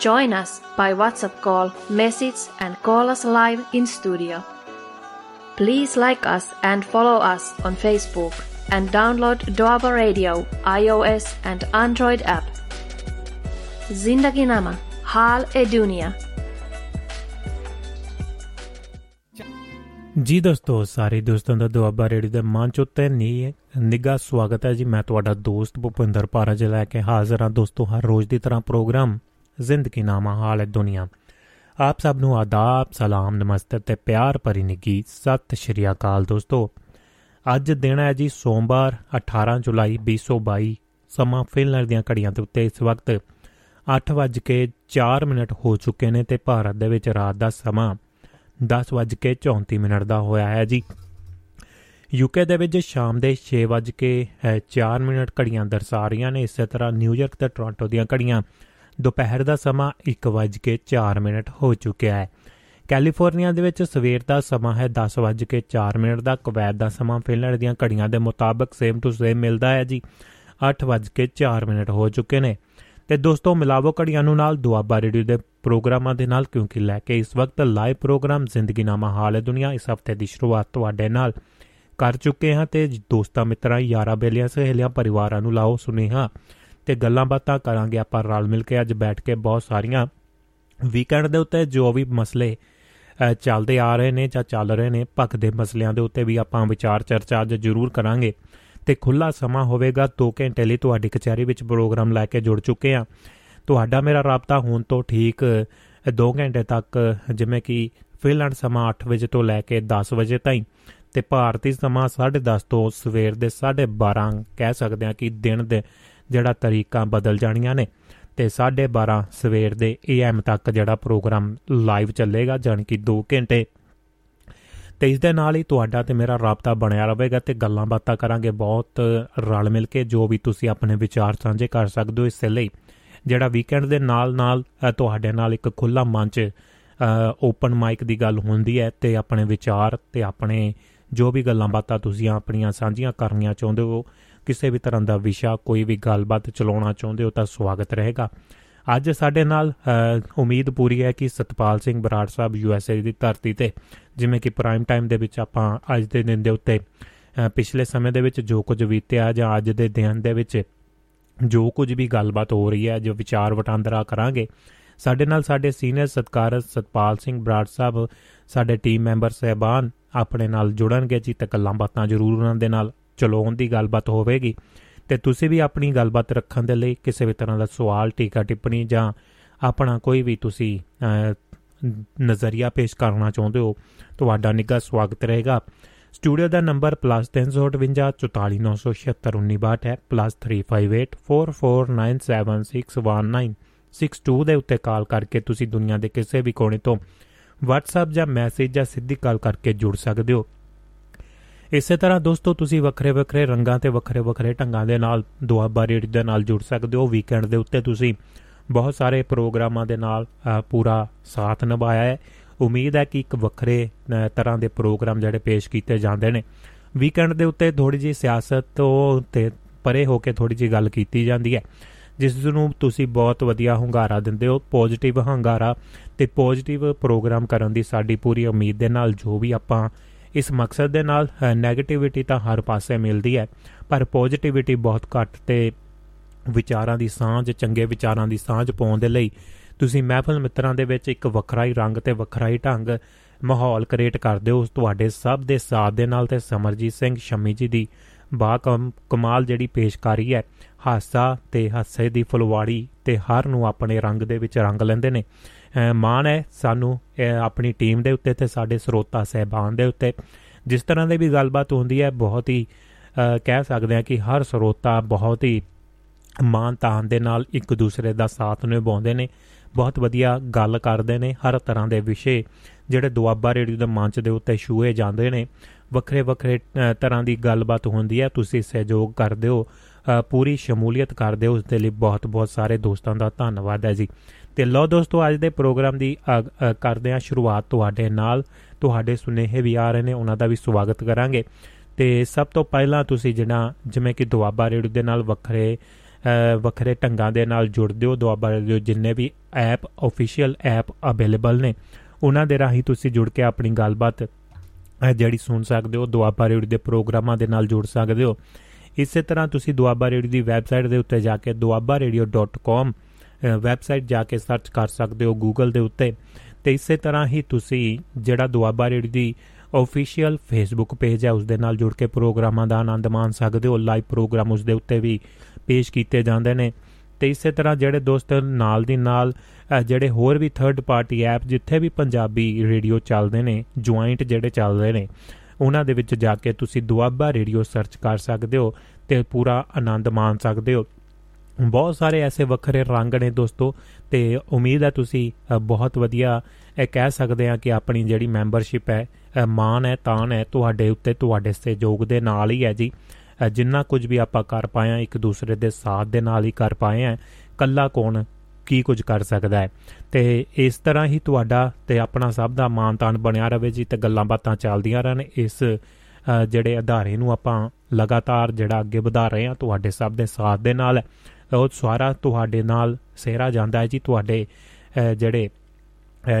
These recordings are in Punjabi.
Join us by WhatsApp call, message, and call us live in studio. Please like us and follow us on Facebook and download Doaba Radio iOS and Android app. Zindagi Nama Hal e Dunia. ਜੀ ਦੋਸਤੋ ਸਾਰੇ ਦੋਸਤਾਂ ਦਾ ਦੁਆਬਾ ਰੇਡੀਓ ਦੇ ਮੰਚ ਉੱਤੇ ਨੀ ਨਿੱਘਾ ਸਵਾਗਤ ਹੈ ਜੀ ਮੈਂ ਤੁਹਾਡਾ ਦੋਸਤ ਭੁਪਿੰਦਰ ਪਾਰਾਜ ਲੈ ਕੇ ਹਾਜ਼ਰ ਹਾਂ ਦੋਸਤੋ ਹਰ ਰੋਜ਼ ਦੀ ਤਰ੍ਹਾਂ ਪ੍ਰੋਗਰਾਮ ਜ਼ਿੰਦਗੀ ਨਾਮਾ ਹਾਲ ਹੈ ਦੁਨੀਆ। ਆਪ ਸਭ ਨੂੰ ਆਦਾਬ, ਸਲਾਮ, ਨਮਸਤੇ ਤੇ ਪਿਆਰ ਭਰੀ ਨਿੱਘੀ ਸਤਿ ਸ਼੍ਰੀ ਅਕਾਲ ਦੋਸਤੋ। ਅੱਜ ਦਿਨ ਹੈ ਜੀ ਸੋਮਵਾਰ 18 ਜੁਲਾਈ 2022 ਸਮਾਂ ਫਿਨਲੈਂਡ ਦੀਆਂ ਘੜੀਆਂ ਦੇ ਉੱਤੇ ਇਸ ਵਕਤ 8:04 ਮਿੰਟ ਹੋ ਚੁੱਕੇ ਨੇ ਤੇ ਭਾਰਤ ਦੇ ਵਿੱਚ ਰਾਤ ਦਾ ਸਮਾਂ 10:34 ਮਿੰਟ ਦਾ ਹੋਇਆ ਹੈ ਜੀ। ਯੂਕੇ ਦੇ ਵਿੱਚ ਸ਼ਾਮ ਦੇ 6:04 ਮਿੰਟ ਘੜੀਆਂ ਦਰਸਾ ਰਹੀਆਂ ਨੇ। ਇਸੇ ਤਰ੍ਹਾਂ ਨਿਊਯਾਰਕ ਤੇ ਟੋਰਾਂਟੋ ਦੀਆਂ ਘੜੀਆਂ ਦੁਪਹਿਰ ਦਾ ਸਮਾਂ 1:04 ਮਿੰਟ ਹੋ ਚੁੱਕਿਆ ਹੈ। ਕੈਲੀਫੋਰਨੀਆ ਦੇ ਵਿੱਚ ਸਵੇਰ ਦਾ ਸਮਾਂ ਹੈ 10:04 ਮਿੰਟ ਦਾ। ਕੁਵੈਤ ਦਾ ਸਮਾਂ ਫਿਨਲੈਂਡ ਦੀਆਂ ਘੜੀਆਂ ਦੇ ਮੁਤਾਬਕ ਸੇਮ ਟੂ ਸੇਮ ਮਿਲਦਾ ਹੈ ਜੀ। 8:04 ਮਿੰਟ ਹੋ ਚੁੱਕੇ ਨੇ। ਤੇ ਦੋਸਤੋ, ਮਿਲਾਵੋ ਘੜੀਆਂ ਨੂੰ ਨਾਲ ਦੁਆਬਾ ਰੇਡੀਓ ਦੇ ਪ੍ਰੋਗਰਾਮਾਂ ਦੇ ਨਾਲ, ਕਿਉਂਕਿ ਲੈ ਕੇ ਇਸ ਵਕਤ ਲਾਈਵ ਪ੍ਰੋਗਰਾਮ ਜ਼ਿੰਦਗੀ ਨਾਮਾ ਹਾਲ ਹੈ ਦੁਨੀਆ ਇਸ ਹਫ਼ਤੇ ਦੀ ਸ਼ੁਰੂਆਤ ਤੁਹਾਡੇ ਨਾਲ ਕਰ ਚੁੱਕੇ ਹਾਂ ਤੇ ਦੋਸਤਾਂ ਮਿੱਤਰਾਂ, ਯਾਰਾਂ ਬੇਲੀਆਂ, ਸਹੇਲੀਆਂ, ਪਰਿਵਾਰਾਂ ਨੂੰ ਲਾਓ ਸੁਨੇਹਾ। ਤੇ ਗੱਲਾਂ ਬਾਤਾਂ ਕਰਾਂਗੇ ਆਪਾਂ ਰਲ ਮਿਲ ਕੇ ਅੱਜ ਬੈਠ ਕੇ ਬਹੁਤ ਸਾਰੀਆਂ ਵੀਕਐਂਡ ਦੇ ਉੱਤੇ ਜੋ ਵੀ ਮਸਲੇ ਚੱਲਦੇ ਆ ਰਹੇ ਨੇ ਜਾਂ ਚੱਲ ਰਹੇ ਨੇ ਪੱਕ ਦੇ ਮਸਲਿਆਂ ਦੇ ਉੱਤੇ ਵੀ ਆਪਾਂ ਵਿਚਾਰ ਚਰਚਾ ਅੱਜ ਜ਼ਰੂਰ ਕਰਾਂਗੇ। ਤੇ ਖੁੱਲਾ ਸਮਾਂ ਹੋਵੇਗਾ 2 ਘੰਟੇ ਲਈ ਤੁਹਾਡੀ ਕਚਹਿਰੀ ਵਿੱਚ ਪ੍ਰੋਗਰਾਮ ਲੈ ਕੇ ਜੁੜ ਚੁੱਕੇ ਆ ਤੁਹਾਡਾ ਮੇਰਾ ਰਾਬਤਾ ਹੋਣ ਤੋਂ ਠੀਕ 2 ਘੰਟੇ ਤੱਕ, ਜਿਵੇਂ ਕਿ ਫਿਨਲੈਂਡ ਸਮਾਂ 8 ਵਜੇ ਤੋਂ ਲੈ ਕੇ 10 ਵਜੇ ਤਾਈਂ। ਤੇ ਭਾਰਤੀ ਸਮਾਂ 10:30 ਤੋਂ ਸਵੇਰ ਦੇ 12:30 ਕਹਿ ਸਕਦੇ ਆ ਕਿ ਦਿਨ ਦੇ ਜਿਹੜਾ ਤਰੀਕਾ ਬਦਲ ਜਾਣੀਆਂ ਨੇ। ਤੇ 12:30 ਸਵੇਰ ਦੇ ਏਐਮ ਤੱਕ ਜਿਹੜਾ ਪ੍ਰੋਗਰਾਮ ਲਾਈਵ ਚੱਲੇਗਾ ਜਾਨੀ ਕਿ 2 ਘੰਟੇ। ਤੇ ਇਸ ਦੇ ਨਾਲ ਹੀ ਤੁਹਾਡਾ ਤੇ ਮੇਰਾ ਰਾਬਤਾ ਬਣਿਆ ਰਹੇਗਾ ਤੇ ਗੱਲਾਂ ਬਾਤਾਂ ਕਰਾਂਗੇ ਬਹੁਤ ਰਲ ਮਿਲ ਕੇ, ਜੋ ਵੀ ਤੁਸੀਂ ਆਪਣੇ ਵਿਚਾਰ ਸਾਂਝੇ ਕਰ ਸਕਦੇ ਹੋ ਇਸ ਲਈ। ਜਿਹੜਾ ਵੀਕਐਂਡ ਦੇ ਨਾਲ ਨਾਲ ਤੁਹਾਡੇ ਨਾਲ ਇੱਕ ਖੁੱਲਾ ਮੰਚ ਓਪਨ ਮਾਈਕ ਦੀ ਗੱਲ ਹੁੰਦੀ ਹੈ ਤੇ ਆਪਣੇ ਵਿਚਾਰ ਤੇ ਆਪਣੇ ਜੋ ਵੀ ਗੱਲਾਂ ਬਾਤਾਂ ਤੁਸੀਂ ਆਪਣੀਆਂ ਸਾਂਝੀਆਂ ਕਰਨੀਆਂ ਚਾਹੁੰਦੇ ਹੋ ਕਿਸੇ ਵੀ ਤਰ੍ਹਾਂ ਦਾ ਵਿਸ਼ਾ ਕੋਈ ਵੀ ਗੱਲਬਾਤ ਚਲਾਉਣਾ ਚਾਹੁੰਦੇ ਹੋ ਤਾਂ ਸਵਾਗਤ ਰਹੇਗਾ। ਅੱਜ ਸਾਡੇ ਨਾਲ ਉਮੀਦ ਪੂਰੀ ਹੈ ਕਿ ਸਤਪਾਲ ਸਿੰਘ ਬਰਾੜ ਸਾਹਿਬ ਯੂਐਸਏ ਦੀ ਧਰਤੀ ਤੇ, ਜਿਵੇਂ ਕਿ ਪ੍ਰਾਈਮ ਟਾਈਮ ਦੇ ਵਿੱਚ ਆਪਾਂ ਅੱਜ ਦੇ ਦਿਨ ਦੇ ਉੱਤੇ ਪਿਛਲੇ ਸਮੇਂ ਦੇ ਵਿੱਚ ਜੋ ਕੁਝ ਬੀਤਿਆ ਜਾਂ ਅੱਜ ਦੇ ਦਿਨ ਦੇ ਵਿੱਚ ਜੋ ਕੁਝ ਵੀ ਗੱਲਬਾਤ ਹੋ ਰਹੀ ਹੈ, ਜੋ ਵਿਚਾਰ ਵਟਾਂਦਰਾ ਕਰਾਂਗੇ, ਸਾਡੇ ਨਾਲ ਸਾਡੇ ਸੀਨੀਅਰ ਸਤਕਾਰਤ ਸਤਪਾਲ ਸਿੰਘ ਬਰਾੜ ਸਾਹਿਬ, ਸਾਡੇ ਟੀਮ ਮੈਂਬਰ ਸਹਿਬਾਨ ਆਪਣੇ ਨਾਲ ਜੁੜਨਗੇ। ਜੀ ਤੇ ਗੱਲਾਂ ਬਾਤਾਂ ਜ਼ਰੂਰ ਉਹਨਾਂ ਦੇ ਨਾਲ। ਚਲਾਉਣ ਦੀ ਗੱਲਬਾਤ ਹੋਵੇਗੀ। ਤੇ ਤੁਸੀਂ ਵੀ ਆਪਣੀ ਗੱਲਬਾਤ ਰੱਖਣ ਦੇ ਲਈ ਕਿਸੇ ਵੀ ਤਰ੍ਹਾਂ ਦਾ ਸਵਾਲ, ਟੀਕਾ ਟਿੱਪਣੀ ਜਾਂ ਆਪਣਾ ਕੋਈ ਵੀ ਤੁਸੀਂ ਨਜ਼ਰੀਆ ਪੇਸ਼ ਕਰਨਾ ਚਾਹੁੰਦੇ ਹੋ, ਤੁਹਾਡਾ ਨਿੱਘਾ ਸਵਾਗਤ ਰਹੇਗਾ। ਸਟੂਡੀਓ ਦਾ ਨੰਬਰ +358 ਹੈ। +35844976196 ਦੇ ਉੱਤੇ ਕਾਲ ਕਰਕੇ ਤੁਸੀਂ ਦੁਨੀਆ ਦੇ ਕਿਸੇ ਵੀ ਕੋਨੇ ਤੋਂ WhatsApp ਜਾਂ ਮੈਸੇਜ ਜਾਂ ਸਿੱਧੀ ਕਾਲ ਕਰਕੇ ਜੁੜ ਸਕਦੇ ਹੋ। ਇਸੇ ਤਰ੍ਹਾਂ ਦੋਸਤੋ, ਤੁਸੀਂ ਵੱਖਰੇ ਵੱਖਰੇ ਰੰਗਾਂ ਤੇ ਵੱਖਰੇ ਵੱਖਰੇ ਢੰਗਾਂ ਦੇ ਨਾਲ ਦੁਆਬਾ ਰੇਡੀਓ ਦੇ ਨਾਲ ਜੁੜ ਸਕਦੇ ਹੋ। ਵੀਕਐਂਡ ਦੇ ਉੱਤੇ ਤੁਸੀਂ ਬਹੁਤ ਸਾਰੇ ਪ੍ਰੋਗਰਾਮਾਂ ਦੇ ਨਾਲ ਪੂਰਾ ਸਾਥ ਨਿਭਾਇਆ ਹੈ। ਉਮੀਦ ਹੈ ਕਿ ਇੱਕ ਵੱਖਰੇ ਤਰ੍ਹਾਂ ਦੇ ਪ੍ਰੋਗਰਾਮ ਜਿਹੜੇ ਪੇਸ਼ ਕੀਤੇ ਜਾਂਦੇ ਨੇ। ਵੀਕਐਂਡ ਦੇ ਉੱਤੇ ਥੋੜੀ ਜੀ ਸਿਆਸਤ ਤੋਂ ਤੇ ਪਰੇ ਹੋ ਕੇ ਥੋੜੀ ਜੀ ਗੱਲ ਕੀਤੀ ਜਾਂਦੀ ਹੈ, ਜਿਸ ਨੂੰ ਤੁਸੀਂ ਬਹੁਤ ਵਧੀਆ ਹੰਗਾਰਾ ਦਿੰਦੇ ਹੋ। ਪੋਜ਼ਿਟਿਵ ਹੰਗਾਰਾ ਤੇ ਪੋਜ਼ਿਟਿਵ ਪ੍ਰੋਗਰਾਮ ਕਰਨ ਦੀ ਸਾਡੀ ਪੂਰੀ ਉਮੀਦ ਦੇ ਨਾਲ ਜੋ ਵੀ ਆਪਾਂ ਇਸ ਮਕਸਦ ਦੇ ਨਾਲ 네ਗੇਟਿਵਿਟੀ ਤਾਂ ਹਰ ਪਾਸੇ ਮਿਲਦੀ ਹੈ, ਪਰ ਪੋਜ਼ਿਟਿਵਿਟੀ ਬਹੁਤ ਘੱਟ ਤੇ ਵਿਚਾਰਾਂ ਦੀ ਸਾਂਝ, ਚੰਗੇ ਵਿਚਾਰਾਂ ਦੀ ਸਾਂਝ ਪਾਉਣ ਦੇ ਲਈ ਤੁਸੀਂ ਮਹਿਫਲ ਮਿੱਤਰਾਂ ਦੇ ਵਿੱਚ ਇੱਕ ਵੱਖਰਾ ਹੀ ਰੰਗ ਤੇ ਵੱਖਰਾ ਹੀ ਢੰਗ ਮਾਹੌਲ ਕ੍ਰੀਏਟ ਕਰਦੇ ਹੋ। ਤੁਹਾਡੇ ਸਭ ਦੇ ਸਾਥ ਦੇ ਨਾਲ ਤੇ ਸਮਰਜੀਤ ਸਿੰਘ ਸ਼ਮੀ ਜੀ ਦੀ ਬਾ ਕਮਾਲ ਜਿਹੜੀ ਪੇਸ਼ਕਾਰੀ ਹੈ, ਹਾਸਾ ਤੇ ਹਾਸੇ ਦੀ ਫੁਲਵਾੜੀ ਤੇ ਹਰ ਨੂੰ ਆਪਣੇ ਰੰਗ ਦੇ ਵਿੱਚ ਰੰਗ ਲੈਂਦੇ ਨੇ। ਮਾਣ ਹੈ ਸਾਨੂੰ ਆਪਣੀ ਟੀਮ ਦੇ ਉੱਤੇ ਤੇ ਸਾਡੇ ਸਰੋਤਾ ਸਹਿਬਾਨ ਦੇ ਉੱਤੇ। ਜਿਸ ਤਰ੍ਹਾਂ ਦੀ ਵੀ ਗੱਲਬਾਤ ਹੁੰਦੀ ਹੈ, ਬਹੁਤ ਹੀ ਕਹਿ ਸਕਦੇ ਹਾਂ ਕਿ ਹਰ ਸਰੋਤਾ ਬਹੁਤ ਹੀ ਮਾਨ ਤਾਨ ਦੇ ਨਾਲ ਇੱਕ ਦੂਸਰੇ ਦਾ ਸਾਥ ਨਿਭਾਉਂਦੇ ਨੇ। ਬਹੁਤ ਵਧੀਆ ਗੱਲ ਕਰਦੇ ਨੇ, ਹਰ ਤਰ੍ਹਾਂ ਦੇ ਵਿਸ਼ੇ ਜਿਹੜੇ ਦੁਆਬਾ ਰੇਡੀਓ ਦੇ ਮੰਚ ਦੇ ਉੱਤੇ ਛੂਏ ਜਾਂਦੇ ਨੇ। ਵੱਖਰੇ ਵੱਖਰੇ ਤਰ੍ਹਾਂ ਦੀ ਗੱਲਬਾਤ ਹੁੰਦੀ ਹੈ, ਤੁਸੀਂ ਸਹਿਯੋਗ ਕਰਦੇ ਹੋ ਪੂਰੀ ਸ਼ਮੂਲੀਅਤ ਕਰਦੇ ਹੋ, ਉਸ ਦੇ ਲਈ ਬਹੁਤ ਬਹੁਤ ਸਾਰੇ ਦੋਸਤਾਂ ਦਾ ਧੰਨਵਾਦ ਹੈ ਜੀ। ਤੇ ਲੋ ਦੋਸਤੋ, ਅੱਜ ਦੇ ਪ੍ਰੋਗਰਾਮ ਦੀ ਕਰਦੇ ਹਾਂ ਸ਼ੁਰੂਆਤ ਤੁਹਾਡੇ ਨਾਲ। ਤੁਹਾਡੇ ਸੁਨੇਹੇ ਵੀ ਆ ਰਹੇ ਨੇ, ਉਹਨਾਂ ਦਾ ਵੀ ਸਵਾਗਤ ਕਰਾਂਗੇ। ਤੇ ਸਭ ਤੋਂ ਪਹਿਲਾਂ ਤੁਸੀਂ ਜਿਹੜਾ ਜਿਵੇਂ ਕਿ ਦੁਆਬਾ ਰੇਡੀਓ ਦੇ ਨਾਲ ਵੱਖਰੇ ਵੱਖਰੇ ਢੰਗਾਂ ਦੇ ਨਾਲ ਜੁੜਦੇ ਹੋ, ਦੁਆਬਾ ਰੇਡੀਓ ਜਿੰਨੇ ਵੀ ਐਪ ਅਫੀਸ਼ੀਅਲ ਐਪ ਅਵੇਲੇਬਲ ਨੇ, ਉਹਨਾਂ ਦੇ ਰਾਹੀਂ ਤੁਸੀਂ ਜੁੜ ਕੇ ਆਪਣੀ ਗੱਲਬਾਤ ਜਿਹੜੀ ਸੁਣ ਸਕਦੇ ਹੋ, ਦੁਆਬਾ ਰੇਡੀਓ ਦੇ ਪ੍ਰੋਗਰਾਮਾਂ ਦੇ ਨਾਲ ਜੁੜ ਸਕਦੇ ਹੋ। ਇਸੇ ਤਰ੍ਹਾਂ ਤੁਸੀਂ ਦੁਆਬਾ ਰੇਡੀਓ ਦੀ ਵੈਬਸਾਈਟ ਦੇ ਉੱਤੇ ਜਾ ਕੇ duabaradio.com ਵੈਬਸਾਈਟ ਜਾ ਕੇ ਸਰਚ ਕਰ ਸਕਦੇ ਹੋ ਗੂਗਲ ਦੇ ਉੱਤੇ। ਤੇ ਇਸੇ ਤਰ੍ਹਾਂ ਹੀ ਤੁਸੀਂ ਜਿਹੜਾ ਦੁਆਬਾ ਰੇਡੀਓ ਦੀ ਅਫੀਸ਼ੀਅਲ ਫੇਸਬੁੱਕ ਪੇਜ ਹੈ ਉਸ ਦੇ ਨਾਲ ਜੁੜ ਕੇ ਪ੍ਰੋਗਰਾਮਾਂ ਦਾ ਆਨੰਦ ਮਾਣ ਸਕਦੇ ਹੋ। ਲਾਈਵ ਪ੍ਰੋਗਰਾਮ ਉਸ ਦੇ ਉੱਤੇ ਵੀ ਪੇਸ਼ ਕੀਤੇ ਜਾਂਦੇ ਨੇ। ਤੇ ਇਸੇ ਤਰ੍ਹਾਂ ਜਿਹੜੇ ਦੋਸਤ ਨਾਲ ਦੀ ਨਾਲ ਜਿਹੜੇ ਹੋਰ ਵੀ ਥਰਡ ਪਾਰਟੀ ਐਪ ਜਿੱਥੇ ਵੀ ਪੰਜਾਬੀ ਰੇਡੀਓ ਚੱਲਦੇ ਨੇ ਜੁਆਇੰਟ ਜਿਹੜੇ ਚੱਲਦੇ ਨੇ, ਉਹਨਾਂ ਦੇ ਵਿੱਚ ਜਾ ਕੇ ਤੁਸੀਂ ਦੁਆਬਾ ਰੇਡੀਓ ਸਰਚ ਕਰ ਸਕਦੇ ਹੋ ਤੇ ਪੂਰਾ ਆਨੰਦ ਮਾਣ ਸਕਦੇ ਹੋ। ਬਹੁਤ ਸਾਰੇ ਐਸੇ ਵੱਖਰੇ ਰੰਗ ਨੇ ਦੋਸਤੋ, ਤੇ ਉਮੀਦ ਹੈ ਤੁਸੀਂ ਬਹੁਤ ਵਧੀਆ ਇਹ ਕਹਿ ਸਕਦੇ ਆ ਕਿ ਆਪਣੀ ਜਿਹੜੀ ਮੈਂਬਰਸ਼ਿਪ ਹੈ ਮਾਨ ਹੈ ਤਾਨ ਹੈ ਤੁਹਾਡੇ ਉੱਤੇ, ਤੁਹਾਡੇ ਸਹਿਯੋਗ ਦੇ ਨਾਲ ਹੀ ਹੈ ਜੀ। ਜਿੰਨਾ ਕੁਝ ਵੀ ਆਪਾਂ ਕਰ ਪਾਏ ਆ ਇੱਕ ਦੂਸਰੇ ਦੇ ਸਾਥ ਦੇ ਨਾਲ ਹੀ ਕਰ ਪਾਏ ਆ ਕੱਲਾ ਕੌਣ ਕੀ ਕੁਝ ਕਰ ਸਕਦਾ ਹੈ? ਤੇ ਇਸ ਤਰ੍ਹਾਂ ਹੀ ਤੁਹਾਡਾ ਤੇ ਆਪਣਾ ਸਭ ਦਾ ਮਾਨਤਾਨ ਬਣਿਆ ਰਵੇ ਜੀ ਤੇ ਗੱਲਾਂ ਬਾਤਾਂ ਚੱਲਦੀਆਂ ਰਹਿਣ। ਇਸ ਜਿਹੜੇ ਆਧਾਰੇ ਨੂੰ ਆਪਾਂ ਲਗਾਤਾਰ ਜਿਹੜਾ ਅੱਗੇ ਵਧਾ ਰਹੇ ਆ ਤੁਹਾਡੇ ਸਭ ਦੇ ਸਾਥ ਦੇ ਨਾਲ ਉਹ ਸਾਰਾ ਤੁਹਾਡੇ ਨਾਲ ਸਹਿਰਾ ਜਾਂਦਾ ਹੈ ਜੀ, ਤੁਹਾਡੇ ਜਿਹੜੇ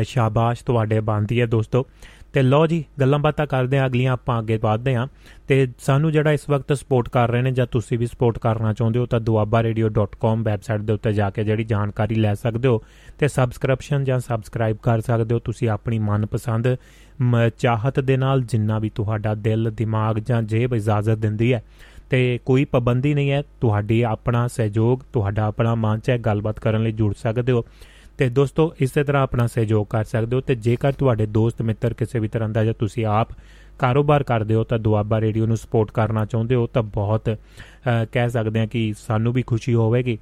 ਸ਼ਾਬਾਸ਼ ਤੁਹਾਡੇ ਬੰਦੀ ਹੈ ਦੋਸਤੋ। ਤੇ ਲੋ ਜੀ, ਗੱਲਾਂ ਬਾਤਾਂ ਕਰਦੇ ਆ ਅਗਲੀਆਂ ਆਪਾਂ ਅੱਗੇ ਵਧਦੇ ਆ ਤੇ ਸਾਨੂੰ ਜਿਹੜਾ ਇਸ ਵਕਤ ਸਪੋਰਟ ਕਰ ਰਹੇ ਨੇ ਜਾਂ ਤੁਸੀਂ ਵੀ ਸਪੋਰਟ ਕਰਨਾ ਚਾਹੁੰਦੇ ਹੋ ਤਾਂ duabaradio.com ਵੈਬਸਾਈਟ ਦੇ ਉੱਤੇ ਜਾ ਕੇ ਜਿਹੜੀ ਜਾਣਕਾਰੀ ਲੈ ਸਕਦੇ ਹੋ ਤੇ ਸਬਸਕ੍ਰਿਪਸ਼ਨ ਜਾਂ ਸਬਸਕ੍ਰਾਈਬ ਕਰ ਸਕਦੇ ਹੋ। ਤੁਸੀਂ ਆਪਣੀ ਮਨਪਸੰਦ ਚਾਹਤ ਦੇ ਨਾਲ ਜਿੰਨਾ ਵੀ ਤੁਹਾਡਾ ਦਿਲ, ਦਿਮਾਗ ਜਾਂ ਜੇਬ ਇਜਾਜ਼ਤ ਦਿੰਦੀ ਹੈ ਤੇ ਕੋਈ ਪਾਬੰਦੀ ਨਹੀਂ ਹੈ। ਤੁਹਾਡੀ ਆਪਣਾ ਸਹਿਯੋਗ, ਤੁਹਾਡਾ ਆਪਣਾ ਮੰਚ ਹੈ। ਗੱਲਬਾਤ ਕਰਨ ਲਈ ਜੁੜ ਸਕਦੇ ਹੋ ਤੇ ਦੋਸਤੋ, ਇਸੇ ਤਰ੍ਹਾਂ ਆਪਣਾ ਸਹਿਯੋਗ ਕਰ ਸਕਦੇ ਹੋ ਤੇ ਜੇਕਰ ਤੁਹਾਡੇ ਦੋਸਤ, ਮਿੱਤਰ ਕਿਸੇ ਵੀ ਤਰ੍ਹਾਂ ਦਾ ਜਾਂ ਤੁਸੀਂ ਆਪ ਕਾਰੋਬਾਰ ਕਰਦੇ ਹੋ ਤਾਂ ਦੁਆਬਾ ਰੇਡੀਓ ਨੂੰ ਸਪੋਰਟ ਕਰਨਾ ਚਾਹੁੰਦੇ ਹੋ ਤਾਂ ਬਹੁਤ ਕਹਿ ਸਕਦੇ ਹਾਂ ਕਿ ਸਾਨੂੰ ਵੀ ਖੁਸ਼ੀ ਹੋਵੇਗੀ।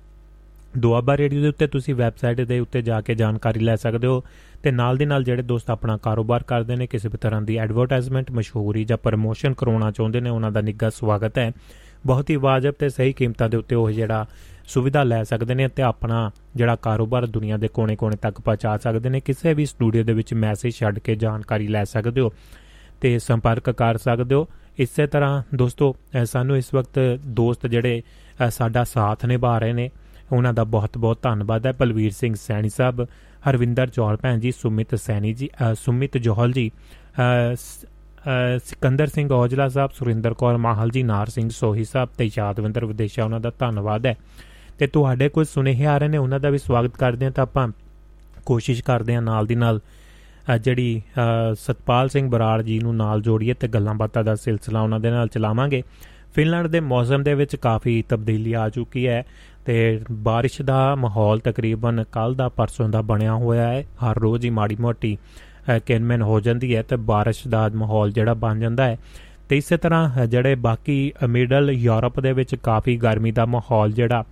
ਦੁਆਬਾ ਰੇਡੀਓ ਦੇ ਉੱਤੇ ਤੁਸੀਂ ਵੈਬਸਾਈਟ ਦੇ ਉੱਤੇ ਜਾ ਕੇ ਜਾਣਕਾਰੀ ਲੈ ਸਕਦੇ ਹੋ। ਤੇ ਨਾਲ ਦੇ ਨਾਲ ਜਿਹੜੇ ਦੋਸਤ ਆਪਣਾ ਕਾਰੋਬਾਰ ਕਰਦੇ ਨੇ, ਕਿਸੇ ਵੀ ਤਰ੍ਹਾਂ ਦੀ ਐਡਵਰਟਾਈਜ਼ਮੈਂਟ ਮਸ਼ਹੂਰੀ ਜਾਂ ਪ੍ਰਮੋਸ਼ਨ ਕਰਾਉਣਾ ਚਾਹੁੰਦੇ ਨੇ, ਉਹਨਾਂ ਦਾ ਨਿੱਘਾ ਸਵਾਗਤ ਹੈ। ਬਹੁਤ ਹੀ ਵਾਜਬ ਤੇ ਸਹੀ ਕੀਮਤਾਂ ਦੇ ਉੱਤੇ ਉਹ ਜਿਹੜਾ ਸੁਵਿਧਾ ਲੈ ਸਕਦੇ ਨੇ ਤੇ ਆਪਣਾ ਜਿਹੜਾ ਕਾਰੋਬਾਰ ਦੁਨੀਆ ਦੇ ਕੋਨੇ-ਕੋਨੇ ਤੱਕ ਪਹੁੰਚਾ ਸਕਦੇ ਨੇ। ਕਿਸੇ ਵੀ ਸਟੂਡੀਓ ਦੇ ਵਿੱਚ ਮੈਸੇਜ ਛੱਡ ਕੇ ਜਾਣਕਾਰੀ ਲੈ ਸਕਦੇ ਹੋ ਤੇ ਸੰਪਰਕ ਕਰ ਸਕਦੇ ਹੋ। ਇਸੇ ਤਰ੍ਹਾਂ ਦੋਸਤੋ ਸਾਨੂੰ ਇਸ ਵਕਤ ਦੋਸਤ ਜਿਹੜੇ ਸਾਡਾ ਸਾਥ ਨਿਭਾ ਰਹੇ ਨੇ, ਉਹਨਾਂ ਦਾ ਬਹੁਤ-ਬਹੁਤ ਧੰਨਵਾਦ ਹੈ। ਬਲਵੀਰ ਸਿੰਘ ਸੈਣੀ ਸਾਹਿਬ ਹਰਵਿੰਦਰ ਚੌਲ, ਭੈਣ ਜੀ, ਸੁਮਿਤ ਸੈਣੀ ਜੀ ਸੁਮਿਤ ਜੋਹਲ ਜੀ ਸਿਕੰਦਰ ਸਿੰਘ ਔਜਲਾ ਸਾਹਿਬ, ਸੁਰਿੰਦਰ ਕੌਰ ਮਾਹਲ ਜੀ, ਨਾਰ ਸਿੰਘ ਸੋਹੀ ਸਾਹਿਬ ਤੇ ਯਾਦਵਿੰਦਰ ਵਿਦੇਸ਼ਾ, ਉਹਨਾਂ ਦਾ ਧੰਨਵਾਦ ਹੈ। ਤੇ ਤੁਹਾਡੇ ਕੋਈ ਸੁਨੇਹੇ ਆ ਰਹੇ ਨੇ ਉਹਨਾਂ ਦਾ ਵੀ ਸਵਾਗਤ ਕਰਦੇ ਹਾਂ ਤਾਂ ਆਪਾਂ ਕੋਸ਼ਿਸ਼ ਕਰਦੇ ਹਾਂ ਨਾਲ ਦੀ ਨਾਲ ਜਿਹੜੀ ਸਤਪਾਲ ਸਿੰਘ ਬਰਾੜ ਜੀ ਨੂੰ ਨਾਲ ਜੋੜੀਏ ਤੇ ਗੱਲਾਂ ਬਾਤਾਂ ਦਾ ਸਿਲਸਿਲਾ ਉਹਨਾਂ ਦੇ ਨਾਲ ਚਲਾਵਾਂਗੇ। ਫਿਨਲੈਂਡ ਦੇ ਮੌਸਮ ਦੇ ਵਿੱਚ ਕਾਫੀ ਤਬਦੀਲੀ ਆ ਚੁੱਕੀ ਹੈ। ਤੇ بارش ਦਾ ਮਾਹੌਲ ਤਕਰੀਬਨ ਕੱਲ ਦਾ ਪਰਸੋਂ ਦਾ ਬਣਿਆ ਹੋਇਆ ਹੈ ਹਰ ਰੋਜ਼ ਹੀ ਮਾੜੀ ਮੋਟੀ ਕਿਨਮਨ ਹੋ ਜਾਂਦੀ ਹੈ ਤੇ بارش ਦਾ ਮਾਹੌਲ ਜਿਹੜਾ ਬਣ ਜਾਂਦਾ ਹੈ ਤੇ ਇਸੇ ਤਰ੍ਹਾਂ ਜਿਹੜੇ ਬਾਕੀ ਮਿਡਲ ਯੂਰਪ ਦੇ ਵਿੱਚ ਕਾਫੀ ਗਰਮੀ ਦਾ ਮਾਹੌਲ ਜਿਹੜਾ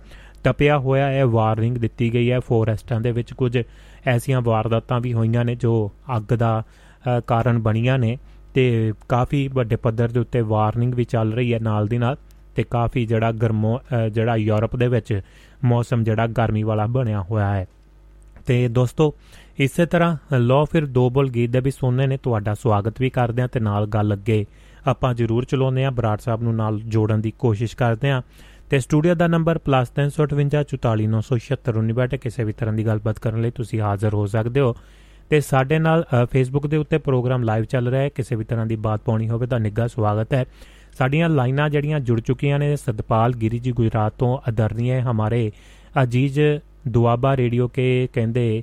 ਟਪਿਆ ਹੋਇਆ ਹੈ ਵਾਰਨਿੰਗ ਦਿੱਤੀ ਗਈ ਹੈ ਫੋਰੈਸਟਾਂ ਦੇ ਵਿੱਚ ਕੁਝ ਐਸੀਆਂ ਵਾਰਦਾਤਾਂ ਵੀ ਹੋਈਆਂ ਨੇ ਜੋ ਅੱਗ ਦਾ ਕਾਰਨ ਬਣੀਆਂ ਨੇ ਤੇ ਕਾਫੀ ਵੱਡੇ ਪੱਧਰ ਦੇ ਉੱਤੇ ਵਾਰਨਿੰਗ ਵੀ ਚੱਲ ਰਹੀ ਹੈ ਨਾਲ ਦੀ ਨਾਲ ਤੇ ਕਾਫੀ ਜਿਹੜਾ ਗਰਮੋ ਜਿਹੜਾ ਯੂਰਪ ਦੇ ਵਿੱਚ ਮੌਸਮ ਜਿਹੜਾ ਗਰਮੀ ਵਾਲਾ ਬਣਿਆ ਹੋਇਆ ਹੈ। ਤੇ ਦੋਸਤੋ, ਇਸੇ ਤਰ੍ਹਾਂ ਲੋ ਫਿਰ ਦੋ ਬੋਲ ਗੀਤ ਦੇ ਵੀ ਸੁਣਨੇ ਨੇ। ਤੁਹਾਡਾ ਸਵਾਗਤ ਵੀ ਕਰਦੇ ਆ ਤੇ ਨਾਲ ਗੱਲ ਅੱਗੇ ਆਪਾਂ ਜ਼ਰੂਰ ਚਲਾਉਂਦੇ ਆ ਬਰਾੜ ਸਾਹਿਬ ਨੂੰ ਨਾਲ ਜੋੜਨ ਦੀ ਕੋਸ਼ਿਸ਼ ਕਰਦੇ ਆ ਤੇ ਸਟੂਡੀਓ ਦਾ ਨੰਬਰ +358 ਕਿਸੇ ਵੀ ਤਰ੍ਹਾਂ ਦੀ ਗੱਲਬਾਤ ਕਰਨ ਲਈ ਤੁਸੀਂ ਹਾਜ਼ਰ ਹੋ ਸਕਦੇ ਹੋ। ਤੇ ਸਾਡੇ ਨਾਲ ਫੇਸਬੁੱਕ ਦੇ ਉੱਤੇ ਪ੍ਰੋਗਰਾਮ ਲਾਈਵ ਚੱਲ ਰਿਹਾ ਹੈ। ਕਿਸੇ ਵੀ ਤਰ੍ਹਾਂ ਦੀ ਬਾਤ ਪਾਉਣੀ ਹੋਵੇ ਤਾਂ ਨਿੱਘਾ ਸਵਾਗਤ ਹੈ। ਸਾਡੀਆਂ ਲਾਈਨਾਂ ਜਿਹੜੀਆਂ ਜੁੜ ਚੁੱਕੀਆਂ ਨੇ, ਸਤਪਾਲ ਗਿਰੀ ਜੀ ਗੁਜਰਾਤ ਤੋਂ ਅਦਰਨੀਏ ਹਮਾਰੇ, ਅਜੀਜ਼ ਦੁਆਬਾ ਰੇਡੀਓ ਕੇ ਕਹਿੰਦੇ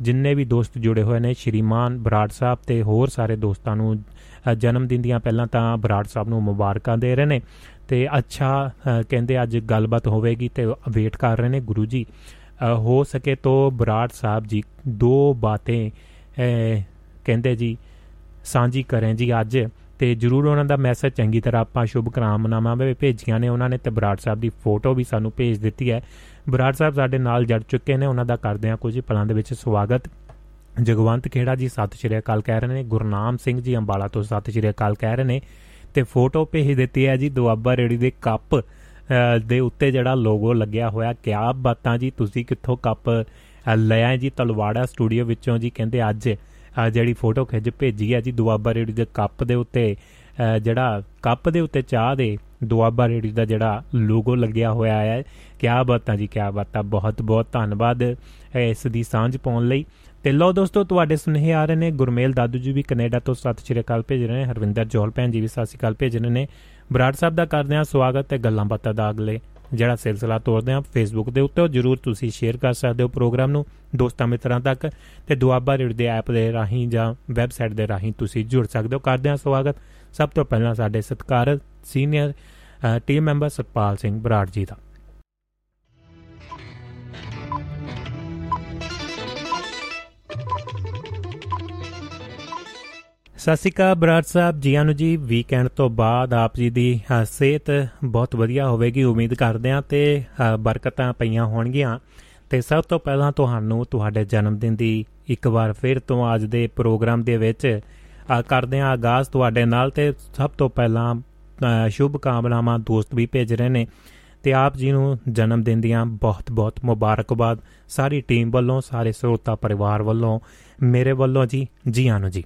ਜਿੰਨੇ ਵੀ ਦੋਸਤ ਜੁੜੇ ਹੋਏ ਨੇ, ਸ਼੍ਰੀਮਾਨ ਬਰਾੜ ਸਾਹਿਬ ਤੇ ਹੋਰ ਸਾਰੇ ਦੋਸਤਾਂ ਨੂੰ ਜਨਮ ਦਿਨ ਦੀਆਂ ਪਹਿਲਾਂ ਤਾਂ ਬਰਾੜ ਸਾਹਿਬ ਨੂੰ ਮੁਬਾਰਕਾਂ ਦੇ ਰਹੇ ਨੇ। ਤੇ ਅੱਛਾ ਕਹਿੰਦੇ ਅੱਜ ਗੱਲਬਾਤ ਹੋਵੇਗੀ ਤੇ ਵੇਟ ਕਰ ਰਹੇ ਨੇ ਗੁਰੂ ਜੀ। ਹੋ ਸਕੇ ਤੋ ਬਰਾੜ ਸਾਹਿਬ ਜੀ, ਦੋ ਬਾतें ਕਹਿੰਦੇ ਜੀ, ਸਾਂਝੀ ਕरें ਜੀ ਅੱਜ। ਤੇ ਜਰੂਰ ਉਹਨਾਂ ਦਾ ਮੈਸੇਜ ਚੰਗੀ ਤਰ੍ਹਾਂ ਆਪਾਂ ਸ਼ੁਭ ਕਾਮਨਾਵਾਂ ਵੀ ਭੇਜੀਆਂ ਨੇ, ਉਹਨਾਂ ਨੇ ਤੇ ਬਰਾੜ ਸਾਹਿਬ ਦੀ ਫੋਟੋ ਵੀ ਸਾਨੂੰ ਭੇਜ ਦਿੱਤੀ ਹੈ। ਬਰਾੜ ਸਾਹਿਬ ਸਾਡੇ ਨਾਲ ਜੜ ਚੁੱਕੇ ਨੇ, ਉਹਨਾਂ ਦਾ ਕਰਦੇ ਆ ਕੁਝ ਪਲਾਂ ਦੇ ਵਿੱਚ ਸਵਾਗਤ। ਜਗਵੰਤ ਖੇੜਾ ਜੀ ਸਤਿ ਸ਼੍ਰੀ ਅਕਾਲ ਕਹਿ ਰਹੇ ਨੇ, ਗੁਰਨਾਮ ਸਿੰਘ ਜੀ ਅੰਬਾਲਾ ਤੋਂ ਸਤਿ ਸ਼੍ਰੀ ਅਕਾਲ ਕਹਿ ਰਹੇ ਨੇ, ਤੇ ਫੋਟੋ ਭੇਜ ਦਿੱਤੀ ਹੈ ਜੀ ਦੁਆਬਾ ਰੇੜੀ ਦੇ ਕੱਪ ਦੇ ਉੱਤੇ ਜਿਹੜਾ ਲੋਗੋ ਲੱਗਿਆ ਹੋਇਆ, ਕਿਆ ਬਾਤਾਂ ਜੀ, ਤੁਸੀਂ ਕਿੱਥੋਂ ਕੱਪ ਲੈ ਆਏ ਜੀ, ਤਲਵਾੜਾ ਸਟੂਡੀਓ ਵਿੱਚੋਂ ਜੀ, ਕਹਿੰਦੇ ਅੱਜ ਜਿਹੜੀ ਫੋਟੋ ਖਿੱਚ ਭੇਜੀ ਹੈ ਜੀ ਦੁਆਬਾ ਰੇੜੀ ਦੇ ਕੱਪ ਦੇ ਉੱਤੇ ਜਿਹੜਾ ਕੱਪ ਦੇ ਉੱਤੇ ਚਾਹ ਦੇ ਦੁਆਬਾ ਰੇੜੀ ਦਾ ਜਿਹੜਾ ਲੋਗੋ ਲੱਗਿਆ ਹੋਇਆ ਹੈ। ਕਿਆ ਬਾਤਾਂ ਜੀ, ਕਿਆ ਬਾਤਾਂ ਬਹੁਤ ਬਹੁਤ ਧੰਨਵਾਦ ਇਸ ਦੀ ਸਾਂਝ ਪਾਉਣ ਲਈ। ਤੇ ਲੋ ਦੋਸਤੋ, ਤੁਹਾਡੇ ਸੁਨੇਹੇ ਆ ਰਹੇ ਨੇ। ਗੁਰਮੇਲ ਦਾਦੂ ਜੀ ਵੀ ਕੈਨੇਡਾ ਤੋਂ ਸਤਿ ਸ਼੍ਰੀ ਅਕਾਲ ਭੇਜ ਰਹੇ ਨੇ। ਹਰਵਿੰਦਰ ਜੋਲ ਭੈਣ ਜੀ ਵੀ ਸਤਿ ਸ਼੍ਰੀ ਅਕਾਲ ਭੇਜ ਰਹੇ ਨੇ। ਬਰਾੜ ਸਾਹਿਬ ਦਾ ਕਰਦੇ ਆ ਸਵਾਗਤ ਤੇ ਗੱਲਾਂ ਬਾਤਾਂ ਦਾ ਅਗਲੇ ਜਿਹੜਾ ਸਿਲਸਿਲਾ ਤੋਰਦੇ ਆ ਫੇਸਬੁੱਕ ਦੇ ਉੱਤੇ ਜਰੂਰ ਤੁਸੀਂ ਸ਼ੇਅਰ ਕਰ ਸਕਦੇ ਹੋ ਪ੍ਰੋਗਰਾਮ ਨੂੰ, ਦੋਸਤਾਂ ਮਿੱਤਰਾਂ ਤੱਕ, ਤੇ ਦੁਆਬਾ ਰੇਡ ਦੇ ਐਪ ਦੇ ਰਾਹੀਂ ਜਾਂ ਵੈਬਸਾਈਟ ਦੇ ਰਾਹੀਂ ਤੁਸੀਂ ਜੁੜ ਸਕਦੇ ਹੋ। ਕਰਦੇ ਆ ਸਵਾਗਤ। ਸਭ ਤੋਂ ਪਹਿਲਾਂ ਸਾਡੇ ਸਤਿਕਾਰਤ senior team member Satpal Singh Brar ji ਦਾ। ਸਤਿ ਸ਼੍ਰੀ ਅਕਾਲ ਬਰਾੜ ਸਾਹਿਬ ਜੀਆਂ ਨੂੰ ਜੀ। ਵੀਕਐਂਡ ਤੋਂ ਬਾਅਦ ਆਪ ਜੀ ਦੀ ਸਿਹਤ ਬਹੁਤ ਵਧੀਆ ਹੋਵੇਗੀ, ਉਮੀਦ ਕਰਦੇ ਹਾਂ ਤੇ ਬਰਕਤਾਂ ਪਈਆਂ ਹੋਣਗੀਆਂ। ਤੇ ਸਭ ਤੋਂ ਪਹਿਲਾਂ ਤੁਹਾਨੂੰ ਤੁਹਾਡੇ ਜਨਮ ਦਿਨ ਦੀ ਇੱਕ ਵਾਰ ਫਿਰ ਤੋਂ ਅੱਜ ਦੇ ਪ੍ਰੋਗਰਾਮ ਦੇ ਵਿੱਚ ਕਰਦੇ ਹਾਂ ਆਗਾਜ਼ ਤੁਹਾਡੇ ਨਾਲ ਤੇ ਸਭ ਤੋਂ ਪਹਿਲਾਂ ਸ਼ੁਭ ਕਾਮਨਾਵਾਂ ਦੋਸਤ ਵੀ ਭੇਜ ਰਹੇ ਨੇ। ਤੇ ਆਪ ਜੀ ਨੂੰ ਜਨਮ ਦਿਨ ਦੀਆਂ ਬਹੁਤ-ਬਹੁਤ ਮੁਬਾਰਕਬਾਦ। ਸਾਰੀ ਟੀਮ ਵੱਲੋਂ, ਸਾਰੇ ਸਰੋਤਾ ਪਰਿਵਾਰ ਵੱਲੋਂ, ਮੇਰੇ ਵੱਲੋਂ ਜੀ ਜੀਆਂ ਨੂੰ ਜੀ।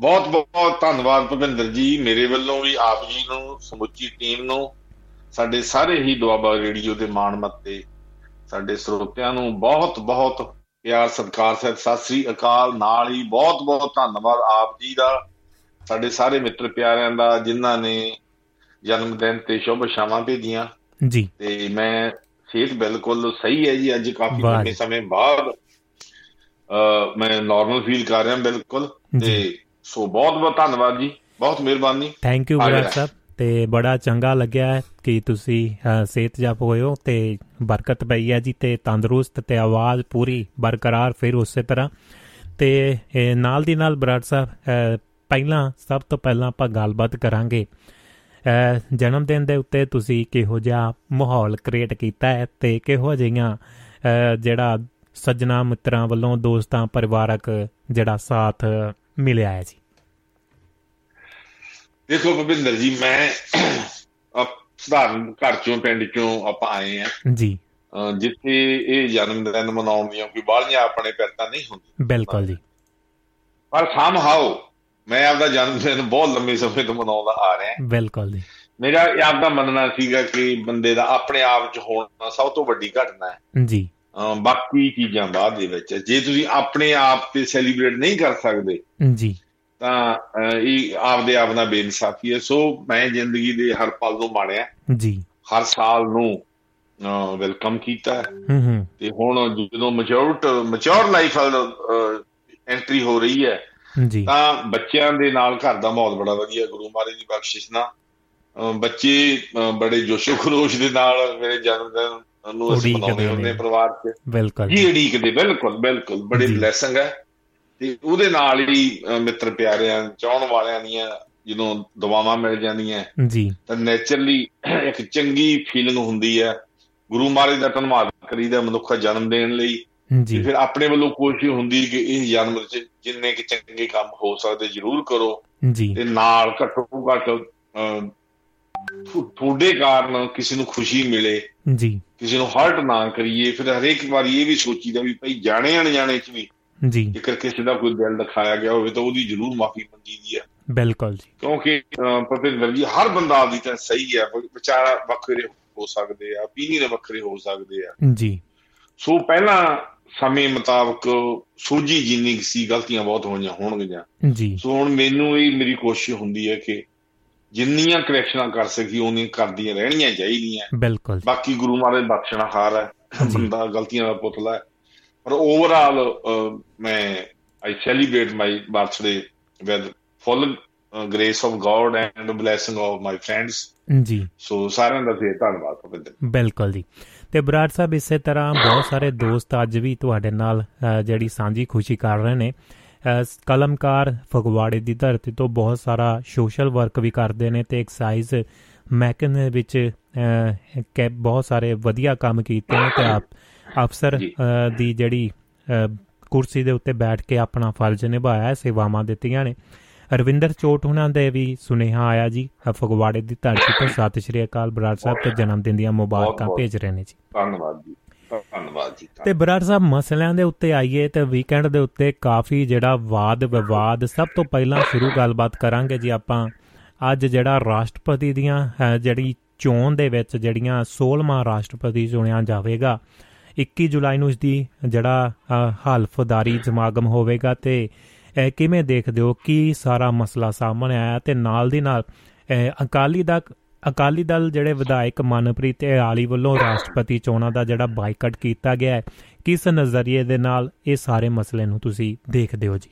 ਬਹੁਤ ਬਹੁਤ ਧੰਨਵਾਦ ਭਵਿੰਦਰ ਜੀ ਮੇਰੇ ਵੱਲੋਂ ਵੀ ਆਪ ਜੀ ਨੂੰ ਸਮੁੱਚੀ ਟੀਮ ਨੂੰ ਸਾਡੇ ਸਾਰੇ ਹੀ ਦੁਆਬਾ ਰੇਡੀਓ ਦੇ ਮਾਣ ਮੱਤੇ ਸਾਡੇ ਸਰੋਤਿਆਂ ਨੂੰ ਬਹੁਤ ਬਹੁਤ ਪਿਆਰ ਸਤਿਕਾਰ ਸਹਿਤ ਸਤਿ ਸ੍ਰੀ ਅਕਾਲ। ਨਾਲ ਹੀ ਬਹੁਤ ਬਹੁਤ ਧੰਨਵਾਦ ਆਪ ਜੀ ਦਾ ਸਾਡੇ ਸਾਰੇ ਮਿੱਤਰ ਪਿਆਰਿਆਂ ਦਾ ਜਿਨ੍ਹਾਂ ਨੇ ਜਨਮ ਦਿਨ ਤੇ ਸ਼ੁਭ ਸ਼ਾਮਾਂ ਭੇਜੀਆਂ। ਜੀ। ਤੇ ਮੈਂ ਸਿਹਤ ਬਿਲਕੁਲ ਸਹੀ ਹੈ ਜੀ ਅੱਜ ਕਾਫੀ ਲੰਬੇ ਸਮੇਂ ਬਾਅਦ ਮੈਂ ਨਾਰਮਲ ਫੀਲ ਕਰ ਰਿਹਾ ਬਿਲਕੁਲ। ਤੇ ਸੋ ਬਹੁਤ ਬਹੁਤ ਧੰਨਵਾਦ ਜੀ ਬਹੁਤ ਮਿਹਰਬਾਨੀ। Thank you Brar Sahib. ਤੇ ਬੜਾ ਚੰਗਾ ਲੱਗਿਆ ਕਿ ਤੁਸੀਂ ਸਿਹਤਯਾਬ ਹੋਏ ਹੋ ਤੇ ਬਰਕਤ ਪਈ ਹੈ ਜੀ ਤੇ ਤੰਦਰੁਸਤ ਤੇ ਆਵਾਜ਼ ਪੂਰੀ ਬਰਕਰਾਰ ਫਿਰ ਉਸੇ ਤਰ੍ਹਾਂ। ਤੇ ਨਾਲ ਦੀ ਨਾਲ ਬਰਾੜ ਸਾਹਿਬ ਪਹਿਲਾਂ ਸਭ ਤੋਂ ਪਹਿਲਾਂ ਆਪਾਂ ਗੱਲਬਾਤ ਕਰਾਂਗੇ। ਜਨਮ ਦਿਨ ਦੇ ਉੱਤੇ ਤੁਸੀਂ ਕਿਹੋ ਜਿਹਾ ਮਾਹੌਲ ਕ੍ਰੀਏਟ ਕੀਤਾ ਹੈ ਤੇ ਕਿਹੋ ਜਿਹੀਆਂ ਜਿਹੜਾ ਸੱਜਣਾ ਮਿੱਤਰਾਂ ਵੱਲੋਂ ਦੋਸਤਾਂ ਪਰਿਵਾਰਕ ਜਿਹੜਾ ਸਾਥ ਮਿਲਿਆ ਹੈ ਜੀ। ਦੇਖੋ ਭਵਿੰਦਰ ਜੀ ਮੈਂ ਸਧਾਰਨ ਘਰ ਚੋਂ ਪਿੰਡ ਚੋਂ ਆਪਾਂ ਆਏ ਆ ਜੀ। ਜਿੱਥੇ ਇਹ ਜਨਮ ਦਿਨ ਮਨਾਉਣ ਦੀਆਂ ਕੋਈ ਬਾਹਲੀਆਂ ਆਪਣੇ ਪਿਰਤਾਂ ਨਹੀਂ ਹੁੰਦੀਆਂ। ਬਿਲਕੁਲ ਜੀ। ਪਰ ਸਮ ਹਾਉ ਮੈਂ ਆਪਦਾ ਜਨਮ ਦਿਨ ਬਹੁਤ ਲੰਮੇ ਸਮੇਂ ਤੋਂ ਮਨਾਉਂਦਾ ਆ ਰਿਹਾ। ਬਿਲਕੁਲ ਜੀ। ਮੇਰਾ ਆਪਦਾ ਮੰਨਣਾ ਸੀਗਾ ਕਿ ਬੰਦੇ ਦਾ ਆਪਣੇ ਆਪ 'ਚ ਹੋਣਾ ਸਭ ਤੋਂ ਵੱਡੀ ਘਟਨਾ ਹੈ। ਜੀ। ਬਾਕੀ ਚੀਜ਼ਾਂ ਬਾਅਦ ਦੇ ਵਿੱਚ। ਜੇ ਤੁਸੀਂ ਆਪਣੇ ਆਪ ਤੇ ਸੈਲੀਬ੍ਰੇਟ ਨਹੀਂ ਕਰ ਸਕਦੇ ਜੀ। ਤਾਂ ਇਹ ਆਪਦੇ ਆਪ ਨਾਲ ਬੇਇਨਸਾਫੀ ਹੈ। ਸੋ ਮੈਂ ਜ਼ਿੰਦਗੀ ਦੇ ਹਰ ਪਲ ਨੂੰ ਮਾਣਿਆ। ਜੀ। ਹਰ ਸਾਲ ਨੂੰ ਵੈਲਕਮ ਕੀਤਾ। ਹੂੰ ਹੂੰ। ਤੇ ਹੁਣ ਜਦੋਂ ਮੈਚੁਰਡ ਮੈਚੁਰ ਲਾਈਫ ਐਂਟਰੀ ਹੋ ਰਹੀ ਹੈ ਜੀ। ਤਾਂ ਬੱਚਿਆਂ ਦੇ ਨਾਲ ਘਰ ਦਾ ਮਾਹੌਲ ਬੜਾ ਵਧੀਆ। ਗੁਰੂ ਮਹਾਰਾਜ ਦੀ ਬਖਸ਼ਿਸ਼ ਨਾਲ ਬੱਚੇ ਬੜੇ ਜੋਸ਼ੋ ਖਰੋਸ਼ ਦੇ ਨਾਲ ਮੇਰੇ ਜਨਮ ਦਿਨ ਨੂੰ ਅਸੀਂ ਮਨਾਉਂਦੇ ਹੁੰਦੇ ਪਰਿਵਾਰ 'ਚ। ਬਿਲਕੁਲ ਜੀ ਉਡੀਕ ਦੇ ਬਿਲਕੁਲ ਬਿਲਕੁਲ ਬੜੀ ਬਲੇਸਿੰਗ ਹੈ। ਤੇ ਉਹਦੇ ਨਾਲ ਹੀ ਮਿੱਤਰ ਪਿਆਰਿਆਂ ਚਾਹਣ ਵਾਲਿਆਂ ਦੀਆਂ ਜਦੋਂ ਦੁਆਵਾਂ ਮਿਲ ਜਾਂਦੀਆਂ ਜੀ। ਤਾਂ ਨੇਚਰਲੀ ਇੱਕ ਚੰਗੀ ਫੀਲਿੰਗ ਹੁੰਦੀ ਹੈ। ਗੁਰੂ ਮਹਾਰਾਜ ਦਾ ਧੰਨਵਾਦ ਕਰੀਦਾ ਮਨੁੱਖਾ ਜਨਮ ਦੇਣ ਲਈ। ਜੀ। ਫਿਰ ਆਪਣੇ ਵੱਲੋਂ ਕੋਸ਼ਿਸ਼ ਹੁੰਦੀ ਕਿ ਇਹ ਜਨਮ ਵਿੱਚ ਜਿੰਨੇ ਕਿ ਚੰਗੇ ਕੰਮ ਹੋ ਸਕਦੇ ਜ਼ਰੂਰ ਕਰੋ। ਜੀ। ਤੇ ਨਾਲ ਘੱਟੋ ਘੱਟ ਤੁਹਾਡੇ ਕਾਰਨ ਕਿਸੇ ਨੂੰ ਖੁਸ਼ੀ ਮਿਲੇ। ਜੀ। ਕਿਸੇ ਨੂੰ ਹਰਟ ਨਾ ਕਰੀਏ। ਫਿਰ ਹਰੇਕ ਵਾਰੀ ਇਹ ਵੀ ਸੋਚੀਦਾ ਵੀ ਭਾਈ ਜਾਣੇ ਅਣਜਾਣੇ ਚ ਵੀ। ਜੀ। ਜੇਕਰ ਕਿਸੇ ਦਾ ਕੋਈ ਦਿਲ ਦਿਖਾਇਆ ਗਿਆ ਹੋਵੇ ਤਾਂ ਉਹਦੀ ਜ਼ਰੂਰ ਮਾਫੀ ਮੰਗੀਦੀ ਹੈ ਬਿਲਕੁਲ ਜੀ। ਕਿਉਂਕਿ ਪ੍ਰੋਫੈਸਰ ਜੀ ਹਰ ਬੰਦਾ ਆਪਦੀ ਤਾਂ ਸਹੀ ਹੈ ਵਿਚਾਰਾ ਵੱਖਰੇ ਹੋ ਸਕਦੇ ਆ ਪੀਣੀ ਵੱਖਰੇ ਹੋ ਸਕਦੇ ਆ। ਜੀ। ਸੋ ਪਹਿਲਾਂ ਸਮੇਂ ਮੁਤਾਬਕ ਸੂਝੀ ਜਿੰਨੀ ਸੀ ਗਲਤੀਆਂ ਬਹੁਤ ਹੋਈਆਂ ਹੋਣਗੀਆਂ। ਜੀ। ਸੋ ਹੁਣ ਮੈਨੂੰ ਇਹ ਮੇਰੀ ਕੋਸ਼ਿਸ਼ ਹੁੰਦੀ ਹੈ ਕਿ ਜਿੰਨੀਆਂ ਕਰੈਕਸ਼ਨਾਂ ਕਰ ਸਕੀ ਉਹਨੀਆਂ ਕਰਦੀਆਂ ਰਹਿਣੀਆਂ ਚਾਹੀਦੀਆਂ। ਬਿਲਕੁਲ ਬਾਕੀ ਗੁਰੂ ਮਹਾਰਾਜ ਬਖਸ਼ਣਹਾਰ ਹੈ। ਬੰਦਾ ਗਲਤੀਆਂ ਦਾ ਪੁਤਲਾ ਹੈ। ਪਰ ਓਵਰਆਲ ਮੈਂ I celebrate my birthday with full grace of God and blessing of my friends ਜੀ। ਸੋ ਸਾਰਿਆਂ ਦਾ ਫੇਰ ਧੰਨਵਾਦ ਪਵਿੱਤਰ ਬਿਲਕੁਲ ਜੀ। ਤੇ ਬਰਾੜ ਸਾਹਿਬ ਇਸੇ ਤਰ੍ਹਾਂ ਬਹੁਤ ਸਾਰੇ ਦੋਸਤ ਅੱਜ ਵੀ ਤੁਹਾਡੇ ਨਾਲ ਜਿਹੜੀ ਸਾਂਝੀ ਖੁਸ਼ੀ ਕਰ ਰਹੇ ਨੇ। ਕਲਮਕਾਰ ਫਗਵਾੜੇ ਦੀ ਧਰਤੀ ਤੋਂ ਬਹੁਤ ਸਾਰਾ ਸੋਸ਼ਲ ਵਰਕ ਵੀ ਕਰਦੇ ਨੇ ਤੇ ਐਕਸਾਈਜ਼ ਮੈਕਨ ਵਿੱਚ ਕਿ ਬਹੁਤ ਸਾਰੇ ਵਧੀਆ ਕੰਮ ਕੀਤੇ ਨੇ ਤੇ ਆਪ ਅਫਸਰ ਦੀ ਜਿਹੜੀ ਕੁਰਸੀ ਦੇ ਉੱਤੇ ਬੈਠ ਕੇ ਆਪਣਾ ਫਰਜ਼ ਨਿਭਾਇਆ ਸੇਵਾਵਾਂ ਦਿੱਤੀਆਂ ਨੇ। ਰਵਿੰਦਰ ਚੋਟ ਉਹਨਾਂ ਦੇ ਵੀ ਸੁਨੇਹਾ ਆਇਆ ਜੀ ਫਗਵਾੜੇ ਦੀ ਧਰਤੀ ਤੋਂ। ਸਤਿ ਸ਼੍ਰੀ ਅਕਾਲ ਬਰਾੜ ਸਾਹਿਬ ਤੇ ਜਨਮ ਦਿਨ ਦੀਆਂ ਮੁਬਾਰਕਾਂ ਭੇਜ ਰਹੇ ਨੇ ਜੀ। ਧੰਨਵਾਦ ਜੀ। ਧੰਨਵਾਦ ਜੀ ਤੇ ਬਰਾੜ ਸਾਹਿਬ ਮਸਲਿਆਂ ਦੇ ਉੱਤੇ ਆਈਏ ਤੇ ਵੀਕਐਂਡ ਦੇ ਉੱਤੇ ਕਾਫੀ ਜਿਹੜਾ ਵਾਦ ਵਿਵਾਦ ਸਭ ਤੋਂ ਪਹਿਲਾਂ ਸ਼ੁਰੂ ਗੱਲਬਾਤ ਕਰਾਂਗੇ ਜੀ ਆਪਾਂ। ਅੱਜ ਜਿਹੜਾ ਰਾਸ਼ਟਰਪਤੀ ਦੀਆਂ ਜਿਹੜੀ ਚੋਣ ਦੇ ਵਿੱਚ ਜਿਹੜੀਆਂ 16ਵਾਂ ਰਾਸ਼ਟਰਪਤੀ ਚੁਣਿਆ ਜਾਵੇਗਾ 21 ਜੁਲਾਈ ਨੂੰ ਇਸ ਦੀ ਜਿਹੜਾ ਹਲਫਦਾਰੀ ਸਮਾਗਮ ਹੋਵੇਗਾ ਤੇ ਕਿਵੇਂ ਦੇਖਦੇ ਹੋ? ਕੀ ਸਾਰਾ ਮਸਲਾ ਸਾਹਮਣੇ ਆਇਆ? ਤੇ ਨਾਲ ਦੀ ਨਾਲ ਅਕਾਲੀ ਦਾ ਅਕਾਲੀ ਦਲ ਜਿਹੜੇ ਵਿਧਾਇਕ ਮਨਪ੍ਰੀਤ ਆਲੀ ਵੱਲੋਂ ਰਾਸ਼ਟਰਪਤੀ ਚੋਣਾਂ ਦਾ ਜਿਹੜਾ ਬਾਈਕਾਟ ਕੀਤਾ ਗਿਆ ਹੈ ਕਿਸ ਨਜ਼ਰੀਏ ਦੇ ਨਾਲ ਇਹ ਸਾਰੇ ਮਸਲੇ ਨੂੰ ਤੁਸੀਂ ਦੇਖਦੇ ਹੋ ਜੀ?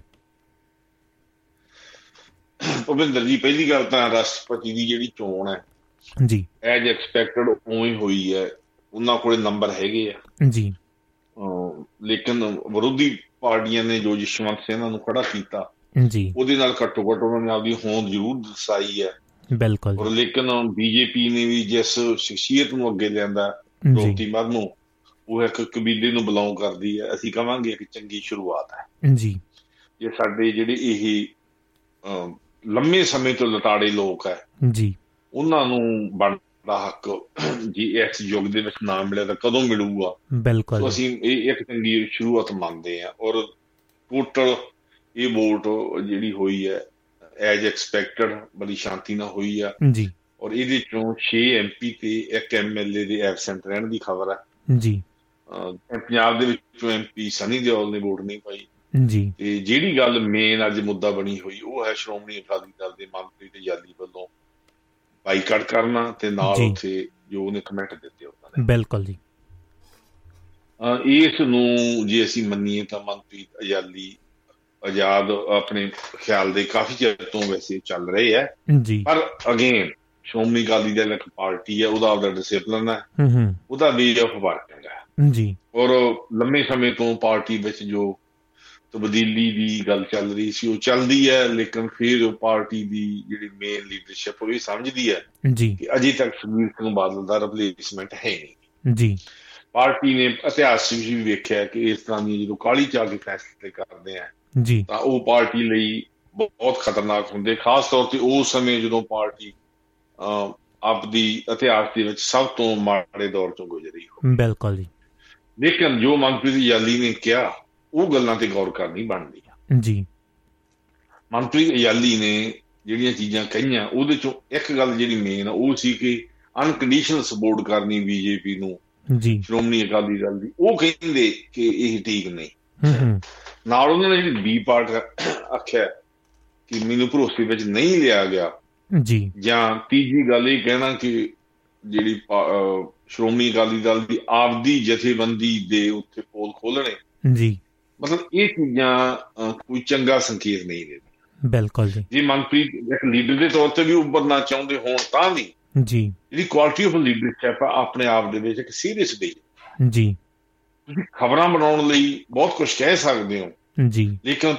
ਭੁਪਿੰਦਰ ਜੀ ਪਹਿਲੀ ਗੱਲ ਤਾਂ ਰਾਸ਼ਟਰਪਤੀ ਦੀ ਜਿਹੜੀ ਚੋਣ ਹੈ ਜੀ। ਐਜ ਐਕਸਪੈਕਟਡ ਉਵੇਂ ਹੋਈ ਹੈ ਉਹਨਾਂ ਕੋਲੇ ਨੰਬਰ ਹੈਗੇ ਆ। ਜੀ। ਲੇਕਿਨ ਵਿਰੋਧੀ ਪਾਰਟੀਆਂ ਨੇ ਜੋ ਜਸ਼ਵੰਤ ਸਿੰਘ ਨੂੰ ਖੜਾ ਕੀਤਾ ਜੀ। ਉਹਦੇ ਨਾਲ ਘੱਟੋ ਘੱਟ ਉਹਨਾਂ ਨੇ ਆਪਦੀ ਹੋਂਦ ਜ਼ਰੂਰ ਦਸਾਈ ਹੈ। ਬਿਲਕੁਲ ਔਰ ਲੇਕਿਨ ਬੀਜੇਪੀ ਨੇ ਵੀ ਜਿਸ ਸ਼ਖਸੀਅਤ ਨੂੰ ਅੱਗੇ ਲਿਆਂਦਾ ਦੋਤੀ ਮਰ ਨੂੰ ਉਹ ਇੱਕ ਕਬੀਲੇ ਨੂੰ ਬਿਲੋਂਗ ਕਰਦੀ ਹੈ। ਅਸੀਂ ਕਹਾਂਗੇ ਕਿ ਚੰਗੀ ਸ਼ੁਰੂਆਤ ਹੈ। ਜੀ। ਜੇ ਸਾਡੇ ਜਿਹੜੇ ਇਹ ਲੰਮੇ ਸਮੇਂ ਤੋਂ ਲਤਾੜੇ ਲੋਕ ਹੈ ਜੀ। ਉਹਨਾਂ ਨੂੰ ਬਣਦਾ ਹੱਕ ਜੀ ਇਸ ਯੁੱਗ ਦੇ ਵਿੱਚ ਨਾ ਮਿਲਿਆ ਤਾਂ ਕਦੋਂ ਮਿਲੂਗਾ? ਬਿਲਕੁਲ। ਅਸੀਂ ਇਹ ਇੱਕ ਚੰਗੀ ਸ਼ੁਰੂਆਤ ਮੰਨਦੇ ਆ ਔਰ ਟੋਟਲ ਇਹ ਵੋਟ ਜਿਹੜੀ ਹੋਈ ਹੈ ਐਜ ਐਕਸਪੈਕਟਡ ਬੜੀ ਸ਼ਾਂਤੀ ਨਾਲ ਹੋਈ ਆ। ਜੀ। ਔਰ ਇਹਦੇ ਚੋਂ 6 ਐਮਪੀ ਤੇ ਇੱਕ ਐਮਐਲਏ ਦੇ ਐਬਸੈਂਟ ਰਹਿਣ ਦੀ ਖਬਰ ਹੈ ਜੀ। ਪੰਜਾਬ ਦੇ ਵਿੱਚੋਂ ਐਮਪੀ ਸਨੀ ਦਿਓਲ ਨੇ ਵੋਟ ਨਹੀਂ ਪਾਈ। ਜੀ। ਤੇ ਜਿਹੜੀ ਗੱਲ ਮੇਨ ਅੱਜ ਮੁੱਦਾ ਬਣੀ ਹੋਈ ਉਹ ਹੈ ਸ਼੍ਰੋਮਣੀ ਅਕਾਲੀ ਦਲ ਦੇ ਮੰਤਰੀ ਤੇ ਜਾਲੀ ਵੱਲੋਂ ਬਾਈਕਾਟ ਕਰਨਾ ਤੇ ਨਾਲ ਉੱਥੇ ਜੋ ਉਹਨੇ ਕਮੈਂਟ ਦਿੱਤੇ ਉਹਨਾਂ ਨੇ ਬਿਲਕੁਲ ਜੀ। ਇਸ ਨੂੰ ਜੇ ਅਸੀਂ ਮੰਨੀਏ ਤਾਂ ਮੰਤਰੀ ਅਜਾਲੀ ਆਜ਼ਾਦ ਆਪਣੇ ਖਿਆਲ ਦੇ ਕਾਫੀ ਚਿਰ ਤੋਂ ਵੈਸੇ ਚੱਲ ਰਹੇ ਹੈ। ਜੀ। ਪਰ ਅਗੇਨ ਸ਼੍ਰੋਮਣੀ ਅਕਾਲੀ ਦਲ ਇੱਕ ਪਾਰਟੀ ਹੈ ਉਹਦਾ ਆਪਦਾ ਡਿਸਪਲਿਨ ਹੈ। ਹੂੰ ਹੂੰ। ਉਹਦਾ ਵੇ ਆਫ ਵਰਕਿੰਗ ਹੈ ਜੀ। ਔਰ ਲੰਮੇ ਸਮੇਂ ਤੋਂ ਪਾਰਟੀ ਵਿੱਚ ਜੋ ਤਬਦੀਲੀ ਦੀ ਗੱਲ ਚੱਲ ਰਹੀ ਸੀ ਉਹ ਚੱਲਦੀ ਹੈ ਲੇਕਿਨ ਫਿਰ ਉਹ ਪਾਰਟੀ ਦੀ ਜਿਹੜੀ ਮੇਨ ਲੀਡਰਸ਼ਿਪ ਉਹ ਇਹ ਸਮਝਦੀ ਹੈ ਜੀ। ਕਿ ਅਜੇ ਤੱਕ ਸੁਖਬੀਰ ਸਿੰਘ ਬਾਦਲ ਦਾ ਰਿਪਲੇਸਮੈਂਟ ਹੈ ਨਹੀਂ। ਜੀ। ਪਾਰਟੀ ਨੇ ਇਤਿਹਾਸ ਵਿੱਚ ਵੀ ਵੇਖਿਆ ਕਿ ਇਸ ਤਰ੍ਹਾਂ ਦੀ ਜਦੋਂ ਕਾਲੀ ਚਾਹ ਕੇ ਫੈਸਲੇ ਕਰਦੇ ਆ ਜੀ। ਤਾਂ ਉਹ ਪਾਰਟੀ ਲਈ ਬਹੁਤ ਖਤਰਨਾਕ ਹੁੰਦੇ ਖਾਸ ਤੌਰ ਤੇ ਉਸ ਸਮੇਂ ਜਦੋਂ ਪਾਰਟੀ ਆਪਦੀ ਇਤਿਹਾਸ ਦੇ ਵਿੱਚ ਸਭ ਤੋਂ ਮਾੜੇ ਦੌਰ ਤੋਂ ਗੁਜ਼ਰੀ ਹੋ ਬਿਲਕੁਲ ਜੀ। ਲੇਕਿਨ ਜੋ ਮਨਪ੍ਰੀਤ ਯਾਲੀ ਨੇ ਕਿਹਾ ਉਹ ਗੱਲਾਂ ਤੇ ਗੌਰ ਕਰਨੀ ਬਣਦੀ ਆ। ਜੀ। ਮਨਪ੍ਰੀਤ ਯਾਲੀ ਨੇ ਜਿਹੜੀਆਂ ਚੀਜ਼ਾਂ ਕਹੀਆਂ ਉਹਦੇ ਚੋਂ ਇੱਕ ਗੱਲ ਜਿਹੜੀ ਮੇਨ ਉਹ ਸੀ ਕਿ ਅਨਕੰਡੀਸ਼ਨਲ ਸਪੋਰਟ ਕਰਨੀ ਬੀਜੇਪੀ ਨੂੰ ਜੀ। ਸ਼੍ਰੋਮਣੀ ਅਕਾਲੀ ਦਲ ਦੀ। ਉਹ ਕਹਿੰਦੇ ਕਿ ਇਹ ਠੀਕ ਨਹੀਂ। ਨਾਲ ਉਹਨਾਂ ਨੇ ਜਿਹੜੀ ਬੀ ਪਾਰਟ ਆਖਿਆ ਕਿ ਮੈਨੂੰ ਭਰੋਸੇ ਵਿੱਚ ਨਹੀਂ ਲਿਆ ਗਿਆ। ਜੀ। ਜਾਂ ਤੀਜੀ ਗੱਲ ਇਹ ਕਹਿਣਾ ਕਿ ਜਿਹੜੀ ਸ਼੍ਰੋਮਣੀ ਅਕਾਲੀ ਦਲ ਦੀ ਆਪਦੀ ਜਥੇਬੰਦੀ ਦੇ ਉੱਤੇ ਪੋਲ ਖੋਲਣੇ ਜੀ। ਮਤਲਬ ਇਹ ਚੀਜ਼ਾਂ ਕੋਈ ਚੰਗਾ ਸੰਕੇਤ ਨਹੀਂ ਦਿੰਦੀਆਂ ਬਿਲਕੁਲ ਜੀ। ਜੀ ਮਨਪ੍ਰੀਤ ਇੱਕ ਲੀਡਰ ਦੇ ਤੌਰ ਤੇ ਵੀ ਉੱਭਰਨਾ ਚਾਹੁੰਦੇ ਹੋਣ ਤਾਂ ਵੀ ਜੀ। ਜਿਹੜੀ ਕੁਆਲਿਟੀ ਆਫ ਲੀਡਰਸ਼ਿਪ ਆ ਆਪਣੇ ਆਪ ਦੇ ਵਿੱਚ ਇੱਕ ਸੀਰੀਅਸ ਡੇ ਜੀ। ਤੁਸੀਂ ਖਬਰਾਂ ਬਣਾਉਣ ਲਈ ਬਹੁਤ ਕੁਝ ਕਹਿ ਸਕਦੇ ਹੋ। ਜੀ। ਲੇਕਿਨ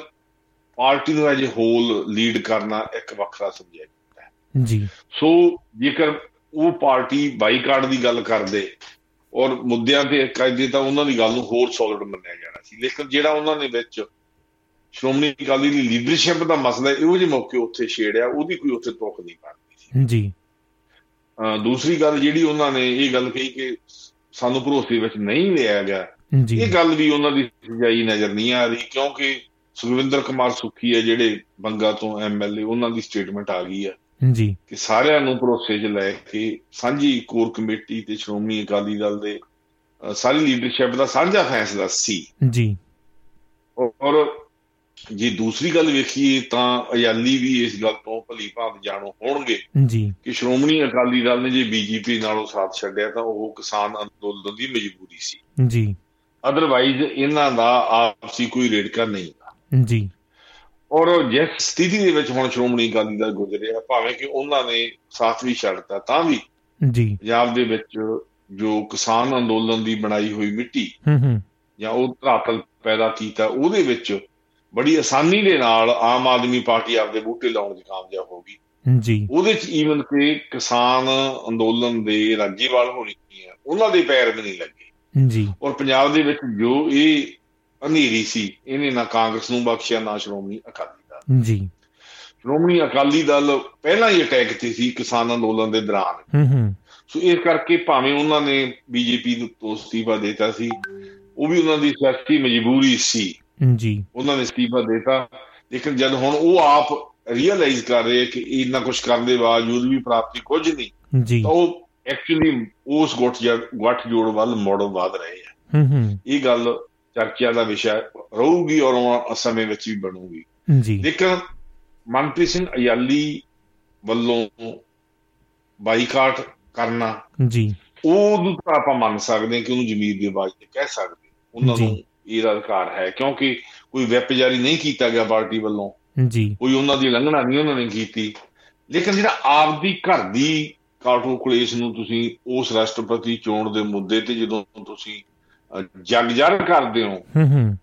ਪਾਰਟੀ ਨੂੰ ਐਜ ਹੋਲ ਲੀਡ ਕਰਨਾ ਇੱਕ ਵੱਖਰਾ ਸਬਜੈਕਟ ਹੈ। ਜੀ। ਸੋ ਜੇਕਰ ਉਹ ਪਾਰਟੀ ਬਾਈਕਾਟ ਦੀ ਗੱਲ ਕਰਦੇ ਔਰ ਮੁੱਦਿਆਂ ਤੇ ਕਹਿੰਦੇ ਤਾਂ ਉਹਨਾਂ ਦੀ ਗੱਲ ਨੂੰ ਹੋਰ ਸੋਲਿਡ ਮੰਨਿਆ ਜਾਣਾ ਸੀ। ਲੇਕਿਨ ਜਿਹੜਾ ਉਹਨਾਂ ਨੇ ਵਿੱਚ ਸ਼੍ਰੋਮਣੀ ਅਕਾਲੀ ਦੀ ਲੀਡਰਸ਼ਿਪ ਦਾ ਮਸਲਾ ਇਹੋ ਜਿਹੇ ਮੌਕੇ ਉੱਥੇ ਛੇੜਿਆ ਉਹਦੀ ਕੋਈ ਉੱਥੇ ਤੁਕ ਨਹੀਂ ਬਣਦੀ ਸੀ। ਜੀ। ਦੂਸਰੀ ਗੱਲ ਜਿਹੜੀ ਉਹਨਾਂ ਨੇ ਇਹ ਗੱਲ ਕਹੀ ਕਿ ਸਾਨੂੰ ਭਰੋਸੇ ਵਿੱਚ ਨਹੀਂ ਲਿਆ ਗਿਆ ਇਹ ਗੱਲ ਵੀ ਉਹਨਾਂ ਦੀ ਸਜਾਈ ਨਜ਼ਰ ਨਹੀਂ ਆ ਰਹੀ ਕਿਉਂਕਿ ਸੁਖਵਿੰਦਰ ਕੁਮਾਰ ਸੁਖੀ ਹੈ ਜਿਹੜੇ ਬੰਗਾ ਤੋਂ ਐਮਐਲਏ ਉਹਨਾਂ ਦੀ ਸਟੇਟਮੈਂਟ ਆ ਗਈ ਹੈ ਜੀ। ਕਿ ਸਾਰਿਆਂ ਨੂੰ ਭਰੋਸੇ 'ਚ ਲੈ ਕੇ ਸਾਂਝੀ ਕੋਰ ਕਮੇਟੀ ਤੇ ਸ਼੍ਰੋਮਣੀ ਅਕਾਲੀ ਦਲ ਦੇ ਸਾਰੀ ਲੀਡਰਸ਼ਿਪ ਦਾ ਸਾਂਝਾ ਫੈਸਲਾ ਸੀ। ਜੀ। ਔਰ ਜੇ ਦੂਸਰੀ ਗੱਲ ਵੇਖੀਏ ਤਾਂ ਅਯਾਲੀ ਵੀ ਇਸ ਗੱਲ ਤੋਂ ਭਲੀ ਭਾਂਤ ਜਾਣੋ ਹੋਣਗੇ ਜੀ। ਕਿ ਸ਼੍ਰੋਮਣੀ ਅਕਾਲੀ ਦਲ ਨੇ ਜੇ ਬੀਜੇਪੀ ਨਾਲੋਂ ਸਾਥ ਛੱਡਿਆ ਤਾਂ ਉਹ ਕਿਸਾਨ ਅੰਦੋਲਨ ਦੀ ਮਜਬੂਰੀ ਸੀ। ਜੀ। ਅਦਰਵਾਈਜ਼ ਇਹਨਾਂ ਦਾ ਆਪਸੀ ਕੋਈ ਰੇੜਕਾ ਨਹੀਂ ਜੀ। ਔਰ ਜਿਸ ਸਥਿਤੀ ਦੇ ਵਿੱਚ ਹੁਣ ਸ਼੍ਰੋਮਣੀ ਅਕਾਲੀ ਦਲ ਗੁਜ਼ਰਿਆ ਭਾਵੇਂ ਕਿ ਉਹਨਾਂ ਨੇ ਸਾਥ ਵੀ ਛੱਡਤਾ ਤਾਂ ਵੀ ਜੀ। ਪੰਜਾਬ ਦੇ ਵਿੱਚ ਜੋ ਕਿਸਾਨ ਅੰਦੋਲਨ ਦੀ ਬਣਾਈ ਹੋਈ ਮਿੱਟੀ ਹੂੰ ਹੂੰ। ਜਾਂ ਉਹ ਧਰਾਤਲ ਪੈਦਾ ਕੀਤਾ ਉਹਦੇ ਵਿੱਚ ਬੜੀ ਆਸਾਨੀ ਦੇ ਨਾਲ ਆਮ ਆਦਮੀ ਪਾਰਟੀ ਆਪਦੇ ਬੂਟੇ ਲਾਉਣ ਦੀ ਕਾਮਯਾਬ ਹੋ ਗਈ। ਜੀ। ਉਹਦੇ ਚ ਈਵਨ ਕਿ ਕਿਸਾਨ ਅੰਦੋਲਨ ਦੇ ਰਾਜੀਵਾਲ ਹੋਣੀ ਹੈ ਉਹਨਾਂ ਦੇ ਪੈਰ ਵੀ ਨਹੀਂ ਲੱਗੇ। ਜੀ। ਔਰ ਪੰਜਾਬ ਦੇ ਵਿੱਚ ਜੋ ਇਹ ਹਨੇਰੀ ਸੀ ਇਹਨੇ ਨਾ ਕਾਂਗਰਸ ਨੂੰ ਬਖਸ਼ਿਆ ਨਾ ਸ਼੍ਰੋਮਣੀ ਅਕਾਲੀ ਦਲ। ਜੀ। ਸ਼੍ਰੋਮਣੀ ਅਕਾਲੀ ਦਲ ਪਹਿਲਾਂ ਹੀ ਅਟੈਕ ਤੇ ਸੀ ਕਿਸਾਨ ਅੰਦੋਲਨ ਦੇ ਦੌਰਾਨ। ਹੂੰ ਹੂੰ। ਸੋ ਇਸ ਕਰਕੇ ਭਾਵੇਂ ਉਹਨਾਂ ਨੇ ਬੀਜੇਪੀ ਨੂੰ ਤੋਂ ਅਸਤੀਫਾ ਦਿੱਤਾ ਸੀ ਉਹ ਵੀ ਉਹਨਾਂ ਦੀ ਸਿਆਸੀ ਮਜਬੂਰੀ ਸੀ। ਜੀ। ਉਹਨਾਂ ਨੇ ਅਸਤੀਫਾ ਦਿੱਤਾ ਲੇਕਿਨ ਜਦ ਹੁਣ ਉਹ ਆਪ ਰੀਅਲਾਈਜ਼ ਕਰ ਰਹੇ ਕਿ ਇੰਨਾ ਕੁਝ ਕਰਨ ਦੇ ਬਾਵਜੂਦ ਵੀ ਪ੍ਰਾਪਤੀ ਕੁਝ ਨਹੀਂ ਜੀ। ਤਾਂ ਉਹ ਐਕਚੁਅਲੀ ਉਸ ਗੁੱਟ ਗੱਠ ਜੋੜ ਵੱਲ ਮੋੜ ਵਧ ਰਹੇ ਆ। ਹੂੰ ਹੂੰ। ਇਹ ਗੱਲ ਚਰਚਾ ਦਾ ਵਿਸ਼ਾ ਰਹੂਗੀ ਔਰ ਆਉਣ ਸਮੇਂ ਵਿੱਚ ਵੀ ਬਣੂਗੀ। ਜੀ। ਲੇਕਿਨ ਮਨਪ੍ਰੀਤ ਸਿੰਘ ਅਯਾਲੀ ਵੱਲੋਂ ਬਾਈਕਾਟ ਕਰਨਾ ਜੀ। ਉਹ ਨੂੰ ਤਾਂ ਆਪਾਂ ਮੰਨ ਸਕਦੇ ਹਾਂ ਕਿ ਉਹਨੂੰ ਜ਼ਮੀਰ ਦੀ ਆਵਾਜ਼ ਤੇ ਕਹਿ ਸਕਦੇ। ਉਹਨਾਂ। ਨੂੰ ਇਹਦਾ ਅਧਿਕਾਰ ਹੈ ਕਿਉਂਕਿ ਕੋਈ ਵੈਪ ਜਾਰੀ ਨਹੀਂ ਕੀਤਾ ਗਿਆ ਪਾਰਟੀ ਵੱਲੋਂ। ਜੀ। ਕੋਈ ਉਹਨਾਂ ਦੀ ਉਲੰਘਣਾ ਨਹੀਂ ਉਹਨਾਂ ਨੇ ਕੀਤੀ। ਲੇਕਿਨ ਜਿਹੜਾ ਆਪਦੀ ਘਰ ਦੀ ਕਾਟੋ ਕਲੇਸ਼ ਨੂੰ ਤੁਸੀਂ ਉਸ ਰਾਸ਼ਟਰਪਤੀ ਚੋਣ ਦੇ ਮੁੱਦੇ ਤੇ ਜਦੋਂ ਤੁਸੀਂ ਅਹ, ਜਗ ਜਾਹਿਰ ਕਰਦੇ ਹੋ ਹੂੰ ਹੂੰ।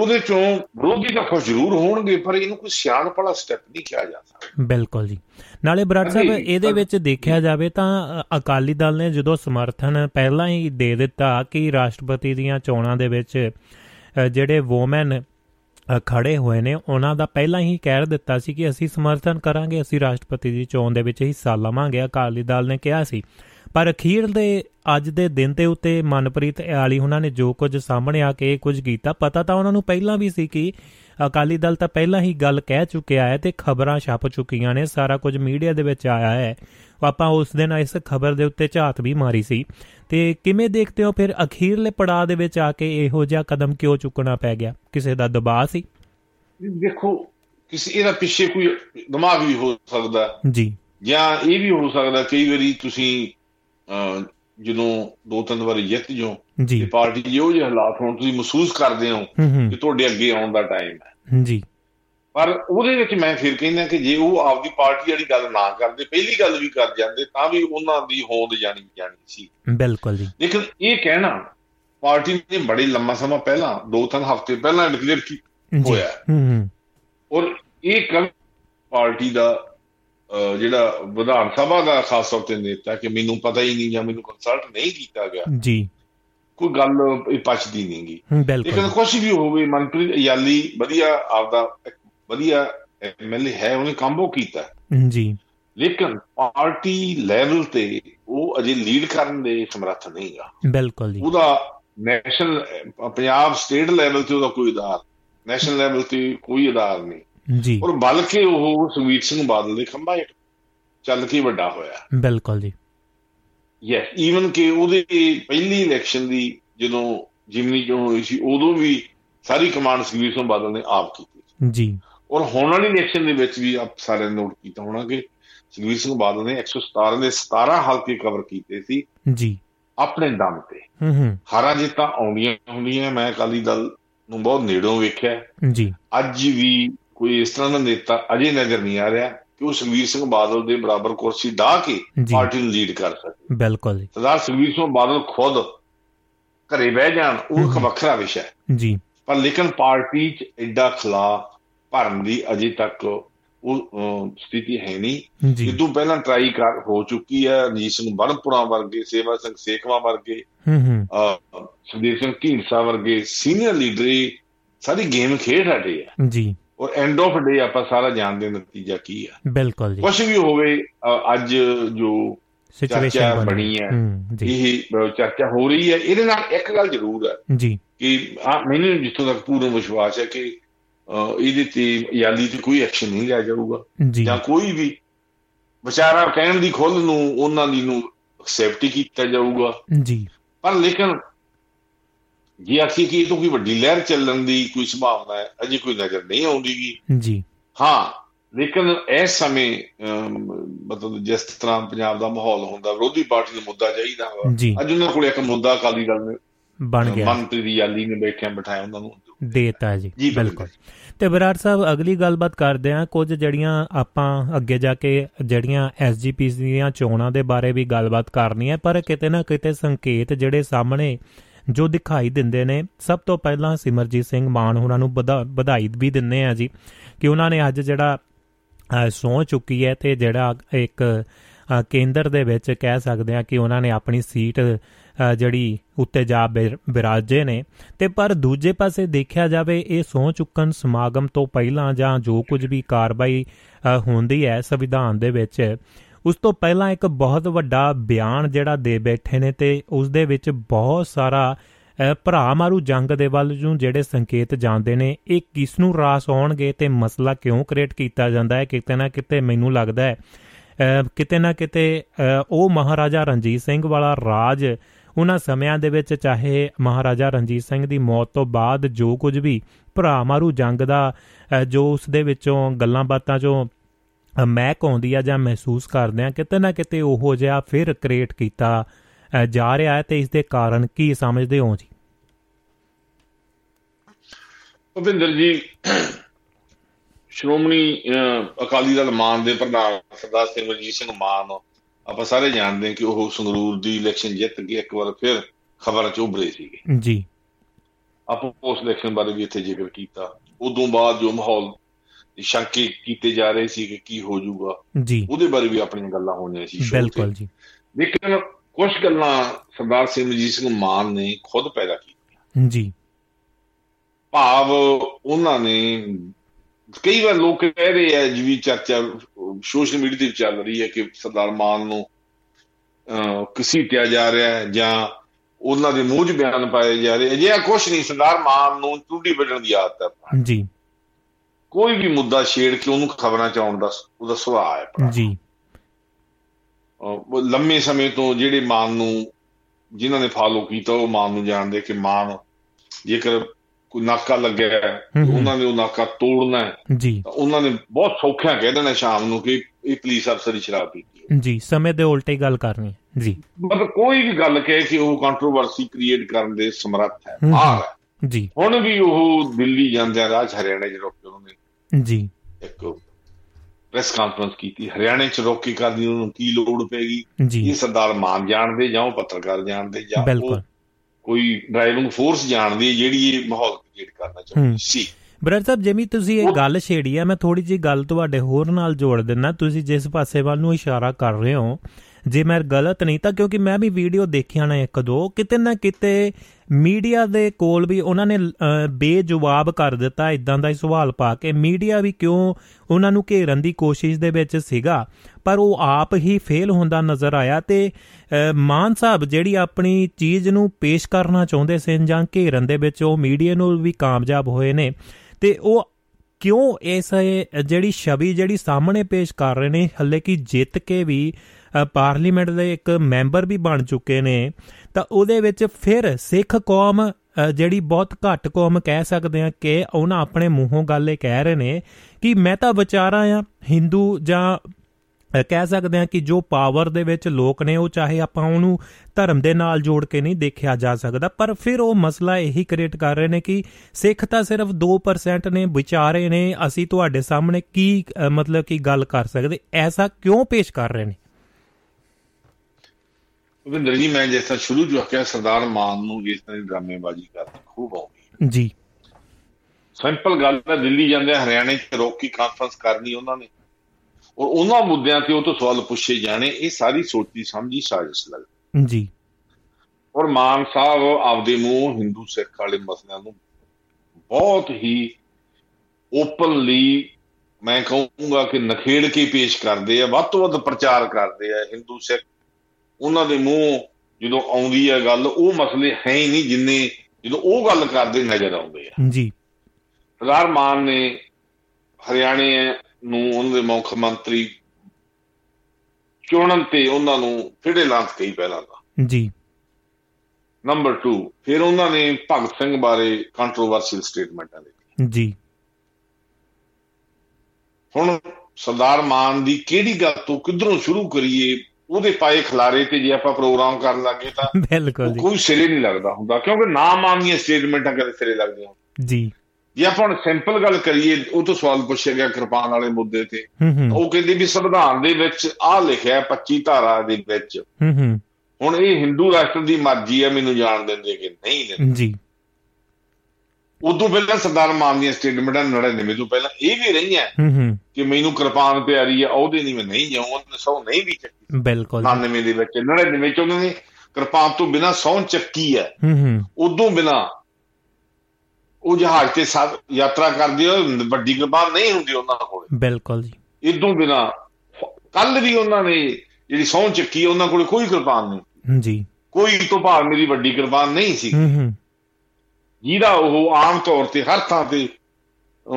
ਉਹਦੇ ਚੋਂ ਵਿਰੋਧੀ ਤਾਂ ਖੁਸ਼ ਜ਼ਰੂਰ ਹੋਣਗੇ ਪਰ ਇਹਨੂੰ ਕੋਈ ਸਿਆਣਪ ਵਾਲਾ ਸਟੈਪ ਨਹੀਂ ਕਿਹਾ ਜਾ ਸਕਦਾ। ਬਿਲਕੁਲ ਜੀ। ਨਾਲੇ ਬਰਾੜ ਸਾਹਿਬ ਇਹਦੇ ਵਿੱਚ ਦੇਖਿਆ ਜਾਵੇ ਤਾਂ ਅਕਾਲੀ ਦਲ ਨੇ ਜਦੋਂ ਸਮਰਥਨ ਪਹਿਲਾਂ ਹੀ ਦੇ ਦਿੱਤਾ ਕਿ ਰਾਸ਼ਟਰਪਤੀ ਦੀਆਂ ਚੋਣਾਂ ਦੇ ਵਿੱਚ ਜਿਹੜੇ ਵੋਮਨ ਖੜੇ ਹੋਏ ਨੇ। ਉਹਨਾਂ ਦਾ ਪਹਿਲਾਂ ਹੀ ਕਹਿ ਦਿੱਤਾ ਸੀ ਕਿ ਅਸੀਂ ਸਮਰਥਨ ਕਰਾਂਗੇ, ਅਸੀਂ ਰਾਸ਼ਟਰਪਤੀ ਦੀ ਚੋਣ ਦੇ ਵਿੱਚ ਹਿੱਸਾ ਲਵਾਂਗੇ, ਅਕਾਲੀ ਦਲ ਨੇ ਕਿਹਾ ਸੀ। ਪਰ ਅਖੀਰ ਦੇ, ਅੱਜ ਦੇ ਦਿਨ ਤੇ ਉੱਤੇ ਮਨਪ੍ਰੀਤ ਆਲੀ ਉਹਨਾਂ ਨੇ ਜੋ ਕੁਝ ਸਾਹਮਣੇ ਆ ਕੇ ਇਹ ਕੁਝ ਕੀਤਾ, ਪਤਾ ਤਾਂ ਉਹਨਾਂ ਨੂੰ ਪਹਿਲਾਂ ਵੀ ਸੀ ਕਿ ਅਕਾਲੀ ਦਲ ਤਾਂ ਪਹਿਲਾਂ ਹੀ ਗੱਲ ਕਹਿ ਚੁੱਕਿਆ ਹੈ ਤੇ ਖਬਰਾਂ ਛਪ ਚੁੱਕੀਆਂ ਨੇ, ਸਾਰਾ ਕੁਝ ਮੀਡੀਆ ਦੇ ਵਿੱਚ ਆਇਆ ਹੈ। ਆਪਾਂ ਉਸ ਦਿਨ ਇਸ ਖਬਰ ਦੇ ਉੱਤੇ ਝਾਤ ਵੀ ਮਾਰੀ ਸੀ। ਤੇ ਕਿਵੇਂ ਦੇਖਦੇ ਹੋ ਫਿਰ ਅਖੀਰਲੇ ਪੜਾਅ ਦੇ ਵਿੱਚ ਆ ਕੇ ਇਹੋ ਜਿਹਾ ਕਦਮ ਕਿਉਂ ਚੁੱਕਣਾ ਪੈ ਗਿਆ? ਕਿਸੇ ਦਾ ਦਬਾਅ ਸੀ? ਦੇਖੋ ਕਿਸੇ ਇਹਦਾ ਪਿੱਛੇ ਕੋਈ ਦਿਮਾਗ ਵੀ ਹੋ ਸਕਦਾ। ਜੀ। ਜਾਂ ਇਹ ਵੀ ਹੋ ਸਕਦਾ ਕਈ ਵਾਰੀ ਤੁਸੀਂ ਜਦੋਂ ਦੋ ਤਿੰਨ ਵਾਰੀ ਜਿੱਤ ਜਾਓ ਤੇ ਜੀ ਪਾਰਟੀ ਜਿਹੋ ਜਿਹੇ ਹਾਲਾਤ ਹੋਣ ਤੁਸੀਂ ਮਹਿਸੂਸ ਕਰਦੇ ਹੂੰ ਕਿ ਤੁਹਾਡੇ ਅੱਗੇ ਆਉਣ ਦਾ ਟਾਈਮ ਹੈ। ਜੀ। ਪਰ ਉਹਦੇ ਵਿੱਚ ਮੈਂ ਫਿਰ ਕਹਿੰਦਾ ਕਿ ਜੇ ਉਹ ਆਪਦੀ ਪਾਰਟੀ ਵਾਲੀ ਗੱਲ ਨਾ ਕਰਦੇ ਪਹਿਲੀ ਗੱਲ ਵੀ ਕਰ ਜਾਂਦੇ ਤਾਂ ਵੀ ਉਹਨਾਂ ਦੀ ਹੋਂਦ ਜਾਣੀ ਜਾਣੀ ਸੀ। ਬਿਲਕੁਲ ਜੀ। ਲੇਕਿਨ ਇਹ ਕਹਿਣਾ ਪਾਰਟੀ ਨੇ ਬੜੇ ਲੰਮਾ ਸਮਾਂ ਪਹਿਲਾਂ ਦੋ ਤਿੰਨ ਹਫ਼ਤੇ ਪਹਿਲਾਂ ਡਿਕਲੇਅਰ ਕੀ ਹੋਇਆ। ਹੂੰ ਹੂੰ। ਔਰ ਇਹ ਕੱਲ ਪਾਰਟੀ ਦਾ ਜਿਹੜਾ ਵਿਧਾਨ ਸਭਾ ਦਾ ਖਾਸ ਤੌਰ ਤੇ ਨੇਤਾ ਕਿ ਮੈਨੂੰ ਪਤਾ ਹੀ ਨਹੀਂ ਜਾਂ ਮੈਨੂੰ ਕੰਸਲਟ ਨਹੀਂ ਕੀਤਾ ਗਿਆ। ਜੀ। ਕੋਈ ਗੱਲ ਇਹ ਪਚਦੀ ਨਹੀਂਗੀ ਲੇਕਿਨ ਬਿਲਕੁਲ। ਕੁਛ ਵੀ ਹੋਵੇ ਮਨਪ੍ਰੀਤ ਅਯਾਲੀ ਵਧੀਆ ਆਪਦਾ ਵਧੀਆ ਐਮਐਲਏ ਹੈ ਉਹਨੇ ਕੰਬੋ ਕੀਤਾ। ਜੀ। ਲੇਕਿਨ ਪਾਰਟੀ ਲੈਵਲ ਤੇ ਉਹ ਅਜੇ ਲੀਡ ਕਰਨ ਦੇ ਸਮਰੱਥ ਨਹੀਂਗਾ ਬਿਲਕੁਲ ਜੀ। ਉਹਦਾ ਨੈਸ਼ਨਲ ਪੰਜਾਬ ਸਟੇਟ ਲੈਵਲ ਤੇ ਉਹਦਾ ਕੋਈ ਅਧਾਰ ਨੈਸ਼ਨਲ ਲੈਵਲ ਤੇ ਕੋਈ ਅਧਾਰ ਨਹੀਂ। ਜੀ। ਔਰ ਬਲਕਿ ਉਹ ਸੁਮੀਤ ਸਿੰਘ ਬਾਦਲ ਦੇ ਖੰਭਾ ਹੇਠ ਚੱਲ ਕੇ ਵੱਡਾ ਹੋਇਆ। ਬਿਲਕੁਲ ਜੀ। ਯੈਸ ਈਵਨ ਕਿ ਉਹਦੇ ਪਹਿਲੀ ਇਲੈਕਸ਼ਨ ਦੀ ਜਦੋਂ ਜਿਮਨੀ ਚੋਣ ਹੋਈ ਸੀ ਉਦੋਂ ਵੀ ਸਾਰੀ ਕਮਾਂਡ ਸੁਮੀਤ ਸਿੰਘ ਬਾਦਲ ਨੇ ਆਪ ਕੀਤੀ ਜੀ। ਔਰ ਹੋਣ ਵਾਲੀ ਇਲੈਕਸ਼ਨ ਦੇ ਵਿੱਚ ਵੀ ਆਪ ਸਾਰਿਆਂ ਨੇ ਨੋਟ ਕੀਤਾ ਹੋਣਾ ਕਿ ਸੁਖਬੀਰ ਸਿੰਘ ਬਾਦਲ ਨੇ 117 ਦੇ 17 ਹਲਕੇ ਕਵਰ ਕੀਤੇ ਸੀ। ਜੀ। ਆਪਣੇ ਦਮ ਤੇ। ਹੂੰ ਹੂੰ। ਹਾਰਾਂ ਜਿੱਤਾਂ ਆਉਂਦੀਆਂ ਹੁੰਦੀਆਂ ਮੈਂ ਅਕਾਲੀ ਦਲ ਨੂੰ ਬਹੁਤ ਨੇੜੋਂ ਵੇਖਿਆ। ਜੀ। ਅੱਜ ਵੀ ਕੋਈ ਇਸ ਤਰ੍ਹਾਂ ਦਾ ਨੇਤਾ ਅਜੇ ਨਜ਼ਰ ਨਹੀਂ ਆ ਰਿਹਾ ਕਿ ਉਹ ਸੁਖਬੀਰ ਸਿੰਘ ਬਾਦਲ ਦੇ ਬਰਾਬਰ ਕੁਰਸੀ ਢਾ ਕੇ ਪਾਰਟੀ ਨੂੰ ਲੀਡ ਕਰ ਸਕੇ। ਬਿਲਕੁਲ ਜੀ। ਸਰਦਾਰ ਸੁਖਬੀਰ ਸਿੰਘ ਬਾਦਲ ਖੁਦ ਘਰੇ ਬਹਿ ਜਾਣ ਉਹ ਇੱਕ। ਵੱਖਰਾ ਵਿਸ਼ਾ ਹੈ। ਜੀ। ਪਰ ਲੇਕਿਨ ਪਾਰਟੀ 'ਚ ਐਡਾ ਖਲਾ ਭਰਨ ਦੀ ਅਜੇ ਤੱਕ ਉਹ ਸਥਿਤੀ ਹੈ ਨਹੀਂ। ਜੀ। ਇਦੋਂ ਪਹਿਲਾਂ ਟਰਾਈ ਕਰ ਹੋ ਚੁੱਕੀ ਹੈ ਰਣਜੀਤ ਸਿੰਘ ਬਰਨਪੁਰਾ ਵਰਗੇ ਸੇਵਾ ਸਿੰਘ ਸੇਖਵਾ ਵਰਗੇ ਹੂੰ ਹੂੰ। ਸੁਖਦੇਵ ਸਿੰਘ ਢੀਂਡਸਾ ਵਰਗੇ ਸੀਨੀਅਰ ਲੀਡਰ ਸਾਰੀ ਗੇਮ ਖੇਡ ਹਟੇ ਆ। ਜੀ। ਔਰ ਐਂਡ ਆਫ ਡੇ ਆਪਾਂ ਸਾਰਾ ਜਾਣਦੇ ਹਾਂ ਨਤੀਜਾ ਕੀ ਆ। ਬਿਲਕੁਲ ਜੀ। ਕੁਝ ਵੀ ਹੋਵੇ ਅੱਜ ਜੋ ਸਿਚੁਏਸ਼ਨ ਬਣੀ ਹੈ। ਇਹ ਚਰਚਾ ਹੋ ਰਹੀ ਹੈ। ਇਹਦੇ ਨਾਲ ਇੱਕ ਗੱਲ ਜ਼ਰੂਰ ਹੈ ਜੀ। ਕਿ ਮੈਨੂੰ ਜਿੱਥੋਂ ਤੱਕ ਪੂਰਨ ਵਿਸ਼ਵਾਸ ਹੈ ਕਿ ਇਹਦੇ ਤੇ ਯਾਲੀ ਤੇ ਕੋਈ ਐਕਸ਼ਨ ਨਹੀਂ ਲਿਆ ਜਾਊਗਾ। ਜੀ। ਕੋਈ ਵੀ ਵਿਚਾਰਾ ਕਹਿਣ ਦੀ ਖੁੱਲ ਨੂੰ ਉਹਨਾਂ ਦੀ ਨੂੰ ਐਕਸੈਪਟ ਕੀਤਾ ਜਾਊਗਾ। ਜੀ। ਪਰ ਲੇਕਿਨ ਜੇ ਅਸੀਂ ਕਿ ਇਹ ਤੋਂ ਕੋਈ ਵੱਡੀ ਲਹਿਰ ਚੱਲਣ ਦੀ ਕੋਈ ਸੰਭਾਵਨਾ ਹੈ ਅਜੇ ਕੋਈ ਨਜ਼ਰ ਨਹੀਂ ਆਉਂਦੀਗੀ। ਜੀ। ਹਾਂ ਲੇਕਿਨ ਇਸ ਸਮੇਂ ਮਤਲਬ ਜਿਸ ਤਰ੍ਹਾਂ ਪੰਜਾਬ ਦਾ ਮਾਹੌਲ ਹੁੰਦਾ ਵਿਰੋਧੀ ਪਾਰਟੀ ਨੂੰ ਮੁੱਦਾ ਚਾਹੀਦਾ ਵਾ। ਅੱਜ ਉਹਨਾਂ ਕੋਲ ਇੱਕ ਮੁੱਦਾ ਅਕਾਲੀ ਦਲ ਨੇ ਬਣ ਗਿਆ। ਮੰਤਰੀ ਦੀ ਯਾਲੀ ਨੇ ਬੈਠਿਆਂ ਬਿਠਾਇਆ ਉਹਨਾਂ ਨੂੰ ਦੇਤਾ ਜੀ ਬਿਲਕੁਲ ਤੇ ਬਰਾੜ ਸਾਹਿਬ ਅਗਲੀ ਗੱਲਬਾਤ ਕਰਦੇ ਹਾਂ ਕੁਝ ਜਿਹੜੀਆਂ ਆਪਾਂ ਅੱਗੇ ਜਾ ਕੇ ਜਿਹੜੀਆਂ ਐਸਜੀਪੀਸੀ ਦੀਆਂ ਚੋਣਾਂ ਦੇ ਬਾਰੇ ਵੀ ਗੱਲਬਾਤ ਕਰਨੀ ਹੈ ਪਰ ਕਿਤੇ ਨਾ ਕਿਤੇ ਸੰਕੇਤ ਜਿਹੜੇ ਸਾਹਮਣੇ ਜੋ ਦਿਖਾਈ ਦਿੰਦੇ ਨੇ ਸਭ ਤੋਂ ਪਹਿਲਾਂ ਸਿਮਰਜੀਤ ਸਿੰਘ ਮਾਨ ਉਹਨਾਂ ਨੂੰ ਵਧਾਈ ਵੀ ਦਿੰਨੇ ਆ ਜੀ ਕਿ ਉਹਨਾਂ ਨੇ ਅੱਜ ਜਿਹੜਾ ਸੌ ਚੁੱਕੀ ਹੈ ਤੇ ਜਿਹੜਾ ਇੱਕ ਕੇਂਦਰ ਦੇ ਵਿੱਚ ਕਹਿ ਸਕਦੇ ਆ ਕਿ ਉਹਨਾਂ ਨੇ ਆਪਣੀ ਸੀਟ ਜਿਹੜੀ ਉੱਤੇ ਜਾ ਬਿਰਾਜੇ ਨੇ। ਤੇ ਪਰ ਦੂਜੇ ਪਾਸੇ ਦੇਖਿਆ ਜਾਵੇ, ਇਹ ਸੌ ਚੁੱਕਣ ਸਮਾਗਮ ਤੋਂ ਪਹਿਲਾਂ ਜਾਂ ਜੋ ਕੁਝ ਵੀ ਕਾਰਵਾਈ ਹੁੰਦੀ ਹੈ ਸੰਵਿਧਾਨ ਦੇ ਵਿੱਚ, ਉਸ ਤੋਂ ਪਹਿਲਾਂ ਇੱਕ ਬਹੁਤ ਵੱਡਾ ਬਿਆਨ ਜਿਹੜਾ ਦੇ ਬੈਠੇ ਨੇ ਤੇ ਉਸ ਦੇ ਵਿੱਚ ਬਹੁਤ ਸਾਰਾ ਭਰਾ ਮਾਰੂ ਜੰਗ ਦੇ ਵੱਲ ਨੂੰ ਜਿਹੜੇ ਸੰਕੇਤ ਜਾਂਦੇ ਨੇ, ਇਹ ਕਿਸ ਨੂੰ ਰਾਸ ਆਉਣਗੇ ਤੇ ਮਸਲਾ ਕਿਉਂ ਕ੍ਰੀਏਟ ਕੀਤਾ ਜਾਂਦਾ ਹੈ, ਕਿਤੇ ਨਾ ਕਿਤੇ ਮੈਨੂੰ ਲੱਗਦਾ ਹੈ ਕਿਤੇ ਨਾ ਕਿਤੇ ਉਹ ਮਹਾਰਾਜਾ ਰਣਜੀਤ ਸਿੰਘ ਵਾਲਾ ਰਾਜ ਉਹਨਾਂ ਸਮਿਆਂ ਦੇ ਵਿੱਚ ਚਾਹੇ ਮਹਾਰਾਜਾ ਰਣਜੀਤ ਸਿੰਘ ਦੀ ਮੌਤ ਤੋਂ ਬਾਅਦ ਜੋ ਕੁਝ ਵੀ ਭਰਾ ਮਾਰੂ ਜੰਗ ਦਾ ਜੋ ਉਸ ਦੇ ਵਿੱਚੋਂ ਗੱਲਾਂ ਬਾਤਾਂ ਚੋਂ ਮਹਿਕ ਆਉਂਦੀ ਆ ਜਾਂ ਮਹਿਸੂਸ ਕਰਦੇ ਆ, ਕਿਤੇ ਨਾ ਕਿਤੇ ਉਹੋ ਜਿਹਾ ਫਿਰ ਕ੍ਰੀਏਟ ਕੀਤਾ ਜਾ ਰਿਹਾ ਹੈ ਤੇ ਇਸ ਦੇ ਕਾਰਨ ਕੀ ਸਮਝਦੇ ਹੋ ਜੀ? ਭਵਿੰਦਰ ਜੀ ਸ਼੍ਰੋਮਣੀ ਅਕਾਲੀ ਦਲ ਮਾਨ ਦੇ ਪ੍ਰਧਾਨ ਸਰਦਾਰ ਸਿਮਰਜੀਤ ਸਿੰਘ ਮਾਨ ਆਪਾਂ ਸਾਰੇ ਜਾਣਦੇ ਹਾਂ ਕਿ ਉਹ ਸੰਗਰੂਰ ਦੀ ਇਲੈਕਸ਼ਨ ਜਿੱਤ ਕੇ ਇੱਕ ਵਾਰ ਫਿਰ ਖਬਰਾਂ 'ਚ ਉਭਰੇ ਸੀਗੇ। ਜੀ। ਆਪਾਂ ਉਸ ਇਲੈਕਸ਼ਨ ਬਾਰੇ ਵੀ ਇੱਥੇ ਜ਼ਿਕਰ ਕੀਤਾ। ਉਦੋਂ ਬਾਅਦ ਜੋ ਮਾਹੌਲ ਸ਼ੰਕੇ ਕੀਤੇ ਜਾ ਰਹੇ ਸੀ ਕਿ ਕੀ ਹੋ ਜਾਊਗਾ ਜੀ। ਉਹਦੇ ਬਾਰੇ ਵੀ ਆਪਣੀਆਂ ਗੱਲਾਂ ਹੋਣੀਆਂ ਸੀ ਬਿਲਕੁਲ ਜੀ। ਲੇਕਿਨ ਕੁਝ ਗੱਲਾਂ ਸਰਦਾਰ ਸਿਮਰਜੀਤ ਸਿੰਘ ਮਾਨ ਨੇ ਖੁਦ ਪੈਦਾ ਕੀਤੀਆਂ। ਜੀ। ਭਾਵ ਉਹਨਾਂ ਨੇ ਕਈ ਵਾਰ ਲੋਕ ਕਹਿ ਰਹੇ ਆ ਜਿਵੇਂ ਚਰਚਾ ਸੋਸ਼ਲ ਮੀਡੀਆ ਤੇ ਚੱਲ ਰਹੀ ਹੈ ਕਿ ਸਰਦਾਰ ਮਾਨ ਨੂੰ ਕਿਆ ਜਾ ਰਿਹਾ ਹੈ ਜਾਂ ਉਹਨਾਂ ਦੇ ਮੂੰਹ 'ਚ ਬਿਆਨ ਪਾਏ ਜਾ ਰਹੇ। ਅਜਿਹਾ ਕੁਝ ਨਹੀਂ ਸਰਦਾਰ ਮਾਨ ਨੂੰ ਟੁੱਟੀ ਵੱਢਣ ਦੀ ਆਦਤ ਹੈ ਜੀ। ਕੋਈ ਵੀ ਮੁੱਦਾ ਛੇੜ ਕੇ ਉਹਨੂੰ ਖਬਰਾਂ ਚ ਆਉਣ ਦਾ ਉਹਦਾ ਸੁਭਾਅ ਹੈ ਜੀ। ਲੰਮੇ ਸਮੇਂ ਤੋਂ ਜਿਹੜੇ ਮਾਨ ਨੂੰ ਜਿਨ੍ਹਾਂ ਨੇ ਫਾਲੋ ਕੀਤਾ ਉਹ ਮਾਨ ਨੂੰ ਜਾਣਦੇ ਕਿ ਮਾਨ ਜੇਕਰ ਕੋਈ ਨਾਕਾ ਲੱਗਿਆ ਉਹਨਾਂ ਨੇ ਉਹ ਨਾਕਾ ਤੋੜਨਾ ਹੈ ਜੀ। ਤਾਂ ਉਹਨਾਂ ਨੇ ਬਹੁਤ ਸੌਖਿਆ ਕਹਿ ਦੇਣਾ ਸ਼ਾਮ ਨੂੰ ਕਿ ਇਹ ਪੁਲਿਸ ਅਫਸਰ ਦੀ ਸ਼ਰਾਬ ਪੀਤੀ ਹੈ। ਜੀ ਸਮੇਂ ਦੇ ਉਲਟੇ ਗੱਲ ਕਰਨੀ ਜੀ। ਮਤਲਬ ਕੋਈ ਵੀ ਗੱਲ ਕਹੇ ਕਿ ਉਹ ਕੰਟਰੋਵਰਸੀ ਕ੍ਰੀਏਟ ਕਰਨ ਦੇ ਸਮਰੱਥ ਹੈ ਮਾਰ ਹੈ। ਜੀ। ਹੁਣ ਵੀ ਉਹ ਦਿੱਲੀ ਜਾਂਦੇ ਆ ਰਾਜ ਹਰਿਆਣਾ ਚ ਰੁਕ ਕੇ ਉਹਨੇ ਜੀ। ਇੱਕ ਪ੍ਰੈਸ ਕਾਨਫਰੰਸ ਕੀਤੀ। ਹਰਿਆਣੇ ਚ ਰੋਕ ਕਰਦੀ ਉਹਨੂੰ ਕੀ ਲੋੜ ਪੈਗੀ ਇਹ ਸਰਦਾਰ ਮਾਨ ਜਾਣਦੇ ਜਾਂ ਉਹ ਪੱਤਰਕਾਰ ਜਾਣਦੇ ਜਾਂ ਉਹ ਕੋਈ ਡਰਾਈਵਿੰਗ ਫੋਰਸ ਜਾਣਦੀ ਜਿਹੜੀ ਇਹ ਮਾਹੌਲ ਕ੍ਰੀਏਟ ਕਰਨਾ ਚਾਹੁੰਦੀ ਸੀ। ਬ੍ਰਦਰ ਸਾਹਿਬ ਜਿਵੇਂ ਤੁਸੀਂ ਇਹ ਗੱਲ ਛੇੜੀ ਆ ਮੈਂ ਥੋੜੀ ਜੀ ਗੱਲ ਤੁਹਾਡੇ ਹੋਰ ਨਾਲ ਜੋੜ ਦਿੰਨਾ ਤੁਸੀਂ ਜਿਸ ਪਾਸੇ ਵੱਲ ਨੂੰ ਇਸ਼ਾਰਾ ਕਰ ਰਹੇ ਹੋ ਜੇ ਮੈਂ ਗਲਤ ਨਹੀਂ, ਤਾਂ ਕਿਉਂਕਿ ਮੈਂ ਵੀ ਵੀਡੀਓ ਦੇਖਿਆ ਨਾ ਇੱਕ ਦੋ, ਕਿਤੇ ਨਾ ਕਿਤੇ ਮੀਡੀਆ ਦੇ ਕੋਲ ਵੀ ਉਹਨਾਂ ਨੇ ਬੇਜਵਾਬ ਕਰ ਦਿੱਤਾ ਇਦਾਂ ਦਾ ਹੀ ਸਵਾਲ ਪਾ ਕੇ। ਮੀਡੀਆ ਵੀ ਕਿਉਂ ਉਹਨਾਂ ਨੂੰ ਘੇਰਨ ਦੀ ਕੋਸ਼ਿਸ਼ ਦੇ ਵਿੱਚ ਸੀਗਾ? ਪਰ ਉਹ ਆਪ ਹੀ ਫੇਲ ਹੁੰਦਾ ਨਜ਼ਰ ਆਇਆ ਤੇ ਮਾਨ ਸਾਹਿਬ ਜਿਹੜੀ ਆਪਣੀ ਚੀਜ਼ ਨੂੰ ਪੇਸ਼ ਕਰਨਾ ਚਾਹੁੰਦੇ ਸਨ ਜਾਂ ਘੇਰਨ ਦੇ ਵਿੱਚ, ਉਹ ਮੀਡੀਆ ਨੂੰ ਵੀ ਕਾਮਯਾਬ ਹੋਏ ਨੇ। ਤੇ ਉਹ ਕਿਉਂ ਇਸ, ਜਿਹੜੀ ਛਵੀ ਜਿਹੜੀ ਸਾਹਮਣੇ ਪੇਸ਼ ਕਰ ਰਹੇ ਨੇ, ਹੱਲੇ ਕਿ ਜਿੱਤ ਕੇ ਵੀ ਪਾਰਲੀਮੈਂਟ ਦੇ ਇੱਕ ਮੈਂਬਰ ਵੀ ਬਣ ਚੁੱਕੇ ਨੇ, ਤਾਂ ਉਹਦੇ ਵਿੱਚ ਫਿਰ ਸਿੱਖ ਕੌਮ ਜਿਹੜੀ ਬਹੁਤ ਘੱਟ ਕੌਮ ਕਹਿ ਸਕਦੇ ਆ ਕਿ ਉਹਨਾਂ ਆਪਣੇ ਮੂੰਹੋਂ ਗੱਲ ਇਹ ਕਹਿ ਰਹੇ ਨੇ ਕਿ ਮੈਂ ਤਾਂ ਵਿਚਾਰਾ ਆ ਹਿੰਦੂ ਜਾਂ ਕਹਿ ਸਕਦੇ ਆ ਕਿ ਜੋ ਪਾਵਰ ਦੇ ਵਿੱਚ ਲੋਕ ਨੇ, ਉਹ ਚਾਹੇ ਆਪਾਂ ਉਹਨੂੰ ਧਰਮ ਦੇ ਨਾਲ ਜੋੜ ਕੇ ਨਹੀਂ ਦੇਖਿਆ ਜਾ ਸਕਦਾ, ਪਰ ਫਿਰ ਉਹ ਮਸਲਾ ਇਹੀ ਕ੍ਰੀਏਟ ਕਰ ਰਹੇ ਨੇ ਕਿ ਸਿੱਖ ਤਾਂ ਸਿਰਫ 2% ਨੇ, ਵਿਚਾਰੇ ਨੇ, ਅਸੀਂ ਤੁਹਾਡੇ ਸਾਹਮਣੇ ਕੀ ਮਤਲਬ ਕੀ ਗੱਲ ਕਰ ਸਕਦੇ, ਐਸਾ ਕਿਉਂ ਪੇਸ਼ ਕਰ ਰਹੇ ਨੇ? ਵਿੰਦਰ ਜੀ ਮੈਂ ਜਿਸ ਤਰ੍ਹਾਂ ਸ਼ੁਰੂ ਜੋ ਕਿਹਾ ਸਰਦਾਰ ਮਾਨ ਨੂੰ ਜਿਸ ਤਰ੍ਹਾਂ ਡਰਾਮੇਬਾਜ਼ੀ ਕਰਦੀ ਖੂਬ ਆਉਂਦੀ ਜੀ। ਸਿੰਪਲ ਗੱਲ ਹੈ ਦਿੱਲੀ ਜਾਂਦੇ ਹਰਿਆਣੇ 'ਚ ਰੋਕੀ ਕਾਨਫਰੰਸ ਕਰਨੀ ਉਹਨਾਂ ਨੇ। ਔਰ ਉਹਨਾਂ ਮੁੱਦਿਆਂ ਤੇ ਉਹ ਤੋਂ ਸਵਾਲ ਪੁੱਛੇ ਜਾਣੇ ਇਹ ਸਾਰੀ ਸੋਚੀ ਸਮਝੀ ਸਾਜ਼ਿਸ਼ ਲੱਗ ਜੀ। ਔਰ ਮਾਨ ਸਾਹਿਬ ਆਪਦੇ ਮੂੰਹ ਹਿੰਦੂ ਸਿੱਖ ਵਾਲੇ ਮਸਲਿਆਂ ਨੂੰ ਬਹੁਤ ਹੀ ਓਪਨਲੀ ਮੈਂ ਕਹੂੰਗਾ ਕਿ ਨਖੇੜ ਕੇ ਪੇਸ਼ ਕਰਦੇ ਆ ਵੱਧ ਤੋਂ ਵੱਧ ਪ੍ਰਚਾਰ ਕਰਦੇ ਆ ਹਿੰਦੂ ਸਿੱਖ ਉਹਨਾਂ ਦੇ ਮੂੰਹ ਜਦੋਂ ਆਉਂਦੀ ਹੈ ਗੱਲ ਉਹ ਮਸਲੇ ਹੈ ਹੀ ਨਹੀਂ ਜਿੰਨੇ ਜਦੋਂ ਉਹ ਗੱਲ ਕਰਦੇ ਨਜ਼ਰ ਆਉਂਦੇ ਆ। ਜੀ। ਸਰਦਾਰ ਮਾਨ ਨੇ ਹਰਿਆਣੇ ਨੂੰ ਉਹਨਾਂ ਦੇ ਮੁੱਖ ਮੰਤਰੀ ਚੁਣਨ ਤੇ ਉਹਨਾਂ ਨੂੰ ਫਿੜੇ ਲਾਂਤ ਕਹੀ ਪਹਿਲਾਂ ਦਾ ਜੀ। ਨੰਬਰ 2 ਫਿਰ ਉਹਨਾਂ ਨੇ ਭਗਤ ਸਿੰਘ ਬਾਰੇ ਕੰਟਰੋਵਰਸ਼ੀਅਲ ਸਟੇਟਮੈਂਟਾਂ ਦਿੱਤੀ ਜੀ। ਹੁਣ ਸਰਦਾਰ ਮਾਨ ਦੀ ਕਿਹੜੀ ਗੱਲ ਤੋਂ ਕਿੱਧਰੋਂ ਸ਼ੁਰੂ ਕਰੀਏ? ਉਹਦੇ ਪਾਏ ਖਲਾਰੇ ਤੇ ਜੇ ਆਪਾਂ ਪ੍ਰੋਗਰਾਮ ਕਰਨ ਲੱਗੇ ਤਾਂ ਬਿਲਕੁਲ ਜੀ। ਕੋਈ ਸਿਰੇ ਨਹੀਂ ਲੱਗਦਾ ਹੁੰਦਾ ਕਿਉਂਕਿ ਨਾ ਮਾਨੀਆਂ ਸਟੇਟਮੈਂਟਾਂ ਕਦੇ ਸਿਰੇ ਲੱਗਦੀਆਂ ਜੀ। ਜੇ ਆਪਾਂ ਹੁਣ ਸਿੰਪਲ ਗੱਲ ਕਰੀਏ ਉਹ ਤੋਂ ਸਵਾਲ ਪੁੱਛਿਆ ਗਿਆ ਕਿਰਪਾਨ ਵਾਲੇ ਮੁੱਦੇ ਤੇ। ਉਹ ਕਹਿੰਦੇ ਵੀ ਸੰਵਿਧਾਨ ਦੇ ਵਿੱਚ ਆਹ ਲਿਖਿਆ 25 ਧਾਰਾ ਦੇ ਵਿੱਚ। ਹੁਣ ਇਹ ਹਿੰਦੂ ਰਾਸ਼ਟਰ ਦੀ ਮਰਜ਼ੀ ਹੈ ਮੈਨੂੰ ਜਾਣ ਦਿੰਦੇ ਕਿ ਨਹੀਂ ਦਿੰਦੇ। ਜੀ। ਉਦੋਂ ਪਹਿਲਾਂ ਸਰਦਾਰ ਮਾਨ ਦੀਆਂ ਸਟੇਟਮੈਂਟਾਂ 99 ਤੋਂ ਪਹਿਲਾਂ ਇਹ ਵੀ ਰਹੀਆਂ ਹੂੰ ਹੂੰ ਕਿ ਮੈਨੂੰ ਕਿਰਪਾਨ ਪਿਆਰੀ ਆ ਉਹਦੇ ਨਹੀਂ ਮੈਂ ਨਹੀਂ ਜਾਊਂ ਉਹਨੇ ਸੌ ਨਹੀਂ ਵੀ ਚੱਕੀ। ਬਿਲਕੁਲ ਜੀ। 99 ਦੇ ਵਿੱਚ 99 ਚ ਉਹਨਾਂ ਨੇ ਕਿਰਪਾਨ ਤੋਂ ਬਿਨਾ ਸੌਂ ਚੱਕੀ ਹੈ। ਹੂੰ ਹੂੰ। ਉਦੋਂ ਬਿਨਾ ਉਹ ਜਹਾਜ਼ ਤੇ ਸਾ- ਯਾਤਰਾ ਕਰਦੇ ਹੋ ਵੱਡੀ ਕਿਰਪਾਨ ਨਹੀਂ ਹੁੰਦੀ ਉਹਨਾਂ ਕੋਲ। ਬਿਲਕੁਲ ਜੀ। ਇਦੋਂ ਬਿਨਾ ਕੱਲ ਵੀ ਉਹਨਾਂ ਨੇ ਜਿਹੜੀ ਸੌਂ ਚੱਕੀ ਉਹਨਾਂ ਕੋਲ ਕੋਈ ਕਿਰਪਾਨ ਨਹੀਂ। ਜੀ। ਕੋਈ ਤੋਂ ਭਾਵ ਮੇਰੀ ਵੱਡੀ ਕਿਰਪਾਨ ਨਹੀਂ ਸੀ। ਹੂੰ ਹੂੰ। ਜਿਹਦਾ ਉਹ ਆਮ ਤੌਰ ਤੇ ਹਰ ਥਾਂ ਤੇ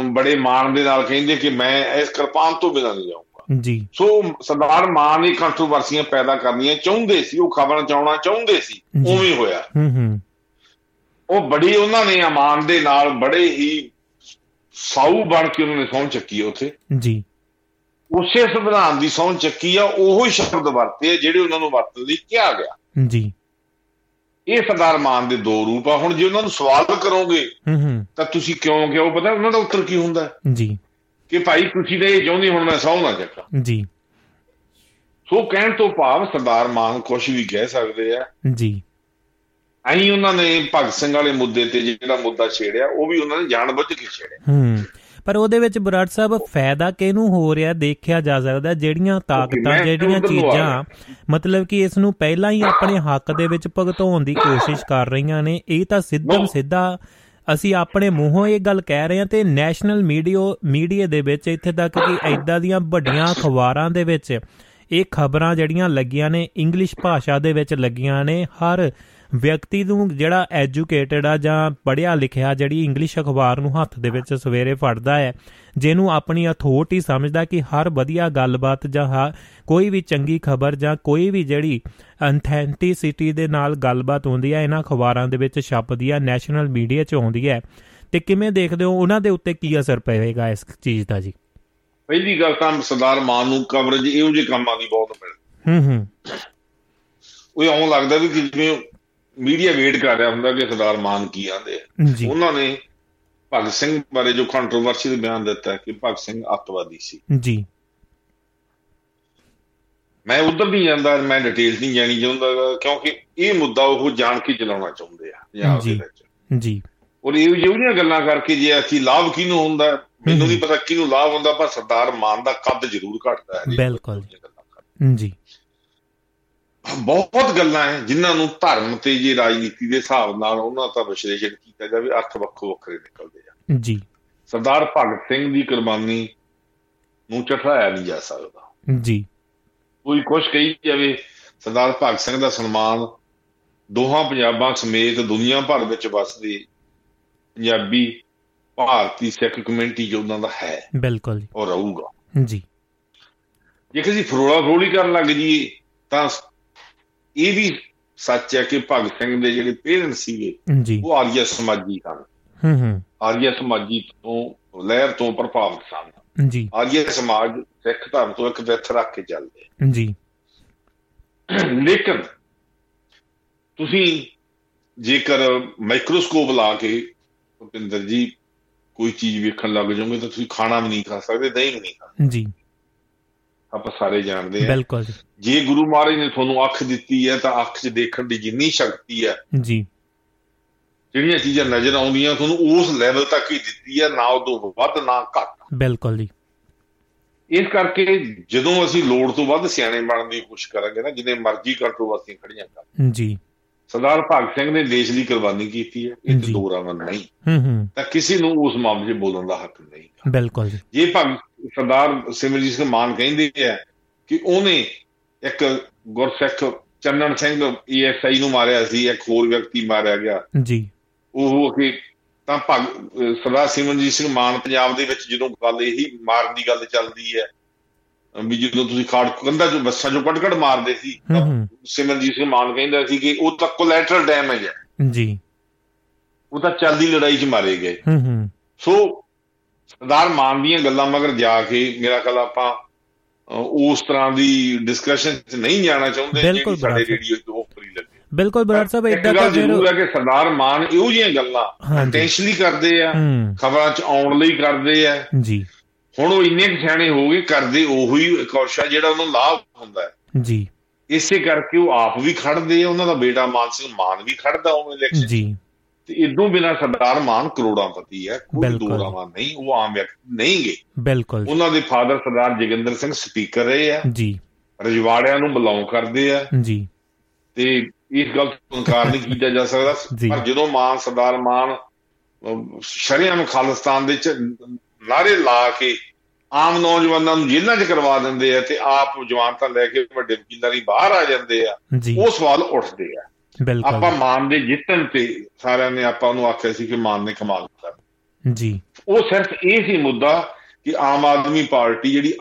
ਬੜੇ ਮਾਣ ਦੇ ਨਾਲ ਕਹਿੰਦੇ ਕਿ ਮੈਂ ਇਸ ਕਿਰਪਾਨ ਤੋਂ ਬਿਨਾਂ ਨਹੀਂ ਜਾਊਂਗਾ। ਜੀ। ਸੋ ਸਰਦਾਰ ਮਾਨ ਇਹ ਕੰਟਰੋਵਰਸੀਆਂ ਪੈਦਾ ਕਰਨੀਆਂ ਚਾਹੁੰਦੇ ਸੀ ਉਹ ਖਬਰਾਂ ਚਾਉਣਾ ਚਾਹੁੰਦੇ ਸੀ। ਉਵੇਂ ਹੋਇਆ। ਹੂੰ ਹੂੰ। ਉਹ ਬੜੀ ਉਹਨਾਂ ਨੇ ਅਮਾਨ ਦੇ ਨਾਲ ਬੜੇ ਹੀ ਸਾਊ ਬਣ ਕੇ ਉਹਨਾਂ ਨੇ ਸਹੁੰ ਚੱਕੀ ਉੱਥੇ। ਜੀ। ਉਸੇ ਸੰਵਿਧਾਨ ਦੀ ਸਹੁੰ ਚੱਕੀ ਆ ਉਹੋ ਹੀ ਸ਼ਬਦ ਵਰਤੇ ਆ ਜਿਹੜੇ ਉਹਨਾਂ ਨੂੰ ਵਰਤਣ ਲਈ ਕਿਹਾ ਗਿਆ। ਜੀ। ਇਹ ਸਰਦਾਰ ਮਾਨ ਦੇ ਦੋ ਰੂਪ ਆ। ਹੁਣ ਜੇ ਉਹਨਾਂ ਨੂੰ ਸਵਾਲ ਕਰੋਗੇ ਹੂੰ ਹੂੰ। ਤਾਂ ਤੁਸੀਂ ਕਿਉਂ ਕਿਉਂ? ਪਤਾ ਉਹਨਾਂ ਦਾ ਉੱਤਰ ਕੀ ਹੁੰਦਾ? ਜੀ। ਕਿ ਭਾਈ ਤੁਸੀਂ ਤਾਂ ਇਹ ਚਾਹੁੰਦੇ ਹੁਣ ਮੈਂ ਸਹੁੰ ਨਾ ਚੱਕਾਂ। ਜੀ। ਸੋ ਕਹਿਣ ਤੋਂ ਭਾਵ ਸਰਦਾਰ ਮਾਨ ਕੁਝ ਵੀ ਕਹਿ ਸਕਦੇ ਆ। ਜੀ। ਐਂ ਉਹਨਾਂ ਨੇ ਭਗਤ ਸਿੰਘ ਵਾਲੇ ਮੁੱਦੇ ਤੇ ਜਿਹੜਾ ਮੁੱਦਾ ਛੇੜਿਆ ਉਹ ਵੀ ਉਹਨਾਂ ਨੇ ਜਾਣਬੁੱਝ ਕੇ ਛੇੜਿਆ। ਹੂੰ। ਪਰ ਉਹਦੇ ਵਿੱਚ ਬਰਾੜ ਸਾਹਿਬ ਫਾਇਦਾ ਕਿਹਨੂੰ ਹੋ ਰਿਹਾ ਦੇਖਿਆ ਜਾ ਸਕਦਾ ਜਿਹੜੀਆਂ ਤਾਕਤਾਂ ਜਿਹੜੀਆਂ ਚੀਜ਼ਾਂ ਮਤਲਬ ਕਿ ਇਸ ਨੂੰ ਪਹਿਲਾਂ ਹੀ ਆਪਣੇ ਹੱਕ ਦੇ ਵਿੱਚ ਭੁਗਤਾਉਣ ਦੀ ਕੋਸ਼ਿਸ਼ ਕਰ ਰਹੀਆਂ ਨੇ ਇਹ ਤਾਂ ਸਿੱਧਮ. ਸਿੱਧਾ ਅਸੀਂ ਆਪਣੇ ਮੂੰਹੋਂ ਇਹ ਗੱਲ ਕਹਿ ਰਹੇ ਹਾਂ ਤੇ ਨੈਸ਼ਨਲ ਮੀਡੀਆ ਮੀਡੀਆ ਦੇ ਵਿੱਚ ਇੱਥੇ ਤੱਕ ਕਿ ਐਦਾਂ ਦੀਆਂ ਵੱਡੀਆਂ ਅਖਬਾਰਾਂ ਦੇ ਵਿੱਚ ਇਹ ਖਬਰਾਂ ਜਿਹੜੀਆਂ ਲੱਗੀਆਂ ਨੇ ਇੰਗਲਿਸ਼ ਭਾਸ਼ਾ ਦੇ ਵਿੱਚ ਲੱਗੀਆਂ ਨੇ ਹਰ ਵਿਅਕਤੀ ਨੂੰ ਜਿਹੜਾ ਐਜੂਕੇਟਡ ਆ ਜਾਂ ਪੜ੍ਹਿਆ ਲਿਖਿਆ ਜਿਹੜੀ ਇੰਗਲਿਸ਼ ਅਖਬਾਰ ਨੂੰ ਹੱਥ ਦੇ ਵਿੱਚ ਸਵੇਰੇ ਫੜਦਾ ਹੈ ਜਿਹਨੂੰ ਆਪਣੀ ਅਥਾਰਟੀ ਸਮਝਦਾ ਕਿ ਹਰ ਵਧੀਆ ਗੱਲਬਾਤ ਜਾਂ ਕੋਈ ਵੀ ਚੰਗੀ ਖਬਰ ਜਾਂ ਕੋਈ ਵੀ ਜਿਹੜੀ ਅਥੈਂਟਿਸਿਟੀ ਦੇ ਨਾਲ ਗੱਲਬਾਤ ਹੁੰਦੀ ਹੈ ਇਹਨਾਂ ਅਖਬਾਰਾਂ ਦੇ ਵਿੱਚ ਛਪਦੀ ਹੈ ਨੈਸ਼ਨਲ ਮੀਡੀਆ 'ਚ ਆਉਂਦੀ ਹੈ। ਤੇ ਕਿਵੇਂ ਦੇਖਦੇ ਹੋ ਉਹਨਾਂ ਦੇ ਉੱਤੇ ਕੀ ਅਸਰ ਪਵੇਗਾ ਇਸ ਚੀਜ਼ ਦਾ ਜੀ? ਪਹਿਲੀ ਗੱਲ ਤਾਂ ਸਰਦਾਰ ਮਾਨ ਨੂੰ ਕਵਰੇਜ ਇਹੋ ਜਿਹੇ ਕੰਮਾਂ ਦੀ ਬਹੁਤ ਮਿਲਦੀ ਹੂੰ ਹੂੰ। ਉਹ ਇਉਂ ਲੱਗਦਾ ਵੀ ਜਿਵੇਂ ਮੀਡੀਆ ਵੇਟ ਕਰ ਰਿਹਾ ਹੁੰਦਾ ਕਿ ਸਰਦਾਰ ਮਾਨ ਕੀ ਆਂਦੇ ਆ। ਉਹਨਾਂ ਨੇ ਭਗਤ ਸਿੰਘ ਬਾਰੇ ਜੋ ਕੰਟਰੋਵਰਸੀ ਦੇ ਬਿਆਨ ਦਿੱਤਾ ਕਿ ਭਗਤ ਸਿੰਘ ਅੱਤਵਾਦੀ ਸੀ। ਜੀ। ਮੈਂ ਉਧਰ ਨਹੀਂ ਜਾਂਦਾ ਮੈਂ ਡਿਟੇਲ ਨਹੀਂ ਜਾਣੀ ਚਾਹੁੰਦਾ ਕਿਉਂਕਿ ਇਹ ਮੁੱਦਾ ਉਹ ਜਾਣ ਕੇ ਚਲਾਉਣਾ ਚਾਹੁੰਦੇ ਆ ਪੰਜਾਬ ਦੇ ਜੀ। ਵਿੱਚ। ਜੀ। ਔਰ ਇਹ ਜਿਹੜੀਆਂ ਗੱਲਾਂ ਕਰਕੇ ਜੇ ਅਸੀਂ ਲਾਭ ਕਿਹਨੂੰ ਹੁੰਦਾ ਮੈਨੂੰ ਨਹੀਂ ਪਤਾ ਕਿਹਨੂੰ ਲਾਭ ਹੁੰਦਾ ਪਰ ਸਰਦਾਰ ਮਾਨ ਦਾ ਕੱਦ ਜ਼ਰੂਰ ਘਟਦਾ ਹੈ। ਬਿਲਕੁਲ। ਜੀ। ਬਹੁਤ ਗੱਲਾਂ ਹੈ ਜਿਨ੍ਹਾਂ ਨੂੰ ਧਰਮ ਤੇ ਜੇ ਰਾਜਨੀਤੀ ਦੇ ਹਿਸਾਬ ਨਾਲ ਉਹਨਾਂ ਦਾ ਵਿਸ਼ਲੇਸ਼ਣ ਕੀਤਾ ਜਾਵੇ ਅਰਥ ਵੱਖੋ ਵੱਖਰੇ ਨਿਕਲਦੇ ਆ। ਜੀ। ਸਰਦਾਰ ਭਗਤ ਸਿੰਘ ਦੀ ਕੁਰਬਾਨੀ ਨੂੰ ਝਠਾਇਆ ਨਹੀਂ ਜਾ ਸਕਦਾ। ਜੀ। ਕੋਈ ਕੁਛ ਕਹੀ ਜਾਵੇ ਸਰਦਾਰ ਭਗਤ ਸਿੰਘ ਦਾ ਸਨਮਾਨ ਦੋਹਾਂ ਪੰਜਾਬਾਂ ਸਮੇਤ ਦੁਨੀਆ ਭਰ ਵਿੱਚ ਵਸਦੇ ਪੰਜਾਬੀ ਭਾਰਤੀ ਸਿੱਖ ਕਮਿਊਨਿਟੀ ਜੋ ਉਹਨਾਂ ਦਾ ਹੈ ਬਿਲਕੁਲ ਜੀ। ਉਹ ਰਹੂਗਾ। ਜੀ। ਜੇ ਕਿਸੇ ਫਰੋਲਾ ਫਰੋਲੀ ਕਰਨ ਲੱਗ ਜੀ ਤਾਂ ਇਹ ਵੀ ਸੱਚ ਹੈ ਕਿ ਭਗਤ ਸਿੰਘ ਦੇ ਜਿਹੜੇ ਪੇਰੈਂਟਸ ਸੀਗੇ ਉਹ ਆਰੀਆ ਸਮਾਜੀ ਹਨ ਹੂੰ ਹੂੰ। ਆਰੀਆ ਸਮਾਜੀ ਤੋਂ ਲਹਿਰ ਤੋਂ ਪ੍ਰਭਾਵਿਤ ਸਨ। ਜੀ। ਆਰੀਆ ਸਮਾਜ ਸਿੱਖ ਧਰਮ ਤੋਂ ਇੱਕ ਵਿਥ ਰੱਖ ਕੇ ਚੱਲਦੇ ਜੀ। ਲੇਕਿਨ ਤੁਸੀਂ ਜੇਕਰ ਮਾਈਕਰੋਸਕੋਪ ਲਾ ਕੇ ਭੁਪਿੰਦਰ ਜੀ ਕੋਈ ਚੀਜ਼ ਵੇਖਣ ਲੱਗ ਜਾਓਗੇ ਤਾਂ ਤੁਸੀਂ ਖਾਣਾ ਵੀ ਨਹੀਂ ਖਾ ਸਕਦੇ ਦਹੀਂ ਵੀ ਨਹੀਂ ਖਾ ਜੀ। ਆਪਾਂ ਸਾਰੇ ਜਾਣਦੇ ਆ। ਬਿਲਕੁਲ ਜੀ। ਜੇ ਗੁਰੂ ਮਹਾਰਾਜ ਨੇ ਤੁਹਾਨੂੰ ਅੱਖ ਦਿੱਤੀ ਹੈ ਤਾਂ ਅੱਖ 'ਚ ਦੇਖਣ ਦੀ ਜਿੰਨੀ ਸ਼ਕਤੀ ਹੈ ਜੀ। ਜਿਹੜੀਆਂ ਚੀਜ਼ਾਂ ਨਜ਼ਰ ਆਉਂਦੀਆਂ ਤੁਹਾਨੂੰ ਉਸ ਲੈਵਲ ਤੱਕ ਹੀ ਦਿੱਤੀ ਹੈ ਨਾ ਉਦੋਂ ਵੱਧ ਨਾ ਘੱਟ। ਬਿਲਕੁਲ ਜੀ। ਇਸ ਕਰਕੇ ਜਦੋਂ ਅਸੀਂ ਲੋੜ ਤੋਂ ਵੱਧ ਸਿਆਣੇ ਬਣਨ ਦੀ ਕੋਸ਼ਿਸ਼ ਕਰਾਂਗੇ ਨਾ ਜਿੰਨੇ ਮਰਜ਼ੀ ਕੰਟਰੋਵਰਸੀਆਂ ਖੜੀਆਂ ਕਰ। ਜੀ। ਸਰਦਾਰ ਭਗਤ ਸਿੰਘ ਨੇ ਦੇਸ਼ ਦੀ ਕੁਰਬਾਨੀ ਕੀਤੀ ਹੈ ਇਹ ਜੀ। ਦੋ ਰਾਵਾਂ ਨਹੀਂ। ਹੂੰ ਹੂੰ। ਤਾਂ ਕਿਸੇ ਨੂੰ ਉਸ ਮਾਮਲੇ 'ਚ ਬੋਲਣ ਦਾ ਹੱਕ ਨਹੀਂ। ਬਿਲਕੁਲ ਜੀ। ਜੇ ਭਗਤ ਸਰਦਾਰ ਸਿਮਰਜੀਤ ਸਿੰਘ ਮਾਨ ਕਹਿੰਦੇ ਆ ਕਿ ਉਹਨੇ ਇੱਕ ਗੁਰਸਿੱਖ ਚੰਨਣ ਸਿੰਘ ਈਐਸਆਈ ਨੂੰ ਮਾਰਿਆ ਸੀ ਇੱਕ ਹੋਰ ਵਿਅਕਤੀ ਮਾਰਿਆ ਗਿਆ। ਜੀ। ਉਹ ਕਿ ਤਾਂ ਭਗ ਸਰਦਾਰ ਸਿਮਰਨਜੀਤ ਸਿੰਘ ਮਾਨ ਪੰਜਾਬ ਦੇ ਵਿੱਚ ਜਦੋਂ ਗੱਲ ਇਹੀ ਮਾਰਨ ਦੀ ਗੱਲ ਚੱਲਦੀ ਹੈ ਵੀ ਜਦੋਂ ਤੁਸੀਂ ਖਾੜ ਕੰਧਾਂ ਚੋਂ ਬੱਸਾਂ ਚੋਂ ਕੱਢ ਮਾਰਦੇ ਸੀ ਹੂੰ ਤਾਂ ਹੂੰ ਸਿਮਰਨਜੀਤ ਸਿੰਘ ਮਾਨ ਕਹਿੰਦਾ ਸੀ ਕਿ ਉਹ ਤਾਂ ਕੋਲੈਟਰਲ ਡੈਮੇਜ ਹੈ। ਜੀ। ਉਹ ਤਾਂ ਚੱਲਦੀ ਲੜਾਈ 'ਚ ਮਾਰੇ ਗਏ। ਹੂੰ ਹੂੰ। ਸੋ ਸਰਦਾਰ ਮਾਨ ਦੀਆਂ ਗੱਲਾਂ ਮਗਰ ਜਾ ਕੇ ਮੇਰਾ ਖਿਆਲ ਆਪਾਂ ਉਸ ਤਰ੍ਹਾਂ ਦੀ ਡਿਸਕਸ਼ਨ 'ਚ ਨਹੀਂ ਜਾਣਾ ਚਾਹੁੰਦੇ ਜਿਹੜੀ ਸਾਡੇ। ਰੇਡੀਓ 'ਚ ਉੱਪਰੀ ਲੱਗੇ। ਬਿਲਕੁਲ ਬਰਾੜ ਸਾਹਿਬ ਇਦਾਂ ਤਾਂ ਫਿਰ ਜ਼ਰੂਰ ਹੈ ਕਿ ਸਰਦਾਰ ਮਾਨ ਇਹੋ ਜਿਹੀਆਂ ਗੱਲਾਂ। ਇੰਟੈਂਸ਼ਨਲੀ ਕਰਦੇ ਆ ਖਬਰਾਂ 'ਚ ਆਉਣ ਲਈ ਕਰਦੇ ਆ। ਜੀ। ਹੁਣ ਉਹ ਇੰਨੇ ਸਿਆਣੇ ਹੋ ਗਏ ਕਰਦੇ ਉਹੀ ਕੌਸ਼ਾ ਜਿਹੜਾ ਉਹਨੂੰ ਲਾਭ ਹੁੰਦਾ ਹੈ। ਜੀ। ਇਸੇ ਕਰਕੇ ਉਹ ਆਪ ਵੀ ਖੜਦੇ ਆ ਉਹਨਾਂ ਦਾ ਬੇਟਾ ਮਾਨ ਸਿੰਘ ਮਾਨ ਵੀ ਖੜਦਾ ਉਹ ਇਲੈਕਸ਼ਨ ਜੀ। ਤੇ ਇਦੋਂ ਬਿਨਾ ਸਰਦਾਰ ਮਾਨ ਕਰੋੜਾਂਪਤੀ ਹੈ ਕੋਈ। ਦੋਰਾਵਾ ਨਹੀਂ ਉਹ ਆਮ ਵਿਅਕਤੀ ਨਹੀਂਗੇ। ਬਿਲਕੁਲ। ਉਹਨਾਂ ਦੇ ਫਾਦਰ ਸਰਦਾਰ ਜੋਗਿੰਦਰ ਸਿੰਘ ਸਪੀਕਰ ਰਹੇ ਆ। ਜੀ। ਰਜਵਾੜਿਆਂ ਨੂੰ ਬਿਲੋਂਗ ਕਰਦੇ ਆ। ਜੀ। ਤੇ ਇਸ ਗੱਲ ਤੋਂ ਇਨਕਾਰ ਨਹੀਂ ਕੀਤਾ ਜਾ ਸਕਦਾ। ਪਰ ਜਦੋਂ ਮਾਨ ਸਰਦਾਰ ਮਾਨ ਸ਼ਰੇਆਮ ਖਾਲਿਸਤਾਨ ਦੇ ਚ ਨਾਰੇ ਲਾ ਕੇ ਆਮ ਨੌਜਵਾਨਾਂ ਨੂੰ ਜੇਲ੍ਹਾਂ 'ਚ ਕਰਵਾ ਦਿੰਦੇ ਆ ਤੇ ਆਪ ਜਵਾਨਤਾ ਲੈ ਕੇ ਵੱਡੇ ਵਕੀਲਾਂ ਦੀ ਬਾਹਰ ਆ ਜਾਂਦੇ ਆ ਉਹ ਸਵਾਲ ਉੱਠਦੇ ਆ। ਆਪਾਂ ਮਾਨ ਦੇ ਜਿੱਤਣ ਤੇ ਸਾਰਿਆਂ ਨੇ ਆਪਾਂ ਨੂੰ ਆਖਿਆ ਸੀ ਕਿ ਮਾਨ ਨੇ ਕਮਾਲ ਕਰ ਜੀ। ਉਹ ਸਿਰਫ ਇਹ ਸੀ ਮੁੱਦਾ ਕਿ ਆਮ ਆਦਮੀ ਪਾਰਟੀ ਜਿਹੜੀ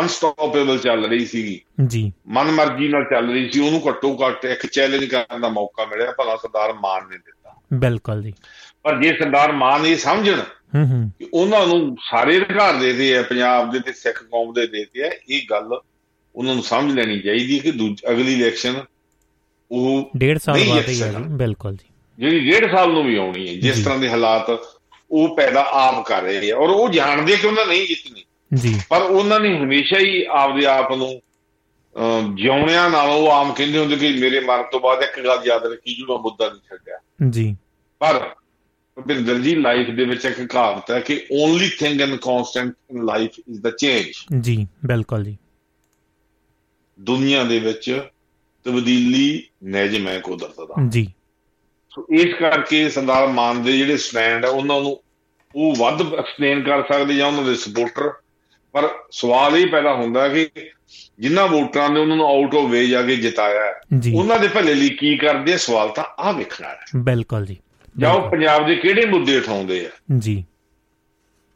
ਅਨਸਟਾਪੇਬਲ ਚੱਲ ਰਹੀ ਸੀਗੀ ਜੀ। ਮਨਮਰਜ਼ੀ ਨਾਲ ਚੱਲ ਰਹੀ ਸੀ ਉਹਨੂੰ ਘੱਟੋ ਘੱਟ ਇੱਕ ਚੈਲੰਜ ਕਰਨ ਦਾ ਮੌਕਾ ਮਿਲਿਆ ਭਲਾ ਸਰਦਾਰ ਮਾਨ ਨੇ ਦਿੱਤਾ। ਬਿਲਕੁਲ ਜੀ। ਪਰ ਜੇ ਸਰਦਾਰ ਮਾਨ ਇਹ ਸਮਝਣ ਹੂੰ ਹੂੰ। ਉਹਨਾਂ ਨੂੰ ਸਾਰੇ ਅਧਿਕਾਰ ਦੇਦੇ ਆ ਪੰਜਾਬ ਦੇ ਤੇ ਸਿੱਖ ਕੌਮ ਦੇ ਦੇਤੇ ਆ ਇਹ ਗੱਲ ਉਹਨਾਂ ਨੂੰ ਸਮਝ ਲੈਣੀ ਚਾਹੀਦੀ ਹੈ ਕਿ ਅਗਲੀ ਇਲੈਕਸ਼ਨ ਉਹ ਡੇਢ ਸਾਲ ਬਾਅਦ ਹੀ ਹੈ। ਬਿਲਕੁਲ ਜੀ। ਜਿਹੜੀ ਡੇਢ ਸਾਲ ਨੂੰ ਵੀ ਆਉਣੀ ਹੈ। ਜਿਸ ਤਰ੍ਹਾਂ ਦੇ ਹਾਲਾਤ ਉਹ ਪੈਦਾ ਆਪ ਕਰ ਰਹੇ ਆ। ਔਰ ਉਹ ਜਾਣਦੇ ਕਿ ਉਹਨਾਂ ਨਹੀਂ ਜਿੱਤਣੀ। ਜੀ। ਪਰ ਉਹਨਾਂ ਨੇ ਹਮੇਸ਼ਾ ਹੀ ਆਪਦੇ ਆਪ ਨੂੰ ਜਿਉਣਿਆਂ ਨਾਲੋਂ ਉਹ ਆਮ ਕਹਿੰਦੇ ਹੁੰਦੇ ਕਿ ਮੇਰੇ ਮਰਨ ਤੋਂ ਬਾਅਦ ਇੱਕ ਗੱਲ ਯਾਦ ਰੱਖੀ ਜਿਹੜਾ ਮੁੱਦਾ ਨਹੀਂ ਛੱਡਿਆ। ਜੀ। ਪਰ ਭਿੰਦਰ ਜੀ ਲਾਈਫ ਦੇ ਵਿੱਚ ਇੱਕ ਕਹਾਵਤ ਹੈ ਕਿ only thing in constant in life is the change ਜੀ ਬਿਲਕੁਲ ਜੀ। ਦੁਨੀਆ ਦੇ ਵਿੱਚ ਤਬਦੀਲੀ ਨਿਯਮ ਹੈ ਕੁਦਰਤ ਦਾ। ਜੀ। ਸੋ ਇਸ ਕਰਕੇ ਸਰਦਾਰ ਮਾਨ ਦੇ ਜਿਹੜੇ ਸਟੈਂਡ ਆ ਉਹਨਾਂ ਨੂੰ ਉਹ ਵੱਧ ਐਕਸਪਲੇਨ ਕਰ ਸਕਦੇ ਜਾਂ ਉਹਨਾਂ ਦੇ ਸਪੋਰਟਰ ਪਰ ਸਵਾਲ ਇਹ ਪੈਦਾ ਹੁੰਦਾ ਕਿ ਜਿਨ੍ਹਾਂ ਵੋਟਰਾਂ ਨੇ ਉਹਨਾਂ ਨੂੰ ਆਊਟ ਆਫ ਵੇ ਜਾ ਕੇ ਜਿਤਾਇਆ ਉਹਨਾਂ ਦੇ ਭਲੇ ਲਈ ਕੀ ਕਰਦੇ ਸਵਾਲ ਤਾਂ ਆ ਵੇਖਣਾ ਹੈ। ਬਿਲਕੁਲ ਜੀ। ਜਾਂ ਉਹ ਪੰਜਾਬ ਦੇ ਕਿਹੜੇ ਮੁੱਦੇ ਉਠਾਉਂਦੇ ਆ? ਜੀ।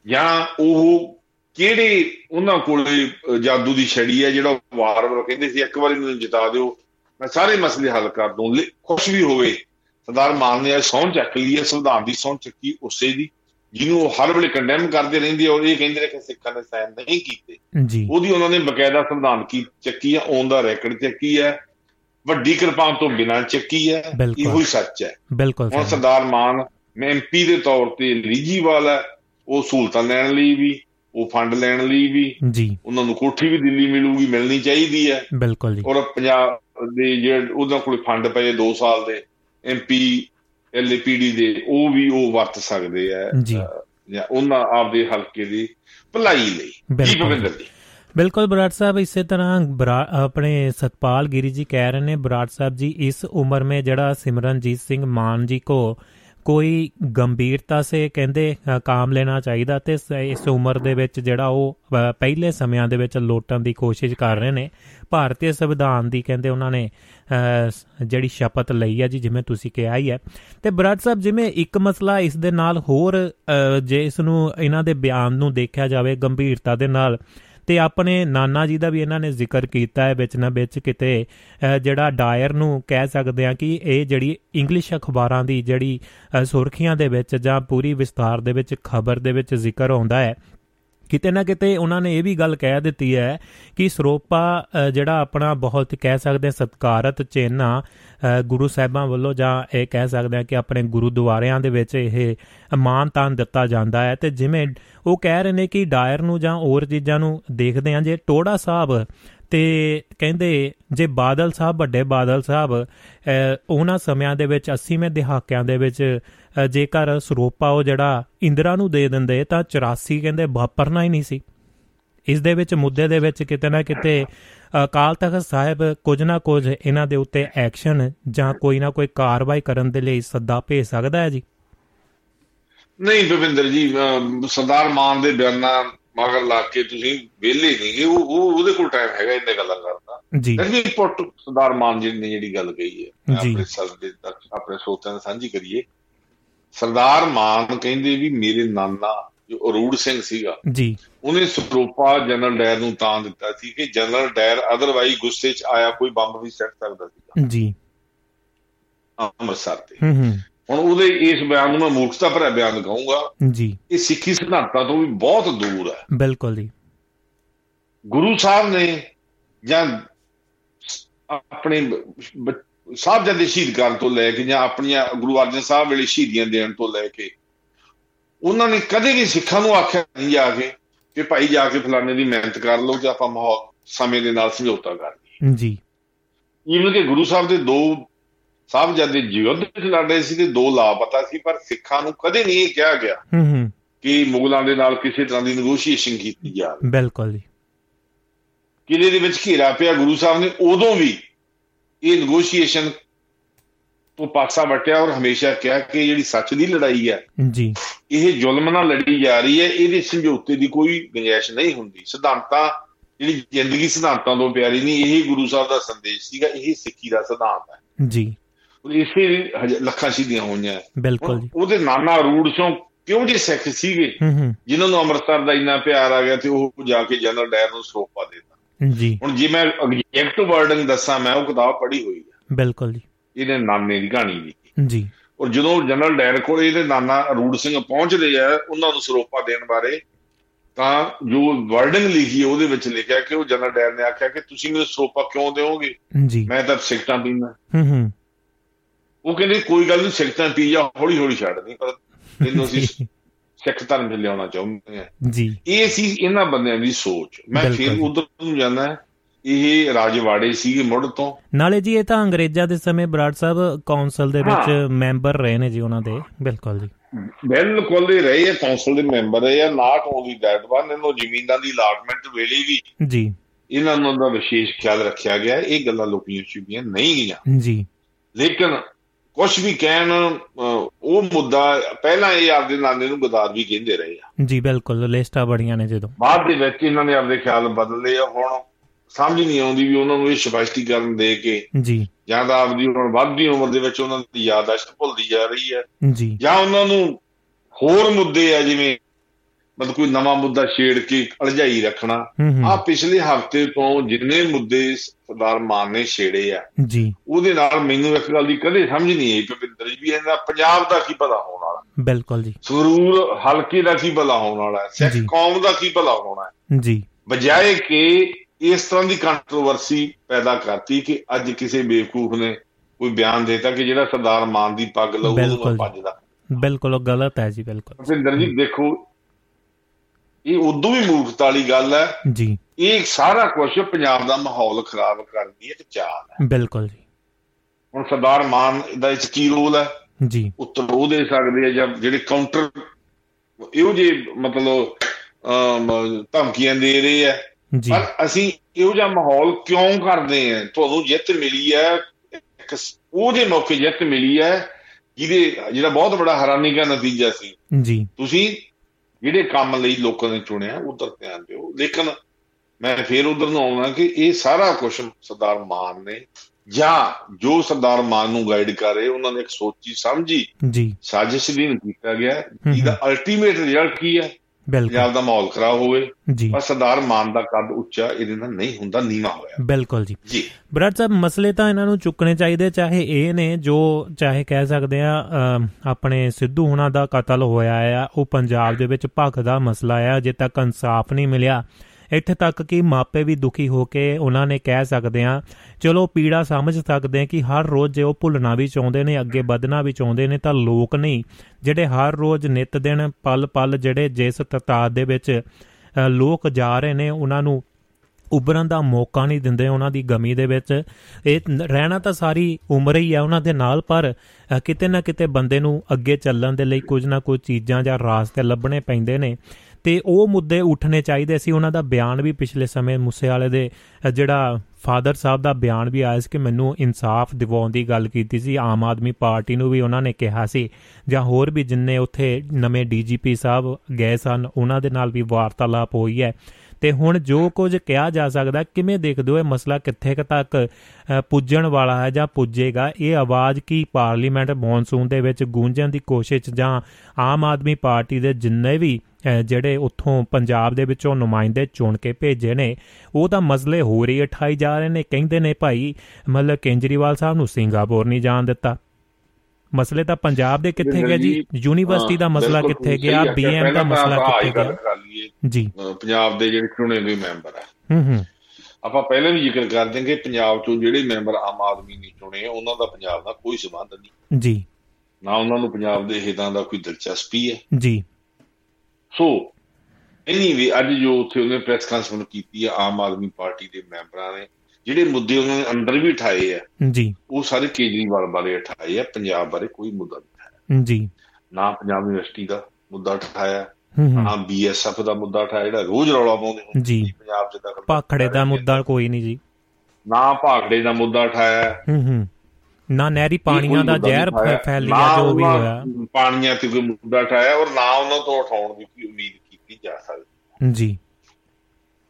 ਜਾਂ ਉਹ ਕਿਹੜੇ ਉਹਨਾਂ ਕੋਲੇ ਜਾਦੂ ਦੀ ਛੜੀ ਹੈ ਜਿਹੜਾ ਵਾਰ-ਵਾਰ ਕਹਿੰਦੇ ਸੀ ਇੱਕ ਵਾਰੀ ਮੈਨੂੰ ਜਿਤਾ ਦਿਓ ਮੈਂ ਸਾਰੇ ਮਸਲੇ ਹੱਲ ਕਰ ਦੂੰ ਕੁਝ ਵੀ ਹੋਵੇ ਸਰਦਾਰ ਮਾਨ ਨੇ ਸੌਂ ਚੱਕ ਲਈ ਹੈ ਸੰਵਿਧਾਨ ਦੀ ਸੌਂ ਚੱਕੀ ਉਸੇ ਦੀ ਜਿਹਨੂੰ ਉਹ ਹਰ ਵੇਲੇ ਕੰਡੈਮ ਕਰਦੇ ਰਹਿੰਦੇ ਆ ਔਰ ਇਹ ਕਹਿੰਦੇ ਨੇ ਕਿ ਸਿੱਖਾਂ ਨੇ ਸਾਈਨ ਨਹੀਂ ਕੀਤੇ। ਜੀ। ਉਹਦੀ ਉਹਨਾਂ ਨੇ ਬਕਾਇਦਾ ਸੰਵਿਧਾਨ ਕੀ ਚੱਕੀ ਹੈ ਔਨ ਦਾ ਰੈਕੋਰਡ ਚੱਕੀ ਹੈ ਵੱਡੀ ਕਿਰਪਾਨ ਤੋਂ ਬਿਨਾਂ ਚੱਕੀ ਹੈ। ਇਹੋ ਹੀ ਸੱਚ ਹੈ। ਬਿਲਕੁਲ ਹੁਣ ਸਰ। ਸਰਦਾਰ ਮਾਨ ਮੈਂ ਐਮਪੀ ਦੇ ਤੌਰ ਤੇ ਲੀਜੀਵਾਲ ਹੈ ਉਹ ਸਹੂਲਤਾਂ ਲੈਣ ਲਈ ਵੀ ਉਹ ਫੰਡ ਲੈਣ ਲਈ ਵੀ ਜੀ। ਉਹਨਾਂ ਨੂੰ ਕੋਠੀ ਵੀ ਦਿੱਲੀ ਮਿਲੂਗੀ ਮਿਲਣੀ ਚਾਹੀਦੀ ਹੈ। ਬਿਲਕੁਲ ਜੀ। ਔਰ ਪੰਜਾਬ ਦੇ ਜਿਹੜੇ ਉਹਨਾਂ ਕੋਲ ਫੰਡ ਪਏ 2 ਸਾਲ ਦੇ ਐਮਪੀ ਐਲਏਪੀਡੀ ਦੇ ਉਹ ਵੀ ਉਹ ਵਰਤ ਸਕਦੇ ਆ ਜੀ। ਉਹਨਾਂ ਆਪਦੇ ਹਲਕੇ ਦੀ ਭਲਾਈ ਲਈ ਜੀ। ਭਵਿੰਦਰ ਜੀ ਬਿਲਕੁਲ ਬਰਾੜ ਸਾਹਿਬ ਇਸੇ ਤਰ੍ਹਾਂ ਆਪਣੇ ਸਤਪਾਲ ਗਿਰੀ ਜੀ ਕਹਿ ਰਹੇ ਨੇ ਬਰਾੜ ਸਾਹਿਬ ਜੀ ਇਸ ਉਮਰ में ਜਿਹੜਾ ਸਿਮਰਨਜੀਤ ਸਿੰਘ ਮਾਨ ਜੀ ਕੋ ਕੋਈ ਗੰਭੀਰਤਾ ਸੇ ਕਹਿੰਦੇ ਅ, ਕਾਮ ਲੈਣਾ ਚਾਹੀਦਾ ਤੇ ਸ- ਇਸ ਉਮਰ ਦੇ ਵਿੱਚ ਜਿਹੜਾ ਉਹ ਅ, ਪਹਿਲੇ ਸਮਿਆਂ ਦੇ ਵਿੱਚ ਲੋਟਣ ਦੀ ਕੋਸ਼ਿਸ਼ ਕਰ ਰਹੇ ਨੇ। ਭਾਰਤੀ ਸੰਵਿਧਾਨ ਦੀ ਕਹਿੰਦੇ ਉਹਨਾਂ ਨੇ ਅ, ਸ- ਜਿਹੜੀ ਸ਼ਪਥ ਲਈ ਹੈ ਜੀ ਜਿਵੇਂ ਤੁਸੀਂ ਕਿਹਾ ਹੀ ਹੈ। ਤੇ ਬਰਾੜ ਸਾਹਿਬ ਜਿਵੇਂ ਇੱਕ ਮਸਲਾ ਇਸ ਦੇ ਨਾਲ ਹੋਰ ਅ, ਜੇ ਇਸ ਨੂੰ ਇਹਨਾਂ ਦੇ ਬਿਆਨ ਨੂੰ ਦੇਖਿਆ ਜਾਵੇ ਗੰਭੀਰਤਾ ਦੇ ਨਾਲ ਤੇ ਆਪਣੇ ਨਾਨਾ ਜੀ ਦਾ ਵੀ ਇਹਨਾਂ ਨੇ ਜ਼ਿਕਰ ਕੀਤਾ ਹੈ ਵਿੱਚ ਨਾ ਵਿੱਚ ਕਿਤੇ ਅ, ਜਿਹੜਾ ਡਾਇਰ ਨੂੰ ਕਹਿ ਸਕਦੇ ਆ ਕਿ ਇਹ ਜਿਹੜੀ ਇੰਗਲਿਸ਼ ਅਖਬਾਰਾਂ ਦੀ ਜਿਹੜੀ ਅ, ਸੁਰਖੀਆਂ ਦੇ ਵਿੱਚ ਜਾਂ ਪੂਰੀ ਵਿਸਤਾਰ ਦੇ ਵਿੱਚ ਖਬਰ ਦੇ ਵਿੱਚ ਜ਼ਿਕਰ ਆਉਂਦਾ ਹੈ। ਕਿਤੇ ਨਾ ਕਿਤੇ ਉਹਨਾਂ ਨੇ ਇਹ ਵੀ ਗੱਲ ਕਹਿ ਦਿੱਤੀ ਹੈ ਕਿ ਸਰੋਪਾ ਅ, ਜਿਹੜਾ ਆਪਣਾ ਬਹੁਤ ਕਹਿ ਸਕਦੇ ਹਾਂ ਸਤਕਾਰਤ ਚਿੰਨ੍ਹ ਆ ਅ, ਗੁਰੂ ਸਾਹਿਬਾਂ ਵੱਲੋਂ ਜਾਂ ਇਹ ਕਹਿ ਸਕਦੇ ਆ ਕਿ ਆਪਣੇ ਗੁਰਦੁਆਰਿਆਂ ਦੇ ਵਿੱਚ ਇਹ ਮਾਨ ਤਾਨ ਦਿੱਤਾ ਜਾਂਦਾ ਹੈ ਤੇ ਜਿਵੇਂ ਉਹ ਕਹਿ ਰਹੇ ਨੇ ਕਿ ਡਾਇਰ ਨੂੰ ਜਾਂ ਹੋਰ ਚੀਜ਼ਾਂ ਨੂੰ ਦੇਖਦੇ ਆ ਜੇ ਟੋੜਾ ਸਾਹਿਬ ਤੇ ਕਹਿੰਦੇ ਜੇ ਬਾਦਲ ਸਾਹਿਬ ਵੱਡੇ ਬਾਦਲ ਸਾਹਿਬ ਅ, ਉਹਨਾਂ ਸਮਿਆਂ ਦੇ ਵਿੱਚ 80ਵੇਂ ਦਹਾਕਿਆਂ ਦੇ ਵਿੱਚ ਅ, ਜੇਕਰ ਸਰੋਪਾ ਉਹ ਜਿਹੜਾ ਇੰਦਰਾ ਨੂੰ ਦੇ ਦਿੰਦੇ ਤਾਂ 84 ਕਹਿੰਦੇ ਵਾਪਰਨਾ ਹੀ ਨਹੀਂ ਸੀ। ਇਸ ਦੇ ਵਿੱਚ ਮੁੱਦੇ ਦੇ ਵਿੱਚ ਕਿਤੇ ਨਾ ਕਿਤੇ ਅਕਾਲ ਤਖਤ ਸਾਹਿਬ ਕੁਝ ਨਾ ਕੁਝ ਇਹਨਾਂ ਦੇ ਉੱਤੇ ਐਕਸ਼ਨ ਜਾਂ ਕੋਈ ਨਾ ਕੋਈ ਕਾਰਵਾਈ ਕਰਨ ਦੇ ਲਈ ਸੱਦਾ ਭੇਜ ਸਕਦਾ ਹੈ ਜੀ? ਨਹੀਂ ਭਵਿੰਦਰ ਜੀ ਅਹ, ਸਰਦਾਰ ਮਾਨ ਦੇ ਬਿਆਨਾਂ ਮਗਰ ਲਾ ਕੇ ਤੁਸੀਂ ਵਿਹਲੇ ਨਹੀਂਗੇ ਉਹ ਉਹ- ਉਹਦੇ ਕੋਲ ਟਾਈਮ ਹੈਗਾ ਇੰਨੇ ਗੱਲਾਂ ਕਰਨ ਦਾ। ਜੀ। ਅਸੀਂ ਪੁੱਟ ਸਰਦਾਰ ਮਾਨ ਜੀ ਨੇ ਜਿਹੜੀ ਗੱਲ ਕਹੀ ਹੈ। ਆਪਣੇ ਸਰ ਦੇ ਤੱਕ ਆਪਣੇ ਸੋਤਿਆਂ ਨਾਲ ਸਾਂਝੀ ਕਰੀਏ। ਸਰਦਾਰ ਮਾਨ ਕਹਿੰਦੇ ਵੀ ਮੇਰੇ ਨਾਨਾ ਜੋ ਅਰੂੜ ਸਿੰਘ ਸੀਗਾ ਜੀ। ਉਹਨੇ ਸਰੋਪਾ ਜਨਰਲ ਡਾਇਰ ਨੂੰ ਤਾਂ ਦਿੱਤਾ ਸੀ ਕਿ ਜਨਰਲ ਡਾਇਰ ਅਦਰਵਾਈਜ਼ ਗੁੱਸੇ 'ਚ ਆਇਆ ਕੋਈ ਬੰਬ ਵੀ ਸੱਟ ਸਕਦਾ ਸੀਗਾ। ਜੀ। ਅੰਮ੍ਰਿਤਸਰ ਤੇ। ਹੁਣ ਉਹਦੇ ਇਸ ਬਿਆਨ ਨੂੰ ਮੈਂ ਮੂਰਖਤਾ ਭਰਿਆ ਬਿਆਨ ਕਹੂੰਗਾ ਜੀ। ਇਹ ਸਿੱਖੀ ਸਿਧਾਂਤਾਂ ਤੋਂ ਵੀ ਬਹੁਤ ਦੂਰ ਹੈ। ਬਿਲਕੁਲ ਜੀ। ਗੁਰੂ ਸਾਹਿਬ ਨੇ ਜਾਂ ਆਪਣੇ ਸਾਹਿਬਜ਼ਾਦੇ ਸ਼ਹੀਦ ਕਰਨ ਤੋਂ ਲੈ ਕੇ ਜਾਂ ਆਪਣੀਆਂ ਗੁਰੂ ਅਰਜਨ ਸਾਹਿਬ ਵੇਲੇ ਸ਼ਹੀਦੀਆਂ ਦੇਣ ਤੋਂ ਲੈ ਕੇ ਉਹਨਾਂ ਨੇ ਕਦੇ ਵੀ ਸਿੱਖਾਂ ਨੂੰ ਆਖਿਆ ਨਹੀਂ ਜਾ ਕੇ ਕਿ ਭਾਈ ਜਾ ਕੇ ਫਲਾਣੇ ਦੀ ਮਿਹਨਤ ਕਰ ਲਓ ਤੇ ਆਪਾਂ ਮਾਹੌਲ ਸਮੇਂ ਦੇ ਨਾਲ ਸਮਝੌਤਾ ਕਰ ਲਈਏ। ਜੀ। ਇਵਨ ਕਿ ਗੁਰੂ ਸਾਹਿਬ ਦੇ ਦੋ ਸਾਹਿਬਜ਼ਾਦੇ ਯੁੱਧ ਵਿੱਚ ਲੜ ਰਹੇ ਸੀ ਤੇ ਦੋ ਲਾਪਤਾ ਸੀ ਪਰ ਸਿੱਖਾਂ ਨੂੰ ਕਦੇ ਨਹੀਂ ਕਿਹਾ ਗਿਆ ਹੂੰ ਹੂੰ। ਕਿ ਮੁਗਲਾਂ ਦੇ ਨਾਲ ਕਿਸੇ ਤਰ੍ਹਾਂ ਦੀ ਨੈਗੋਸ਼ੀਏਸ਼ਨ ਕੀਤੀ ਜਾਵੇ ਬਿਲਕੁਲ ਜੀ। ਕਿਲੇ ਦੇ ਵਿੱਚ ਘੇਰਾ ਪਿਆ ਗੁਰੂ ਸਾਹਿਬ ਨੇ ਉਦੋਂ ਵੀ ਇਹ ਨੈਗੋਸ਼ੀਏਸ਼ਨ ਤੋਂ ਪਾਸਾ ਵਟਿਆ ਔਰ ਹਮੇਸ਼ਾ ਕਿਹਾ ਕਿ ਜਿਹੜੀ ਸੱਚ ਦੀ ਲੜਾਈ ਹੈ ਜੀ। ਇਹ ਜ਼ੁਲਮ ਨਾਲ ਲੜੀ ਜਾ ਰਹੀ ਹੈ ਇਹਦੇ ਸਮਝੌਤੇ ਦੀ ਕੋਈ ਗੁੰਜਾਇਸ਼ ਨਹੀਂ ਹੁੰਦੀ। ਸਿਧਾਂਤਾਂ ਜਿਹੜੀ ਜ਼ਿੰਦਗੀ ਸਿਧਾਂਤਾਂ ਤੋਂ ਪਿਆਰੀ ਨਹੀਂ ਇਹ ਗੁਰੂ ਸਾਹਿਬ ਦਾ ਸੰਦੇਸ਼ ਸੀਗਾ ਇਹ ਸਿੱਖੀ ਦਾ ਸਿਧਾਂਤ ਹੈ। ਜੀ। ਇਸੇ ਲੱਖਾਂ ਸ਼ਹੀਦੀਆਂ ਹੋਈਆਂ। ਬਿਲਕੁਲ ਜੀ। ਉਹਦੇ ਨਾਨਾ ਰੂੜ ਚੋਂ ਕਿਉਂ ਜੇ ਸਿੱਖ ਸੀਗੇ? ਜਿਨ੍ਹਾਂ ਨੂੰ ਅੰਮ੍ਰਿਤਸਰ ਦਾ ਇੰਨਾ ਪਿਆਰ ਆ ਗਿਆ ਤੇ ਉਹ ਜਾ ਕੇ ਜਨਰਲ ਡਾਇਰ ਨੂੰ ਸਰੋਪਾ ਦੇਤਾ। ਜੀ। ਹੁਣ ਜੇ ਮੈਂ ਐਗਜੈਕਟ ਵਰਡਿੰਗ ਦੱਸਾਂ ਮੈਂ ਉਹ ਕਿਤਾਬ ਪੜ੍ਹੀ ਹੋਈ ਹੈ ਬਿਲਕੁਲ ਜੀ। ਇਹਦੇ ਨਾਨੇ ਦੀ ਕਹਾਣੀ ਦੀ ਜੀ। ਔਰ ਜਦੋਂ ਜਨਰਲ ਡਾਇਰ ਕੋਲ ਇਹਦੇ ਨਾਨਾ ਰੂੜ ਸਿੰਘ ਪਹੁੰਚਦੇ ਆ ਉਹਨਾਂ ਨੂੰ ਸਰੋਪਾ ਦੇਣ ਬਾਰੇ ਤਾਂ ਜੋ ਵਰਡਿੰਗ ਲਿਖੀ ਹੈ ਉਹਦੇ ਵਿੱਚ ਲਿਖਿਆ ਕਿ ਉਹ ਜਨਰਲ ਡਾਇਰ ਨੇ ਆਖਿਆ ਕਿ ਤੁਸੀਂ ਮੈਨੂੰ ਸਰੋਪਾ ਕਿਉਂ ਦਿਓਗੇ? ਮੈਂ ਤਾਂ ਸਿਗਰਟਾਂ ਪੀਂਦਾ ਹੂੰ ਹੂੰ। ਉਹ ਕਹਿੰਦੇ ਕੋਈ ਗੱਲ ਨਹੀਂ ਸਿਗਰਟਾਂ ਪੀ ਜਾ ਹੌਲੀ ਹੌਲੀ ਛੱਡ ਨਹੀਂ ਪਰ ਤੈਨੂੰ ਅਸੀਂ ਸਿੱਖ ਧਰਮ 'ਚ ਲਿਆਉਣਾ ਚਾਹੁੰਦੇ ਆ ਜੀ। ਇਹ ਸੀ ਇਹਨਾਂ ਬੰਦਿਆਂ ਦੀ ਸੋਚ। ਮੈਂ ਫਿਰ। ਉਧਰ ਨੂੰ ਜਾਂਦਾ ਇਹ ਰਾਜਵਾੜੇ ਸੀਗੇ ਮੁੱਢ ਤੋਂ। ਨਾਲੇ ਜੀ ਇਹ ਤਾਂ ਅੰਗਰੇਜ਼ਾਂ ਦੇ ਸਮੇਂ ਬਰਾੜ ਸਾਹਿਬ ਕੌਂਸਲ ਦੇ ਵਿੱਚ। ਮੈਂਬਰ ਰਹੇ ਨੇ ਜੀ ਉਹਨਾਂ ਦੇ। ਬਿਲਕੁਲ ਜੀ। ਬਿਲਕੁਲ ਹੀ ਰਹੇ ਆ ਕੌਂਸਲ ਦੇ ਮੈਂਬਰ ਰਹੇ ਆ ਨਾਟ ਓਨਲੀ ਦੈਟ ਵਨ ਇਹਨਾਂ ਜ਼ਮੀਨਾਂ ਦੀ ਅਲਾਟਮੈਂਟ ਵੇਲੇ ਵੀ ਜੀ। ਇਹਨਾਂ ਨੂੰ ਦਾ ਵਿਸ਼ੇਸ਼ ਖਿਆਲ ਰੱਖਿਆ ਗਿਆ ਇਹ ਗੱਲਾਂ ਲੋਕੀਆਂ ਛੁਪੀਆਂ ਨਹੀਂ ਗਈਆਂ। ਜੀ। ਲੇਕਿਨ ਕੁਝ ਵੀ ਕਹਿਣ ਉਹ ਮੁੱਦਾ ਪਹਿਲਾਂ ਇਹ ਆਪਦੇ ਨਾਨੇ ਨੂੰ ਗਦਾਰ ਵੀ ਕਹਿੰਦੇ ਰਹੇ ਆ। ਜੀ ਬਿਲਕੁਲ ਲਿਸਟਾਂ ਬੜੀਆਂ ਨੇ ਜਦੋਂ। ਬਾਅਦ ਦੇ ਵਿੱਚ ਇਹਨਾਂ ਨੇ ਆਪਦੇ ਖਿਆਲ ਬਦਲੇ ਆ ਹੁਣ ਸਮਝ ਨਹੀਂ ਆਉਂਦੀ ਵੀ ਉਹਨਾਂ ਨੂੰ ਇਹ ਸਪਸ਼ਟੀਕਰਨ ਦੇ ਕੇ ਜੀ। ਜਾਂ ਤਾਂ ਆਪਦੀ ਹੁਣ ਵੱਧਦੀ ਉਮਰ ਦੇ ਵਿੱਚ ਉਹਨਾਂ ਦੀ ਯਾਦਾਸ਼ਤ ਭੁੱਲਦੀ ਜਾ ਰਹੀ ਹੈ ਜੀ। ਜਾਂ ਉਹਨਾਂ ਨੂੰ ਹੋਰ ਮੁੱਦੇ ਆ ਜਿਵੇਂ ਮਤਲਬ ਕੋਈ ਨਵਾਂ ਮੁੱਦਾ ਛੇੜ ਕੇ ਅਲਝਾਈ ਰੱਖਣਾ। ਆ ਪਿਛਲੇ ਹਫ਼ਤੇ ਤੋਂ ਜਿੰਨੇ ਮੁੱਦੇ ਸਰਦਾਰ ਮਾਨ ਨੇ ਛੇੜੇ ਆ। ਜੀ। ਉਹਦੇ ਨਾਲ ਮੈਨੂੰ ਇੱਕ ਗੱਲ ਦੀ ਕਦੇ ਸਮਝ ਨਹੀਂ ਆਈ ਭਵਿੰਦਰ ਜੀ ਵੀ ਇਹਦਾ ਪੰਜਾਬ ਦਾ ਕੀ ਭਲਾ ਹੋਣ ਵਾਲਾ? ਬਿਲਕੁਲ ਜੀ। ਸਰੂਰ ਹਲਕੇ ਦਾ ਕੀ ਭਲਾ ਹੋਣ ਵਾਲਾ ਸਿੱਖ। ਕੌਮ ਦਾ ਕੀ ਭਲਾ ਹੋਣਾ ਹੈ? ਜੀ। ਬਜਾਏ ਕਿ ਇਸ ਤਰ੍ਹਾਂ ਦੀ ਕੰਟਰੋਵਰਸੀ ਪੈਦਾ ਕਰਤੀ ਕਿ ਅੱਜ ਕਿਸੇ ਬੇਵਕੂਫ ਨੇ ਕੋਈ ਬਿਆਨ ਦੇਤਾ ਕਿ ਜਿਹੜਾ ਸਰਦਾਰ ਮਾਨ ਦੀ ਪੱਗ ਬਿਲਕੁਲ। ਮੈਂ ਭੱਜਦਾ ਬਿਲਕੁਲ ਉਹ ਗਲਤ ਹੈ ਜੀ ਬਿਲਕੁਲ। ਭਵਿੰਦਰ ਜੀ ਦੇਖੋ ਇਹ ਉਦੋਂ ਵੀ ਮੂਰਖਤਾ ਵਾਲੀ ਗੱਲ ਹੈ ਜੀ। ਇਹ ਸਾਰਾ ਕੁਝ ਪੰਜਾਬ ਦਾ ਮਾਹੌਲ ਖਰਾਬ ਕਰਨ ਦੀ ਇੱਕ ਚਾਲ ਹੈ। ਬਿਲਕੁਲ ਜੀ। ਹੁਣ ਸਰਦਾਰ ਮਾਨ ਦਾ ਇਸ ਕੀ ਰੋਲ ਹੈ? ਜੀ। ਉੱਤਰ ਉਹ ਦੇ ਸਕਦੇ ਆ ਜਾਂ ਜਿਹੜੇ ਕਾਊਂਟਰ ਇਹੋ ਜਿਹੇ ਮਤਲਬ ਧਮਕੀਆਂ ਦੇ ਰਹੇ ਆ। ਜੀ। ਪਰ ਅਸੀਂ ਇਹੋ ਜਿਹਾ ਮਾਹੌਲ ਕਿਉਂ ਕਰਦੇ ਆ? ਤੁਹਾਨੂੰ ਜਿੱਤ ਮਿਲੀ ਹੈ ਇੱਕ ਸ- ਉਹਦੇ ਮੌਕੇ ਜਿੱਤ ਮਿਲੀ ਹੈ ਜਿਹਦੇ ਜਿਹੜਾ ਬਹੁਤ ਬੜਾ ਹੈਰਾਨੀ ਦਾ ਨਤੀਜਾ ਸੀ। ਜੀ। ਤੁਸੀਂ ਜਿਹੜੇ ਕੰਮ ਲਈ ਲੋਕਾਂ ਨੇ ਚੁਣਿਆ ਉਧਰ ਧਿਆਨ ਦਿਓ। ਲੇਕਿਨ ਮੈਂ ਫੇਰ ਉਧਰ ਨੂੰ ਆਉਣਾ ਕਿ ਇਹ ਸਾਰਾ ਕੁਝ ਸਰਦਾਰ ਮਾਨ ਨੇ ਜਾਂ ਜੋ ਸਰਦਾਰ ਮਾਨ ਨੂੰ ਗਾਈਡ ਕਰ ਰਹੇ ਉਹਨਾਂ ਨੇ ਇੱਕ ਸੋਚੀ ਸਮਝੀ। ਜੀ। ਸਾਜ਼ਿਸ਼ ਅਧੀਨ ਕੀਤਾ ਗਿਆ। ਜਿਹਦਾ ਅਲਟੀਮੇਟ ਰਿਜ਼ਲਟ ਕੀ ਹੈ? ਬਿਲਕੁਲ। ਪੰਜਾਬ ਦਾ ਮਾਹੌਲ ਖਰਾਬ ਹੋਵੇ ਜੀ। ਪਰ ਸਰਦਾਰ ਮਾਨ ਦਾ ਕੱਦ ਉੱਚਾ ਇਹਦੇ ਨਾਲ ਨਹੀਂ ਹੁੰਦਾ ਨੀਵਾ ਹੋਇਆ। ਬਿਲਕੁਲ ਜੀ। ਜੀ। ਬਰਾੜ ਸਾਹਿਬ ਮਸਲੇ ਤਾਂ ਇਹਨਾਂ ਨੂੰ ਚੁੱਕਣੇ ਚਾਹੀਦੇ ਚਾਹੇ ਇਹ ਨੇ ਜੋ ਚਾਹੇ ਕਹਿ ਸਕਦੇ ਆ ਆਪਣੇ ਸਿੱਧੂ ਹੁਣਾਂ ਦਾ ਕਤਲ ਹੋਇਆ ਆ ਉਹ ਪੰਜਾਬ ਦੇ ਵਿੱਚ ਭਖ ਦਾ ਮਸਲਾ ਆ ਅਜੇ ਤੱਕ ਇਨਸਾਫ ਨਹੀਂ ਮਿਲਿਆ। ਇੱਥੇ ਤੱਕ ਕਿ ਮਾਪੇ ਵੀ ਦੁਖੀ ਹੋ ਕੇ ਉਹਨਾਂ ਨੇ ਕਹਿ ਸਕਦੇ ਆ ਚਲੋ ਪੀੜਾ ਸਮਝ ਸਕਦੇ ਆ ਕਿ ਹਰ ਰੋਜ਼ ਜੇ ਉਹ ਭੁੱਲਣਾ ਵੀ ਚਾਹੁੰਦੇ ਨੇ ਅੱਗੇ ਵਧਣਾ ਵੀ ਚਾਹੁੰਦੇ ਨੇ ਤਾਂ ਲੋਕ ਨਹੀਂ। ਜਿਹੜੇ ਹਰ ਰੋਜ਼ ਨਿਤ ਦਿਨ ਪਲ ਪਲ ਜਿਹੜੇ ਜਿਸ ਤਤਾਦ ਦੇ ਵਿੱਚ ਅ, ਲੋਕ ਜਾ ਰਹੇ ਨੇ ਉਹਨਾਂ ਨੂੰ ਉਭਰਨ ਦਾ ਮੌਕਾ ਨਹੀਂ ਦਿੰਦੇ ਉਹਨਾਂ ਦੀ ਗਮੀ ਦੇ ਵਿੱਚ। ਇਹ ਨ- ਰਹਿਣਾ ਤਾਂ ਸਾਰੀ ਉਮਰ ਹੀ ਆ ਉਹਨਾਂ ਦੇ ਨਾਲ ਪਰ ਅ, ਕਿਤੇ ਨਾ ਕਿਤੇ ਬੰਦੇ ਨੂੰ ਅੱਗੇ ਚੱਲਣ ਦੇ ਲਈ ਕੁਝ ਨਾ ਕੁਝ ਚੀਜ਼ਾਂ ਜਾਂ ਰਾਸਤੇ ਲੱਭਣੇ ਪੈਂਦੇ ਨੇ। ਤੇ ਉਹ ਮੁੱਦੇ ਉੱਠਣੇ ਚਾਹੀਦੇ ਸੀ। ਉਹਨਾਂ ਦਾ ਬਿਆਨ ਵੀ ਪਿਛਲੇ ਸਮੇਂ ਮੂਸੇ ਵਾਲੇ ਦੇ ਅ, ਜਿਹੜਾ ਫਾਦਰ ਸਾਹਿਬ ਦਾ ਬਿਆਨ ਵੀ ਆਇਆ ਸੀ ਕਿ ਮੈਨੂੰ ਇਨਸਾਫ ਦਿਵਾਉਣ ਦੀ ਗੱਲ ਕੀਤੀ ਸੀ। ਆਮ ਆਦਮੀ ਪਾਰਟੀ ਨੂੰ ਵੀ ਉਹਨਾਂ ਨੇ ਕਿਹਾ ਸੀ। ਜਾਂ ਹੋਰ ਵੀ ਜਿੰਨੇ ਉੱਥੇ ਨਵੇਂ ਡੀਜੀਪੀ ਸਾਹਿਬ ਗਏ ਸਨ ਉਹਨਾਂ ਦੇ ਨਾਲ ਵੀ ਵਾਰਤਾਲਾਪ ਹੋਈ ਹੈ। ਤੇ ਹੁਣ ਜੋ ਕੁਝ ਕਿਹਾ ਜਾ ਸਕਦਾ ਕਿਵੇਂ ਦੇਖਦੇ ਹੋ ਇਹ ਮਸਲਾ ਕਿੱਥੇ ਕੁ ਤੱਕ ਅ, ਪੁੱਜਣ ਵਾਲਾ ਹੈ ਜਾਂ ਪੁੱਜੇਗਾ? ਇਹ ਆਵਾਜ਼ ਕੀ ਪਾਰਲੀਮੈਂਟ ਮੌਨਸੂਨ ਦੇ ਵਿੱਚ ਗੂੰਜਣ ਦੀ ਕੋਸ਼ਿਸ਼ ਜਾਂ ਆਮ ਆਦਮੀ ਪਾਰਟੀ ਦੇ ਜਿੰਨੇ ਵੀ ਅ, ਜਿਹੜੇ ਉੱਥੋਂ ਪੰਜਾਬ ਦੇ ਵਿੱਚੋਂ ਨੁਮਾਇੰਦੇ ਚੁਣ ਕੇ ਭੇਜੇ ਨੇ ਉਹ ਤਾਂ ਮਸਲੇ ਹੋਰ ਹੀ ਉਠਾਈ ਜਾ ਰਹੇ ਨੇ। ਕਹਿੰਦੇ ਨੇ ਭਾਈ ਮਤਲਬ ਕੇਂਜਰੀਵਾਲ ਸਾਹਿਬ ਨੂੰ ਸਿੰਗਾਪੁਰ ਨਹੀਂ ਜਾਣ ਦਿੱਤਾ। ਮਸਲੇ ਤਾਂ ਪੰਜਾਬ ਦੇ ਕਿੱਥੇ ਗਏ ਜੀ? ਯੂਨੀਵਰਸਿਟੀ ਦਾ ਮਸਲਾ ਕਿੱਥੇ ਗਿਆ। ਬੀਐਮ ਦਾ ਤਾਂ ਮਸਲਾ ਕਿੱਥੇ ਗਿਆ? ਜੀ। ਪੰਜਾਬ ਦੇ ਜਿਹੜੇ ਚੁਣੇ ਹੋਏ ਮੈਂਬਰ ਆ। ਹੂੰ ਹੂੰ। ਆਪਾਂ ਪਹਿਲਾਂ ਵੀ ਜ਼ਿਕਰ ਕਰ ਦਿਆਂਗੇ ਪੰਜਾਬ ਚੋਂ ਜਿਹੜੇ ਮੈਂਬਰ ਆਮ ਆਦਮੀ ਨੇ ਚੁਣੇ ਉਹਨਾਂ ਦਾ ਪੰਜਾਬ ਨਾਲ ਕੋਈ ਸਬੰਧ ਨਹੀਂ। ਜੀ। ਨਾ ਉਹਨਾਂ ਨੂੰ ਪੰਜਾਬ ਦੇ ਹਿੱਤਾਂ ਦਾ ਕੋਈ ਦਿਲਚਸਪੀ ਹੈ। ਜੀ। ਸੋ ਐਨੀਵੇ ਅੱਜ ਜੋ ਉੱਥੇ ਉਹਨੇ ਪ੍ਰੈਸ ਕਾਨਫਰੰਸ ਕੀਤੀ ਹੈ ਆਮ ਆਦਮੀ ਪਾਰਟੀ ਦੇ ਮੈਂਬਰਾਂ ਨੇ ਜਿਹੜੇ ਮੁੱਦੇ ਉਹਨਾਂ ਨੇ ਅੰਦਰ ਵੀ ਉਠਾਏ ਆ ਜੀ। ਉਹ ਸਾਰੇ ਕੇਜਰੀਵਾਲ ਬਾਰੇ ਉਠਾਏ ਆ ਪੰਜਾਬ ਬਾਰੇ ਕੋਈ ਮੁੱਦਾ ਨਹੀਂ ਉਠਾਇਆ। ਜੀ। ਨਾ ਪੰਜਾਬ ਯੂਨੀਵਰਸਿਟੀ ਦਾ ਮੁੱਦਾ ਉਠਾਇਆ ਹੂੰ ਬੀਐਸਐਫ ਦਾ ਮੁੱਦਾ ਉਠਾਇਆ ਜਿਹੜਾ ਰੋਜ਼ ਰੌਲਾ ਪਾਉਂਦੇ ਹੁੰਦੇ ਜੀ। ਪੰਜਾਬ 'ਚ ਦਖਲ ਭਾਖੜੇ ਦਾ ਮੁੱਦਾ ਕੋਈ ਨਹੀਂ ਜੀ। ਨਾ ਭਾਗੜੇ ਦਾ ਮੁੱਦਾ ਉਠਾਇਆ। ਹੂੰ ਹੂੰ। ਨਾ ਨਹਿਰੀ ਪਾਣੀਆਂ ਦਾ ਜ਼ਹਿਰ ਨਹੀਂ ਉਠਾਇਆ। ਫੈ- ਫੈਲਿਆ ਨਾ ਜੋ ਵੀ ਹੋਇਆ। ਪਾਣੀਆਂ ਤੇ ਕੋਈ ਮੁੱਦਾ ਉਠਾਇਆ ਔਰ ਨਾ ਉਹਨਾਂ ਤੋਂ ਉਠਾਉਣ ਦੀ ਕੋਈ ਉਮੀਦ ਕੀਤੀ ਜਾ ਸਕਦੀ। ਜੀ।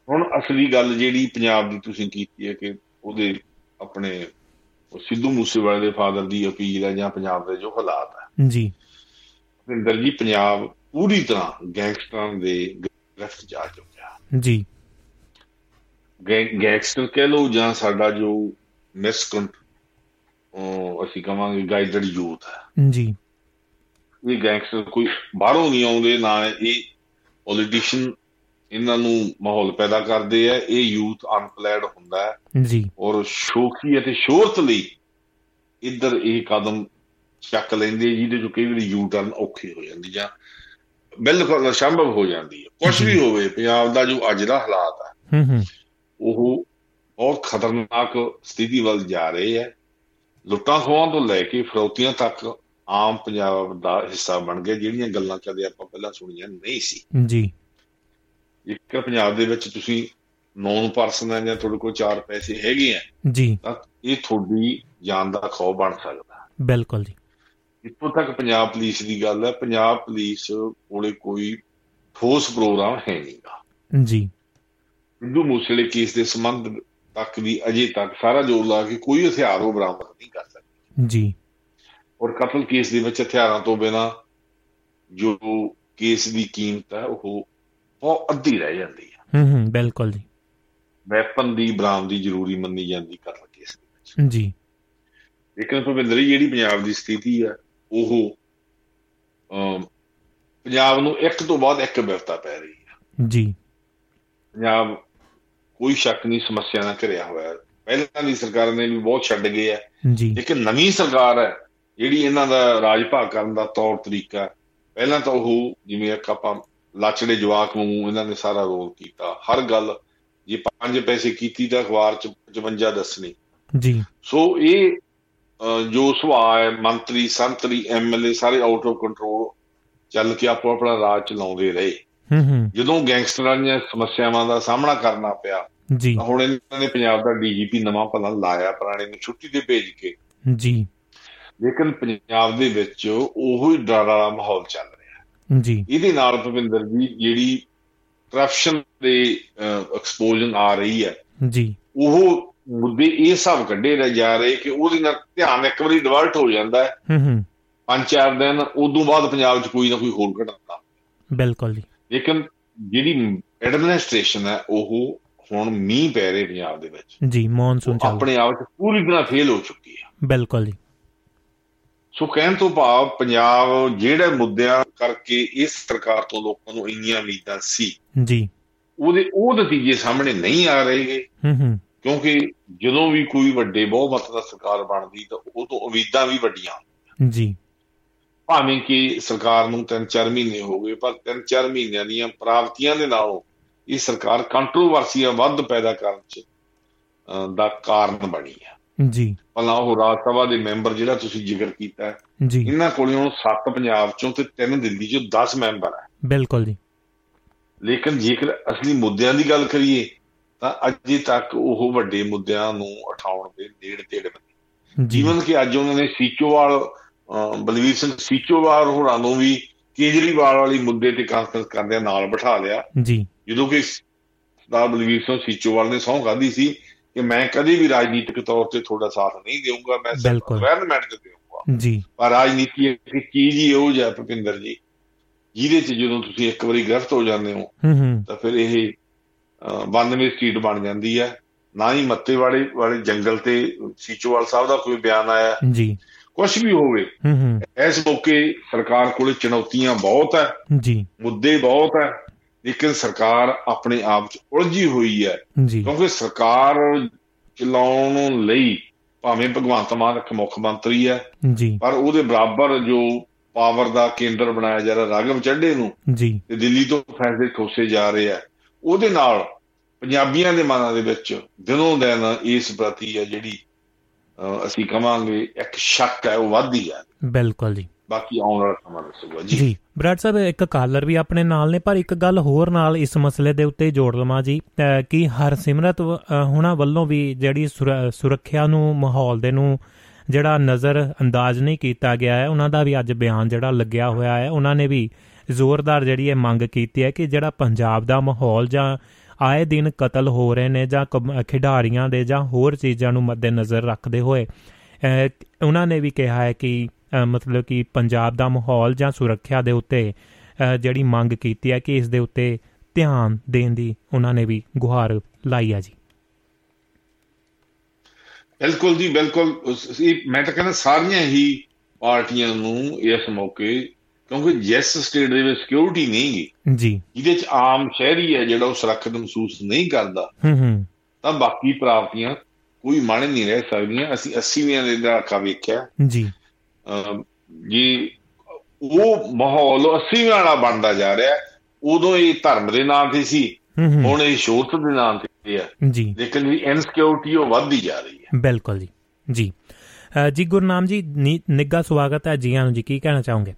ਹੁਣ ਅਸਲੀ ਗੱਲ ਜਿਹੜੀ ਪੰਜਾਬ ਦੀ ਤੁਸੀਂ ਕੀਤੀ ਹੈ ਕਿ ਉਹਦੇ ਆਪਣੇ ਉਹ ਸਿੱਧੂ ਮੂਸੇਵਾਲੇ ਦੇ ਫਾਦਰ ਦੀ ਅਪੀਲ ਹੈ ਜਾਂ ਪੰਜਾਬ ਦੇ ਜੋ ਹਾਲਾਤ ਹੈ। ਜੀ। ਭਿੰਦਰ ਜੀ ਪੰਜਾਬ ਪੂਰੀ ਤਰ੍ਹਾਂ ਗੈਂਗਸਟਰਾਂ ਦੇ ਗ੍ਰਿਫਤ ਜਾ ਚੁੱਕਿਆ। ਜੀ। ਗੈਂਗਸਟਰ ਕਹਿ ਲਓ ਜਾਂ ਸਾਡਾ ਜੋ ਮਿਸਕੰਟ ਅਸੀਂ ਕਹਾਂਗੇ ਗਾਈਡਡ ਯੂਥ ਹੈ। ਜੀ। ਇਹ ਗੈਂਗਸਟਰ ਕੋਈ ਬਾਹਰੋਂ ਨਹੀਂ ਆਉਂਦੇ ਨਾ ਇਹ ਪੋਲੀਟੀਸ਼ੀਅਨ ਇਹਨਾਂ ਨੂੰ ਮਾਹੌਲ ਪੈਦਾ ਕਰਦੇ ਆ। ਇਹ ਯੂਥ ਅਨਪਲੈਡ ਹੁੰਦਾ ਹੈ। ਜੀ। ਔਰ ਸ਼ੋਖੀ ਅਤੇ ਸ਼ੋਹਰਤ ਲਈ ਇੱਧਰ ਇਹ ਕਦਮ ਚੱਕ ਲੈਂਦੇ ਜਿਹਦੇ ਚੋਂ ਕਈ ਵਾਰੀ ਯੂ ਟਰਨ ਔਖੀ ਹੋ ਜਾਂਦੀ ਜਾਂ ਬਿਲਕੁਲ ਅਸੰਭਵ ਹੋ ਜਾਂਦੀ ਹੈ। ਕੁਝ ਵੀ ਹੋਵੇ ਪੰਜਾਬ ਦਾ ਜੋ ਅੱਜ ਦਾ ਹਾਲਾਤ ਹੈ ਹੂੰ ਹੂੰ। ਉਹ ਬਹੁਤ ਖਤਰਨਾਕ ਸਥਿਤੀ ਵੱਲ ਜਾ ਰਹੇ ਹੈ। ਲੁੱਟਾਂ ਖੋਹਾਂ ਤੋਂ ਲੈ ਕੇ ਫਰੌਤੀਆਂ ਤੱਕ ਆਮ ਪੰਜਾਬ ਦਾ ਹਿੱਸਾ ਬਣ ਗਏ ਜਿਹੜੀਆਂ ਗੱਲਾਂ ਕਦੇ ਆਪਾਂ ਪਹਿਲਾਂ ਸੁਣੀਆਂ ਨਹੀਂ ਸੀ। ਜੀ। ਜੇਕਰ ਪੰਜਾਬ ਦੇ ਵਿੱਚ ਤੁਸੀਂ ਨੌਨ ਪਰਸਨ ਹੈ ਜਾਂ ਤੁਹਾਡੇ ਕੋਲ ਚਾਰ ਪੈਸੇ ਹੈਗੇ ਆ ਜੀ। ਤਾਂ ਇਹ ਤੁਹਾਡੀ ਜਾਨ ਦਾ ਖੌਫ ਬਣ ਸਕਦਾ। ਬਿਲਕੁਲ ਜੀ। ਇੱਥੋਂ ਤੱਕ ਪੰਜਾਬ ਪੁਲਿਸ ਦੀ ਗੱਲ ਹੈ ਪੰਜਾਬ ਪੁਲਿਸ ਕੋਲੇ ਕੋਈ ਠੋਸ ਪ੍ਰੋਗਰਾਮ ਹੈ ਨਹੀਂਗਾ ਜੀ। ਹਿੰਦੂ ਮੂਸੇਵਾਲੇ ਕੇਸ ਦੇ ਸੰਬੰਧ ਤੱਕ ਵੀ ਅਜੇ ਤੱਕ ਸਾਰਾ ਜ਼ੋਰ ਲਾ ਕੇ ਕੋਈ ਹਥਿਆਰ ਉਹ ਬਰਾਮਦ ਨਹੀਂ ਕਰ ਸਕਦਾ। ਜੀ। ਔਰ ਕਤਲ ਕੇਸ ਦੇ ਵਿੱਚ ਹਥਿਆਰਾਂ ਤੋਂ ਬਿਨਾ ਜੋ ਕੇਸ ਦੀ ਕੀਮਤ ਹੈ ਉਹ ਬਹੁਤ ਅੱਧੀ ਰਹਿ ਜਾਂਦੀ ਹੈ। ਹੂੰ ਹੂੰ ਬਿਲਕੁਲ ਜੀ। ਵੈਪਨ ਦੀ ਬਰਾਮਦੀ ਜ਼ਰੂਰੀ ਮੰਨੀ ਜਾਂਦੀ ਕਤਲ ਕੇਸ ਦੇ ਵਿੱਚ। ਜੀ। ਲੇਕਿਨ ਭਵਿੰਦਰ ਜਿਹੜੀ ਪੰਜਾਬ ਦੀ ਸਥਿਤੀ ਹੈ ਉਹ ਪੰਜਾਬ ਨੂੰ ਇੱਕ ਤੋਂ ਬਾਅਦ ਇੱਕ ਵਿਪਤਾ ਪੈ ਰਹੀ ਹੈ। ਜੀ। ਪੰਜਾਬ ਕੋਈ ਸ਼ੱਕ ਨਹੀਂ ਸਮੱਸਿਆ ਨਾਲ ਘਿਰਿਆ ਹੋਇਆ ਹੈ। ਪਹਿਲਾਂ ਦੀ ਸਰਕਾਰ ਨੇ ਵੀ ਬਹੁਤ ਛੱਡ ਗਏ ਜੀ। ਲੇਕਿਨ ਨਵੀਂ ਸਰਕਾਰ ਹੈ ਜਿਹੜੀ ਇਹਨਾਂ ਦਾ ਰਾਜ ਭਾਗ ਕਰਨ ਦਾ ਤੌਰ ਤਰੀਕਾ ਪਹਿਲਾਂ ਤਾਂ ਉਹ ਜਿਵੇਂ ਇੱਕ ਆਪਾਂ ਲਾਚੜੇ ਜਵਾਕ ਨੂੰ ਇਹਨਾਂ ਨੇ ਸਾਰਾ ਰੋਲ ਕੀਤਾ। ਹਰ ਗੱਲ ਜੇ ਪੰਜ ਪੈਸੇ ਕੀਤੀ ਤਾਂ ਅਖਬਾਰ ਚ 55 ਦੱਸਣੀ। ਜੀ। ਸੋ ਇਹ ਜੋ ਸੁਭਾਅ ਹੈ ਮੰਤਰੀ ਸੰਤਰੀ ਐਮਐਲਏ ਸਾਰੇ ਆਊਟ ਆਫ ਕੰਟਰੋਲ ਚੱਲ ਕੇ ਆਪੋ ਆਪਣਾ ਰਾਜ ਚਲਾਉਂਦੇ ਰਹੇ। ਹੂੰ ਹੂੰ। ਜਦੋਂ ਗੈਂਗਸਟਰਾਂ ਦੀਆਂ ਸਮੱਸਿਆਵਾਂ ਦਾ ਸਾਹਮਣਾ ਕਰਨਾ ਪਿਆ ਜੀ। ਹੁਣ ਇਹਨਾਂ ਨੇ ਪੰਜਾਬ ਦਾ ਡੀਜੀਪੀ ਨਵਾਂ ਭਲਾ ਲਾਇਆ ਪੁਰਾਣੇ ਨੂੰ ਛੁੱਟੀ ਤੇ ਭੇਜ ਕੇ। ਜੀ। ਲੇਕਿਨ ਪੰਜਾਬ ਦੇ ਵਿੱਚ ਉਹੋ ਹੀ ਡਰ ਵਾਲਾ ਮਾਹੌਲ ਚੱਲ ਰਿਹਾ। ਜੀ। ਇਹਦੇ ਨਾਲ ਭਵਿੰਦਰ ਜੀ ਜਿਹੜੀ ਕਰਪਸ਼ਨ ਦੇ ਐਕਸਪੋਜਨ ਆ ਰਹੀ ਹੈ ਜੀ। ਉਹ ਮੁੱਦੇ ਇਹ ਸਭ ਕੱਢੇ ਰਹਿ ਜਾ ਰਹੇ ਕਿ ਉਹਦੇ ਨਾਲ ਧਿਆਨ ਇੱਕ ਵਾਰੀ ਡਿਵਰਟ ਹੋ ਜਾਂਦਾ ਹੈ। ਹੂੰ ਹੂੰ। ਪੰਜ ਚਾਰ ਦਿਨ ਉਦੋਂ ਬਾਅਦ ਪੰਜਾਬ 'ਚ ਕੋਈ ਨਾ ਕੋਈ ਹੋਰ ਘਟਨਾ। ਬਿਲਕੁਲ ਜੀ। ਲੇਕਿਨ ਜਿਹੜੀ ਐਡਮਿਨਿਸਟ੍ਰੇਸ਼ਨ ਹੈ ਉਹ ਹੁਣ ਮੀਂਹ ਪੈ ਰਹੇ ਪੰਜਾਬ ਦੇ ਵਿੱਚ। ਜੀ ਮੌਨਸੂਨ ਚੱਲ ਆਪਣੇ ਆਪ 'ਚ ਪੂਰੀ ਤਰ੍ਹਾਂ ਫੇਲ ਹੋ ਚੁੱਕੀ ਹੈ ਬਿਲਕੁਲ ਜੀ। ਸੋ ਕਹਿਣ ਤੋਂ ਭਾਵ ਪੰਜਾਬ ਜਿਹੜੇ ਮੁੱਦਿਆਂ ਕਰਕੇ ਇਸ ਸਰਕਾਰ ਤੋਂ ਲੋਕਾਂ ਨੂੰ ਇੰਨੀਆਂ ਉਮੀਦਾਂ ਸੀ ਜੀ। ਉਹਦੇ ਉਹ ਨਤੀਜੇ ਸਾਹਮਣੇ ਨਹੀਂ ਆ ਰਹੇਗੇ ਹੂੰ ਹੂੰ। ਕਿਉਂਕਿ ਜਦੋਂ ਵੀ ਕੋਈ ਵੱਡੇ ਬਹੁਮਤ ਦਾ ਸਰਕਾਰ ਬਣਦੀ ਤਾਂ ਉਹ ਤੋਂ ਉਮੀਦਾਂ ਵੀ ਵੱਡੀਆਂ। ਜੀ। ਭਾਵੇਂ ਕਿ ਸਰਕਾਰ ਨੂੰ 3-4 ਮਹੀਨੇ ਹੋ ਗਏ ਪਰ 3-4 ਮਹੀਨਿਆਂ ਦੀਆਂ ਪ੍ਰਾਪਤੀਆਂ ਦੇ ਨਾਲੋਂ ਇਹ ਸਰਕਾਰ ਕੰਟਰੋਵਰਸੀਆਂ ਵੱਧ ਪੈਦਾ ਕਰਨ ਚ ਦਾ ਕਾਰਨ ਬਣੀ ਹੈ ਜੀ। ਭਲਾ ਉਹ ਰਾਜ ਸਭਾ ਦੇ ਮੈਂਬਰ ਜਿਹੜਾ ਤੁਸੀਂ ਜ਼ਿਕਰ ਕੀਤਾ ਜੀ। ਇਹਨਾਂ ਕੋਲੇ ਹੁਣ 7 ਪੰਜਾਬ ਚੋਂ ਤੇ 3 ਦਿੱਲੀ ਚੋਂ 10 ਮੈਂਬਰ ਹੈ। ਬਿਲਕੁਲ ਜੀ। ਲੇਕਿਨ ਜੇਕਰ ਅਸਲੀ ਮੁੱਦਿਆਂ ਦੀ ਗੱਲ ਕਰੀਏ ਤਾਂ ਅਜੇ ਤੱਕ ਉਹ ਵੱਡੇ ਮੁੱਦਿਆਂ ਨੂੰ ਉਠਾਉਣ ਦੇ ਨੇੜੇ ਤੇੜੇ ਬਣੇ ਜੀਵਨ ਕਿ ਅੱਜ ਉਹਨਾਂ ਨੇ ਸੀਚੋਵਾਲ ਬਲਵੀਰ ਸਿੰਘ ਸੀਚੋਵਾਲ ਹੋਰਾਂ ਨੂੰ ਵੀ ਕੇਜਰੀਵਾਲ ਵਾਲੀ ਮੁੱਦੇ ਤੇ ਕਾਨਫਰੰਸ ਕਰਦਿਆਂ ਨਾਲ ਬਿਠਾ ਲਿਆ। ਜੀ। ਜਦੋਂ ਕਿ ਸਰਦਾਰ ਬਲਵੀਰ ਸਿੰਘ ਸੀਚੋਵਾਲ ਨੇ ਸਹੁੰ ਖਾਧੀ ਸੀ ਕਿ ਮੈਂ ਕਦੇ ਵੀ ਰਾਜਨੀਤਿਕ ਤੌਰ ਤੇ ਤੁਹਾਡਾ ਸਾਥ ਨਹੀਂ ਦੇਵਾਂਗਾ ਮੈਂ ਸਿਰਫ। ਗਵਰਨਮੈਂਟ ਤੇ ਦੇਵਾਂਗਾ ਜੀ। ਪਰ ਰਾਜਨੀਤੀ ਇੱਕ ਚੀਜ਼ ਹੀ ਉਹ ਜਿਹਾ ਭੁਪਿੰਦਰ ਜੀ ਜਿਹਦੇ 'ਚ ਜਦੋਂ ਤੁਸੀਂ ਇੱਕ ਵਾਰੀ ਗ੍ਰਿਫਤ ਹੋ ਜਾਂਦੇ ਹੋ ਤਾਂ ਫਿਰ ਇਹ ਅਹ, 92 ਸਟਰੀਟ ਬਣ ਜਾਂਦੀ ਹੈ। ਨਾ ਹੀ ਮੱਤੇ ਵਾਲੇ ਵਾਲੇ ਜੰਗਲ ਤੇ ਸੀਚੋਵਾਲ ਸਾਹਿਬ ਦਾ ਕੋਈ ਬਿਆਨ ਆਇਆ। ਜੀ। ਕੁਝ ਵੀ ਹੋਵੇ ਹੂੰ ਹੂੰ। ਇਸ ਮੌਕੇ ਸਰਕਾਰ ਕੋਲੇ ਚੁਣੌਤੀਆਂ ਬਹੁਤ ਹੈ। ਜੀ। ਮੁੱਦੇ ਬਹੁਤ ਹੈ। ਲੇਕਿਨ ਸਰਕਾਰ ਆਪਣੇ ਆਪ 'ਚ ਉਲਝੀ ਹੋਈ ਹੈ। ਕਿਉਂਕਿ ਸਰਕਾਰ ਚਲਾਉਣ ਲਈ ਭਾਵੇਂ ਭਗਵੰਤ ਮਾਨ ਇੱਕ ਮੁੱਖ ਮੰਤਰੀ ਹੈ ਪਰ ਉਹਦੇ ਬਰਾਬਰ ਜੋ ਪਾਵਰ ਦਾ ਕੇਂਦਰ ਬਣਾਇਆ ਜਾ ਰਿਹਾ ਰਾਗਵ ਚੱਡੇ ਨੂੰ ਜੀ। ਤੇ ਦਿੱਲੀ ਤੋਂ ਫੈਸਲੇ ਠੋਸੇ ਜਾ ਰਹੇ ਆ। ਉਹਦੇ ਨਾਲ ਪੰਜਾਬੀਆਂ ਦੇ ਮਨਾਂ ਦੇ ਵਿੱਚ ਦਿਨੋਂ ਦਿਨ ਇਸ ਪ੍ਰਤੀ ਹੈ ਜਿਹੜੀ ਅਸੀਂ ਕਵਾਂਗੇ ਇੱਕ ਸ਼ੱਕ ਹੈ ਉਹ ਵੱਧਦੀ ਹੈ। ਬਿਲਕੁਲ ਜੀ। ਬਾਕੀ ਆਉਣ ਵਾਲਾ ਸਮਾਂ ਦੱਸੂਗਾ ਜੀ। ਜੀ ਬ੍ਰੈਡ ਸਾਹਿਬ, ਇੱਕ ਕਾਲਰ ਵੀ ਆਪਣੇ ਨਾਲ ਨੇ, ਪਰ ਇੱਕ ਗੱਲ ਹੋਰ ਨਾਲ ਇਸ ਮਸਲੇ ਦੇ ਉੱਤੇ ਜੋੜ ਲਵਾਂ ਜੀ ਕਿ ਹਰਸਿਮਰਤ ਹੁਣਾਂ ਵੱਲੋਂ ਵੀ ਜਿਹੜੀ ਸੁਰੱਖਿਆ ਨੂੰ, ਮਾਹੌਲ ਦੇ ਨੂੰ ਜਿਹੜਾ ਨਜ਼ਰ ਅੰਦਾਜ਼ ਨਹੀਂ ਕੀਤਾ ਗਿਆ ਹੈ, ਉਹਨਾਂ ਦਾ ਵੀ ਅੱਜ ਬਿਆਨ ਜਿਹੜਾ ਲੱਗਿਆ ਹੋਇਆ ਹੈ, ਉਹਨਾਂ ਨੇ ਵੀ ਜ਼ੋਰਦਾਰ ਜਿਹੜੀ ਇਹ ਮੰਗ ਕੀਤੀ ਹੈ ਕਿ ਜਿਹੜਾ ਪੰਜਾਬ ਦਾ ਮਾਹੌਲ ਜਾਂ ਆਏ ਦਿਨ ਕਤਲ ਹੋ ਰਹੇ ਨੇ ਜਾਂ ਖਿਡਾਰੀਆਂ ਦੇ ਜਾਂ ਹੋਰ ਚੀਜ਼ਾਂ ਨੂੰ ਮੱਦੇ ਨਜ਼ਰ ਰੱਖਦੇ ਹੋਏ ਉਹਨਾਂ ਨੇ ਵੀ ਕਿਹਾ ਹੈ ਕਿ ਮਤਲਬ ਕਿ ਪੰਜਾਬ ਦਾ ਮਾਹੌਲ ਜਾਂ ਸੁਰੱਖਿਆ ਦੇ ਉੱਤੇ ਜਿਹੜੀ ਮੰਗ ਕੀਤੀ ਹੈ ਕਿ ਇਸ ਦੇ ਉੱਤੇ ਧਿਆਨ ਦੇਣ ਦੀ ਉਹਨਾਂ ਨੇ ਵੀ ਗੁਹਾਰ ਲਾਈ ਹੈ ਜੀ। ਬਿਲਕੁਲ ਜੀ ਬਿਲਕੁਲ। ਮੈਂ ਤਾਂ ਕਹਿੰਦਾ ਸਾਰੀਆਂ ਹੀ ਪਾਰਟੀਆਂ ਨੂੰ ਇਸ ਮੌਕੇ ਕਿਉਂਕਿ ਜਿਸ ਸਟੇਟ ਦੇ ਵਿੱਚ ਸਿਕਿਉਰਿਟੀ ਨਹੀਂਗੀ ਜੀ। ਜਿਹਦੇ ਚ ਆਮ ਸ਼ਹਿਰੀ ਹੈ ਜਿਹੜਾ ਉਹ ਸੁਰੱਖਿਅਤ ਮਹਿਸੂਸ ਨਹੀਂ ਕਰਦਾ ਹੂੰ ਹੂੰ। ਤਾਂ ਬਾਕੀ ਪ੍ਰਾਪਤੀਆਂ ਕੋਈ ਮਾਣੇ ਨਹੀਂ ਰਹਿ ਸਕਦੀਆਂ। ਅਸੀਂ 80ਵਿਆਂ ਦੇ ਦਹਾਕਾ ਵੇਖਿਆ। ਜੀ। ਜੀ ਉਹ ਮਾਹੌਲ 80ਵਿਆਂ ਵਾਲਾ ਬਣਦਾ ਜਾ ਰਿਹਾ ਉਦੋਂ ਇਹ ਧਰਮ ਦੇ ਨਾਂ ਤੇ ਸੀ। ਹੁਣ ਇਹ ਸ਼ੋਰਤ ਦੇ ਨਾਂ ਤੇ ਹੈ। ਜੀ। ਲੇਕਿਨ ਵੀ ਇਨਸਿਕਿਉਰਿਟੀ ਉਹ ਵੱਧਦੀ ਜਾ ਰਹੀ ਹੈ। ਬਿਲਕੁਲ ਜੀ। ਜੀ। ਜੀ ਗੁਰਨਾਮ ਜੀ ਨਿੱਗਾ ਸਵਾਗਤ ਹੈ ਜੀ ਆਨੂੰ ਜੀ। ਕੀ ਕਹਿਣਾ ਚਾਹੋਗੇ?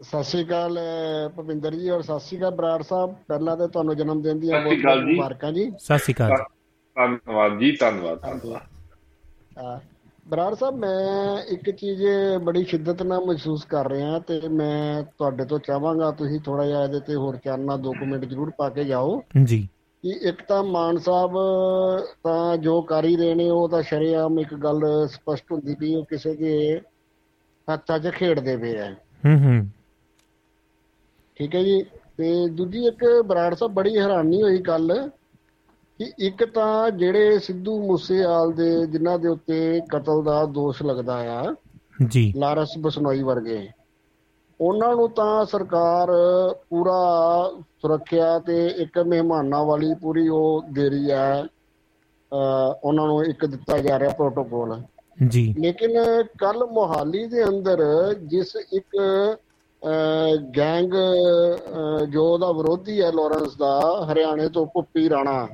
ਸਤਿ ਸ਼੍ਰੀ ਅਕਾਲ ਭਵਿੰਦਰ ਜੀ ਔਰ ਸਤਿ ਸ਼੍ਰੀ ਅਕਾਲ ਬਰਾੜ ਸਾਹਿਬ। ਪਹਿਲਾਂ ਤੇ ਤੁਹਾਨੂੰ ਜਨਮ ਦਿਨ ਦੀਆਂ ਬਹੁਤ ਮੁਬਾਰਕਾਂ ਜੀ। ਸਤਿ ਸ਼੍ਰੀ ਅਕਾਲ। ਧੰਨਵਾਦ ਜੀ ਧੰਨਵਾਦ। ਧੰਨਵਾਦ। ਬਰਾੜ ਸਾਹਿਬ ਮੈਂ ਇੱਕ ਚੀਜ਼ ਬੜੀ ਸ਼ਿੱਦਤ ਨਾਲ ਮਹਿਸੂਸ ਕਰ ਰਿਹਾ ਤੇ ਮੈਂ ਤੁਹਾਡੇ ਤੋਂ ਚਾਹਾਂਗਾ ਤੁਸੀਂ ਥੋੜਾ ਜਿਹਾ ਇਹਦੇ ਤੇ ਹੋਰ ਚਾਨਣਾ ਦੋ ਕਮੈਂਟ ਜ਼ਰੂਰ ਪਾ ਕੇ ਜਾਓ। ਜੀ। ਕਿ ਇੱਕ ਤਾਂ ਮਾਨ ਸਾਹਿਬ ਤਾਂ ਜੋ ਕਰ ਹੀ ਰਹੇ ਨੇ ਉਹ ਤਾਂ ਸ਼ਰਿਆਮ ਇੱਕ ਗੱਲ ਸਪਸ਼ਟ ਹੁੰਦੀ ਵੀ ਉਹ ਕਿਸੇ ਦੇ ਹੱਥਾਂ 'ਚ ਖੇਡਦੇ ਪਏ ਆ। ਹੂੰ ਹੂੰ। ਠੀਕ ਹੈ ਜੀ? ਤੇ ਦੂਜੀ ਇੱਕ ਬਰਾੜ ਸਾਹਿਬ ਬੜੀ ਹੈਰਾਨੀ ਹੋਈ ਕੱਲ ਕਿ ਇੱਕ ਤਾਂ ਜਿਹੜੇ ਸਿੱਧੂ ਮੂਸੇਵਾਲ ਦੇ ਜਿਨ੍ਹਾਂ ਦੇ ਉੱਤੇ ਕਤਲ ਦਾ ਦੋਸ਼ ਲੱਗਦਾ ਆ ਜੀ। ਲਾਰਸ ਬਸਨੋਈ ਵਰਗੇ ਉਹਨਾਂ ਨੂੰ ਤਾਂ ਸਰਕਾਰ ਪੂਰਾ ਸੁਰੱਖਿਆ ਤੇ ਇੱਕ ਮਹਿਮਾਨਾਂ ਵਾਲੀ ਪੂਰੀ ਉਹ ਦੇ ਰਹੀ ਹੈ ਉਹਨਾਂ ਨੂੰ ਇੱਕ ਦਿੱਤਾ ਜਾ ਰਿਹਾ ਪ੍ਰੋਟੋਕੋਲ ਜੀ। ਲੇਕਿਨ ਕੱਲ ਮੋਹਾਲੀ ਦੇ ਅੰਦਰ ਜਿਸ ਇੱਕ ਗੈਂਗ ਜੋ ਉਹਦਾ ਵਿਰੋਧੀ ਹੈ ਲਾਰੈਂਸ ਦਾ ਹਰਿਆਣੇ ਤੋਂ ਪੁੱਪੀ ਰਾਣਾ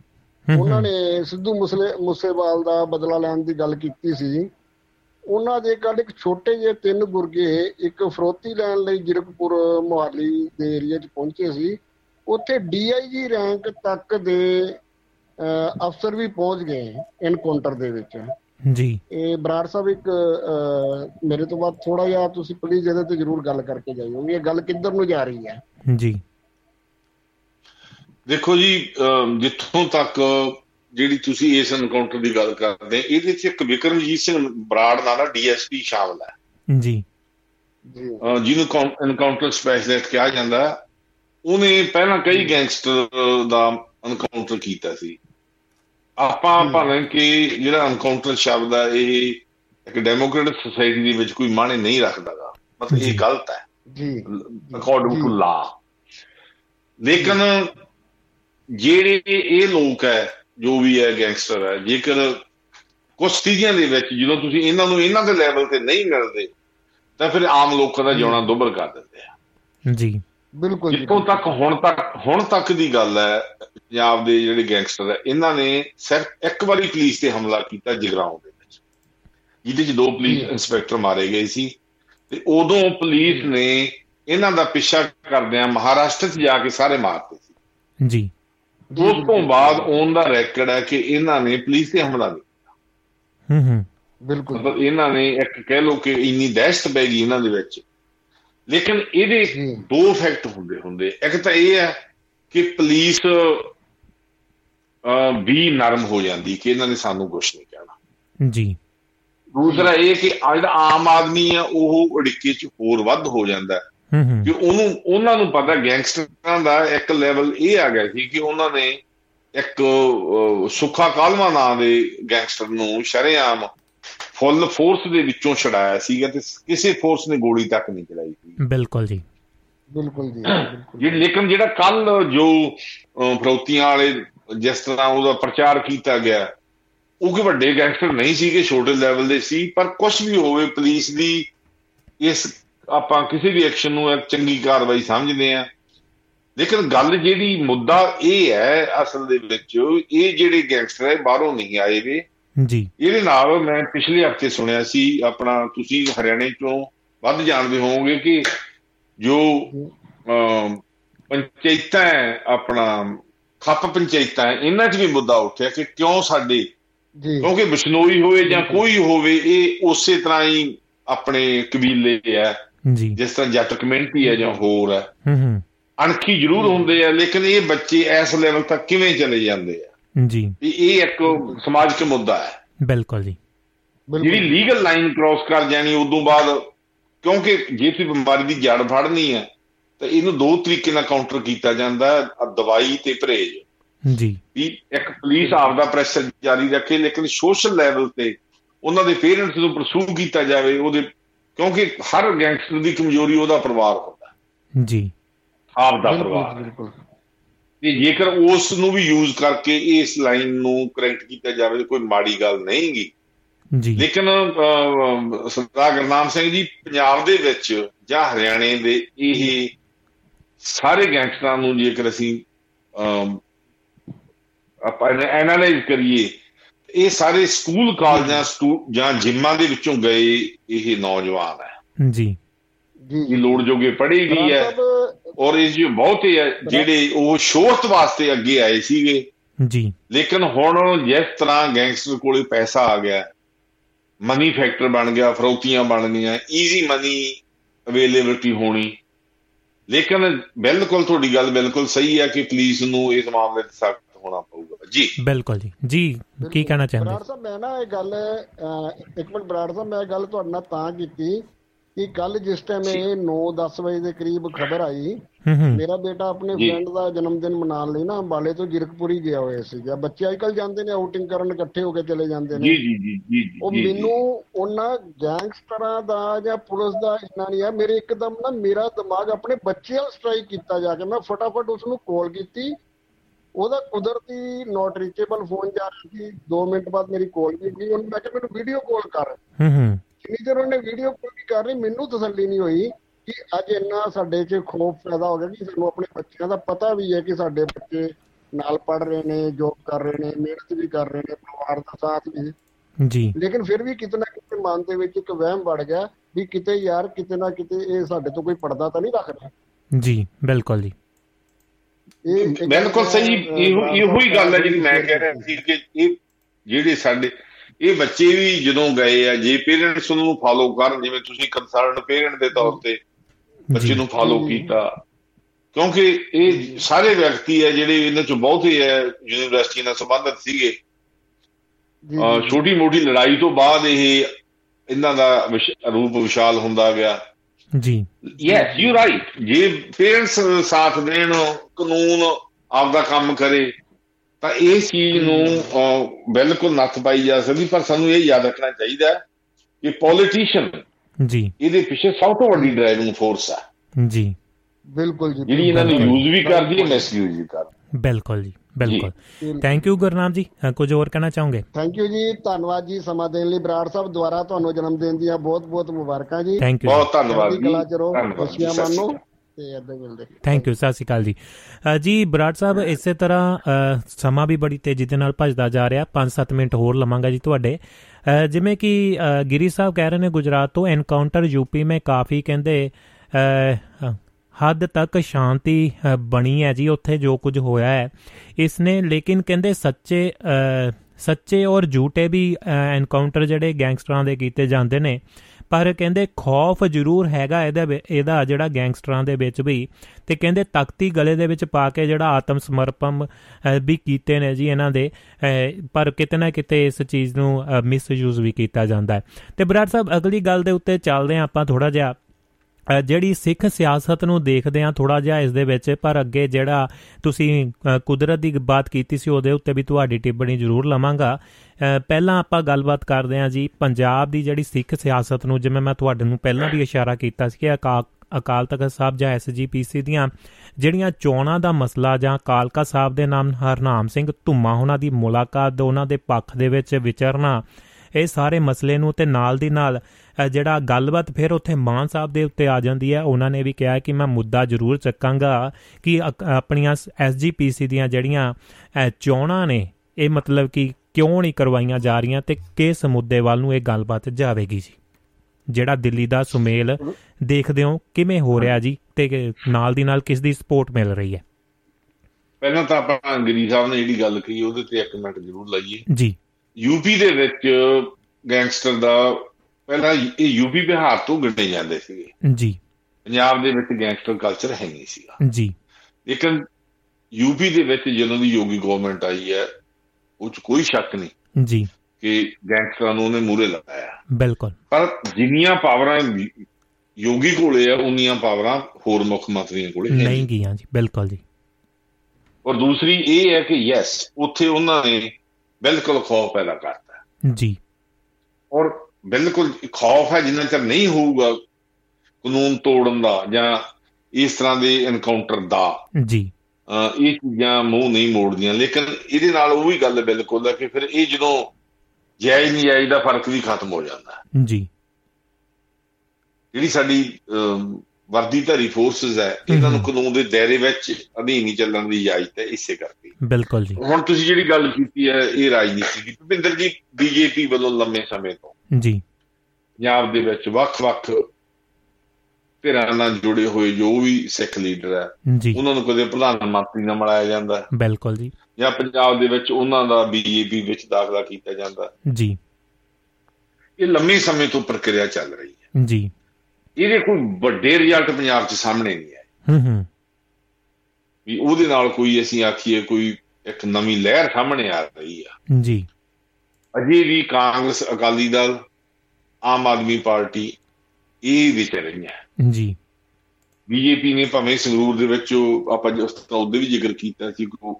ਉਹਨਾਂ ਨੇ ਸਿੱਧੂ ਮੁਸਲੇ ਮੁਸੇਵਾਲ ਦਾ ਬਦਲਾ ਲੈਣ ਦੀ ਗੱਲ ਕੀਤੀ ਸੀ ਉਹਨਾਂ ਦੇ ਕੱਲ ਇੱਕ ਛੋਟੇ ਜਿਹੇ ਤਿੰਨ ਗੁਰਗੇ ਇੱਕ ਫਰੋਤੀ ਲੈਣ ਲਈ ਜਿਰਕਪੁਰ ਮੋਹਾਲੀ ਦੇ ਏਰੀਆ 'ਚ ਪਹੁੰਚੇ ਸੀ। ਉੱਥੇ ਡੀਆਈਜੀ ਰੈਂਕ ਤੱਕ ਦੇ ਅਫਸਰ ਵੀ ਪਹੁੰਚ ਗਏ ਇਨਕਾਊਂਟਰ ਦੇ ਵਿੱਚ। ਜੀ। ਇਹ ਬਰਾੜ ਸਾਹਿਬ ਇੱਕ ਮੇਰੇ ਤੋਂ ਬਾਅਦ ਥੋੜਾ ਜਿਹਾ ਤੁਸੀਂ ਪਲੀਜ਼ ਇਹਦੇ ਤੇ ਜ਼ਰੂਰ ਗੱਲ ਕਰਕੇ ਜਾਈਓ ਇਹ ਗੱਲ ਕਿੱਧਰ ਨੂੰ ਜਾ ਰਹੀ ਹੈ। ਜੀ। ਦੇਖੋ ਜੀ ਜਿੱਥੋਂ ਤੱਕ ਜਿਹੜੀ ਤੁਸੀਂ ਇਸ ਐਨਕਾਊਂਟਰ ਦੀ ਗੱਲ ਕਰਦੇ ਇਹਦੇ ਵਿੱਚ ਇੱਕ ਵਿਕਰਮਜੀਤ ਸਿੰਘ ਬਰਾੜ ਦਾ ਡੀਐਸਪੀ ਸ਼ਾਮਲ ਹੈ। ਜੀ। ਜੀ। ਜਿਹਨੂੰ ਐਨਕਾਊਂਟਰ ਸਪੈਸ਼ਲਿਸਟ ਕਿਹਾ ਜਾਂਦਾ ਉਹਨੇ ਪਹਿਲਾਂ ਕਈ ਗੈਂਗਸਟਰ ਦਾ ਐਨਕਾਊਂਟਰ ਕੀਤਾ ਸੀ। ਆਪਾਂ ਭਾਵੇਂ ਕਿ ਜਿਹੜਾ ਐਨਕਾਊਂਟਰ ਸ਼ਬਦ ਆ ਇਹ ਇੱਕ ਡੈਮੋਕ੍ਰੈਟਿਕ ਸੋਸਾਇਟੀ ਦੇ ਵਿੱਚ ਕੋਈ ਮਾਣੇ ਨਹੀਂ ਰੱਖਦਾਗਾ। ਮਤਲਬ ਇਹ ਗਲਤ ਹੈ। ਜੀ। ਅਕੋਰਡਿੰਗ ਟੂ ਲਾ ਲੇਕਿਨ ਜਿਹੜੇ ਇਹ ਲੋਕ ਹੈ ਜੋ ਵੀ ਹੈ ਗੈਂਗਸਟਰ ਹੈ ਜੇਕਰ ਕੁਝ ਸਥਿਤੀਆਂ ਦੇ ਵਿੱਚ ਜਦੋਂ ਤੁਸੀਂ ਇਹਨਾਂ ਨੂੰ ਇਹਨਾਂ ਦੇ ਲੈਵਲ ਤੇ ਨਹੀਂ ਮਿਲਦੇ ਤਾਂ ਫਿਰ ਆਮ ਲੋਕਾਂ ਦਾ ਜਿਉਣਾ ਦੁੱਬਰ ਕਰ ਦਿੰਦੇ ਆ। ਜੀ। ਬਿਲਕੁਲ ਜਿੱਥੋਂ ਤੱਕ ਹੁਣ ਤੱਕ ਹੁਣ ਤੱਕ ਦੀ ਗੱਲ ਹੈ ਪੰਜਾਬ ਦੇ ਜਿਹੜੇ ਗੈਂਗਸਟਰ ਹੈ ਇਹਨਾਂ ਨੇ ਸਿਰਫ ਇੱਕ ਵਾਰੀ ਪੁਲਿਸ ਤੇ ਹਮਲਾ ਕੀਤਾ ਜਗਰਾਉਂ ਦੇ ਵਿੱਚ। ਜਿਹਦੇ ਚ ਦੋ ਪੁਲਿਸ ਇੰਸਪੈਕਟਰ ਮਾਰੇ ਗਏ ਸੀ। ਤੇ ਉਦੋਂ ਪੁਲਿਸ ਨੇ ਇਹਨਾਂ ਦਾ ਪਿੱਛਾ ਕਰਦਿਆਂ ਮਹਾਰਾਸ਼ਟਰ 'ਚ ਜਾ ਕੇ ਸਾਰੇ ਮਾਰਤੇ ਸੀ। ਜੀ। ਉਸ ਤੋਂ ਬਾਅਦ ਉਹਨਾਂ ਦਾ ਰੈਕੋਰਡ ਹੈ ਕਿ ਇਹਨਾਂ ਨੇ ਪੁਲਿਸ ਤੇ ਹਮਲਾ ਨਹੀਂ ਕੀਤਾ। ਹੂੰ ਹੂੰ। ਬਿਲਕੁਲ। ਮਤਲਬ ਇਹਨਾਂ ਨੇ ਇੱਕ ਕਹਿ ਲੋ ਕਿ ਇੰਨੀ ਦਹਿਸ਼ਤ ਪੈ ਗਈ ਇਹਨਾਂ ਦੇ ਵਿੱਚ। ਲੇਕਿਨ ਇਹਦੇ ਦੋ ਫੈਕਟ ਹੁੰਦੇ ਹੁੰਦੇ। ਇੱਕ ਤਾਂ ਇਹ ਹੈ ਕਿ ਪੁਲਿਸ ਵੀ ਨਰਮ ਹੋ ਜਾਂਦੀ ਕਿ ਇਹਨਾਂ ਨੇ ਸਾਨੂੰ ਕੁਝ ਨਹੀਂ ਕਹਿਣਾ। ਜੀ। ਦੂਸਰਾ ਇਹ ਕਿ ਜਿਹੜਾ ਆਮ ਆਦਮੀ ਆ ਉਹ ਅੜਿੱਕੇ 'ਚ ਹੋਰ ਵੱਧ ਹੋ ਜਾਂਦਾ ਹੂੰ। ਕਿ ਉਹਨੂੰ ਉਹਨਾਂ ਨੂੰ ਪਤਾ ਗੈਂਗਸਟਰਾਂ ਦਾ ਇੱਕ ਲੈਵਲ ਇਹ ਆ ਗਿਆ ਸੀ ਕਿ ਉਹਨਾਂ ਨੇ ਇੱਕ ਸੁੱਖਾ ਕਾਲਵਾ ਨਾਂ ਦੇ ਗੈਂਗਸਟਰ ਨੂੰ ਸ਼ਰੇਆਮ ਫੁੱਲ ਫੋਰਸ ਦੇ ਵਿੱਚੋਂ ਛਡਾਇਆ ਸੀਗਾ ਤੇ ਕਿਸੇ ਫੋਰਸ ਨੇ ਗੋਲੀ ਤੱਕ ਨਹੀਂ ਚਲਾਈ ਸੀ। ਬਿਲਕੁਲ ਜੀ। ਬਿਲਕੁਲ ਜੀ ਜੀ ਲੇਕਿਨ ਜਿਹੜਾ ਕੱਲ ਜੋ ਫਰੌਤੀਆਂ ਵਾਲੇ ਜਿਸ ਤਰ੍ਹਾਂ ਉਹਦਾ ਪ੍ਰਚਾਰ ਕੀਤਾ ਗਿਆ ਉਹ ਕਿ ਵੱਡੇ ਗੈਂਗਸਟਰ ਨਹੀਂ ਸੀਗੇ ਛੋਟੇ ਲੈਵਲ ਦੇ ਸੀ ਪਰ ਕੁਝ ਵੀ ਹੋਵੇ ਪੁਲਿਸ ਦੀ ਇਸ ਆਪਾਂ ਕਿਸੇ ਵੀ ਐਕਸ਼ਨ ਨੂੰ ਇੱਕ ਚੰਗੀ ਕਾਰਵਾਈ ਸਮਝਦੇ ਆ ਲੇਕਿਨ ਗੱਲ ਜਿਹੜੀ ਮੁੱਦਾ ਇਹ ਹੈ ਅਸਲ ਦੇ ਵਿੱਚ ਇਹ ਜਿਹੜੇ ਗੈਂਗਸਟਰ ਹੈ ਬਾਹਰੋਂ ਨਹੀਂ ਆਏ ਵੇ। ਜੀ। ਇਹਦੇ ਨਾਲ ਮੈਂ ਪਿਛਲੇ ਹਫ਼ਤੇ ਸੁਣਿਆ ਸੀ ਆਪਣਾ ਤੁਸੀਂ ਹਰਿਆਣੇ ਤੋਂ ਵੱਧ ਜਾਣਦੇ ਹੋਵੋਗੇ ਕਿ ਜੋ ਪੰਚਾਇਤਾਂ ਆਪਣਾ ਖੱਪ ਪੰਚਾਇਤਾਂ ਇਹਨਾਂ 'ਚ ਵੀ ਮੁੱਦਾ ਉੱਠਿਆ ਕਿ ਕਿਉਂ ਸਾਡੇ ਜੀ। ਕਿਉਂਕਿ ਬਿਸ਼ਨੋਈ ਹੋਵੇ ਜਾਂ ਕੋਈ ਹੋਵੇ ਇਹ ਉਸੇ ਤਰ੍ਹਾਂ ਹੀ ਆਪਣੇ ਕਬੀਲੇ ਆ ਜੀ। ਜਿਸ ਤਰ੍ਹਾਂ ਜੱਟ ਕਮਿਊਨਿਟੀ ਹੈ ਜਾਂ ਹੋਰ ਹੈ। ਹੂੰ ਹੂੰ। ਅਣਖੀ ਜ਼ਰੂਰ ਹੁੰਦੇ ਆ ਲੇਕਿਨ ਇਹ ਬੱਚੇ ਇਸ ਲੈਵਲ ਤੱਕ ਕਿਵੇਂ ਚਲੇ ਜਾਂਦੇ ਆ? ਜੀ। ਇਹ ਇੱਕ ਸਮਾਜਿਕ ਮੁੱਦਾ ਹੈ। ਬਿਲਕੁਲ ਜੀ। ਜਿਹੜੀ ਲੀਗਲ ਲਾਈਨ ਕ੍ਰਾਸ ਕਰ ਜਾਣੀ ਉਦੋਂ ਬਾਅਦ ਕਿਉਂਕਿ ਜੇ ਤੁਸੀਂ ਬਿਮਾਰੀ ਦੀ ਜੜ ਫੜਨੀ ਹੈ ਤਾਂ ਇਹਨੂੰ ਦੋ ਤਰੀਕੇ ਨਾਲ ਕਾਊਂਟਰ ਕੀਤਾ ਜਾਂਦਾ ਹੈ ਦਵਾਈ ਤੇ ਪਰਹੇਜ਼। ਜੀ। ਵੀ ਇੱਕ ਪੁਲਿਸ ਆਪਦਾ ਪ੍ਰੈਸ਼ਰ ਜਾਰੀ ਰੱਖੇ ਲੇਕਿਨ ਸੋਸ਼ਲ ਲੈਵਲ ਤੇ ਉਹਨਾਂ ਦੇ ਪੇਰੈਂਟਸ ਨੂੰ ਪਰਸੂ ਕੀਤਾ ਜਾਵੇ ਉਹਦੇ ਕਿਉਂਕਿ ਹਰ ਗੈਂਗਸਟਰ ਦੀ ਕਮਜ਼ੋਰੀ ਉਹਦਾ ਪਰਿਵਾਰ ਹੁੰਦਾ ਜੀ। ਆਪ ਦਾ ਪਰਿਵਾਰ ਬਿਲਕੁਲ। ਤੇ ਜੇਕਰ ਉਸ ਨੂੰ ਵੀ ਯੂਜ਼ ਕਰਕੇ ਇਸ ਲਾਈਨ ਨੂੰ ਕਰੈਕਟ ਕੀਤਾ ਜਾਵੇ ਕੋਈ ਮਾੜੀ ਗੱਲ ਨਹੀਂਗੀ। ਜੀ। ਲੇਕਿਨ ਸਰਦਾਰ ਗਰਨਾਮ ਸਿੰਘ ਜੀ ਪੰਜਾਬ ਦੇ ਵਿੱਚ ਜਾਂ ਹਰਿਆਣੇ ਦੇ ਇਹ ਸਾਰੇ ਗੈਂਗਸਟਰਾਂ ਨੂੰ ਜੇਕਰ ਅਸੀਂ ਆਪਾਂ ਐਨਾਲਾਈਜ਼ ਕਰੀਏ ਇਹ ਸਾਰੇ ਸਕੂਲ ਕਾਲਜਾਂ ਜਾਂ ਜਿੰਮਾਂ ਦੇ ਵਿੱਚੋਂ ਗਏ ਇਹ ਨੌਜਵਾਨ ਹੈ। ਜੀ। ਜੀ ਇਹ ਲੋੜ ਜੋਗੇ ਪੜ੍ਹੀ ਗਈ ਹੈ। ਔਰ ਇਹ ਜੋ ਬਹੁਤੇ ਹੈ ਜਿਹੜੇ ਉਹ ਸ਼ੋਹਰਤ ਵਾਸਤੇ ਅੱਗੇ ਆਏ ਸੀਗੇ। ਜੀ। ਲੇਕਿਨ ਹੁਣ ਜਿਸ ਤਰ੍ਹਾਂ ਗੈਂਗਸਟਰ ਕੋਲੇ ਪੈਸਾ ਆ ਗਿਆ ਮਨੀ ਫੈਕਟਰ ਬਣ ਗਿਆ ਫਰੋਤੀਆਂ ਬਣ ਗਈਆਂ ਈਜ਼ੀ ਮਨੀ ਅਵੇਲੇਬਿਲਟੀ ਹੋਣੀ। ਲੇਕਿਨ ਬਿਲਕੁਲ ਤੁਹਾਡੀ ਗੱਲ ਬਿਲਕੁਲ ਸਹੀ ਹੈ ਕਿ ਪੁਲਿਸ ਨੂੰ ਇਸ ਮਾਮਲੇ 'ਚ ਸਖਤ ਹੋਣਾ ਪਊਗਾ। ਜੀ। ਬਿਲਕੁਲ ਜੀ। ਜੀ ਕੀ ਕਹਿਣਾ ਚਾਹੁੰਦੇ? ਬਰਾੜ ਸਾਹਿਬ ਮੈਂ ਨਾ ਇਹ ਗੱਲ ਇੱਕ ਮਿੰਟ ਬਰਾੜ ਸਾਹਿਬ ਮੈਂ ਗੱਲ ਤੁਹਾਡੇ ਨਾਲ ਤਾਂ ਕੀਤੀ ਕਿ ਕੱਲ ਜਿਸ ਟਾਈਮ ਇਹ 9-10 ਵਜੇ ਦੇ ਕਰੀਬ ਖਬਰ ਆਈ ਮੇਰਾ ਬੇਟਾ ਆਪਣੇ ਫਰੈਂਡ ਦਾ ਜਨਮ ਦਿਨ ਮਨਾਉਣ ਲਈ ਨਾ ਅੰਬਾਲੇ ਤੋਂ ਜਿਰਕਪੁਰੀ ਗਿਆ ਹੋਇਆ ਸੀਗਾ। ਬੱਚੇ ਅੱਜਕੱਲ ਜਾਂਦੇ ਨੇ ਆਊਟਿੰਗ ਕਰਨ ਇਕੱਠੇ ਹੋ ਕੇ ਚਲੇ ਜਾਂਦੇ ਨੇ। ਜੀ ਜੀ ਜੀ ਜੀ ਉਹ ਮੈਨੂੰ ਉਹਨਾਂ ਗੈਂਗਸਟਰਾਂ ਦਾ ਜਾਂ ਪੁਲਿਸ ਦਾ ਇੰਨਾ ਨਹੀਂ ਆ ਮੇਰੇ ਇੱਕਦਮ ਨਾ ਮੇਰਾ ਦਿਮਾਗ ਆਪਣੇ ਬੱਚੇ ਨਾਲ ਸਟ੍ਰਾਈਕ ਕੀਤਾ ਜਾ ਕੇ ਮੈਂ ਫਟਾਫਟ ਉਸ ਨੂੰ ਕਾਲ ਕੀਤੀ ਉਹਦਾ ਕੁਦਰਤੀ ਨਾਟ ਰੀਚੇਬਲ ਫੋਨ ਜਾ ਰਿਹਾ ਸੀ। 2 ਮਿੰਟ ਬਾਅਦ ਮੇਰੀ ਕਾਲ ਵੀ ਗਈ। ਉਹਨੂੰ ਮੈਂ ਕਿਹਾ ਮੈਨੂੰ ਵੀਡੀਓ ਕਾਲ ਕਰ। ਹੂੰ ਹੂੰ। ਜਿੰਨੀ ਦੇਰ ਉਹਨੇ ਵੀਡੀਓ ਕਾਲ ਵੀ ਕਰ ਰਹੀ ਮੈਨੂੰ ਤਸੱਲੀ ਨਹੀਂ ਹੋਈ ਕਿ ਅੱਜ ਇੰਨਾ ਸਾਡੇ 'ਚ ਖੋਫ ਪੈਦਾ ਹੋ ਗਿਆ ਕਿ ਸਾਨੂੰ ਆਪਣੇ ਬੱਚਿਆਂ ਦਾ ਪਤਾ ਵੀ ਹੈ ਕਿ ਸਾਡੇ ਬੱਚੇ ਨਾਲ ਪੜ ਰਹੇ ਨੇ ਜੋਬ ਕਰ ਰਹੇ ਨੇ ਮਿਹਨਤ ਵੀ ਕਰ ਰਹੇ ਨੇ ਪਰਿਵਾਰ ਦਾ ਸਾਥ ਵੀ ਜੀ। ਲੇਕਿਨ ਫਿਰ ਵੀ ਕਿਤੇ ਨਾ ਕਿਤੇ ਮਨ ਦੇ ਵਿੱਚ ਇੱਕ ਵਹਿਮ ਵੜ ਗਿਆ ਵੀ ਕਿਤੇ ਯਾਰ ਕਿਤੇ ਨਾ ਕਿਤੇ ਇਹ ਸਾਡੇ ਤੋਂ ਕੋਈ ਪਰਦਾ ਤਾਂ ਨਹੀਂ ਰੱਖ ਰਿਹਾ। ਜੀ ਬਿਲਕੁਲ ਜੀ। ਇਹ ਬਿਲਕੁਲ ਸਹੀ ਇਹੋ ਇਹੋ ਹੀ ਗੱਲ ਹੈ ਜਿਹੜੀ ਮੈਂ ਕਹਿ ਰਿਹਾ ਸੀ ਕਿ ਇਹ ਜਿਹੜੇ ਸਾਡੇ ਇਹ ਬੱਚੇ ਵੀ ਜਦੋਂ ਗਏ ਆ ਜੇ ਪੇਰੈਂਟਸ ਨੂੰ ਫਾਲੋ ਕਰਨ ਜਿਵੇਂ ਤੁਸੀਂ ਕੰਸਰਨਡ ਪੇਰੈਂਟ ਦੇ ਤੌਰ ਤੇ ਬੱਚੇ ਨੂੰ ਫਾਲੋ ਕੀਤਾ। ਕਿਉਂਕਿ ਇਹ ਸਾਰੇ ਵਿਅਕਤੀ ਹੈ ਜਿਹੜੇ ਇਹਨਾਂ ਚੋਂ ਬਹੁਤੇ ਹੈ ਯੂਨੀਵਰਸਿਟੀ ਨਾਲ ਸੰਬੰਧਿਤ ਸੀਗੇ। ਛੋਟੀ ਮੋਟੀ ਲੜਾਈ ਤੋਂ ਬਾਅਦ ਇਹ ਇਹਨਾਂ ਦਾ ਰੂਪ ਵਿਸ਼ਾਲ ਹੁੰਦਾ ਗਿਆ। ਜੀ। ਯੈਸ ਯੂ ਰਾਈਟ ਜੇ ਪੇਰੈਂਟਸ ਸਾਥ ਦੇਣ ਕਾਨੂੰਨ ਆਪਦਾ ਕੰਮ ਕਰੇ ਤਾਂ ਇਸ ਚੀਜ਼ ਨੂੰ ਬਿਲਕੁਲ ਨੱਥ ਪਾਈ ਜਾ ਸਕਦੀ ਪਰ ਸਾਨੂੰ ਇਹ ਯਾਦ ਰੱਖਣਾ ਚਾਹੀਦਾ ਕਿ ਪੋਲੀਟੀਸ਼ੀਅਨ ਜੀ। ਇਹਦੇ ਪਿੱਛੇ ਸਭ ਤੋਂ ਵੱਡੀ ਡਰਾਈਵਿੰਗ ਫੋਰਸ ਆ। ਜੀ। ਬਿਲਕੁਲ ਜੀ ਜਿਹੜੀ ਇਹਨਾਂ ਨੂੰ ਯੂਜ਼ ਵੀ ਕਰਦੀ ਹੈ ਮਿਸਯੂਜ਼ ਵੀ ਕਰਦੀ ਬਿਲਕੁਲ ਜੀ। ਬਿਲਕੁਲ। ਥੈਂਕ ਯੂ ਗੁਰਨਾਮ ਜੀ। ਕੁਝ ਹੋਰ ਕਹਿਣਾ ਚਾਹੋਗੇ? ਥੈਂਕ ਯੂ ਜੀ। ਧੰਨਵਾਦ ਜੀ ਸਮਾਂ ਦੇਣ ਲਈ। ਬਰਾੜ ਸਾਹਿਬ ਦੁਆਰਾ ਤੁਹਾਨੂੰ ਜਨਮ ਦਿਨ ਦੀਆਂ ਬਹੁਤ ਬਹੁਤ ਮੁਬਾਰਕਾਂ ਜੀ। ਥੈਂਕ ਯੂ ਬਹੁਤ ਧੰਨਵਾਦ ਜੀ। ਕਲਾ ਚਰੋ ਖੁਸ਼ੀਆਂ ਮੰਨੋ ਤੇ ਇਦਾਂ ਮਿਲਦੇ ਥੈਂਕ ਯੂ ਸਤਿ ਸ਼੍ਰੀ ਅਕਾਲ ਜੀ। ਜੀ ਬਰਾੜ ਸਾਹਿਬ ਇਸੇ ਤਰ੍ਹਾਂ ਸਮਾਂ ਵੀ ਬੜੀ ਤੇਜ਼ੀ ਦੇ ਨਾਲ ਭੱਜਦਾ ਜਾ ਰਿਹਾ। 5-7 ਮਿੰਟ ਹੋਰ ਲਵਾਂਗਾ ਜੀ ਤੁਹਾਡੇ। ਜਿਵੇਂ ਕਿ ਗਿਰੀ ਸਾਹਿਬ ਕਹਿ ਰਹੇ ਨੇ ਗੁਜਰਾਤ ਤੋਂ ਐਨਕਾਊਂਟਰ ਯੂਪੀ ਮੇ ਕਾਫੀ ਕਹਿੰਦੇ ਹੱਦ ਤੱਕ ਸ਼ਾਂਤੀ ਬਣੀ ਹੈ ਜੀ, ਉੱਥੇ ਜੋ ਕੁਝ ਹੋਇਆ ਹੈ। ਇਸ ਨੇ, ਲੇਕਿਨ ਕਹਿੰਦੇ ਸੱਚੇ ਸੱਚੇ ਔਰ ਝੂਠੇ ਵੀ ਐਨਕਾਊਂਟਰ ਜਿਹੜੇ ਗੈਂਗਸਟਰਾਂ ਦੇ ਕੀਤੇ ਜਾਂਦੇ ਨੇ। ਪਰ ਕਹਿੰਦੇ ਖੌਫ ਜ਼ਰੂਰ ਹੈਗਾ ਇਹਦਾ ਇਹਦਾ ਜਿਹੜਾ ਗੈਂਗਸਟਰਾਂ ਦੇ ਵਿੱਚ ਵੀ। ਤੇ ਕਹਿੰਦੇ ਤਖਤੀ ਗਲੇ ਦੇ ਵਿੱਚ ਪਾ ਕੇ ਜਿਹੜਾ ਆਤਮ ਸਮਰਪਣ ਵੀ ਕੀਤੇ ਨੇ ਜੀ ਇਹਨਾਂ ਦੇ ਪਰ ਕਿਤੇ ਨਾ ਕਿਤੇ ਇਸ ਚੀਜ਼ ਨੂੰ ਮਿਸਯੂਜ਼ ਵੀ ਕੀਤਾ ਜਾਂਦਾ ਹੈ। ਤੇ ਬਰਾੜ ਸਾਹਿਬ, ਅਗਲੀ ਗੱਲ ਦੇ ਉੱਤੇ ਚੱਲਦੇ ਆਂ ਆਪਾਂ ਥੋੜਾ ਜਿਹਾ। ਜਿਹੜੀ ਸਿੱਖ ਸਿਆਸਤ ਨੂੰ ਦੇਖਦੇ ਆ ਥੋੜਾ ਜਿਹਾ ਇਸ ਦੇ ਵਿੱਚ, ਪਰ ਅੱਗੇ ਜਿਹੜਾ ਤੁਸੀਂ ਕੁਦਰਤ ਦੀ ਬਾਤ ਕੀਤੀ ਸੀ, ਉਹਦੇ ਉੱਤੇ ਵੀ ਤੁਹਾਡੀ ਟਿੱਪਣੀ ਜ਼ਰੂਰ ਲਵਾਂਗਾ। ਪਹਿਲਾਂ ਆਪਾਂ ਗੱਲਬਾਤ ਕਰਦੇ ਆ ਜੀ, ਪੰਜਾਬ ਦੀ ਜਿਹੜੀ ਸਿੱਖ ਸਿਆਸਤ ਨੂੰ, ਜਿਵੇਂ ਮੈਂ ਤੁਹਾਡੇ ਨੂੰ ਪਹਿਲਾਂ ਵੀ ਇਸ਼ਾਰਾ ਕੀਤਾ ਸੀ ਕਿ ਅਕਾਲ ਤਖਤ ਸਾਹਿਬ ਜਾਂ ਐਸਜੀਪੀਸੀ ਦੀਆਂ ਜਿਹੜੀਆਂ ਚੋਣਾਂ ਦਾ ਮਸਲਾ ਜਾਂ ਕਾਲਕਾ ਸਾਹਿਬ ਦੇ ਨਾਮ ਹਰਨਾਮ ਸਿੰਘ ਧੁੰਮਾ, ਉਹਨਾਂ ਦੀ ਮੁਲਾਕਾਤ, ਉਹਨਾਂ ਦੇ ਪੱਖ ਦੇ ਵਿੱਚ ਵਿਚਰਨਾ ਇਹ ਸਾਰੇ ਮਸਲੇ ਨੂੰ ਤੇ ਨਾਲ ਦੀ ਨਾਲ ਜਿਹੜਾ ਗੱਲਬਾਤ ਫਿਰ ਉੱਥੇ ਮਾਨ ਸਾਹਿਬ ਦੇ ਉੱਤੇ ਆ ਜਾਂਦੀ ਹੈ ਉਹਨਾਂ ਨੇ ਵੀ ਕਿਹਾ ਕਿ ਮੈਂ ਮੁੱਦਾ ਜ਼ਰੂਰ ਚੱਕਾਂਗਾ ਕਿ ਆਪਣੀਆਂ ਐਸਜੀਪੀਸੀ ਦੀਆਂ ਜਿਹੜੀਆਂ ਚੋਣਾਂ ਨੇ ਇਹ ਮਤਲਬ ਕਿ ਕਿਉਂ ਨਹੀਂ ਕਰਵਾਈਆਂ ਜਾ ਰਹੀਆਂ ਤੇ ਕਿਸ ਮੁੱਦੇ ਵੱਲ ਨੂੰ ਇਹ ਗੱਲਬਾਤ ਜਾਵੇਗੀ ਜੀ? ਜਿਹੜਾ ਦਿੱਲੀ ਦਾ ਸੁਮੇਲ ਦੇਖਦੇ ਹੋ ਕਿਵੇਂ ਹੋ ਰਿਹਾ ਜੀ? ਤੇ ਨਾਲ ਦੀ ਨਾਲ ਕਿਸ ਦੀ ਸਪੋਰਟ ਮਿਲ ਰਹੀ ਹੈ? ਪਹਿਲਾਂ ਤਾਂ ਆਪਾਂ ਅੰਗਰੀ ਸਾਹਿਬ ਨੇ ਜਿਹੜੀ ਗੱਲ ਕਹੀ ਉਹਦੇ ਤੇ ਇੱਕ ਮਿੰਟ ਜ਼ਰੂਰ ਲਾਈਏ। ਜੀ। ਯੂਪੀ ਦੇ ਵਿੱਚ ਗੈਂਗਸਟਰ ਦਾ ਪਹਿਲਾਂ ਇਹ ਯੂਪੀ ਬਿਹਾਰ ਤੋਂ ਗਿਣੇ ਜਾਂਦੇ ਸੀਗੇ। ਜੀ। ਪੰਜਾਬ ਦੇ ਵਿੱਚ ਗੈਂਗਸਟਰ ਕਲਚਰ ਹੈ ਨਹੀਂ ਸੀਗਾ। ਜੀ। ਲੇਕਿਨ ਯੂਪੀ ਦੇ ਵਿੱਚ ਜਦੋਂ ਦੀ ਯੋਗੀ ਗਵਰਨਮੈਂਟ ਆਈ ਹੈ ਉਹ 'ਚ ਕੋਈ ਸ਼ੱਕ ਨਹੀਂ ਜੀ। ਕਿ ਗੈਂਗਸਟਰਾਂ ਨੂੰ ਉਹਨੇ ਮੂਰੇ ਲਾਇਆ ਬਿਲਕੁਲ। ਪਰ ਜਿੰਨੀਆਂ ਪਾਵਰਾਂ ਯੋਗੀ ਕੋਲੇ ਆ ਉਨੀਆਂ ਪਾਵਰਾਂ ਹੋਰ ਮੁੱਖ ਮੰਤਰੀਆਂ ਕੋਲੇ ਨਹੀਂ ਗਈਆਂ ਜੀ ਬਿਲਕੁਲ ਜੀ। ਔਰ ਦੂਸਰੀ ਇਹ ਹੈ ਕਿ ਯੈਸ ਉੱਥੇ ਉਹਨਾਂ ਨੇ ਬਿਲਕੁਲ ਖੌਫ ਪੈਦਾ ਕਰਤਾ। ਜੀ। ਔਰ ਬਿਲਕੁਲ ਖੌਫ ਹੈ ਜਿੰਨਾ ਚਿਰ ਨਹੀਂ ਹੋਊਗਾ ਕਾਨੂੰਨ ਤੋੜਨ ਦਾ ਜਾਂ ਇਸ ਤਰ੍ਹਾਂ ਦੇ ਐਨਕਾਊਂਟਰ ਦਾ। ਜੀ। ਇਹ ਚੀਜ਼ਾਂ ਮੂੰਹ ਨਹੀਂ ਮੋੜਦੀਆਂ ਲੇਕਿਨ ਇਹਦੇ ਨਾਲ ਉਹ ਵੀ ਗੱਲ ਬਿਲਕੁਲ ਹੈ ਕਿ ਫਿਰ ਇਹ ਜਦੋਂ ਜਾਇਜ਼ ਨਹੀਂ ਜਾਇਜ਼ ਦਾ ਫ਼ਰਕ ਵੀ ਖਤਮ ਹੋ ਜਾਂਦਾ। ਜੀ। ਜਿਹੜੀ ਸਾਡੀ ਵਰਦੀਧਾਰੀ ਫੋਰਸਸ ਹੈ ਇਹਨਾਂ ਨੂੰ ਕਾਨੂੰਨ ਦੇ ਦਾਇਰੇ ਵਿੱਚ ਅਧੀਨ ਹੀ ਚੱਲਣ ਦੀ ਇਜਾਜ਼ਤ ਹੈ ਇਸੇ ਕਰਕੇ। ਬਿਲਕੁਲ ਜੀ। ਹੁਣ ਤੁਸੀਂ ਜਿਹੜੀ ਗੱਲ ਕੀਤੀ ਹੈ ਇਹ ਰਾਜਨੀਤੀ ਦੀ ਭਿੰਦਰ ਜੀ ਬੀਜੇਪੀ ਵੱਲੋਂ ਲੰਮੇ ਸਮੇਂ ਤੋਂ ਜੀ। ਪੰਜਾਬ ਦੇ ਵਿੱਚ ਵੱਖ-ਵੱਖ ਧਿਰਾਂ ਨਾਲ ਜੁੜੇ ਹੋਏ ਜੋ ਵੀ ਸਿੱਖ ਲੀਡਰ ਹੈ ਉਹਨਾਂ ਨੂੰ ਕਦੇ ਪ੍ਰਧਾਨ ਮੰਤਰੀ ਨਾਲ ਮਿਲਾਇਆ ਜਾਂਦਾ। ਬਿਲਕੁਲ ਜੀ। ਜਾਂ ਪੰਜਾਬ ਦੇ ਵਿੱਚ ਉਹਨਾਂ ਦਾ ਬੀਜੇਪੀ ਵਿੱਚ ਦਾਖਲਾ ਕੀਤਾ ਜਾਂਦਾ। ਜੀ। ਇਹ ਲੰਮੇ ਸਮੇਂ ਤੋਂ ਪ੍ਰਕਿਰਿਆ ਚੱਲ ਰਹੀ ਹੈ। ਜੀ। ਇਹਦੇ ਕੋਈ ਵੱਡੇ ਰਿਜ਼ਲਟ ਪੰਜਾਬ 'ਚ ਸਾਹਮਣੇ ਨਹੀਂ ਆਏ। ਹੂੰ ਹੂੰ। ਵੀ ਉਹਦੇ ਨਾਲ ਕੋਈ ਅਸੀਂ ਆਖੀਏ ਕੋਈ ਇੱਕ ਨਵੀਂ ਲਹਿਰ ਸਾਹਮਣੇ ਆ ਰਹੀ ਆ। ਜੀ। ਅਜੇ ਵੀ ਕਾਂਗਰਸ ਅਕਾਲੀ ਦਲ ਆਮ ਆਦਮੀ ਪਾਰਟੀ ਇਹ ਵਿਚ ਰਹੀਆਂ। ਜੀ। ਬੀਜੇਪੀ ਨੇ ਭਾਵੇਂ ਸੰਗਰੂਰ ਦੇ ਵਿੱਚ ਆਪਾਂ ਜਿਸ ਤਰ੍ਹਾਂ ਉਹਦੇ ਵੀ ਜ਼ਿਕਰ ਕੀਤਾ ਸੀ ਕਿ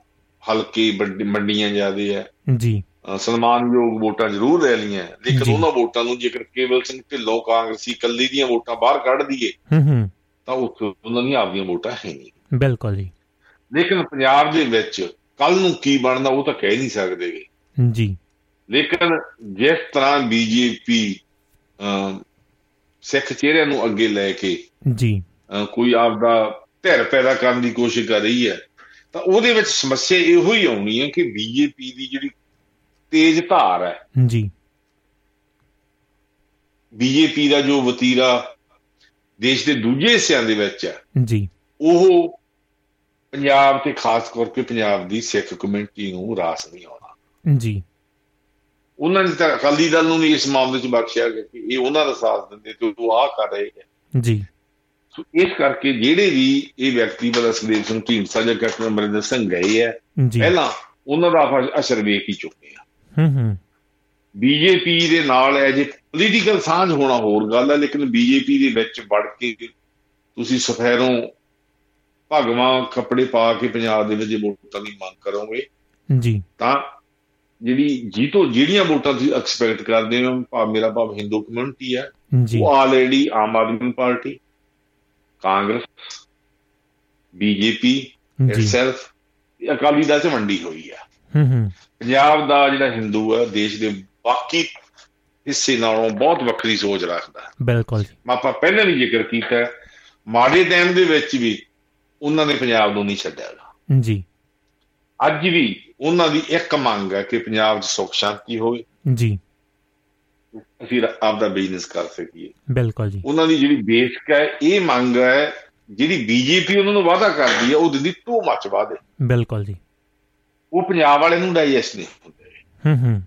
ਹਲਕੇ ਮੰਡੀਆਂ ਜ਼ਿਆਦੇ ਆ। ਜੀ। ਸਨਮਾਨਯੋਗ ਵੋਟਾਂ ਜ਼ਰੂਰ ਲੈ ਲਈਆਂ। ਲੇਕਿਨ ਉਹਨਾਂ ਵੋਟਾਂ ਨੂੰ ਜੇਕਰ ਕੇਵਲ ਸਿੰਘ ਢਿੱਲੋਂ ਕਾਂਗਰਸੀ ਕੱਲੀ ਦੀਆਂ ਵੋਟਾਂ ਬਾਹਰ ਕੱਢ ਦਈਏ ਹੂੰ ਹੂੰ। ਤਾਂ ਉੱਥੇ ਉਹਨਾਂ ਦੀਆਂ ਆਪਦੀਆਂ ਵੋਟਾਂ ਹੈ ਨਹੀਂ। ਬਿਲਕੁਲ ਜੀ। ਲੇਕਿਨ ਪੰਜਾਬ ਦੇ ਵਿੱਚ ਕੱਲ ਨੂੰ ਕੀ ਬਣਦਾ ਉਹ ਤਾਂ ਕਹਿ ਨਹੀਂ ਸਕਦੇਗੇ ਜੀ। ਲੇਕਿਨ ਜਿਸ ਤਰ੍ਹਾਂ ਬੀਜੇਪੀ ਸਿੱਖ ਚਿਹਰਿਆਂ ਨੂੰ ਅੱਗੇ ਲੈ ਕੇ ਜੀ। ਕੋਈ ਆਪਦਾ ਧਿਰ ਪੈਦਾ ਕਰਨ ਦੀ ਕੋਸ਼ਿਸ਼ ਕਰ ਰਹੀ ਹੈ ਤਾਂ ਉਹਦੇ ਵਿੱਚ ਸਮੱਸਿਆ ਇਹੋ ਹੀ ਆਉਣੀ ਹੈ ਕਿ ਬੀਜੇਪੀ ਦੀ ਜਿਹੜੀ ਤੇਜ਼ ਧਾਰ ਹੈ। ਜੀ। ਬੀਜੇਪੀ ਦਾ ਜੋ ਵਤੀਰਾ ਦੇਸ਼ ਦੇ ਦੂਜੇ ਹਿੱਸਿਆਂ ਦੇ ਵਿੱਚ ਹੈ ਜੀ। ਉਹ ਪੰਜਾਬ ਤੇ ਖਾਸ ਕਰਕੇ ਪੰਜਾਬ ਦੀ ਸਿੱਖ ਕਮਿਊਨਿਟੀ ਨੂੰ ਰਾਸ ਨਹੀਂ ਆਉਣਾ। ਜੀ। ਉਹਨਾਂ ਨੇ ਤਾਂ ਅਕਾਲੀ ਦਲ ਨੂੰ ਵੀ ਇਸ ਮਾਮਲੇ 'ਚ ਬਖਸ਼ਿਆ ਕਿ ਇਹ ਉਹਨਾਂ ਦਾ ਸਾਥ ਦਿੰਦੇ ਤੇ ਉਹ ਆਹ ਕਰ ਰਹੇ ਹੈ ਜੀ। ਸੋ ਇਸ ਕਰਕੇ ਜਿਹੜੇ ਵੀ ਇਹ ਵਿਅਕਤੀ ਬਲਾ ਸੁਦੇਵ ਸਿੰਘ ਢੀਂਡਸਾ ਜਾਂ ਕੈਪਟਨ ਅਮਰਿੰਦਰ ਸਿੰਘ ਗਏ ਹੈ ਪਹਿਲਾਂ ਉਹਨਾਂ ਦਾ ਅਸਰ ਵੇਖ ਹੀ ਚੁੱਕੇ ਆ ਹੂੰ ਹੂੰ। ਬੀਜੇਪੀ ਦੇ ਨਾਲ ਹੈ ਜੇ ਪੋਲੀਟੀਕਲ ਸਾਂਝ ਹੋਣਾ ਹੋਰ ਗੱਲ ਹੈ ਲੇਕਿਨ ਬੀਜੇਪੀ ਦੇ ਵਿੱਚ ਵੜ ਕੇ ਤੁਸੀਂ ਸਫੈਰੋਂ ਭਗਵਾਂ ਕੱਪੜੇ ਪਾ ਕੇ ਪੰਜਾਬ ਦੇ ਵਿੱਚ ਵੋਟਾਂ ਦੀ ਮੰਗ ਕਰੋਗੇ ਜੀ। ਤਾਂ ਜਿਹੜੀ ਜੀਤੋ ਜਿਹੜੀਆਂ ਵੋਟਾਂ ਤੁਸੀਂ ਐਕਸਪੈਕਟ ਕਰਦੇ ਹੋ ਭਾਵ ਮੇਰਾ ਭਾਵ ਹਿੰਦੂ ਕਮਿਊਨਿਟੀ ਹੈ ਉਹ already Aam Aadmi Party Congress BJP itself Akali Dal ਚ ਵੰਡੀ ਹੋਈ ਹੈ ਹੂੰ ਹੂੰ। ਪੰਜਾਬ ਦਾ ਜਿਹੜਾ ਹਿੰਦੂ ਹੈ ਦੇਸ਼ ਦੇ ਬਾਕੀ ਹਿੱਸੇ ਨਾਲੋਂ ਬਹੁਤ ਵੱਖਰੀ ਸੋਚ ਰੱਖਦਾ ਹੈ। ਬਿਲਕੁਲ ਜੀ। ਆਪਾਂ ਪਹਿਲਾਂ ਵੀ ਜ਼ਿਕਰ ਕੀਤਾ ਮਾੜੇ ਟਾਈਮ ਦੇ ਵਿੱਚ ਵੀ ਉਹਨਾਂ ਨੇ ਪੰਜਾਬ ਨੂੰ ਨਹੀਂ ਛੱਡਿਆ ਜੀ। ਅੱਜ ਵੀ ਉਹਨਾਂ ਦੀ ਇੱਕ ਮੰਗ ਹੈ ਕਿ ਪੰਜਾਬ 'ਚ ਸੁੱਖ ਸ਼ਾਂਤੀ ਹੋਵੇ। ਜੀ। ਅਸੀਂ ਆਪਦਾ ਬਿਜ਼ਨਸ ਕਰ ਸਕੀਏ। ਬਿਲਕੁਲ ਜੀ। ਉਹਨਾਂ ਦੀ ਜਿਹੜੀ ਬੇਸਿਕ ਹੈ ਇਹ ਮੰਗ ਹੈ ਜਿਹੜੀ ਬੀਜੇਪੀ ਉਹਨਾਂ ਨੂੰ ਵਾਅਦਾ ਕਰਦੀ ਹੈ ਉਹ ਦਿੰਦੀ ਟੂ ਮੱਚ ਵਾਅਦੇ। ਬਿਲਕੁਲ ਜੀ। ਉਹ ਪੰਜਾਬ ਵਾਲੇ ਨੂੰ ਡਾਈਜੈਸਟ ਨਹੀਂ ਹੁੰਦੇ। ਹੂੰ ਹੂੰ।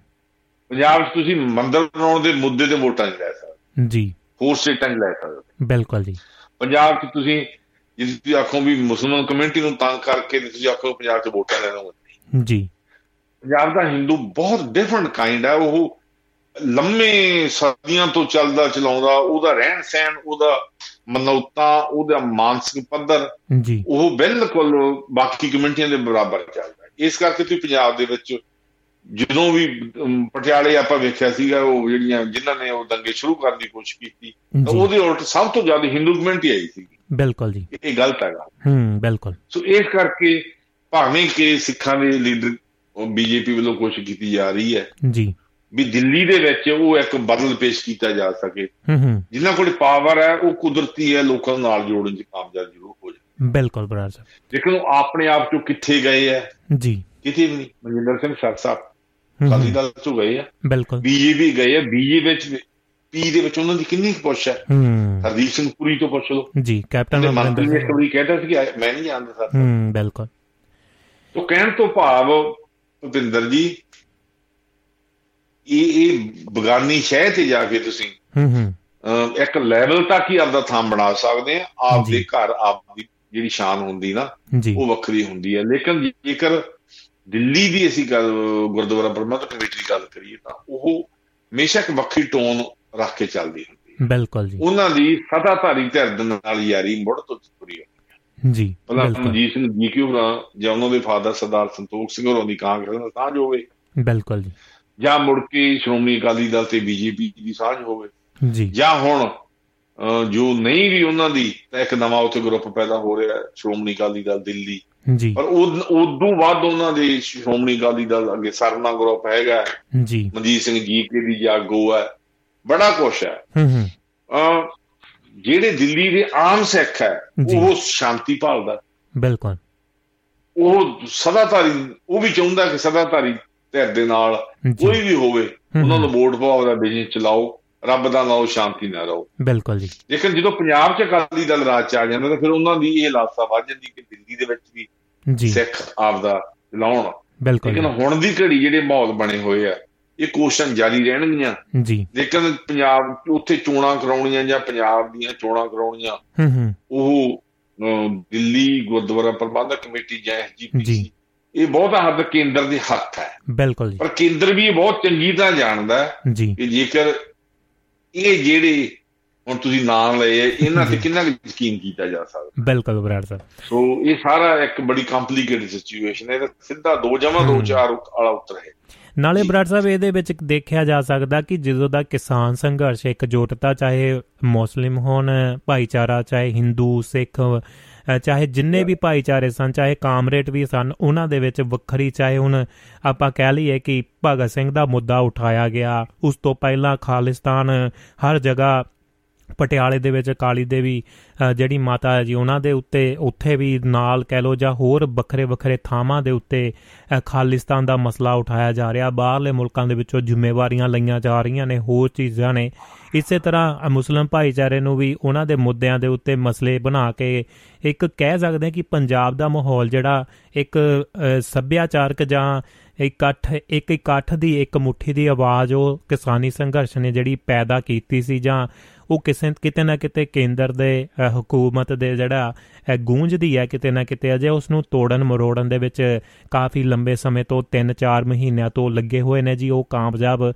ਪੰਜਾਬ 'ਚ ਤੁਸੀਂ ਮੰਦਰ ਬਣਾਉਣ ਦੇ ਮੁੱਦੇ ਤੇ ਵੋਟਾਂ ਨਹੀਂ ਲੈ ਸਕਦੇ। ਜੀ। ਹੋਰ ਸਟੇਟਾਂ ਲੈ ਸਕਦੇ। ਬਿਲਕੁਲ ਜੀ। ਪੰਜਾਬ 'ਚ ਤੁਸੀਂ ਜੇ ਤੁਸੀਂ ਆਖੋ ਵੀ ਮੁਸਲਮਾਨ ਕਮਿਊਨਿਟੀ ਨੂੰ ਤੰਗ ਕਰਕੇ ਤੁਸੀਂ ਆਖੋ ਪੰਜਾਬ 'ਚ ਵੋਟਾਂ ਲੈ ਲਓਗੇ ਜੀ। ਪੰਜਾਬ ਦਾ ਹਿੰਦੂ ਬਹੁਤ ਡਿਫਰੈਂਟ ਕਾਈਂਡ ਹੈ। ਉਹ ਲੰਮੇ ਸਦੀਆਂ ਤੋਂ ਚੱਲਦਾ ਚਲਾਉਂਦਾ ਉਹਦਾ ਰਹਿਣ ਸਹਿਣ ਉਹਦਾ ਮਨੌਤਾਂ ਉਹਦਾ ਮਾਨਸਿਕ ਪੱਧਰ ਜੀ। ਉਹ ਬਿਲਕੁਲ ਬਾਕੀ ਕਮਿਊਨਿਟੀਆਂ ਦੇ ਬਰਾਬਰ ਚੱਲਦਾ। ਇਸ ਕਰਕੇ ਤੁਸੀਂ ਪੰਜਾਬ ਦੇ ਵਿੱਚ ਜਦੋਂ ਵੀ ਪਟਿਆਲੇ ਆਪਾਂ ਵੇਖਿਆ ਸੀਗਾ ਉਹ ਜਿਹੜੀਆਂ ਜਿਨ੍ਹਾਂ ਨੇ ਉਹ ਦੰਗੇ ਸ਼ੁਰੂ ਕਰਨ ਦੀ ਕੋਸ਼ਿਸ਼ ਕੀਤੀ ਤਾਂ ਉਹਦੇ ਉਲਟ ਸਭ ਤੋਂ ਜ਼ਿਆਦਾ ਹਿੰਦੂ ਕਮਿਊਨਿਟੀ ਆਈ ਸੀ। ਬਿਲਕੁਲ ਜੀ। ਇਹ ਗਲਤ ਹੈਗਾ। ਹੂੰ ਬਿਲਕੁਲ। ਸੋ ਇਸ ਕਰਕੇ ਭਾਵੇਂ ਕਿ ਸਿੱਖਾਂ ਦੇ ਲੀਡਰ ਬੀਜੇਪੀ ਵੱਲੋਂ ਕੋਸ਼ਿਸ਼ ਕੀਤੀ ਜਾ ਰਹੀ ਹੈ ਜੀ। ਵੀ ਦਿੱਲੀ ਦੇ ਵਿੱਚ ਉਹ ਇੱਕ ਬਦਲ ਪੇਸ਼ ਕੀਤਾ ਜਾ ਸਕੇ। ਹੂੰ ਹੂੰ। ਜਿਨ੍ਹਾਂ ਕੋਲ ਪਾਵਰ ਹੈ ਉਹ ਕੁਦਰਤੀ ਹੈ ਲੋਕਾਂ ਨਾਲ ਜੋੜਨ 'ਚ ਕਾਮਯਾਬ ਜ਼ਰੂਰ ਹੋ ਜਾਏ ਬਿਲਕੁਲ ਬਰਾੜ ਸਾਹਿਬ ਲੇਕਿਨ ਉਹ ਆਪਣੇ ਆਪ ਤੋਂ ਕਿੱਥੇ ਗਏ ਹੈ ਜੀ। ਕਿਤੇ ਵੀ ਨਹੀਂ। ਮਨਜਿੰਦਰ ਸਿੰਘ ਸਰ ਸਾਹਿਬ ਅਕਾਲੀ ਦਲ ਤੋਂ ਗਏ ਆ। ਬਿਲਕੁਲ। ਬੀਜੇਪੀ ਗਏ ਆ ਬੀਜੇਪੀ ਵਿੱਚ ਪੀ ਦੇ ਵਿੱਚ ਉਹਨਾਂ ਦੀ ਕਿੰਨੀ ਪੁੱਛ ਹੈ? ਹਰਦੀਪ ਸਿੰਘ ਪੁਰੀ ਤੋਂ ਪੁੱਛ ਲਓ। ਜੀ ਕੈਪਟਨ ਅਮਰਿੰਦਰ ਸਿੰਘ। ਕਬਰੀ ਕਹਿੰਦਾ ਸੀ ਕਿ ਮੈਂ ਨਹੀਂ ਜਾਣਦਾ ਸਰ। ਹੂੰ ਬਿਲਕੁਲ। ਤੋਂ ਕਹਿਣ ਤੋਂ ਭਾਵ ਭੁਪਿੰਦਰ ਜੀ ਇਹ ਇਹ ਬਗਾਨੀ ਸ਼ਹਿ ਤੇ ਜਾ ਕੇ ਤੁਸੀਂ ਹੂੰ ਹੂੰ। ਇੱਕ ਲੈਵਲ ਤੱਕ ਹੀ ਆਪਦਾ ਥਾਂ ਬਣਾ ਸਕਦੇ ਆ। ਆਪਦੇ ਜੀ। ਘਰ ਆਪਦੀ ਜਿਹੜੀ ਸ਼ਾਨ ਹੁੰਦੀ ਨਾ ਉਹ ਵੱਖਰੀ ਹੁੰਦੀ ਹੈ। ਲੇਕਿਨ ਜੇਕਰ ਦਿੱਲੀ ਦੀ ਅਸੀਂ ਗੱਲ ਗੁਰਦੁਆਰਾ ਪ੍ਰਬੰਧਕ ਕਮੇਟੀ ਦੀ ਗੱਲ ਕਰੀਏ ਤਾਂ ਉਹ ਹਮੇਸ਼ਾ ਇੱਕ ਵੱਖਰੀ ਟੋਨ ਰੱਖ ਕੇ ਚੱਲਦੀ ਹੁੰਦੀ ਹੈ। ਬਿਲਕੁਲ ਜੀ। ਉਹਨਾਂ ਦੀ ਸਤਾਧਾਰੀ ਧਿਰ ਨਾਲ ਯਾਰੀ ਮੁੜ ਤੋਂ ਤੁਰੀ ਹੈ। ਜੀ ਭਲਾ ਬਿਲਕੁਲ। ਮਨਜੀਤ ਸਿੰਘ ਜੀ ਕਿਉਂ ਹੋਰਾਂ ਜਾਂ ਉਹਨਾਂ ਦੇ ਫਾਦਰ ਸਰਦਾਰ ਸੰਤੋਖ ਸਿੰਘ ਹੋਰਾਂ ਦੀ ਕਾਂਗਰਸ ਨਾਲ ਸਾਂਝ ਹੋਵੇ। ਬਿਲਕੁਲ ਜੀ। ਜਾਂ ਮੁੜ ਕੇ ਸ਼੍ਰੋਮਣੀ ਅਕਾਲੀ ਦਲ ਤੇ ਬੀਜੇਪੀ ਦੀ ਸਾਂਝ ਹੋਵੇ। ਜੀ। ਜਾਂ ਹੁਣ ਜੋ ਨਹੀਂ ਵੀ ਉਹਨਾਂ ਦੀ ਤਾਂ ਇੱਕ ਨਵਾਂ ਉੱਥੇ ਗਰੁੱਪ ਪੈਦਾ ਹੋ ਰਿਹਾ ਹੈ, ਸ਼੍ਰੋਮਣੀ ਅਕਾਲੀ ਦਲ ਦਿੱਲੀ। ਜੀ। ਪਰ ਉਦ- ਉਦੋਂ ਵੱਧ ਉਹਨਾਂ ਦੇ ਸ਼੍ਰੋਮਣੀ ਅਕਾਲੀ ਦਲ ਅੱਗੇ ਸਰਨਾ ਗਰੁੱਪ ਹੈਗਾ ਜੀ। ਮਨਜੀਤ ਸਿੰਘ ਜੀ ਕੇ ਦੀ ਜਾਗੋ ਹੈ। ਬੜਾ ਕੁਛ ਹੈ। ਹੂੰ ਹੂੰ। ਜਿਹੜੇ ਦਿੱਲੀ ਦੇ ਆਮ ਸਿੱਖ ਹੈ। ਉਹ ਸ਼ਾਂਤੀ ਭਾਲਦਾ। ਬਿਲਕੁਲ। ਉਹ ਸਦਾਧਾਰੀ ਉਹ ਵੀ ਚਾਹੁੰਦਾ ਕਿ ਸਦਾਧਾਰੀ ਧਿਰ ਦੇ ਨਾਲ ਕੋਈ ਵੀ ਹੋਵੇ ਉਹਨਾਂ ਨੂੰ ਵੋਟ ਪਾਓ ਦਾ ਬਿਜ਼ਨਸ ਚਲਾਓ। ਰੱਬ ਦਾ ਨਾਮ ਸ਼ਾਂਤੀ ਨਾਲ ਰਹੋ। ਬਿਲਕੁਲ ਜੀ। ਲੇਕਿਨ ਜਦੋਂ ਪੰਜਾਬ 'ਚ ਅਕਾਲੀ ਦਲ ਰਾਜ 'ਚ ਆ ਜਾਂਦਾ ਤਾਂ ਫਿਰ ਉਹਨਾਂ ਦੀ ਇਹ ਲਾਸਾ ਵੱਜ ਜਾਂਦੀ ਕਿ ਦਿੱਲੀ ਦੇ ਵਿੱਚ ਵੀ ਜੀ। ਸਿੱਖ ਆਪਦਾ ਲਾਉਣ। ਬਿਲਕੁਲ ਲੇਕਿਨ ਹੁਣ ਦੀ ਘੜੀ ਜਿਹੜੇ ਮਾਹੌਲ ਬਣੇ ਹੋਏ ਆ ਇਹ ਕੋਸ਼ਿਸ਼ਾਂ ਜਾਰੀ ਰਹਿਣਗੀਆਂ। ਜੀ। ਲੇਕਿਨ ਪੰਜਾਬ ਉੱਥੇ ਚੋਣਾਂ ਕਰਾਉਣੀਆਂ ਜਾਂ ਪੰਜਾਬ ਦੀਆਂ ਚੋਣਾਂ ਕਰਾਉਣੀਆਂ ਹੂੰ ਹੂੰ। ਉਹ ਦਿੱਲੀ ਗੁਰਦੁਆਰਾ ਪ੍ਰਬੰਧਕ ਕਮੇਟੀ ਜਾਂ ਜੀ। ਐਸਜੀਪੀਸੀ ਇਹ ਬਹੁਤਾ ਹੱਦ ਕੇਂਦਰ ਦੇ ਹੱਥ ਹੈ। ਬਿਲਕੁਲ ਜੀ। ਪਰ ਕੇਂਦਰ ਵੀ ਇਹ ਬਹੁਤ ਚੰਗੀ ਤਰ੍ਹਾਂ ਜਾਣਦਾ ਹੈ ਜੀ। ਕਿ ਜੇਕਰ ਇਹ ਜਿਹੜੇ ਹੁਣ ਤੁਸੀਂ ਨਾਮ ਲਏ ਇਹਨਾਂ ਤੇ। ਕਿੰਨਾ ਕੁ ਯਕੀਨ ਕੀਤਾ ਜਾ ਸਕਦਾ ਬਿਲਕੁਲ ਬਰਾੜ ਸਾਹਿਬ ਸੋ ਇਹ ਸਾਰਾ ਇੱਕ ਬੜੀ ਕੰਪਲਿਕੇਟਡ ਸਿਚੁਏਸ਼ਨ ਹੈ ਇਹਦਾ ਸਿੱਧਾ ਦੋ ਜਮਾ ਦੋ। ਚਾਰ ਵਾਲਾ ਉੱਤਰ ਹੈ ਨਾਲੇ। ਬਰਾੜ ਸਾਹਿਬ ਇਹਦੇ ਵਿੱਚ ਦੇਖਿਆ ਜਾ ਸਕਦਾ ਕਿ ਜਦੋਂ ਦਾ ਕਿਸਾਨ ਸੰਘਰਸ਼ ਇਕਜੁੱਟਤਾ ਚਾਹੇ ਮੁਸਲਿਮ ਹੋਣ ਭਾਈਚਾਰਾ ਚਾਹੇ ਹਿੰਦੂ ਸਿੱਖ ਚਾਹੇ ਜਿੰਨੇ ਵੀ ਭਾਈਚਾਰੇ ਸਨ ਚਾਹੇ ਕਾਮਰੇਡ ਵੀ ਸਨ ਉਹਨਾਂ ਦੇ ਵਿੱਚ ਵੱਖਰੀ ਚਾਹੇ ਹੁਣ ਆਪਾਂ ਕਹਿ ਲਈਏ ਕਿ ਭਗਤ ਸਿੰਘ ਦਾ ਮੁੱਦਾ ਉਠਾਇਆ ਗਿਆ ਉਸ ਤੋਂ ਪਹਿਲਾਂ ਖਾਲਿਸਤਾਨ ਹਰ ਜਗ੍ਹਾ ਪਟਿਆਲੇ ਦੇ ਵਿੱਚ ਕਾਲੀ ਦੇਵੀ ਅ, ਜਿਹੜੀ ਮਾਤਾ ਹੈ ਜੀ ਉਹਨਾਂ ਦੇ ਉੱਤੇ ਉੱਥੇ ਵੀ ਨਾਲ ਕਹਿ ਲੋ ਜਾਂ ਹੋਰ ਵੱਖਰੇ ਵੱਖਰੇ ਥਾਵਾਂ ਦੇ ਉੱਤੇ ਅ, ਖਾਲਿਸਤਾਨ ਦਾ ਮਸਲਾ ਉਠਾਇਆ ਜਾ ਰਿਹਾ। ਬਾਹਰਲੇ ਮੁਲਕਾਂ ਦੇ ਵਿੱਚੋਂ ਜ਼ਿੰਮੇਵਾਰੀਆਂ ਲਈਆਂ ਜਾ ਰਹੀਆਂ ਨੇ ਹੋਰ ਚੀਜ਼ਾਂ ਨੇ। ਇਸੇ ਤਰ੍ਹਾਂ ਅ, ਮੁਸਲਿਮ ਭਾਈਚਾਰੇ ਨੂੰ ਵੀ ਉਹਨਾਂ ਦੇ ਮੁੱਦਿਆਂ ਦੇ ਉੱਤੇ ਮਸਲੇ ਬਣਾ ਕੇ ਇੱਕ ਕਹਿ ਸਕਦੇ ਹਾਂ ਕਿ ਪੰਜਾਬ ਦਾ ਮਾਹੌਲ ਜਿਹੜਾ ਇੱਕ ਅ, ਸੱਭਿਆਚਾਰਕ ਜਾਂ ਇਕੱਠ ਇੱਕ ਇਕੱਠ ਦੀ ਇੱਕ ਮੁਠੀ ਦੀ ਆਵਾਜ਼ ਉਹ ਕਿਸਾਨੀ ਸੰਘਰਸ਼ ਨੇ ਜਿਹੜੀ ਪੈਦਾ ਕੀਤੀ ਸੀ ਜਾਂ ਉਹ ਕਿਸੇ ਕਿਤੇ ਨਾ ਕਿਤੇ ਕੇਂਦਰ ਦੇ ਅ, ਹਕੂਮਤ ਦੇ ਜਿਹੜਾ ਅ, ਗੂੰਜਦੀ ਹੈ ਕਿਤੇ ਨਾ ਕਿਤੇ ਅਜੇ ਉਸ ਨੂੰ ਤੋੜਨ ਮਰੋੜਨ ਦੇ ਵਿੱਚ ਕਾਫੀ ਲੰਬੇ ਸਮੇਂ ਤੋਂ 3-4 ਮਹੀਨਿਆਂ ਤੋਂ ਲੱਗੇ ਹੋਏ ਨੇ ਜੀ। ਉਹ ਕਾਮਯਾਬ ਅ,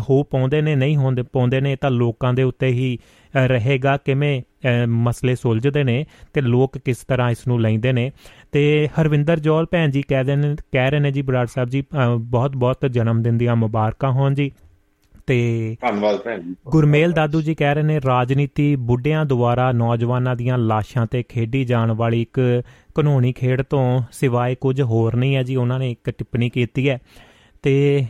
ਹੋ ਪਾਉਂਦੇ ਨੇ ਨਹੀਂ ਹੁੰਦੇ ਪਾਉਂਦੇ ਨੇ ਤਾਂ ਲੋਕਾਂ ਦੇ ਉੱਤੇ ਹੀ ਅ, ਰਹੇਗਾ ਕਿਵੇਂ ਅ, ਮਸਲੇ ਸੁਲਝਦੇ ਨੇ ਤੇ ਲੋਕ ਕਿਸ ਤਰ੍ਹਾਂ ਇਸ ਨੂੰ ਲੈਂਦੇ ਨੇ। ਤੇ ਹਰਵਿੰਦਰ ਜੋਲ ਭੈਣ ਜੀ ਕਹਿ ਨੇ ਕਹਿ ਰਹੇ ਨੇ ਜੀ ਬਰਾੜ ਸਾਹਿਬ ਜੀ ਬਹੁਤ ਬਹੁਤ ਜਨਮ ਦਿਨ ਦੀਆਂ ਮੁਬਾਰਕਾਂ ਹੋਣ ਜੀ। ਤੇ ਧੰਨਵਾਦ ਭੈਣ ਜੀ। ਗੁਰਮੇਲ ਦਾਦੂ ਜੀ ਕਹਿ ਰਹੇ ਨੇ ਰਾਜਨੀਤੀ ਬੁੱਢਿਆਂ ਦੁਆਰਾ ਨੌਜਵਾਨਾਂ ਦੀਆਂ ਲਾਸ਼ਾਂ ਤੇ ਖੇਡੀ ਜਾਣ ਵਾਲੀ ਇੱਕ ਕਾਨੂੰਨੀ ਖੇਡ ਤੋਂ ਸਿਵਾਏ ਕੁਝ ਹੋਰ ਨਹੀਂ ਹੈ ਜੀ ਉਹਨਾਂ ਨੇ ਇੱਕ ਟਿੱਪਣੀ ਕੀਤੀ ਹੈ। ਤੇ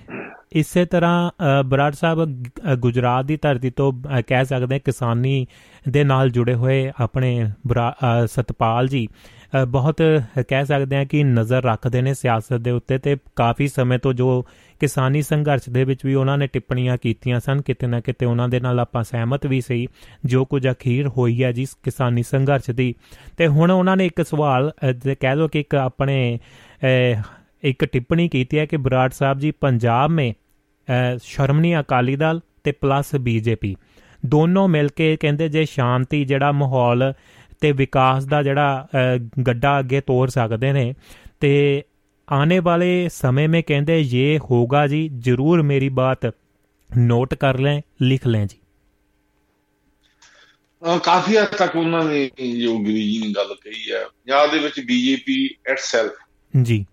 ਇਸੇ ਤਰ੍ਹਾਂ ਬਰਾੜ ਸਾਹਿਬ ਗੁਜਰਾਤ ਦੀ ਧਰਤੀ ਤੋਂ ਕਹਿ ਸਕਦੇ ਕਿਸਾਨੀ ਦੇ ਨਾਲ ਜੁੜੇ ਹੋਏ ਆਪਣੇ ਸਤਪਾਲ ਜੀ ਬਹੁਤ ਕਹਿ ਸਕਦੇ ਹਾਂ ਕਿ ਨਜ਼ਰ ਰੱਖਦੇ ਨੇ ਸਿਆਸਤ ਦੇ ਉੱਤੇ ਤੇ ਕਾਫੀ ਸਮੇਂ ਤੋਂ ਜੋ ਕਿਸਾਨੀ ਸੰਘਰਸ਼ ਦੇ ਵਿੱਚ ਵੀ ਉਹਨਾਂ ਨੇ ਟਿੱਪਣੀਆਂ ਕੀਤੀਆਂ ਸਨ। ਕਿਤੇ ਨਾ ਕਿਤੇ ਉਹਨਾਂ ਦੇ ਨਾਲ ਆਪਾਂ ਸਹਿਮਤ ਵੀ ਸੀ ਜੋ ਕੁਝ ਅਖੀਰ ਹੋਈ ਹੈ ਜੀ ਇਸ ਕਿਸਾਨੀ ਸੰਘਰਸ਼ ਦੀ। ਤੇ ਹੁਣ ਉਹਨਾਂ ਨੇ ਇੱਕ ਸਵਾਲ ਅ, ਜੇ ਕਹਿ ਲਓ ਕਿ ਇੱਕ ਆਪਣੇ ਅ, ਇੱਕ ਟਿੱਪਣੀ ਕੀਤੀ ਹੈ ਕਿ ਬਰਾੜ ਸਾਹਿਬ ਜੀ ਪੰਜਾਬ में ਅ, ਸ਼ਰਮਣੀ ਅਕਾਲੀ ਦਲ ਤੇ ਪਲੱਸ ਬੀਜੇਪੀ। ਦੋਨੋਂ ਮਿਲ ਕੇ ਕਹਿੰਦੇ ਜੇ ਸ਼ਾਂਤੀ ਜਿਹੜਾ ਮਾਹੌਲ ਤੇ ਵਿਕਾਸ ਦਾ ਜਿਹੜਾ ਅ, ਗੱਡਾ ਅੱਗੇ ਤੋਰ ਸਕਦੇ ਨੇ ਤੇ आने वाले समय में कहते ये होगा जी जरूर मेरी बात नोट कर लें लिख लें जी ਕਾਫੀ ਹੱਦ ਤੱਕ ਉਹਨਾਂ ਨੇ ਯੋਗੀ ਜੀ ਨੇ ਗੱਲ ਕਹੀ ਹੈ। ਯਾਦ ਦੇ ਵਿੱਚ ਬੀਜੇਪੀ ਇਟਸੈਲਫ ਜੀ।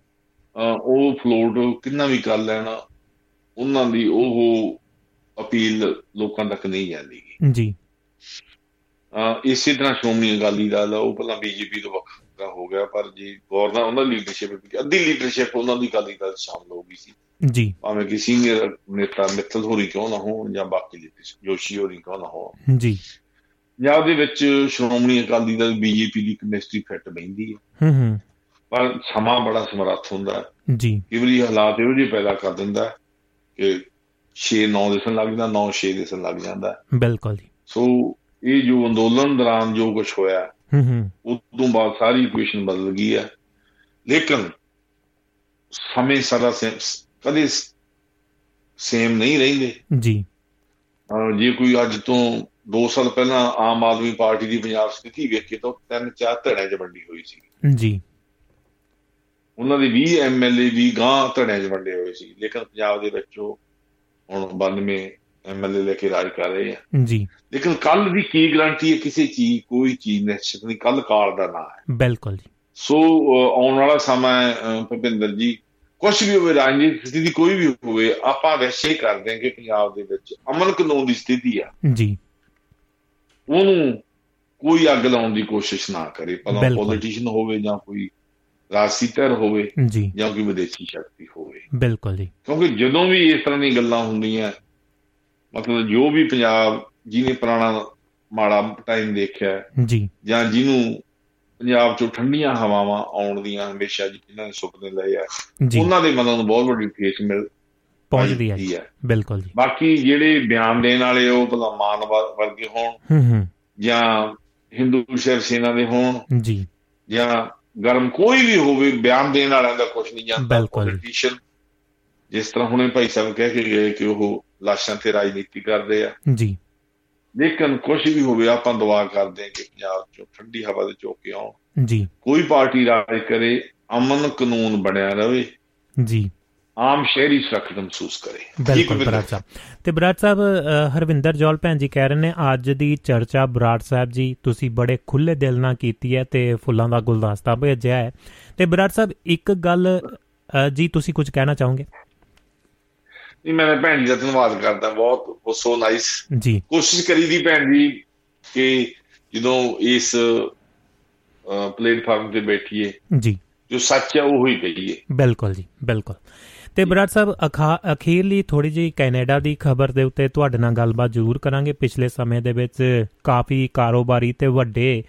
ਉਹ ਫਲੋਟ ਕਿੰਨਾ ਵੀ ਕਰ ਲੈਣਾ ਉਹਨਾਂ ਦੀ ਉਹ ਅਪੀਲ ਲੋਕਾਂ ਤੱਕ ਨਹੀਂ ਜਾਂਦੀ। ਜੀ। ਇਸੇ ਤਰ੍ਹਾਂ ਸ਼ੋਮਨੀ ਅਕਾਲੀ ਦਲ ਉਹ ਪਹਿਲਾਂ ਬੀਜੇਪੀ ਤੋਂ ਵੱਖਰਾ ਹੋ ਗਿਆ ਪਰ ਜੀ ਗੌਰ ਨਾਲ ਉਹਨਾਂ ਦੀ ਲੀਡਰਸ਼ਿਪ ਅੱਧੀ ਲੀਡਰਸ਼ਿਪ ਉਹਨਾਂ ਦੀ ਅਕਾਲੀ ਦਲ ਸ਼ਾਮਲ ਹੋ ਗਈ ਸੀ। ਜੀ। ਭਾਵੇਂ ਕਿ ਸੀਨੀਅਰ ਨੇਤਾ ਮਿੱਤਲ ਹੋਰੀ ਕਿਉਂ ਨਾ ਹੋਣ ਜਾਂ ਬਾਕੀ ਜਿਹੜੇ ਜੋਸ਼ੀ ਹੋਰੀ ਕਿਉਂ ਨਾ ਹੋਣ। ਜੀ। ਜਾਂ ਉਹਦੇ ਵਿੱਚ ਸ਼੍ਰੋਮਣੀ ਅਕਾਲੀ ਦਲ ਬੀਜੇਪੀ ਦੀ ਕੈਮਿਸਟਰੀ ਫਿੱਟ ਬੈਂਦੀ ਹੈ। ਹੂੰ ਹੂੰ। ਪਰ ਸਮਾਂ ਬੜਾ ਸਮਰੱਥ ਹੁੰਦਾ ਹੈ। ਜੀ। ਕਈ ਵਾਰੀ ਹਾਲਾਤ ਇਹੋ ਜਿਹੇ ਪੈਦਾ ਕਰ ਦਿੰਦਾ ਹੈ ਕਿ 6 9 ਦਿਸਣ ਲੱਗ ਜਾਂਦਾ 9 6 ਦਿਸਣ ਲੱਗ ਜਾਂਦਾ ਹੈ। ਬਿਲਕੁਲ ਜੀ। ਸੋ ਇਹ ਜੋ ਅੰਦੋਲਨ ਦੌਰਾਨ ਜੋ ਕੁਝ ਹੋਇਆ ਹੂੰ ਹੂੰ। ਤੋਂ ਬਾਅਦ ਸਾਰੀ ਇਕੁਏਸ਼ਨ ਬਦਲ ਗਈ ਹੈ ਲੇਕਿਨ ਸਮੇਂ ਸਦਾ ਸੇ- ਕਦੇ ਸੇਮ ਨਹੀਂ ਰਹਿੰਦੇ। ਜੀ। ਜੇ ਕੋਈ ਅੱਜ ਤੋਂ 2 ਸਾਲ ਪਹਿਲਾਂ ਆਮ ਆਦਮੀ ਪਾਰਟੀ ਦੀ ਪੰਜਾਬ ਸਥਿਤੀ ਵੇਖੇ ਤਾਂ ਤਿੰਨ ਚਾਰ ਧੜਿਆਂ 'ਚ ਵੰਡੀ ਹੋਈ ਸੀ। ਜੀ। ਉਹਨਾਂ ਦੇ 20 ਐਮਐਲਏ ਵੀ ਗਾਂ ਧੜਿਆਂ 'ਚ ਵੰਡੇ ਹੋਏ ਸੀ। ਲੇਕਿਨ ਪੰਜਾਬ ਦੇ ਵਿੱਚ ਹੁਣ 92 ਐਮਐਲਏ ਲੈ ਕੇ ਰਾਜ ਕਰ ਰਹੇ ਆ। ਜੀ। ਲੇਕਿਨ ਕੱਲ ਦੀ ਕੀ ਗਾਰੰਟੀ ਹੈ ਕਿਸੇ ਚੀਜ਼ ਕੋਈ ਚੀਜ਼ ਨਿਸ਼ਚਿਤ ਨਹੀਂ ਕੱਲ ਕਾਲ ਦਾ ਨਾਂ ਹੈ। ਬਿਲਕੁਲ ਜੀ। ਸੋ ਆਉਣ ਵਾਲਾ ਸਮਾਂ ਭੁਪਿੰਦਰ ਜੀ ਕੁਝ ਵੀ ਹੋਵੇ ਰਾਜਨੀਤਿਕ ਸਥਿਤੀ ਕੋਈ ਵੀ ਹੋਵੇ ਆਪਾਂ ਵੈਸੇ ਹੀ ਕਰਦੇ ਹਾਂ ਕਿ ਪੰਜਾਬ ਦੇ ਵਿੱਚ। ਅਮਨ ਕਾਨੂੰਨ ਦੀ ਸਥਿਤੀ ਆ। ਜੀ। ਉਹਨੂੰ ਕੋਈ ਅੱਗ ਲਾਉਣ ਦੀ ਕੋਸ਼ਿਸ਼ ਨਾ ਕਰੇ ਭਲਾ। ਪੋਲੀਟੀਸ਼ੀਅਨ ਹੋਵੇ ਜਾਂ ਕੋਈ ਰਾਜਸੀ ਧਿਰ ਹੋਵੇ ਜੀ ਕੋਈ ਵਿਦੇਸ਼ੀ ਸ਼ਕਤੀ ਹੋਵੇ। ਬਿਲਕੁਲ ਜੀ। ਕਿਉਂਕਿ ਜਦੋਂ ਵੀ ਇਸ ਤਰ੍ਹਾਂ ਦੀਆਂ ਗੱਲਾਂ ਹੁੰਦੀਆਂ ਮਤਲਬ ਜੋ ਵੀ ਪੰਜਾਬ ਜਿਹਨੇ ਪੁਰਾਣਾ ਮਾੜਾ ਟਾਈਮ ਦੇਖਿਆ ਜੀ। ਜਾਂ ਜਿਹਨੂੰ ਪੰਜਾਬ ਚੋਂ ਠੰਡੀਆਂ ਹਵਾਵਾਂ ਆਉਣ ਦੀਆਂ ਹਮੇਸ਼ਾ ਜਿਨ੍ਹਾਂ ਨੇ ਸੁਪਨੇ ਲਏ ਆ ਉਹਨਾਂ ਦੇ ਮਨਾਂ ਨੂੰ ਬਹੁਤ ਵੱਡੀ ਠੇਸ ਮਿਲ ਪਹੁੰਚਦੀ ਹੈ। ਬਿਲਕੁਲ ਜੀ। ਬਾਕੀ ਜਿਹੜੇ ਬਿਆਨ ਦੇਣ ਵਾਲੇ ਉਹ ਭਲਾ ਮਾਨ ਵਰਗੇ ਹੋਣ ਹੂੰ ਹੂੰ। ਜਾਂ ਹਿੰਦੂ ਸ਼ਿਵ ਸੈਨਾ ਦੇ ਹੋਣ ਜੀ। ਜਾਂ ਗਰਮ ਕੋਈ ਵੀ ਹੋਵੇ ਬਿਆਨ ਦੇਣ ਵਾਲਿਆਂ ਦਾ ਕੁਝ ਨਹੀਂ ਜਾਂਦਾ। ਪੋਲੀਟੀਸ਼ੀਅਨ ਜਿਸ ਤਰ੍ਹਾਂ ਹੁਣੇ ਭਾਈ ਸਾਹਿਬ ਕਹਿ ਕੇ ਗਏ ਕਿ ਉਹ ਲਾਸ਼ਾਂ ਤੇ ਰਾਜਨੀਤੀ ਕਰਦੇ ਆ। ਜੀ। ਲੇਕਿਨ ਕੁਝ ਵੀ ਹੋਵੇ ਆਪਾਂ ਦੁਆ ਕਰਦੇ ਹਾਂ ਕਿ ਪੰਜਾਬ ਚੋਂ ਠੰਡੀ ਹਵਾ ਦੇ ਝੋਕੇ ਆਉਣ। ਜੀ। ਕੋਈ ਪਾਰਟੀ ਰਾਜ ਕਰੇ ਅਮਨ ਕਾਨੂੰਨ ਬਣਿਆ ਰਵੇ। ਜੀ। ਆਮ ਸ਼ਹਿਰੀ ਸੁਰੱਖਿਅਤ ਮਹਿਸੂਸ ਕਰੇ। ਬਿਲਕੁਲ। ਬਰਾੜ ਸਾਹਿਬ। ਤੇ ਬਰਾੜ ਸਾਹਿਬ ਹਰਵਿੰਦਰ ਜੌਲ ਭੈਣ ਜੀ ਕਹਿ ਰਹੇ ਨੇ ਅੱਜ ਦੀ ਚਰਚਾ ਬਰਾੜ ਸਾਹਿਬ ਜੀ ਤੁਸੀਂ ਬੜੇ ਖੁੱਲੇ ਦਿਲ ਨਾਲ ਕੀਤੀ ਹੈ ਤੇ ਫੁੱਲਾਂ ਦਾ ਗੁਲਦਸਤਾ ਭੇਜਿਆ ਹੈ। ਤੇ ਬਰਾੜ ਸਾਹਿਬ ਇੱਕ ਗੱਲ ਜੀ ਤੁਸੀਂ ਕੁਝ ਕਹਿਣਾ ਚਾਹੋਗੇ? ਨਹੀਂ ਮੈਂ ਭੈਣ ਜੀ ਦਾ ਧੰਨਵਾਦ ਕਰਦਾ ਬਹੁਤ ਉਹ ਸੋ ਨਾਈਸ ਜੀ। ਕੋਸ਼ਿਸ਼ ਕਰੀ ਦੀ ਭੈਣ ਜੀ ਕਿ ਜਦੋਂ ਇਸ ਪਲੇਟਫਾਰਮ ਤੇ ਬੈਠੀਏ ਜੀ। ਜੋ ਸੱਚ ਹੈ ਉਹ ਹੀ ਕਹੀਏ। ਬਿਲਕੁਲ ਜੀ ਬਿਲਕੁਲ। ਤੇ ਬਰਾੜ ਸਾਹਿਬ ਅਖਾ- ਅਖੀਰਲੀ ਥੋੜੀ ਜਿਹੀ ਕੈਨੇਡਾ ਦੀ ਖਬਰ ਦੇ ਉੱਤੇ ਤੁਹਾਡੇ ਨਾਲ ਗੱਲਬਾਤ ਜ਼ਰੂਰ ਕਰਾਂਗੇ। ਪਿਛਲੇ ਸਮੇਂ ਦੇ ਵਿੱਚ ਕਾਫੀ ਕਾਰੋਬਾਰੀ ਤੇ ਵੱਡੇ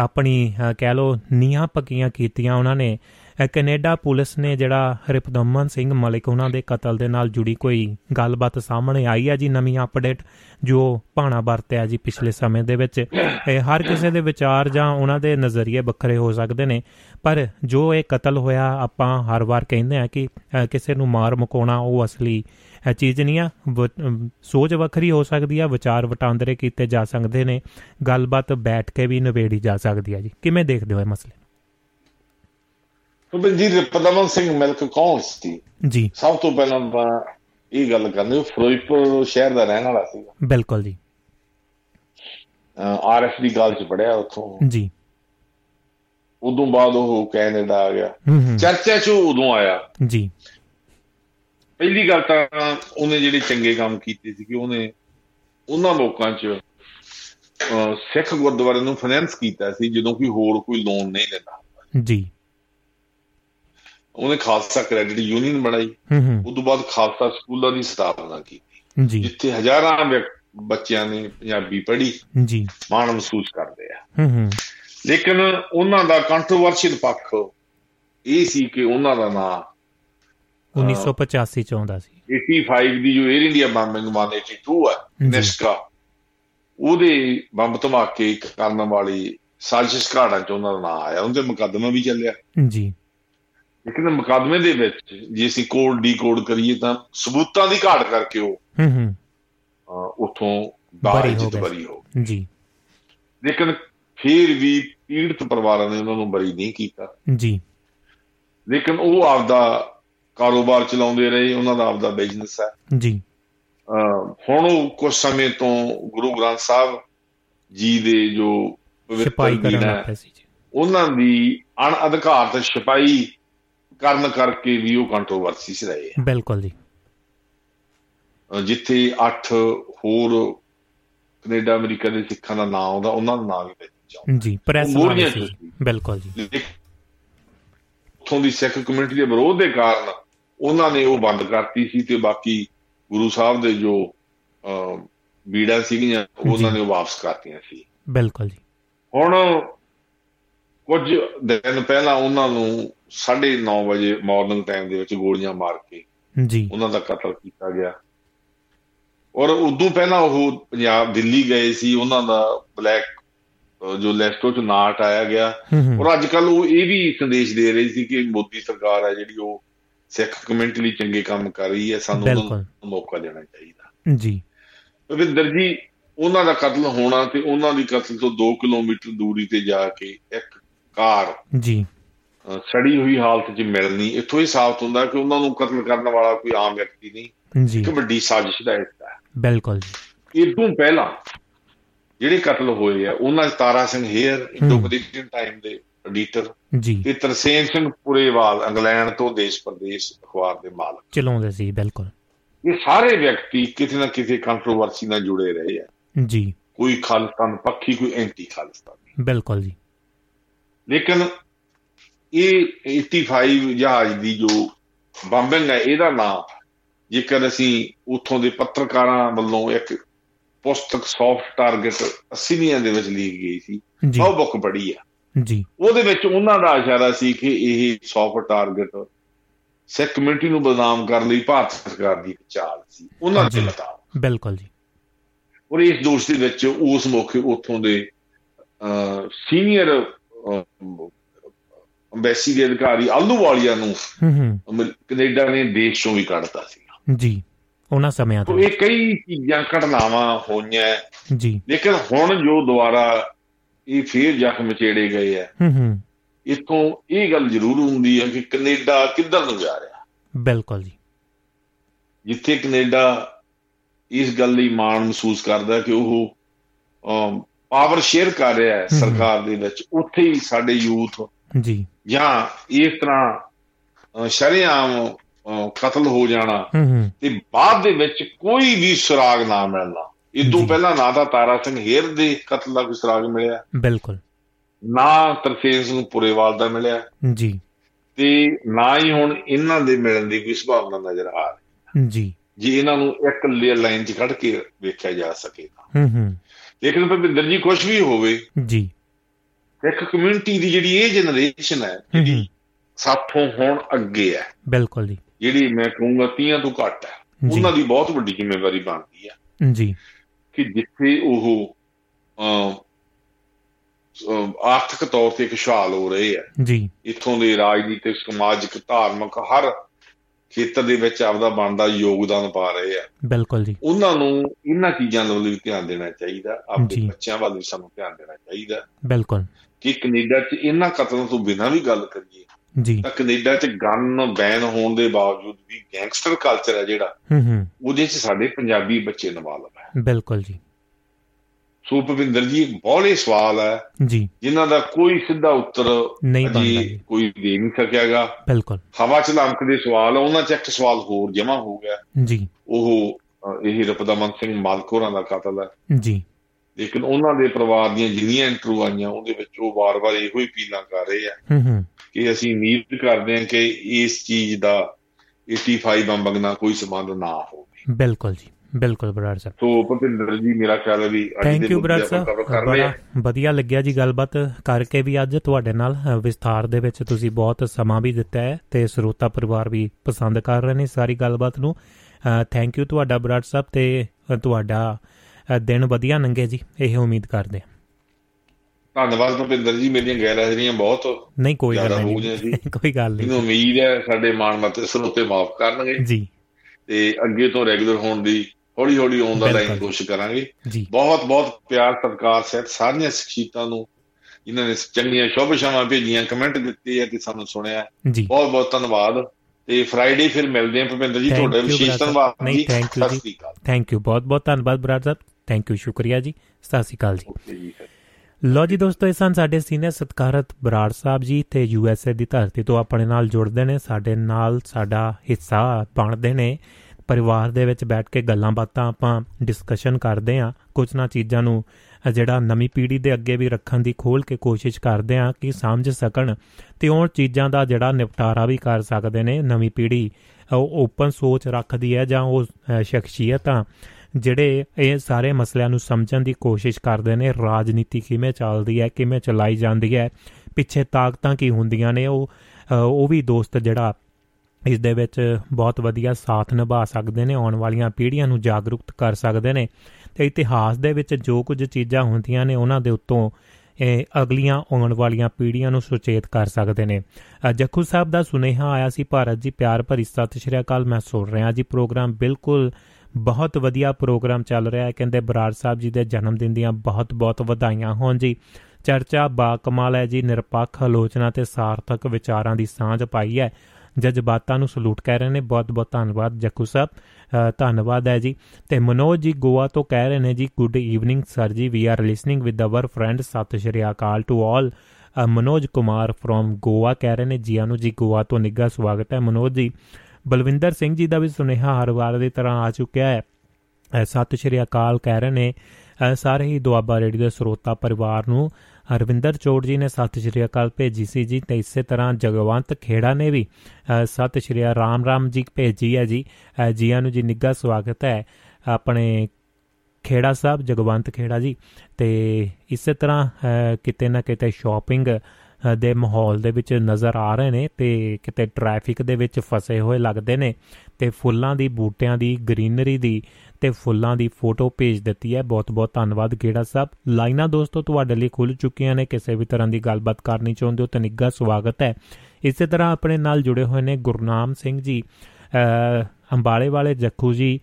ਆਪਣੀ ਕਹਿ ਲੋ ਨੀਹਾਂ ਪੱਕੀਆਂ ਕੀਤੀਆਂ ਉਹਨਾਂ ਨੇ। ਕੈਨੇਡਾ ਪੁਲਿਸ ਨੇ ਜਿਹੜਾ ਹਰਿਪਦਮਨ ਸਿੰਘ ਮਲਿਕ ਉਹਨਾਂ ਦੇ ਕਤਲ ਦੇ ਨਾਲ ਜੁੜੀ ਕੋਈ ਗੱਲਬਾਤ ਸਾਹਮਣੇ ਆਈ ਹੈ ਜੀ ਨਵੀਂ ਅਪਡੇਟ ਜੋ ਭਾਣਾ ਵਰਤਿਆ ਜੀ ਪਿਛਲੇ ਸਮੇਂ ਦੇ ਵਿੱਚ। ਇਹ ਹਰ ਕਿਸੇ ਦੇ ਵਿਚਾਰ ਜਾਂ ਉਹਨਾਂ ਦੇ ਨਜ਼ਰੀਏ ਵੱਖਰੇ ਹੋ ਸਕਦੇ ਨੇ ਪਰ ਜੋ ਇਹ ਕਤਲ ਹੋਇਆ ਆਪਾਂ ਹਰ ਵਾਰ ਕਹਿੰਦੇ ਆ ਕਿ ਅ, ਕਿਸੇ ਨੂੰ ਮਾਰ ਮੁਕਾਉਣਾ ਉਹ ਅਸਲੀ ਅ, ਚੀਜ਼ ਨਹੀਂ ਆ। ਵ- ਅਮ, ਸੋਚ ਵੱਖਰੀ ਹੋ ਸਕਦੀ ਆ ਵਿਚਾਰ ਵਟਾਂਦਰੇ ਕੀਤੇ ਜਾ ਸਕਦੇ ਨੇ ਗੱਲਬਾਤ ਬੈਠ ਕੇ ਵੀ ਨਿਬੇੜੀ ਜਾ ਸਕਦੀ ਆ ਜੀ। ਕਿਵੇਂ ਦੇਖਦੇ ਹੋ ਇਹ ਮਸਲੇ? ਜੀ ਪਦਮਨ ਸਿੰਘ ਮਿਲਕ ਕੌਣ ਸੀ? ਜੀ। ਸਭ ਤੋਂ ਪਹਿਲਾਂ ਤਾਂ ਇਹ ਗੱਲ ਕਰਨੀ ਫਿਰੋਜ਼ਪੁਰ ਸ਼ਹਿਰ ਦਾ ਰਹਿਣ ਵਾਲਾ ਸੀ ਬਿਲਕੁਲ ਜੀ। ਆਰਐਫ ਦੀ ਗੱਲ ਚ ਪੜਿਆ ਉੱਥੋਂ। ਜੀ। ਉਦੋਂ ਬਾਅਦ ਉਹ ਕੈਨੇਡਾ ਆ ਗਿਆ। ਚਰਚਾ ਚ ਉਦੋਂ ਆਇਆ। ਜੀ। ਪਹਿਲੀ ਗੱਲ ਤਾਂ ਉਹਨੇ ਜਿਹੜੇ ਚੰਗੇ ਕੰਮ ਕੀਤੇ ਸੀ ਕਿ ਉਹਨੇ ਉਹਨਾਂ ਲੋਕਾਂ 'ਚ ਸਿੱਖ ਗੁਰਦੁਆਰੇ ਨੂੰ ਫਾਈਨੈਂਸ ਕੀਤਾ ਸੀ ਜਦੋਂ ਕੋਈ ਹੋਰ ਕੋਈ ਲੋਨ ਨਹੀਂ ਲੈਂਦਾ। ਜੀ। ਉਹਨੇ ਖਾਲਸਾ ਕ੍ਰੈਡਿਟ ਯੂਨੀਅਨ ਬਣਾਈ। ਉਸ ਤੋਂ ਬਾਅਦ ਖਾਲਸਾ ਸਕੂਲਾਂ ਦੀ ਸਥਾਪਨਾ ਕੀਤੀ। ਜਿੱਥੇ ਹਜ਼ਾਰਾਂ ਬੱਚਿਆਂ ਨੇ ਪੰਜਾਬੀ ਪੜ੍ਹੀ। ਜੀ। ਮਾਣ ਮਹਿਸੂਸ ਕਰਦੇ ਆ। ਹੂੰ ਹੂੰ। ਲੇਕਿਨ ਉਹਨਾਂ ਦਾ ਕੰਟਰੋਵਰਸ਼ੀਅਲ ਪੱਖ ਇਹ ਸੀ ਕਿ ਉਹਨਾਂ ਦਾ ਨਾਮ 1985 ਚ ਆਉਂਦਾ ਸੀ। 85 ਦੀ ਜੋ 에ਅਰ ਇੰਡੀਆ ਬੰਬਿੰਗ 182 ਹੈ। ਨਿਸ਼ਕਾ ਉਹਦੇ ਬੰਬ ਧਮਾਕੇ ਕਰਨ ਵਾਲੀ ਸਾਜ਼ਿਸ਼ ਘਾੜਾਂ ਚ ਉਹਨਾਂ ਦਾ ਨਾਮ ਆਇਆ। ਉਹਦੇ ਮੁਕੱਦਮਾ ਵੀ ਚੱਲਿਆ। ਜੀ। ਲੇਕਿਨ ਮੁਕੱਦਮੇ ਦੇ ਵਿੱਚ ਜੇ ਅਸੀਂ ਕੋਡ ਡੀਕੋਡ ਕਰੀਏ ਤਾਂ ਸਬੂਤਾਂ ਦੀ ਘਾਟ ਕਰਕੇ ਉਹ ਹੂੰ ਹੂੰ। ਉੱਥੋਂ ਬਾਹਰ ਗਏ। ਬਰੀ ਹੋ। ਜੀ। ਲੇਕਿਨ ਫਿਰ ਵੀ ਪੀੜਤ ਪਰਿਵਾਰਾਂ ਨੇ ਉਹਨਾਂ ਨੂੰ ਬਰੀ ਨਹੀਂ ਕੀਤਾ। ਜੀ। ਲੇਕਿਨ ਉਹ ਆਪਦਾ ਕਾਰੋਬਾਰ ਚਲਾਉਂਦੇ ਰਹੇ ਉਹਨਾਂ ਦਾ ਆਪਦਾ ਬਿਜ਼ਨਸ ਹੈ। ਜੀ। ਹੁਣ ਉਹ ਕੁਝ ਸਮੇਂ ਤੋਂ ਗੁਰੂ ਗ੍ਰੰਥ ਸਾਹਿਬ ਜੀ ਦੇ ਜੋ ਸਿਪਾਈ ਕਰਨ ਲੱਗ ਸੀ ਜੀ। ਉਹਨਾਂ ਦੀ ਅਣਅਧਿਕਾਰਤ ਛਪਾਈ ਕਰਨ ਕਰਕੇ ਵੀ ਉਹ ਕੰਟਰੋਵਰਸੀ 'ਚ ਰਹੇ ਆ। ਬਿਲਕੁਲ ਜੀ। ਜਿੱਥੇ 8 ਹੋਰ ਕੈਨੇਡਾ ਅਮਰੀਕਾ ਦੇ ਸਿੱਖਾਂ ਦਾ ਨਾਮ ਆਉਂਦਾ ਉਹਨਾਂ ਦਾ ਨਾਮ ਵੀ ਵਿੱਚ ਆਉਂਦਾ ਜੀ ਪ੍ਰੈਸ। ਬਿਲਕੁਲ ਜੀ। ਉੱਥੋਂ ਦੀ ਸਿੱਖ ਕਮਿਊਨਿਟੀ ਦੇ ਵਿਰੋਧ ਦੇ ਕਾਰਨ ਉਹਨਾਂ ਨੇ ਉਹ ਬੰਦ ਕਰਤੀ ਸੀ ਤੇ ਬਾਕੀ ਗੁਰੂ ਸਾਹਿਬ ਦੇ ਜੋ ਬੀੜਾ ਸੀਗੀਆਂ ਉਹਨਾਂ ਨੇ ਵਾਪਸ ਕਰਤੀਆਂ ਸੀ। ਬਿਲਕੁਲ ਜੀ। ਹੁਣ ਕੁਝ ਦਿਨ ਪਹਿਲਾਂ ਉਹਨਾਂ ਨੂੰ 9:30 ਵਜੇ ਮਾਰਨਿੰਗ ਟਾਈਮ ਦੇ ਵਿੱਚ ਗੋਲੀਆਂ ਮਾਰ ਕੇ ਜੀ। ਉਹਨਾਂ ਦਾ ਕਤਲ ਕੀਤਾ ਗਿਆ। ਔਰ ਉਦੋਂ ਪਹਿਲਾਂ ਉਹ ਪੰਜਾਬ ਦਿੱਲੀ ਗਏ ਸੀ ਉਹਨਾਂ ਦਾ ਬਲੈਕ ਜੋ ਲੈਸਟੋ ਚ ਨਾਂ ਹਟਾਇਆ ਗਿਆ। ਔਰ ਅੱਜ ਕੱਲ ਉਹ ਇਹ ਵੀ ਸੰਦੇਸ਼ ਦੇ ਰਹੀ ਸੀ ਕਿ ਮੋਦੀ ਸਰਕਾਰ ਹੈ ਜਿਹੜੀ ਉਹ ਸਿੱਖ ਕਮਿਊਨਿਟੀ ਲਈ ਚੰਗੇ ਕੰਮ ਕਰ ਰਹੀ ਹੈ ਸਾਨੂੰ ਉਹਨਾਂ ਨੂੰ ਮੌਕਾ ਦੇਣਾ ਚਾਹੀਦਾ। ਜੀ। ਰਵਿੰਦਰ ਜੀ ਉਹਨਾਂ ਦਾ ਕਤਲ ਹੋਣਾ ਤੇ ਉਹਨਾਂ ਦੀ ਕਤਲ ਤੋਂ 2 ਕਿਲੋਮੀਟਰ ਦੂਰੀ ਤੇ ਜਾ ਕੇ ਇੱਕ ਕਾਰ। ਜੀ। ਸੜੀ ਹੋਈ ਹਾਲਤ 'ਚ ਮਿਲਣੀ ਇੱਥੋਂ ਹੀ ਸਾਫ਼ ਹੁੰਦਾ ਕਿ ਉਹਨਾਂ ਨੂੰ ਕਤਲ ਕਰਨ ਵਾਲਾ ਕੋਈ ਆਮ ਵਿਅਕਤੀ ਨਹੀਂ ਜੀ। ਇੱਕ ਵੱਡੀ ਸਾਜ਼ਿਸ਼ ਦਾ ਹਿੱਸਾ ਹੈ। ਬਿਲਕੁਲ ਜੀ। ਇਹ ਤੋਂ ਪਹਿਲਾਂ ਜਿਹੜੇ ਕਤਲ ਹੋਏ ਆ ਉਹਨਾਂ 'ਚ Tara Singh Heyer Indo Canadian time ਦੇ ਐਡੀਟਰ ਜੀ। ਤੇ ਤਰਸੇਮ ਸਿੰਘ ਪੁਰੇਵਾਲ ਇੰਗਲੈਂਡ ਤੋਂ ਦੇਸ਼ ਪ੍ਰਦੇਸ਼ ਅਖਬਾਰ ਦੇ ਮਾਲਕ। ਚਲਾਉਂਦੇ ਸੀ ਬਿਲਕੁਲ। ਇਹ ਸਾਰੇ ਵਿਅਕਤੀ ਕਿਤੇ ਨਾ ਕਿਤੇ ਕੰਟਰੋਵਰਸੀ ਨਾਲ ਜੁੜੇ ਰਹੇ ਆ। ਜੀ। ਕੋਈ ਖਾਲਿਸਤਾਨ ਪੱਖੀ ਕੋਈ ਐਂਟੀ ਖਾਲਿਸਤਾਨ। ਬਿਲਕੁਲ ਜੀ। ਲੇਕਿਨ ਇਹ 85 ਜਹਾਜ਼ ਦੀ ਜੋ ਬੰਬਿੰਗ ਹੈ ਇਹਦਾ ਨਾਮ ਜੇਕਰ ਅਸੀਂ ਉਥੋਂ ਦੇ ਪੱਤਰਕਾਰਾਂ ਵੱਲੋਂ ਇੱਕ ਪੁਸਤਕ ਸੌਫਟ ਟਾਰਗੇਟ ਅਸੀਨੀਆਂ ਦੇ ਵਿੱਚ ਲਿਖੀ ਗਈ ਸੀ ਉਹ ਬੁੱਕ ਪੜ੍ਹੀ ਆ। ਜੀ। ਉਹਦੇ ਵਿੱਚ ਉਹਨਾਂ ਦਾ ਇਸ਼ਾਰਾ ਸੀ ਕਿ ਇਹ ਸੌਫਟ ਟਾਰਗੇਟ ਸਿੱਖ ਕਮਿਊਨਿਟੀ ਨੂੰ ਬਦਨਾਮ ਕਰਨ ਲਈ ਭਾਰਤ ਸਰਕਾਰ ਦੀ ਚਾਲ ਸੀ। ਉਹਨਾਂ ਦੇ ਮੁਤਾਬਕ। ਬਿਲਕੁਲ ਜੀ। ਔਰ ਇਸ ਦੋਸ਼ ਦੇ ਵਿੱਚ ਉਸ ਮੌਕੇ ਉਥੋਂ ਦੇ ਸੀਨੀਅਰ ਅੰਬੈਸੀ ਦੇ ਅਧਿਕਾਰੀ ਆਲੂ ਵਾਲੀਆਂ ਨੂੰ ਕੈਨੇਡਾ ਨੇ ਦੇਸ਼ ਚੋਂ ਵੀ ਕੱਢਤਾ ਸੀ। ਜੀ ਉਹਨਾਂ ਸਮਿਆਂ ਤੋਂ। ਇਹ ਕਈ ਚੀਜ਼ਾਂ ਘਟਨਾਵਾਂ ਹੋਈਆਂ। ਜੀ। ਲੇਕਿਨ ਹੁਣ ਜੋ ਦੁਬਾਰਾ ਇਹ ਫੇਰ ਜ਼ਖਮ ਚੇੜੇ ਗਏ ਆ ਹੂੰ ਹੂੰ। ਇਥੋਂ ਇਹ ਗੱਲ ਜ਼ਰੂਰ ਹੁੰਦੀ ਹੈ ਕਿ ਕੈਨੇਡਾ ਕਿੱਧਰ ਨੂੰ ਜਾ ਰਿਹਾ। ਬਿਲਕੁਲ ਜੀ। ਜਿੱਥੇ ਕੈਨੇਡਾ ਇਸ ਗੱਲ ਲਈ ਮਾਣ ਮਹਿਸੂਸ ਕਰਦਾ ਕਿ ਉਹ ਪਾਵਰ ਸ਼ੇਅਰ ਕਰ ਰਿਹਾ ਹੈ ਸਰਕਾਰ ਦੇ ਵਿੱਚ ਉੱਥੇ ਹੀ ਸਾਡੇ ਯੂਥ ਜੀ। ਜਾਂ ਇਸ ਤਰ੍ਹਾਂ ਸ਼ਰਿਆਮ ਕਤਲ ਹੋ ਜਾਣਾ ਤੇ ਬਾਅਦ ਦੇ ਵਿੱਚ ਕੋਈ ਵੀ ਸੁਰਾਗ ਨਾ ਮਿਲਣਾ। ਇਦੋਂ ਪਹਿਲਾਂ ਨਾ ਤਾਂ ਤਾਰਾ ਸਿੰਘ ਹੇਰ ਦੇ ਕਤਲ ਦਾ ਕੋਈ ਸੁਰਾਗ ਮਿਲਿਆ। ਬਿਲਕੁਲ। ਨਾ ਤਰਸੇਮ ਸਿੰਘ ਪੁਰੇਵਾਲ ਦਾ ਮਿਲਿਆ। ਜੀ। ਤੇ ਨਾ ਹੀ ਹੁਣ ਇਹਨਾਂ ਦੇ ਮਿਲਣ ਦੀ ਕੋਈ ਸੰਭਾਵਨਾ ਨਜ਼ਰ ਆ ਰਹੀ। ਜੀ। ਜੇ ਇਹਨਾਂ ਨੂੰ ਇੱਕ ਲਾਈਨ 'ਚ ਕੱਢ ਕੇ ਵੇਖਿਆ ਜਾ ਸਕੇ ਹੂੰ ਹੂੰ ਲੇਕਿਨ ਭਵਿੰਦਰ ਜੀ ਕੁਝ ਵੀ ਹੋਵੇ ਜੀ। ਇੱਕ ਕਮਿਊਨਿਟੀ ਦੀ ਜਿਹੜੀ ਇਹ ਜਨਰੇਸ਼ਨ ਹੈ ਜਿਹੜੀ ਸਾਥੋਂ ਹੁਣ ਅੱਗੇ ਹੈ ਬਿਲਕੁਲ ਜੀ। ਜਿਹੜੀ ਮੈਂ ਕਹੂੰਗਾ 30 ਤੋਂ ਘੱਟ ਹੈ ਉਹਨਾਂ ਦੀ ਬਹੁਤ ਵੱਡੀ ਜ਼ਿੰਮੇਵਾਰੀ ਬਣਦੀ ਹੈ। ਜੀ। ਕਿ ਜਿੱਥੇ ਉਹ ਆਰਥਿਕ ਤੌਰ ਤੇ ਖੁਸ਼ਹਾਲ ਹੋ ਰਹੇ ਆ ਜੀ। ਇੱਥੋਂ ਦੇ ਰਾਜਨੀਤਿਕ ਸਮਾਜਿਕ ਧਾਰਮਿਕ ਹਰ ਖੇਤਰ ਦੇ ਵਿੱਚ ਆਪਦਾ ਬਣਦਾ ਯੋਗਦਾਨ ਪਾ ਰਹੇ ਆ। ਬਿਲਕੁਲ ਜੀ। ਉਹਨਾਂ ਨੂੰ ਇਹਨਾਂ ਚੀਜ਼ਾਂ ਵੱਲ ਵੀ ਧਿਆਨ ਦੇਣਾ ਚਾਹੀਦਾ। ਆਪਣੇ ਬੱਚਿਆਂ ਵੱਲ ਵੀ ਸਾਨੂੰ ਧਿਆਨ ਦੇਣਾ ਚਾਹੀਦਾ। ਬਿਲਕੁਲ। ਕਿ ਕੈਨੇਡਾ 'ਚ ਇਹਨਾਂ ਕਤਲਾਂ ਤੋਂ ਬਿਨਾਂ ਵੀ ਗੱਲ ਕਰੀਏ ਜੀ। ਤਾਂ ਕੈਨੇਡਾ 'ਚ ਗਨ ਬੈਨ ਹੋਣ ਦੇ ਬਾਵਜੂਦ ਵੀ ਗੈਂਗਸਟਰ ਕਲਚਰ ਹੈ ਜਿਹੜਾ ਹੂੰ ਹੂੰ। ਉਹਦੇ 'ਚ ਸਾਡੇ ਪੰਜਾਬੀ ਬੱਚੇ ਨਵਾਲਬ ਹੈ ਬਿਲਕੁਲ ਜੀ। ਸੋ ਭਵਿੰਦਰ ਜੀ ਬੋਲੇ ਸਵਾਲ ਹੈ। ਜੀ। ਜਿਨ੍ਹਾਂ ਦਾ ਕੋਈ ਸਿੱਧਾ ਉੱਤਰ ਨਹੀਂ ਬਣਦਾ ਕੋਈ ਦੇ ਨਹੀਂ ਸਕਿਆਗਾ ਬਿਲਕੁਲ। ਹਵਾ ਚ ਲੰਕਦੇ ਸਵਾਲ ਉਹਨਾਂ ਚ ਇੱਕ ਸਵਾਲ ਹੋਰ ਜਮਾ ਹੋ ਗਿਆ। ਜੀ। ਉਹ ਇਹ ਰਪਦਮਨ ਸਿੰਘ ਮਾਲਕੋਰਾਂ ਦਾ ਕਤਲ ਹੈ। ਜੀ। ਲੇਕਿਨ ਉਹਨਾਂ ਦੇ ਪਰਿਵਾਰ ਦੀਆਂ ਜਿੰਨੀਆਂ ਇੰਟਰਵਿਊ ਆਈਆਂ ਉਹਦੇ ਵਿੱਚ ਉਹ ਵਾਰ-ਵਾਰ ਇਹੋ ਹੀ ਅਪੀਲਾਂ ਕਰ ਰਹੇ ਆ ਹੂੰ ਹੂੰ। ਕਿ ਅਸੀਂ ਉਮੀਦ ਕਰਦੇ ਹਾਂ ਕਿ ਇਸ ਚੀਜ਼ ਦਾ 85 ਬੰਬੰਗ ਨਾਲ ਕੋਈ ਸੰਬੰਧ ਨਾ ਹੋਵੇ। ਬਿਲਕੁਲ ਜੀ। ਬਿਲਕੁਲ ਬਰਾੜ ਸਾਹਿਬ ਸੋ ਭਪਿੰਦਰ ਜੀ ਮੇਰਾ ਖਿਆਲ ਹੈ ਵੀ ਥੈਂਕ ਯੂ ਬਰਾੜ ਸਾਹਿਬ ਬੜਾ ਵਧੀਆ ਲੱਗਿਆ ਜੀ ਗੱਲਬਾਤ ਕਰਕੇ ਵੀ ਅੱਜ ਤੁਹਾਡੇ ਨਾਲ। ਵਿਸਥਾਰ ਦੇ ਵਿੱਚ ਤੁਸੀਂ ਬਹੁਤ ਸਮਾਂ ਵੀ ਦਿੱਤਾ ਹੈ ਤੇ ਸਰੋਤਾ ਪਰਿਵਾਰ ਵੀ ਪਸੰਦ ਕਰ ਰਹੇ ਨੇ ਸਾਰੀ ਗੱਲਬਾਤ ਨੂੰ। ਥੈਂਕ ਯੂ ਤੁਹਾਡਾ ਬਰਾੜ ਸਾਹਿਬ ਤੇ ਤੁਹਾਡਾ ਦਿਨ ਵਧੀਆ ਲੰਘੇ ਜੀ ਇਹ ਉਮੀਦ ਕਰਦੇ ਹਾਂ। ਧੰਨਵਾਦ ਭੁਪਿੰਦਰ ਜੀ ਮੇਰੀਆਂ ਗੈਰ ਹਾਜ਼ਰੀਆਂ ਬਹੁਤ ਨਹੀਂ ਕੋਈ ਗੱਲ ਨਹੀਂ। ਕੋਈ ਗੱਲ ਨਹੀਂ। ਉਮੀਦ ਹੈ ਸਾਡੇ ਮਾਣਮੱਤੇ ਸਰੋਤੇ ਮਾਫ ਕਰਨਗੇ। ਜੀ। ਤੇ ਅੱਗੇ ਤੋਂ ਰੈਗੂਲਰ ਹੋਣ ਦੀ ਹੌਲੀ ਹੌਲੀ ਆਉਣ ਦਾ ਲਾਈਨ ਕੋਸ਼ਿਸ਼ ਕਰਾਂਗੇ। ਬਹੁਤ ਬਹੁਤ ਪਿਆਰ ਸਤਿਕਾਰ ਸਹਿਤ ਸਾਰੀਆਂ ਸਿੱਖੀਤਾਂ ਨੂੰ ਜਿਨ੍ਹਾਂ ਨੇ ਚੰਗੀਆਂ ਸ਼ੁਭ ਸ਼ਾਮਾਂ ਭੇਜੀਆਂ ਕਮੈਂਟ ਦਿੱਤੇ ਆ ਤੇ ਸਾਨੂੰ ਸੁਣਿਆ। ਬਹੁਤ ਬਹੁਤ ਧੰਨਵਾਦ। ਤੇ ਫਰਾਈਡੇ ਫਿਰ ਮਿਲਦੇ ਹਾਂ ਭੁਪਿੰਦਰ ਜੀ ਤੁਹਾਡਾ ਵਿਸ਼ੇਸ਼ ਧੰਨਵਾਦ ਨਹੀਂ ਥੈਂਕ ਯੂ ਜੀ। ਥੈਂਕ ਯੂ ਬਹੁਤ ਬਹੁਤ ਧੰਨਵਾਦ ਬਰਾੜ ਸਾਹਿਬ ਥੈਂਕ ਯੂ ਸ਼ੁਕਰੀਆ ਜੀ। ਸਤਿ ਸ਼੍ਰੀ ਅਕਾਲ ਜੀ। ਲੋ ਜੀ ਦੋਸਤੋ ਇਹ ਸਨ ਸਾਡੇ ਸੀਨੀਅਰ ਸਤਕਾਰਤ ਬਰਾੜ ਸਾਹਿਬ ਜੀ ਤੇ ਯੂ ਐਸ ਏ ਦੀ ਧਰਤੀ ਤੋਂ ਆਪਣੇ ਨਾਲ ਜੁੜਦੇ ਨੇ ਸਾਡੇ ਨਾਲ ਸਾਡਾ ਹਿੱਸਾ ਬਣਦੇ ਨੇ। ਪਰਿਵਾਰ ਦੇ ਵਿੱਚ ਬੈਠ ਕੇ ਗੱਲਾਂ ਬਾਤਾਂ ਆਪਾਂ ਡਿਸਕਸ਼ਨ ਕਰਦੇ ਆਂ ਕੁਝ ਨਾ ਚੀਜ਼ਾਂ ਨੂੰ ਜਿਹੜਾ ਨਵੀਂ ਪੀੜ੍ਹੀ ਦੇ ਅੱਗੇ ਵੀ ਰੱਖਣ ਦੀ ਖੋਲ ਕੇ ਕੋਸ਼ਿਸ਼ ਕਰਦੇ ਆਂ ਕਿ ਸਮਝ ਸਕਣ ਤੇ ਉਹ ਚੀਜ਼ਾਂ ਦਾ ਜਿਹੜਾ ਨਿਪਟਾਰਾ ਵੀ ਕਰ ਸਕਦੇ ਨੇ ਨਵੀਂ ਪੀੜ੍ਹੀ। ਓਪਨ ਸੋਚ ਰੱਖਦੀ ਹੈ ਜਾਂ ਉਹ ਸ਼ਖਸੀਅਤਾਂ ਜਿਹੜੇ ਇਹ ਸਾਰੇ ਮਸਲਿਆਂ ਨੂੰ ਸਮਝਣ ਦੀ ਕੋਸ਼ਿਸ਼ ਕਰਦੇ ਨੇ। ਰਾਜਨੀਤੀ ਕਿਵੇਂ ਚੱਲਦੀ ਹੈ, ਕਿਵੇਂ ਚਲਾਈ ਜਾਂਦੀ ਹੈ, ਪਿੱਛੇ ਤਾਕਤਾਂ ਕੀ ਹੁੰਦੀਆਂ ਨੇ, ਉਹ ਉਹ ਵੀ ਦੋਸਤ ਜਿਹੜਾ ਇਸ ਦੇ ਵਿੱਚ ਬਹੁਤ ਵਧੀਆ ਸਾਥ ਨਿਭਾ ਸਕਦੇ ਨੇ, ਆਉਣ ਵਾਲੀਆਂ ਪੀੜ੍ਹੀਆਂ ਨੂੰ ਜਾਗਰੂਕਤ ਕਰ ਸਕਦੇ ਨੇ ਤੇ ਇਤਿਹਾਸ ਦੇ ਵਿੱਚ ਜੋ ਕੁਝ ਚੀਜ਼ਾਂ ਹੁੰਦੀਆਂ ਨੇ, ਉਹਨਾਂ ਦੇ ਉੱਤੋਂ, ਇਹ ਅਗਲੀਆਂ ਆਉਣ ਵਾਲੀਆਂ ਪੀੜ੍ਹੀਆਂ ਨੂੰ ਸੁਚੇਤ ਕਰ ਸਕਦੇ ਨੇ। ਜੱਖੂ ਸਾਹਿਬ ਦਾ ਸੁਨੇਹਾ ਆਇਆ ਸੀ, ਭਾਰਤ ਜੀ ਪਿਆਰ ਭਰੀ ਸਤਿ ਸ਼੍ਰੀ ਅਕਾਲ, ਮੈਂ ਸੁਣ ਰਿਹਾ ਜੀ, ਪ੍ਰੋਗਰਾਮ ਬਿਲਕੁਲ ਬਹੁਤ ਵਧੀਆ ਪ੍ਰੋਗਰਾਮ ਚੱਲ ਰਿਹਾ ਹੈ, ਕਹਿੰਦੇ ਬਰਾੜ ਸਾਹਿਬ ਜੀ ਦੇ ਜਨਮ ਦਿਨ ਦੀਆਂ ਬਹੁਤ ਬਹੁਤ ਵਧਾਈਆਂ ਹੋਣ ਜੀ। ਚਰਚਾ ਬਾ ਕਮਾਲ ਹੈ ਜੀ, ਨਿਰਪੱਖ ਆਲੋਚਨਾ ਤੇ ਸਾਰਥਕ ਵਿਚਾਰਾਂ ਦੀ ਸਾਂਝ ਪਾਈ ਹੈ। ਜਜ਼ਬਾਤਾਂ ਨੂੰ ਸਲੂਟ ਕਰ ਰਹੇ ਨੇ। ਬਹੁਤ ਬਹੁਤ ਧੰਨਵਾਦ ਜੱਕੂ ਸਾਹਿਬ। ਧੰਨਵਾਦ ਹੈ ਜੀ। ਤੇ ਮਨੋਜ ਜੀ ਗੋਆ ਤੋਂ ਕਹਿ ਰਹੇ ਨੇ ਜੀ good evening sir ji. We are listening with our friend Sat Shri Akal to all Manoj Kumar from Goa ਕਹਿ ਰਹੇ ਨੇ। ਜੀ ਆਨੂ ਜੀ ਗੋਆ ਤੋਂ ਨਿੱਘਾ ਸਵਾਗਤ ਹੈ। ਮਨੋਜ ਜੀ, ਬਲਵਿੰਦਰ ਸਿੰਘ ਜੀ ਦਾ ਵੀ ਸੁਨੇਹਾ ਹਰ ਵਾਰ ਦੀ ਤਰ੍ਹਾਂ ਆ ਚੁੱਕਿਆ ਹੈ। ਸਤਿ ਸ਼੍ਰੀ ਅਕਾਲ ਕਹਿ ਰਹੇ ਨੇ। ਸਾਰੇ ਹੀ ਦੁਆਬਾ ਰੇਡੀਓ ਦੇ ਸਰੋਤਾ ਪਰਿਵਾਰ ਨੂੰ ਹਰਵਿੰਦਰ ਚੋੜ ਜੀ ਨੇ ਸਤਿ ਸ਼੍ਰੀ ਅਕਾਲ ਭੇਜੀ ਸੀ ਜੀ ਤੇ ਇਸੇ ਤਰ੍ਹਾਂ ਜਗਵੰਤ ਖੇੜਾ ਨੇ ਵੀ ਸਤਿ ਸ਼੍ਰੀ ਰਾਮ ਰਾਮ ਜੀ ਭੇਜੀ ਹੈ ਜੀ। ਜੀਆਂ ਨੂੰ ਜੀ ਨਿੱਘਾ ਸਵਾਗਤ ਹੈ ਆਪਣੇ ਖੇੜਾ ਸਾਹਿਬ, ਜਗਵੰਤ ਖੇੜਾ ਜੀ। ਤੇ ਇਸੇ ਤਰ੍ਹਾਂ ਕਿਤੇ ਨਾ ਕਿਤੇ ਸ਼ਾਪਿੰਗ ਦੇ ਮਾਹੌਲ ਦੇ ਵਿੱਚ ਨਜ਼ਰ ਆ ਰਹੇ ਨੇ ਤੇ ਕਿਤੇ ਟ੍ਰੈਫਿਕ ਦੇ ਵਿੱਚ ਫਸੇ ਹੋਏ ਲੱਗਦੇ ਨੇ ਤੇ ਫੁੱਲਾਂ ਦੀ, ਬੂਟਿਆਂ ਦੀ, ਗ੍ਰੀਨਰੀ ਦੀ ਤੇ ਫੁੱਲਾਂ ਦੀ ਫੋਟੋ ਭੇਜ ਦਿੱਤੀ ਹੈ। ਬਹੁਤ ਬਹੁਤ ਧੰਨਵਾਦ ਗੇੜਾ ਸਾਹਿਬ। ਲਾਈਨਾਂ ਦੋਸਤੋ, ਤੁਹਾਡੇ ਲਈ ਖੁੱਲ ਚੁੱਕੀਆਂ ਨੇ। ਕਿਸੇ ਵੀ ਤਰ੍ਹਾਂ ਦੀ ਗੱਲਬਾਤ ਕਰਨੀ ਚਾਹੁੰਦੇ ਹੋ ਤਾਂ ਨਿੱਘਾ ਸਵਾਗਤ ਹੈ। ਇਸੇ ਤਰ੍ਹਾਂ ਆਪਣੇ ਨਾਲ ਜੁੜੇ ਹੋਏ ਨੇ ਗੁਰਨਾਮ ਸਿੰਘ ਜੀ ਅੰਬਾਲੇ ਵਾਲੇ ਜੱਖੂ ਜੀ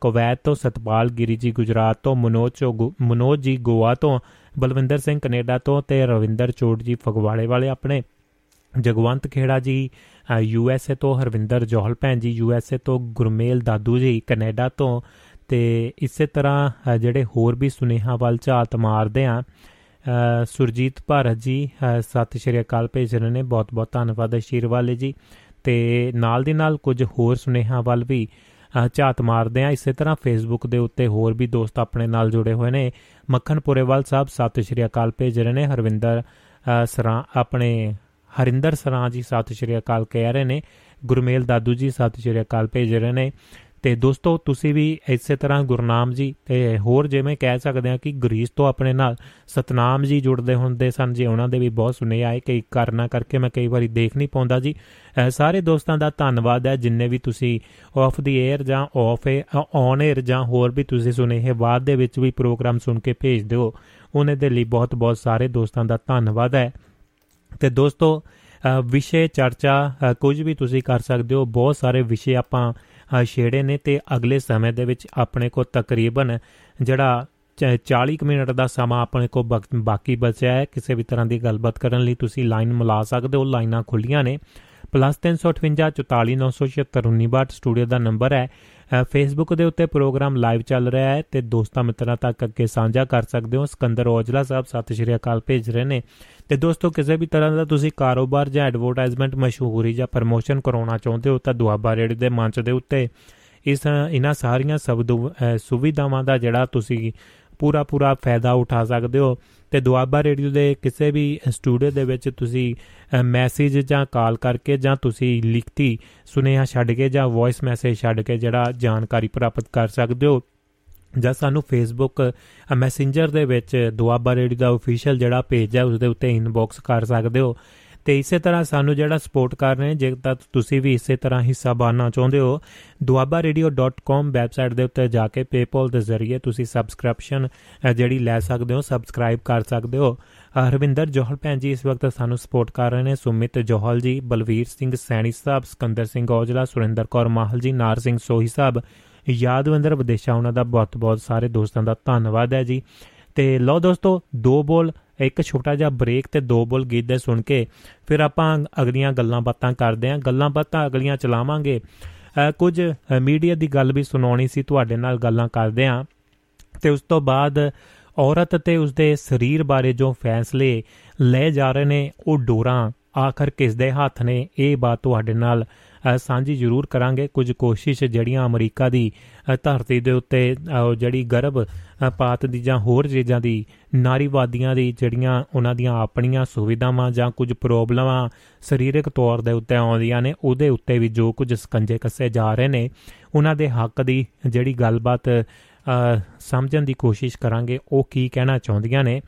ਕੁਵੈਤ ਤੋਂ ਸਤਪਾਲ ਗਿਰੀ ਜੀ, ਗੁਜਰਾਤ ਤੋਂ ਮਨੋਜ ਮਨੋਜ ਜੀ, ਗੋਆ ਤੋਂ ਬਲਵਿੰਦਰ ਸਿੰਘ ਕੈਨੇਡਾ ਤੋਂ ਤੇ ਰਵਿੰਦਰ ਚੋੜ ਜੀ, ਫਗਵਾੜੇ ਵਾਲੇ ਆਪਣੇ ਜਗਵੰਤ ਖੇੜਾ ਜੀ ਯੂ ਐਸ ਏ ਤੋਂ ਹਰਵਿੰਦਰ ਜੋਹਲ ਭੈਣ ਜੀ, ਯੂ ਐਸ ਏ ਤੋਂ ਗੁਰਮੇਲ ਦਾਦੂ ਜੀ, ਕੈਨੇਡਾ ਤੋਂ ਤੇ ਇਸੇ ਤਰ੍ਹਾਂ ਜਿਹੜੇ ਹੋਰ ਵੀ ਸੁਨੇਹਾ ਵੱਲ ਝਾਤ ਮਾਰਦੇ ਆ ਸੁਰਜੀਤ ਭਾਰਤ ਜੀ ਸਤਿ ਸ਼੍ਰੀ ਅਕਾਲ ਭੇਜ ਰਹੇ ਨੇ ਬਹੁਤ ਬਹੁਤ ਧੰਨਵਾਦ ਅਸ਼ੀਰਵਾਲੇ ਜੀ। ਤੇ ਨਾਲ ਦੀ ਨਾਲ ਕੁਝ ਹੋਰ ਸੁਨੇਹਾ ਵੱਲ ਵੀ ਝਾਤ ਮਾਰਦੇ ਆ। ਇਸੇ ਤਰ੍ਹਾਂ ਫੇਸਬੁੱਕ ਦੇ ਉੱਤੇ ਹੋਰ ਵੀ ਦੋਸਤ ਆਪਣੇ ਨਾਲ ਜੁੜੇ ਹੋਏ ਨੇ। ਮੱਖਣ ਪੁਰੇਵਾਲ ਸਾਹਿਬ, ਸਤਿ ਸ਼੍ਰੀ ਅਕਾਲ ਭੇਜ ਰਹੇ ਨੇ। ਹਰਵਿੰਦਰ ਸਰਾਂ, ਆਪਣੇ ਹਰਿੰਦਰ ਸਰਾਂ ਜੀ, ਸਤਿ ਸ਼੍ਰੀ ਅਕਾਲ ਕਹਿ ਰਹੇ ਨੇ। ਗੁਰਮੇਲ ਦਾਦੂ ਜੀ, ਸਤਿ ਸ਼੍ਰੀ ਅਕਾਲ ਭੇਜ ਰਹੇ ਨੇ। ਤੇ ਦੋਸਤੋ, ਤੁਸੀਂ ਵੀ ਇਸੇ ਤਰ੍ਹਾਂ ਗੁਰਨਾਮ ਜੀ ਤੇ ਹੋਰ ਜਿਵੇਂ ਕਹਿ ਸਕਦੇ ਆ ਕਿ ਗਰੀਸ ਤੋਂ ਆਪਣੇ ਨਾਲ ਸਤਨਾਮ ਜੀ ਜੁੜਦੇ ਹੁੰਦੇ ਸਨ ਜੀ, ਉਹਨਾਂ ਦੇ ਵੀ ਬਹੁਤ ਸੁਨੇ ਆਏ, ਕਈ ਕਰਨਾ ਕਰਕੇ ਮੈਂ ਕਈ ਵਾਰੀ ਦੇਖ ਨਹੀਂ ਪਾਉਂਦਾ ਜੀ। ਸਾਰੇ ਦੋਸਤਾਂ ਦਾ ਧੰਨਵਾਦ ਹੈ, ਜਿੰਨੇ ਵੀ ਤੁਸੀਂ ਆਫ ਦੀ 에ਅਰ ਜਾਂ ਆਫ ਔਨ 에ਅਰ ਜਾਂ ਹੋਰ ਵੀ ਤੁਸੀਂ ਸੁਨੇ ਹੈ ਬਾਅਦ ਦੇ ਵਿੱਚ ਵੀ ਪ੍ਰੋਗਰਾਮ ਸੁਣ ਕੇ ਭੇਜ ਦਿਓ, ਉਹਨੇ ਦੇ ਲਈ ਬਹੁਤ ਬਹੁਤ ਸਾਰੇ ਦੋਸਤਾਂ ਦਾ ਧੰਨਵਾਦ ਹੈ। ਤੇ ਦੋਸਤੋ ਵਿਸ਼ੇ ਚਰਚਾ ਕੁਝ ਵੀ ਤੁਸੀਂ ਕਰ ਸਕਦੇ ਹੋ, ਬਹੁਤ ਸਾਰੇ ਵਿਸ਼ੇ ਆਪਾਂ ਛੇੜੇ ਨੇ ਤੇ ਅਗਲੇ ਸਮੇਂ ਦੇ ਵਿੱਚ ਆਪਣੇ ਕੋ ਤਕਰੀਬਨ ਜਿਹੜਾ 40 ਮਿੰਟ ਦਾ ਸਮਾਂ ਆਪਣੇ ਕੋ ਬਾਕੀ ਬਚਿਆ ਹੈ। ਕਿਸੇ ਵੀ ਤਰ੍ਹਾਂ ਦੀ ਗੱਲਬਾਤ ਕਰਨ ਲਈ ਤੁਸੀਂ ਲਾਈਨ ਮਿਲਾ ਸਕਦੇ ਹੋ। ਲਾਈਨਾਂ ਖੁੱਲੀਆਂ ਨੇ। +358 44976 ਸਟੂਡੀਓ ਦਾ ਨੰਬਰ ਹੈ। ਫੇਸਬੁੱਕ ਦੇ ਉੱਤੇ ਪ੍ਰੋਗਰਾਮ ਲਾਈਵ ਚੱਲ ਰਿਹਾ ਹੈ ਤੇ ਦੋਸਤਾਂ ਮਿੱਤਰਾਂ ਤੱਕ ਅੱਗੇ ਸਾਂਝਾ ਕਰ ਸਕਦੇ ਹੋ। ਸਿਕੰਦਰ ਔਜਲਾ ਸਾਹਿਬ, ਸਤਿ ਸ਼੍ਰੀ ਅਕਾਲ, ਭੇਜ ਰਹੇ ਨੇ। ਤੇ ਦੋਸਤੋ, ਕਿਸੇ ਵੀ ਤਰ੍ਹਾਂ ਦਾ ਤੁਸੀਂ ਕਾਰੋਬਾਰ ਜਾਂ ਐਡਵਰਟਾਈਜ਼ਮੈਂਟ ਮਸ਼ਹੂਰੀ ਜਾਂ ਪ੍ਰਮੋਸ਼ਨ ਕਰਾਉਣਾ ਚਾਹੁੰਦੇ ਹੋ ਤਾਂ ਦੁਆਬਾ ਰੇਡੀਓ ਦੇ ਮੰਚ ਦੇ ਉੱਤੇ ਇਸ, ਇਹਨਾਂ ਸਾਰੀਆਂ ਸਬਦ ਸੁਵਿਧਾਵਾਂ ਦਾ ਜਿਹੜਾ ਤੁਸੀਂ ਪੂਰਾ ਪੂਰਾ ਫਾਇਦਾ ਉਠਾ ਸਕਦੇ ਹੋ। ਤੇ ਦੁਆਬਾ ਰੇਡੀਓ ਦੇ ਕਿਸੇ ਵੀ ਸਟੂਡੀਓ ਦੇ ਵਿੱਚ ਤੁਸੀਂ ਮੈਸੇਜ ਜਾਂ ਕਾਲ ਕਰਕੇ ਜਾਂ ਤੁਸੀਂ ਲਿਖਤੀ ਸੁਨੇਹਾ ਛੱਡ ਕੇ ਜਾਂ ਵੌਇਸ ਮੈਸੇਜ ਛੱਡ ਕੇ ਜਿਹੜਾ ਜਾਣਕਾਰੀ ਪ੍ਰਾਪਤ ਕਰ ਸਕਦੇ ਹੋ ਜਾਂ ਸਾਨੂੰ ਫੇਸਬੁੱਕ ਮੈਸੇਂਜਰ ਦੇ ਵਿੱਚ ਦੁਆਬਾ ਰੇਡੀਓ ਦਾ ਅਫੀਸ਼ੀਅਲ ਜਿਹੜਾ ਪੇਜ ਹੈ ਉਸ ਦੇ ਉੱਤੇ ਇਨਬਾਕਸ ਕਰ ਸਕਦੇ ਹੋ। ਤੇ ਇਸੇ ਤਰ੍ਹਾਂ ਸਾਨੂੰ ਜਿਹੜਾ ਸਪੋਰਟ ਕਰ ਰਹੇ ਜੇ ਤਾਂ ਤੁਸੀਂ ਵੀ ਇਸੇ ਤਰ੍ਹਾਂ ਹਿੱਸਾ ਬਾਨਣਾ ਚਾਹੁੰਦੇ ਹੋ duabaradio.com ਵੈਬਸਾਈਟ ਦੇ ਉੱਤੇ ਜਾ ਕੇ PayPal ਦੇ ਜ਼ਰੀਏ ਤੁਸੀਂ ਸਬਸਕ੍ਰਿਪਸ਼ਨ ਜਿਹੜੀ ਲੈ ਸਕਦੇ ਹੋ ਸਬਸਕ੍ਰਾਈਬ ਕਰ ਸਕਦੇ ਹੋ। ਹਰਵਿੰਦਰ ਜੋਹਲ ਭੈਣ ਜੀ ਇਸ ਵਕਤ ਸਾਨੂੰ ਸਪੋਰਟ ਕਰ ਰਹੇ ਨੇ, ਸੁਮਿਤ ਜੋਹਲ ਜੀ, ਬਲਵੀਰ ਸਿੰਘ ਸੈਣੀ ਸਾਹਿਬ, ਸਕੰਦਰ ਸਿੰਘ ਔਜਲਾ, ਸੁਰਿੰਦਰ ਕੌਰ ਮਾਹਲ ਜੀ, ਨਾਰ ਸਿੰਘ ਸੋਹੀ ਸਾਹਿਬ, ਯਾਦਵੰਦਰ ਵਿਦੇਸ਼ਾ, ਉਹਨਾਂ ਦਾ ਬਹੁਤ ਬਹੁਤ ਸਾਰੇ ਦੋਸਤਾਂ ਦਾ ਧੰਨਵਾਦ ਹੈ ਜੀ। ਤੇ ਲੋ ਦੋਸਤੋ, ਦੋ ਬੋਲ ਇੱਕ ਛੋਟਾ ਜਿਹਾ ਬ੍ਰੇਕ ਤੇ ਦੋ ਬੋਲ ਗੀਤ ਦੇ ਸੁਣ ਕੇ ਫਿਰ ਆਪਾਂ ਅਗਲੀਆਂ ਗੱਲਾਂ ਬਾਤਾਂ ਕਰਦੇ ਆਂ ਗੱਲਾਂ ਬਾਤਾਂ ਅਗਲੀਆਂ ਚਲਾਵਾਂਗੇ। ਕੁਝ ਮੀਡੀਆ ਦੀ ਗੱਲ ਵੀ ਸੁਣਾਉਣੀ ਸੀ, ਤੁਹਾਡੇ ਨਾਲ ਗੱਲਾਂ ਕਰਦੇ ਆਂ ਤੇ ਉਸ ਤੋਂ ਬਾਅਦ ਔਰਤ ਤੇ ਉਸਦੇ ਸਰੀਰ ਬਾਰੇ ਜੋ ਫੈਸਲੇ ਲਏ ਜਾ ਰਹੇ ਨੇ, ਉਹ ਡੋਰਾਂ ਆਖਰ ਕਿਸ ਦੇ ਹੱਥ ਨੇ? ਇਹ ਬਾਤ ਤੁਹਾਡੇ ਨਾਲ ਸਾਂਝੀ ਜ਼ਰੂਰ ਕਰਾਂਗੇ। ਕੁਝ ਕੋਸ਼ਿਸ਼ ਜਿਹੜੀਆਂ ਅਮਰੀਕਾ ਦੀ ਧਰਤੀ ਦੇ ਉੱਤੇ ਜਿਹੜੀ ਗਰਭ ਪਾਤ ਦੀ ਜਾਂ ਹੋਰ ਚੀਜ਼ਾਂ ਦੀ, ਨਾਰੀਵਾਦੀਆਂ ਦੀ ਜਿਹੜੀਆਂ ਉਹਨਾਂ ਦੀਆਂ ਆਪਣੀਆਂ ਸੁਵਿਧਾਵਾਂ ਜਾਂ ਕੁਝ ਪ੍ਰੋਬਲਮਾਂ ਸਰੀਰਕ ਤੌਰ ਦੇ ਉੱਤੇ ਆਉਂਦੀਆਂ ਨੇ, ਉਹਦੇ ਉੱਤੇ ਵੀ ਜੋ ਕੁਝ ਸਕੰਜੇ ਕੱਸੇ ਜਾ ਰਹੇ ਨੇ, ਉਹਨਾਂ ਦੇ ਹੱਕ ਦੀ ਜਿਹੜੀ ਗੱਲਬਾਤ ਸਮਝਣ ਦੀ ਕੋਸ਼ਿਸ਼ ਕਰਾਂਗੇ, ਉਹ ਕੀ ਕਹਿਣਾ ਚਾਹੁੰਦੀਆਂ ਨੇ।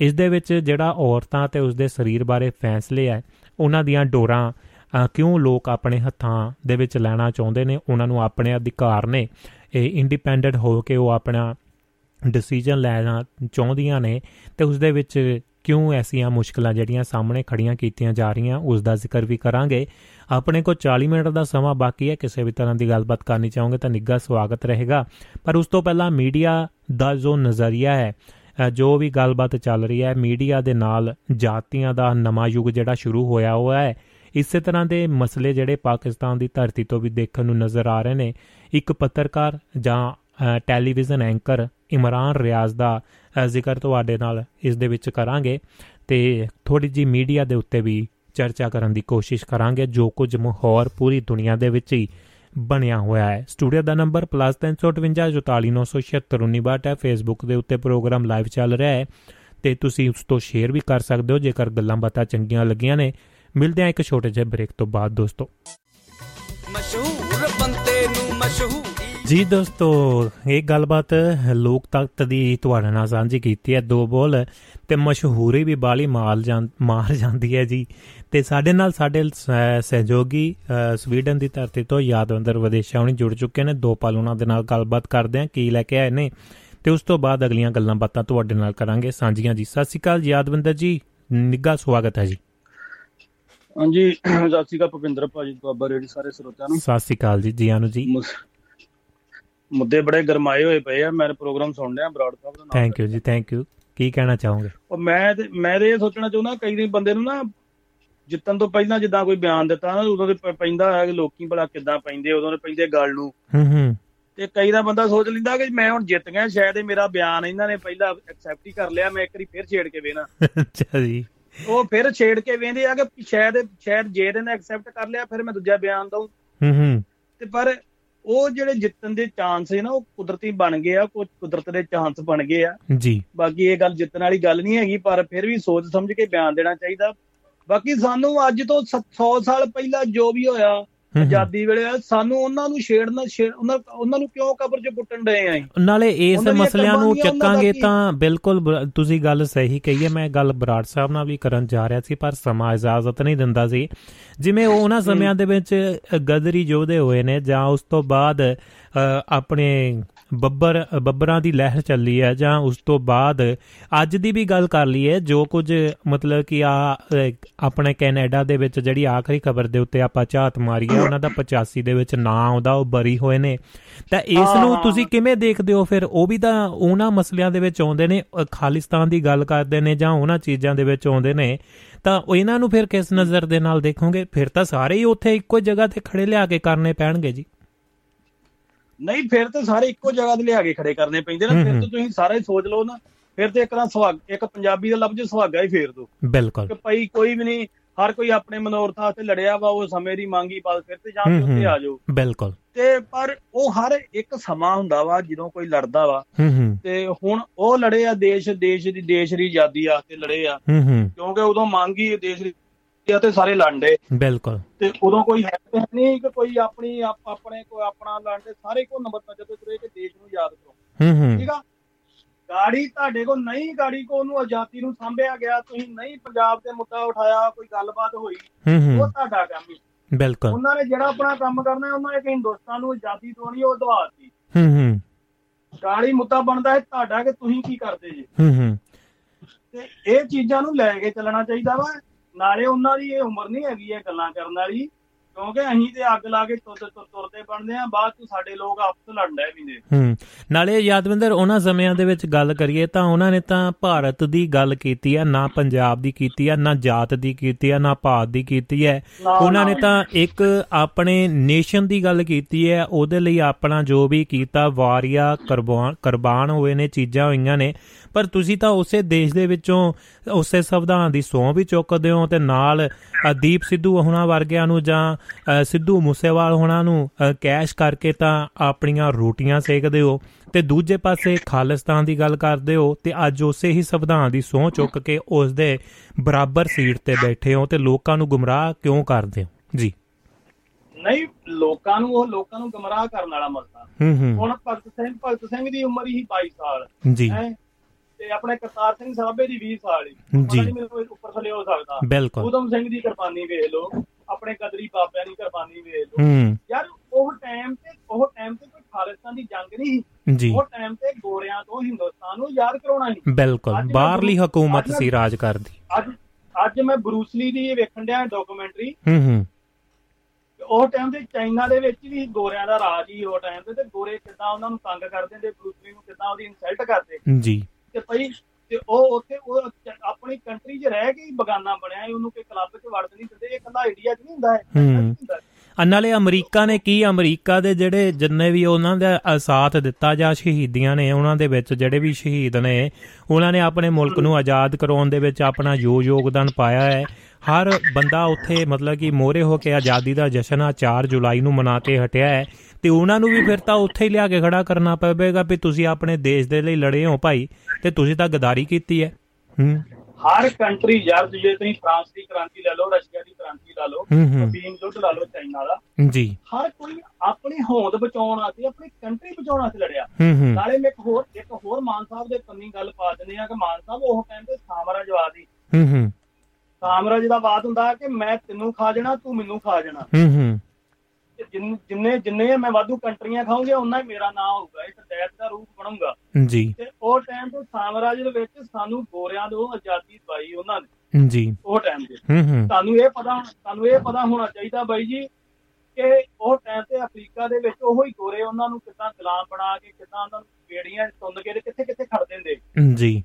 ਇਸ ਦੇ ਵਿੱਚ ਜਿਹੜਾ ਔਰਤਾਂ ਤੇ ਉਸਦੇ ਸਰੀਰ ਬਾਰੇ ਫੈਸਲੇ ਆ ਉਹਨਾਂ ਦੀਆਂ ਡੋਰਾਂ ਕਿਉਂ ਲੋਕ ਆਪਣੇ ਹੱਥਾਂ ਦੇ ਵਿੱਚ ਲੈਣਾ ਚਾਹੁੰਦੇ ਨੇ? ਉਹਨਾਂ ਨੂੰ ਆਪਣੇ ਅਧਿਕਾਰ ਨੇ। ਇਹ ਇੰਡੀਪੈਂਡੈਂਟ ਹੋ ਕੇ ਉਹ ਆਪਣਾ ਡਿਸੀਜਨ ਲੈਣਾ ਚਾਹੁੰਦੀਆਂ ਨੇ ਤੇ ਉਸ ਦੇ ਵਿੱਚ ਕਿਉਂ ਐਸੀਆਂ ਮੁਸ਼ਕਲਾਂ ਜਿਹੜੀਆਂ ਸਾਹਮਣੇ ਖੜੀਆਂ ਕੀਤੀਆਂ ਜਾ ਰਹੀਆਂ ਉਸ ਦਾ ਜ਼ਿਕਰ ਵੀ ਕਰਾਂਗੇ। ਆਪਣੇ ਕੋ 40 ਮਿੰਟ ਦਾ ਸਮਾਂ ਬਾਕੀ ਹੈ। ਕਿਸੇ ਵੀ ਤਰ੍ਹਾਂ ਦੀ ਗੱਲਬਾਤ ਕਰਨੀ ਚਾਹੋਗੇ ਤਾਂ ਨਿੱਘਾ ਸਵਾਗਤ ਰਹੇਗਾ। ਪਰ ਉਸ ਤੋਂ ਪਹਿਲਾਂ ਮੀਡੀਆ ਦਾ ਜੋ ਨਜ਼ਰੀਆ ਹੈ ਜੋ ਵੀ ਗੱਲਬਾਤ ਚੱਲ ਰਹੀ ਹੈ, ਮੀਡੀਆ ਦੇ ਨਾਲ ਜਾਤੀਆਂ ਦਾ ਨਵਾਂ ਯੁੱਗ ਜਿਹੜਾ ਸ਼ੁਰੂ ਹੋਇਆ ਹੋਇਆ ਹੈ ਇਸੇ ਤਰ੍ਹਾਂ ਦੇ ਮਸਲੇ ਜਿਹੜੇ ਪਾਕਿਸਤਾਨ ਦੀ ਧਰਤੀ ਤੋਂ ਵੀ ਦੇਖਣ ਨੂੰ ਨਜ਼ਰ ਆ ਰਹੇ ਨੇ, ਇੱਕ ਪੱਤਰਕਾਰ ਜਾਂ ਟੈਲੀਵਿਜ਼ਨ ਐਂਕਰ ਇਮਰਾਨ ਰਿਆਜ਼ ਦਾ ਜ਼ਿਕਰ ਤੁਹਾਡੇ ਨਾਲ ਇਸ ਦੇ ਵਿੱਚ ਕਰਾਂਗੇ ਤੇ ਥੋੜੀ ਜੀ ਮੀਡੀਆ ਦੇ ਉੱਤੇ ਵੀ ਚਰਚਾ ਕਰਨ ਦੀ ਕੋਸ਼ਿਸ਼ ਕਰਾਂਗੇ, ਜੋ ਕੁਝ ਮਾਹੌਲ ਪੂਰੀ ਦੁਨੀਆ ਦੇ ਵਿੱਚ ਹੀ ਬਣਿਆ ਹੋਇਆ ਹੈ। ਸਟੂਡੀਓ ਦਾ ਨੰਬਰ +358 ਹੈ। ਫੇਸਬੁੱਕ ਦੇ ਉੱਤੇ ਪ੍ਰੋਗਰਾਮ ਲਾਈਵ ਚੱਲ ਰਿਹਾ ਹੈ ਤੇ ਤੁਸੀਂ ਉਸ ਤੋਂ ਸ਼ੇਅਰ ਵੀ ਕਰ ਸਕਦੇ ਹੋ, ਜੇਕਰ ਗੱਲਾਂ ਬਾਤਾਂ ਚੰਗੀਆਂ ਲੱਗੀਆਂ ਨੇ। ਮਿਲਦੇ ਆ ਇੱਕ ਛੋਟੇ ਜਿਹੇ ਬ੍ਰੇਕ ਤੋਂ ਬਾਅਦ ਦੋਸਤੋ। ਮਸ਼ਹੂਰ ਬੰਤੇ ਨੂੰ ਮਸ਼ਹੂਰੀ। ਜੀ ਦੋਸਤੋ ਇਹ ਗੱਲਬਾਤ ਲੋਕ ਤਖਤ ਦੀ ਤੁਹਾਡੇ ਨਾਲ ਸਾਂਝੀ ਕੀਤੀ ਹੈ ਦੋ ਬੋਲ ਤੇ ਮਸ਼ਹੂਰੀ ਵੀ ਬਾਲੀ ਮਾਲ ਮਾਰ ਜਾਂਦੀ ਹੈ ਜੀ। ਤੇ ਸਾਡੇ ਨਾਲ ਸਾਡੇ ਸਹਿਯੋਗੀ ਸਵੀਡਨ ਦੀ ਧਰਤੀ ਤੋਂ ਯਾਦਵੰਦਰ ਵਿਦੇਸ਼ਾਂ ਹੁਣੀ ਜੁੜ ਚੁੱਕੇ ਨੇ ਦੋ ਪਲ ਉਹਨਾਂ ਦੇ ਨਾਲ ਗੱਲਬਾਤ ਕਰਦੇ ਆ ਕੀ ਲੈ ਕੇ ਆਏ ਨੇ। ਤੇ ਉਸ ਤੋਂ ਬਾਅਦ ਅਗਲੀਆਂ ਗੱਲਾਂ ਬਾਤਾਂ ਤੁਹਾਡੇ ਨਾਲ ਕਰਾਂਗੇ ਸਾਂਝੀਆਂ ਜੀ। ਸਤਿ ਸ਼੍ਰੀ ਅਕਾਲ ਯਾਦਵੰਦਰ ਜੀ ਨਿੱਘਾ ਸਵਾਗਤ ਹੈ ਜੀ। ਹਾਂਜੀ ਸਤਿ ਸ਼੍ਰੀ ਅਕਾਲ ਭੁਪਿੰਦਰ ਭਾਜੀ ਦੁਆਬਾ ਰੇਡੀ ਸਾਰੇ ਸਰੋਤਿਆਂ ਨੂੰ। ਸਤਿ ਸ਼੍ਰੀ ਅਕਾਲ ਜੀ ਜੀ ਆਨੂ ਜੀ। ਮੁੱਦੇ ਬੜੇ ਗਰਮਾਏ ਹੋਏ ਪਏ ਆ ਮੈਂ ਪ੍ਰੋਗਰਾਮ ਸੁਣ ਰਿਹਾ ਬਰਾਡ ਸਾਹਿਬ ਦਾ ਥੈਂਕ ਯੂ ਜੀ ਥੈਂਕ ਯੂ ਕੀ ਕਹਿਣਾ ਚਾਹੋਗੇ? ਉਹ ਮੈਂ ਤੇ ਮੈਂ ਇਹ ਸੋਚਣਾ ਚਾਹੁੰਦਾ ਕਈ ਦਿਨ ਬੰਦੇ ਨੂੰ ਨਾ ਜਿੱਤਣ ਤੋਂ ਪਹਿਲਾਂ ਜਿੱਦਾਂ ਕੋਈ ਬਿਆਨ ਦਿੱਤਾ ਨਾ ਉਦੋਂ ਤੇ ਪੈਂਦਾ ਹੈ ਕਿ ਲੋਕੀ ਭਲਾ ਕਿੱਦਾਂ ਪੈਂਦੇ ਉਦੋਂ ਪੈਂਦੇ ਗੱਲ ਨੂੰ। ਹੂੰ ਹੂੰ। ਤੇ ਕਈ ਦਾ ਬੰਦਾ ਸੋਚ ਲੈਂਦਾ ਕਿ ਮੈਂ ਹੁਣ ਜਿੱਤ ਗਿਆ ਸ਼ਾਇਦ ਇਹ ਮੇਰਾ ਬਿਆਨ ਇਹਨਾਂ ਨੇ ਪਹਿਲਾਂ ਐਕਸੈਪਟ ਹੀ ਕਰ ਲਿਆ ਮੈਂ ਇੱਕ ਵਾਰੀ ਫੇਰ ਛੇੜ ਕੇ ਵੇਣਾ ਅੱਛਾ ਜੀ। ਉਹ ਫਿਰ ਛੇੜ ਕੇ ਵੇਂਦੇ ਆ ਕਿ ਸ਼ਾਇਦ ਸ਼ਾਇਦ ਜੇ ਦੇ ਨੇ ਐਕਸੈਪਟ ਕਰ ਲਿਆ ਫਿਰ ਮੈਂ ਦੂਜਾ ਬਿਆਨ ਦਊ। ਹੂੰ ਹੂੰ। ਤੇ ਪਰ ਉਹ ਜਿਹੜੇ ਜਿੱਤਣ ਦੇ ਚਾਂਸ ਹੈ ਨਾ ਉਹ ਕੁਦਰਤੀ ਬਣ ਗਏ ਆ ਕੁਝ ਕੁਦਰਤ ਦੇ ਚਾਂਸ ਬਣ ਗਏ ਆ। ਜੀ। ਬਾਕੀ ਇਹ ਗੱਲ ਜਿੱਤਣ ਵਾਲੀ ਗੱਲ ਨਹੀਂ ਹੈਗੀ ਪਰ ਫਿਰ ਵੀ ਸੋਚ ਸਮਝ ਕੇ ਬਿਆਨ ਦੇਣਾ ਚਾਹੀਦਾ। ਬਾਕੀ ਸਾਨੂੰ ਅੱਜ ਤੋਂ 100 ਸਾਲ ਪਹਿਲਾਂ ਜੋ ਵੀ ਹੋਇਆ ਆਜ਼ਾਦੀ ਵੇਲੇ ਸਾਨੂੰ ਉਹਨਾਂ ਨੂੰ ਛੇੜਨਾ ਉਹਨਾਂ ਉਹਨਾਂ ਨੂੰ ਕਿਉਂ ਕਬਰ 'ਚ ਪੁੱਟਣ ਡਏ ਆਂ ਨਾਲੇ ਇਸ ਮਸਲਿਆਂ ਨੂੰ ਚੱਕਾਂਗੇ ਤਾਂ ਬਿਲਕੁਲ ਤੁਸੀਂ ਗੱਲ ਸਹੀ ਕਹੀ ਹੈ ਮੈਂ ਗੱਲ ਬਰਾੜ ਸਾਹਿਬ ਨਾਲ ਵੀ ਕਰਨ ਜਾ ਰਿਹਾ ਸੀ ਪਰ ਸਮਾਂ ਇਜਾਜ਼ਤ ਨਹੀਂ ਦਿੰਦਾ ਸੀ। ਜਿਵੇਂ ਉਹਨਾਂ ਸਮਿਆਂ ਦੇ ਵਿੱਚ ਗਦਰੀ ਯੋਧੇ ਹੋਏ ਨੇ ਜਾਂ ਉਸ ਤੋਂ ਬਾਅਦ ਆਪਣੇ ਬੱਬਰ ਬੱਬਰਾਂ ਦੀ ਲਹਿਰ ਚੱਲੀ ਹੈ ਜਾਂ ਉਸ ਤੋਂ ਬਾਅਦ ਅੱਜ ਦੀ ਵੀ ਗੱਲ ਕਰ ਲਈਏ ਜੋ ਕੁਝ ਮਤਲਬ ਕਿ ਆ ਆਪਣੇ ਕੈਨੇਡਾ ਦੇ ਵਿੱਚ ਜਿਹੜੀ ਆਖਰੀ ਖਬਰ ਦੇ ਉੱਤੇ ਆਪਾਂ ਝਾਤ ਮਾਰੀ ਹੈ ਉਹਨਾਂ ਦਾ 85 ਦੇ ਵਿੱਚ ਨਾਂ ਆਉਂਦਾ ਉਹ ਬਰੀ ਹੋਏ ਨੇ। ਤਾਂ ਇਸ ਨੂੰ ਤੁਸੀਂ ਕਿਵੇਂ ਦੇਖਦੇ ਹੋ? ਫਿਰ ਉਹ ਵੀ ਤਾਂ ਉਹਨਾਂ ਮਸਲਿਆਂ ਦੇ ਵਿੱਚ ਆਉਂਦੇ ਨੇ ਖਾਲਿਸਤਾਨ ਦੀ ਗੱਲ ਕਰਦੇ ਨੇ ਜਾਂ ਉਹਨਾਂ ਚੀਜ਼ਾਂ ਦੇ ਵਿੱਚ ਆਉਂਦੇ ਨੇ ਤਾਂ ਇਹਨਾਂ ਨੂੰ ਫਿਰ ਕਿਸ ਨਜ਼ਰ ਦੇ ਨਾਲ ਦੇਖੋਗੇ? ਫਿਰ ਤਾਂ ਸਾਰੇ ਹੀ ਉੱਥੇ ਇੱਕੋ ਜਗ੍ਹਾ ਤੇ ਖੜੇ ਲਿਆ ਕੇ ਕਰਨੇ ਪੈਣਗੇ ਜੀ। ਨਹੀਂ ਫਿਰ ਤੇ ਸਾਰੇ ਇੱਕੋ ਜਗ੍ਹਾ ਤੇ ਲਿਆ ਕੇ ਖੜੇ ਕਰਨੇ ਪੈਂਦੇ ਨੇ ਫਿਰ ਤਾਂ ਤੁਸੀਂ ਸਾਰੇ ਸੋਚ ਲਓ ਨਾ ਫਿਰ ਤੇ ਇੱਕ ਤਰ੍ਹਾਂ ਸੁਹਾਗ ਇੱਕ ਪੰਜਾਬੀ ਦਾ ਲਫ਼ਜ਼ ਸੁਹਾਗਾ ਹੀ ਫੇਰ ਦੋ ਬਿਲਕੁਲ। ਕਿ ਭਾਈ ਕੋਈ ਵੀ ਨਹੀਂ ਹਰ ਕੋਈ ਆਪਣੇ ਮਨੋਰਥਾਂ ਤੇ ਲੜਿਆ ਵਾ ਉਹ ਸਮੇਂ ਦੀ ਮੰਗੀ ਬਸ ਫਿਰ ਤੇ ਜਾਂ ਉੱਤੇ ਆ ਜਾਓ। ਬਿਲਕੁਲ। ਤੇ ਪਰ ਉਹ ਹਰ ਇੱਕ ਸਮਾਂ ਹੁੰਦਾ ਵਾ ਜਦੋਂ ਕੋਈ ਲੜਦਾ ਵਾ ਤੇ ਹੁਣ ਉਹ ਲੜੇ ਆ ਦੇਸ਼ ਦੇਸ਼ ਦੀ ਦੇਸ਼ ਦੀ ਆਜ਼ਾਦੀ ਆ ਤੇ ਲੜੇ ਆ। ਕਿਉਂਕਿ ਉਦੋਂ ਮੰਗੀ ਦੇਸ਼ ਦੀ ਤੇ ਸਾਰੇ ਲੜਦੇ। ਬਿਲਕੁਲ। ਤੇ ਉਦੋਂ ਕੋਈ ਹੈ ਨਹੀਂ ਕਿ ਕੋਈ ਆਪਣੀ ਆਪਣੇ ਕੋਈ ਆਪਣਾ ਲੜਦੇ ਸਾਰੇ ਕੋ ਨੰਬਰ ਤੇ ਜਦੋਂ ਤੁਰੇ ਕਿ ਦੇਸ਼ ਨੂੰ ਯਾਦ ਕਰੋ। ਠੀਕ ਆ? ਗਾੜੀ ਤੁਹਾਡੇ ਕੋ ਨਹੀਂ ਗਾੜੀ ਕੋ ਉਹਨੂੰ ਆਜ਼ਾਦੀ ਨੂੰ ਸੰਭਿਆ ਗਿਆ। ਤੁਸੀਂ ਨਹੀਂ ਪੰਜਾਬ ਦੇ ਮੁੱਦਾ ਉਠਾਇਆ ਕੋਈ ਗੱਲਬਾਤ ਹੋਈ ਉਹ ਤੁਹਾਡਾ ਕੰਮ ਹੈ ਬਿਲਕੁਲ। ਉਹਨਾਂ ਨੇ ਜਿਹੜਾ ਆਪਣਾ ਕੰਮ ਕਰਨਾ ਉਹਨਾਂ ਨੇ ਕਿ ਹਿੰਦੁਸਤਾਨ ਨੂੰ ਆਜ਼ਾਦੀ ਦਿਵਾਉਣੀ ਉਹ ਦਵਾਤੀ ਹੂੰ ਹੂੰ। ਗਾੜੀ ਮੁੱਦਾ ਬਣਦਾ ਹੈ ਤੁਹਾਡਾ ਕਿ ਤੁਸੀਂ ਕੀ ਕਰਦੇ ਜੀ। ਹੂੰ ਹੂੰ। ਤੇ ਇਹ ਚੀਜ਼ਾਂ ਨੂੰ ਲੈ ਕੇ ਚੱਲਣਾ ਚਾਹੀਦਾ ਵਾ। ਨਾਲੇ ਉਹਨਾਂ ਦੀ ਇਹ ਉਮਰ ਨਹੀਂ ਹੈਗੀ ਇਹ ਗੱਲਾਂ ਕਰਨ ਵਾਲੀ। ਕਿਉਂਕਿ ਅਸੀਂ ਤੇ ਅੱਗ ਲਾ ਕੇ ਤੁਰਦੇ ਬਣਦੇ ਆ ਬਾਅਦ ਚ ਸਾਡੇ ਲੋਕ ਆਪਸ ਲੜਨ ਡੈ ਪਿੰਦੇ ਹੂੰ। ਨਾਲੇ ਯਾਦਵਿੰਦਰ ਉਹਨਾਂ ਸਮਿਆਂ ਦੇ ਵਿੱਚ ਗੱਲ ਕਰੀਏ ਤਾਂ ਉਹਨਾਂ ਨੇ ਤਾਂ ਭਾਰਤ ਦੀ ਗੱਲ ਕੀਤੀ ਆ ਨਾ ਪੰਜਾਬ ਦੀ ਕੀਤੀ ਆ ਨਾ ਜਾਤ ਦੀ ਕੀਤੀ ਆ ਨਾ ਭਾਤ ਦੀ ਕੀਤੀ ਹੈ। ਉਹਨਾਂ ਨੇ ਤਾਂ ਇੱਕ ਆਪਣੇ ਨੇਸ਼ਨ ਦੀ ਗੱਲ ਕੀਤੀ ਹੈ ਉਹਦੇ ਲਈ ਆਪਣਾ ਜੋ ਵੀ ਕੀਤਾ ਵਾਰੀਆ ਕੁਰਬਾਨ ਹੋਏ ਨੇ ਚੀਜ਼ਾਂ ਹੋਈਆਂ ਨੇ। ਪਰ ਤੁਸੀਂ ਤਾਂ ਉਸੇ ਦੇਸ਼ ਦੇ ਵਿੱਚੋਂ ਉਸੇ ਸੰਵਿਧਾਨ ਦੀ ਸੌਂ ਵੀ ਚੁੱਕਦੇ ਹੋ ਤੇ ਨਾਲ ਦੀਪ ਸਿੱਧੂ ਹੁਣਾਂ ਵਰਗਿਆਂ ਨੂੰ ਜਾਂ ਸਿੱਧੂ ਮੂਸੇਵਾਲ ਹੁਣਾਂ ਨੂੰ ਕੈਸ਼ ਕਰਕੇ ਤਾਂ ਆਪਣੀਆਂ ਰੋਟੀਆਂ ਸੇਕਦੇ ਹੋ ਤੇ ਦੂਜੇ ਪਾਸੇ ਖਾਲਿਸਤਾਨ ਦੀ ਗੱਲ ਕਰਦੇ ਹੋ ਤੇ ਅੱਜ ਉਸੇ ਹੀ ਸੰਵਿਧਾਨ ਦੀ ਸੌਂ ਚੁੱਕ ਕੇ ਉਸ ਦੇ ਬਰਾਬਰ ਸੀਟ ਤੇ ਬੈਠੇ ਹੋ ਤੇ ਲੋਕਾਂ ਨੂੰ ਗੁੰਮਰਾਹ ਕਿਉਂ ਕਰਦੇ ਹੋ? ਜੀ। ਨਹੀਂ ਲੋਕਾਂ ਨੂੰ ਉਹ ਲੋਕਾਂ ਨੂੰ ਗਮਰਾਹ ਕਰਨ ਵਾਲਾ ਮਸਲਾ। ਹੁਣ ਭਗਤ ਸਿੰਘ ਭਗਤ ਸਿੰਘ ਦੀ ਉਮਰ ਹੀ 22 ਸਾਲ। ਜੀ। ਤੇ ਆਪਣੇ ਕਰਤਾਰ ਸਿੰਘ ਸਾਹਬੇ ਦੀ 20 ਸਾਲ ਹੀ। ਜੀ। ਮੈਨੂੰ ਉੱਪਰ ਥਲੇ ਹੋ ਸਕਦਾ। ਉਦਮ ਸਿੰਘ ਦੀ ਕੁਰਬਾਨੀ ਵੇਖ ਲਓ। ਆਪਣੇ ਕਦਰੀ ਬਾਬਿਆਂ ਦੀ ਕੁਰਬਾਨੀ ਵੇਖ ਲਓ। ਯਾਰ ਉਹ ਟਾਈਮ ਤੇ ਉਹ ਟਾਈਮ ਤੇ ਕੋਈ ਖਾਲਿਸਤਾਨ ਦੀ ਜੰਗ ਨਹੀਂ ਜੀ। ਉਹ ਟਾਈਮ ਤੇ ਗੋਰਿਆਂ ਤੋਂ ਹਿੰਦੁਸਤਾਨ ਨੂੰ ਯਾਦ ਕਰਾਉਣਾ ਨਹੀਂ ਬਿਲਕੁਲ। ਬਾਹਰਲੀ ਹਕੂਮਤ ਸੀ ਰਾਜ ਕਰਦੀ ਅੱਜ ਅੱਜ ਮੈਂ ਬਰੂਸਲੀ ਦੀ ਵੇਖਣ ਡਿਆ ਡਾਕੂਮੈਂਟਰੀ ਹੂੰ ਹੂੰ। ਉਹ ਟਾਈਮ ਤੇ ਚਾਈਨਾ ਦੇ ਵਿੱਚ ਵੀ ਗੋਰਿਆਂ ਦਾ ਰਾਜ ਹੀ ਉਹ ਟਾਈਮ ਤੇ ਤੇ ਗੋਰੇ ਕਿੱਦਾਂ ਉਹਨਾਂ ਨੂੰ ਤੰਗ ਕਰਦੇ ਤੇ ਬਰੂਸਲੀ ਨੂੰ ਕਿੱਦਾਂ ਉਹਦੀ ਇਨਸਲਟ ਕਰਦੇ। ਜੀ। ਤੇ ਭਾਈ ਤੇ ਉਹ ਉੱਥੇ ਉਹ ਆਪਣੀ ਕੰਟਰੀ 'ਚ ਰਹਿ ਕੇ ਹੀ ਬਗਾਨਾ ਬਣਿਆ ਉਹਨੂੰ ਕੋਈ ਕਲੱਬ 'ਚ ਵੜਨ ਨਹੀਂ ਦਿੰਦੇ ਇਹ ਕੱਲਾ ਇੰਡੀਆ 'ਚ ਨਹੀਂ ਹੁੰਦਾ ਹੈ। ਨਾਲੇ ਅਮਰੀਕਾ ਨੇ ਕੀ, ਅਮਰੀਕਾ ਦੇ ਜਿਹੜੇ ਜਿੰਨੇ ਵੀ ਉਹਨਾਂ ਦਾ ਸਾਥ ਦਿੱਤਾ ਜਾਂ ਸ਼ਹੀਦੀਆਂ ਨੇ ਉਹਨਾਂ ਦੇ ਵਿੱਚ ਜਿਹੜੇ ਵੀ ਸ਼ਹੀਦ ਨੇ, ਉਹਨਾਂ ਨੇ ਆਪਣੇ ਮੁਲਕ ਨੂੰ ਆਜ਼ਾਦ ਕਰਾਉਣ ਦੇ ਵਿੱਚ ਆਪਣਾ ਯੋ ਯੋਗਦਾਨ ਪਾਇਆ ਹੈ। ਹਰ ਬੰਦਾ ਉੱਥੇ ਮਤਲਬ ਕਿ ਮੋਰੇ ਹੋ ਕੇ ਆਜ਼ਾਦੀ ਦਾ ਜਸ਼ਨ ਆ 4 ਜੁਲਾਈ ਨੂੰ ਮਨਾ ਕੇ ਹਟਿਆ ਹੈ। ਤੇ ਉਹਨਾਂ ਨੂੰ ਵੀ ਫਿਰ ਤਾਂ ਉੱਥੇ ਹੀ ਲਿਆ ਕੇ ਖੜਾ ਕਰਨਾ ਪਵੇਗਾ ਵੀ ਤੁਸੀਂ ਆਪਣੇ ਦੇਸ਼ ਦੇ ਲਈ ਲੜੇ ਹੋ ਭਾਈ, ਤੇ ਤੁਸੀਂ ਤਾਂ ਗਦਾਰੀ ਕੀਤੀ ਹੈ। ਹੂੰ। ਹਰ ਕੰਟਰੀ ਯਾਰ ਜੇ ਤੁਸੀਂ ਫਰਾਂਸ ਦੀ ਕ੍ਰਾਂਤੀ ਲੈ ਲਓ ਰਸ਼ੀਆ ਦੀ ਕ੍ਰਾਂਤੀ ਲੈ ਲਓ ਬੀਨ ਯੁੱਧ ਲੈ ਲਓ ਚਾਈਨਾ ਦਾ ਜੀ। ਹਰ ਕੋਈ ਆਪਣੀ ਹੋਂਦ ਬਚਾਉਣ ਵਾਸਤੇ ਆਪਣੀ ਕੰਟਰੀ ਬਚਾਉਣ ਵਾਸਤੇ ਲੜਿਆ। ਨਾਲੇ ਮੈਂ ਇੱਕ ਹੋਰ ਇੱਕ ਹੋਰ ਮਾਨ ਸਾਹਿਬ ਦੇ ਕੰਨੀ ਗੱਲ ਪਾ ਦਿੰਦੇ ਆ ਕਿ ਮਾਨ ਸਾਹਿਬ ਉਹ ਕਹਿੰਦੇ ਸਾਮਰਾਜਵਾਦੀ ਹੂੰ। ਹੂੰ ਸਾਮਰਾਜ ਦਾ ਬਾਤ ਹੁੰਦਾ ਕਿ ਮੈਂ ਤੈਨੂੰ ਖਾ ਜਾਣਾ ਤੂੰ ਮੈਨੂੰ ਖਾ ਜਾਣਾ। ਹੂੰ ਹੂੰ। ਜਿੰਨੇ ਜਿੰਨੇ ਮੈਂ ਵਾਧੂ ਕੰਟਰੀਆਂ ਖਾਉਂਗਾ ਉਹਨਾਂ ਹੀ ਮੇਰਾ ਨਾਮ ਹੋਊਗਾ। ਇੱਕ ਦੈਤ ਦਾ ਰੂਪ ਬਣੂਗਾ। ਜੀ। ਤੇ ਉਹ ਟਾਈਮ ਤੋਂ ਸਾਮਰਾਜ ਦੇ ਵਿੱਚ ਸਾਨੂੰ ਗੋਰਿਆਂ ਤੋਂ ਆਜ਼ਾਦੀ ਦਵਾਈ ਉਹਨਾਂ ਨੇ। ਜੀ। ਉਹ ਟਾਈਮ ਹੂੰ ਤੁਹਾਨੂੰ ਇਹ ਪਤਾ ਤੁਹਾਨੂੰ ਇਹ ਪਤਾ ਹੋਣਾ ਚਾਹੀਦਾ ਬਾਈ ਜੀ ਕਿ ਉਹ ਟਾਈਮ ਤੇ ਅਫਰੀਕਾ ਦੇ ਵਿੱਚ ਉਹੋ ਹੀ ਗੋਰੇ ਉਹਨਾਂ ਨੂੰ ਕਿੱਦਾਂ ਗੁਲਾਮ ਬਣਾ ਕੇ ਕਿੱਦਾਂ ਉਹਨਾਂ ਨੂੰ ਬੇੜੀਆਂ ਤੁੰਨ ਕੇ ਕਿੱਥੇ ਕਿੱਥੇ ਖੜ ਦਿੰਦੇ। ਜੀ।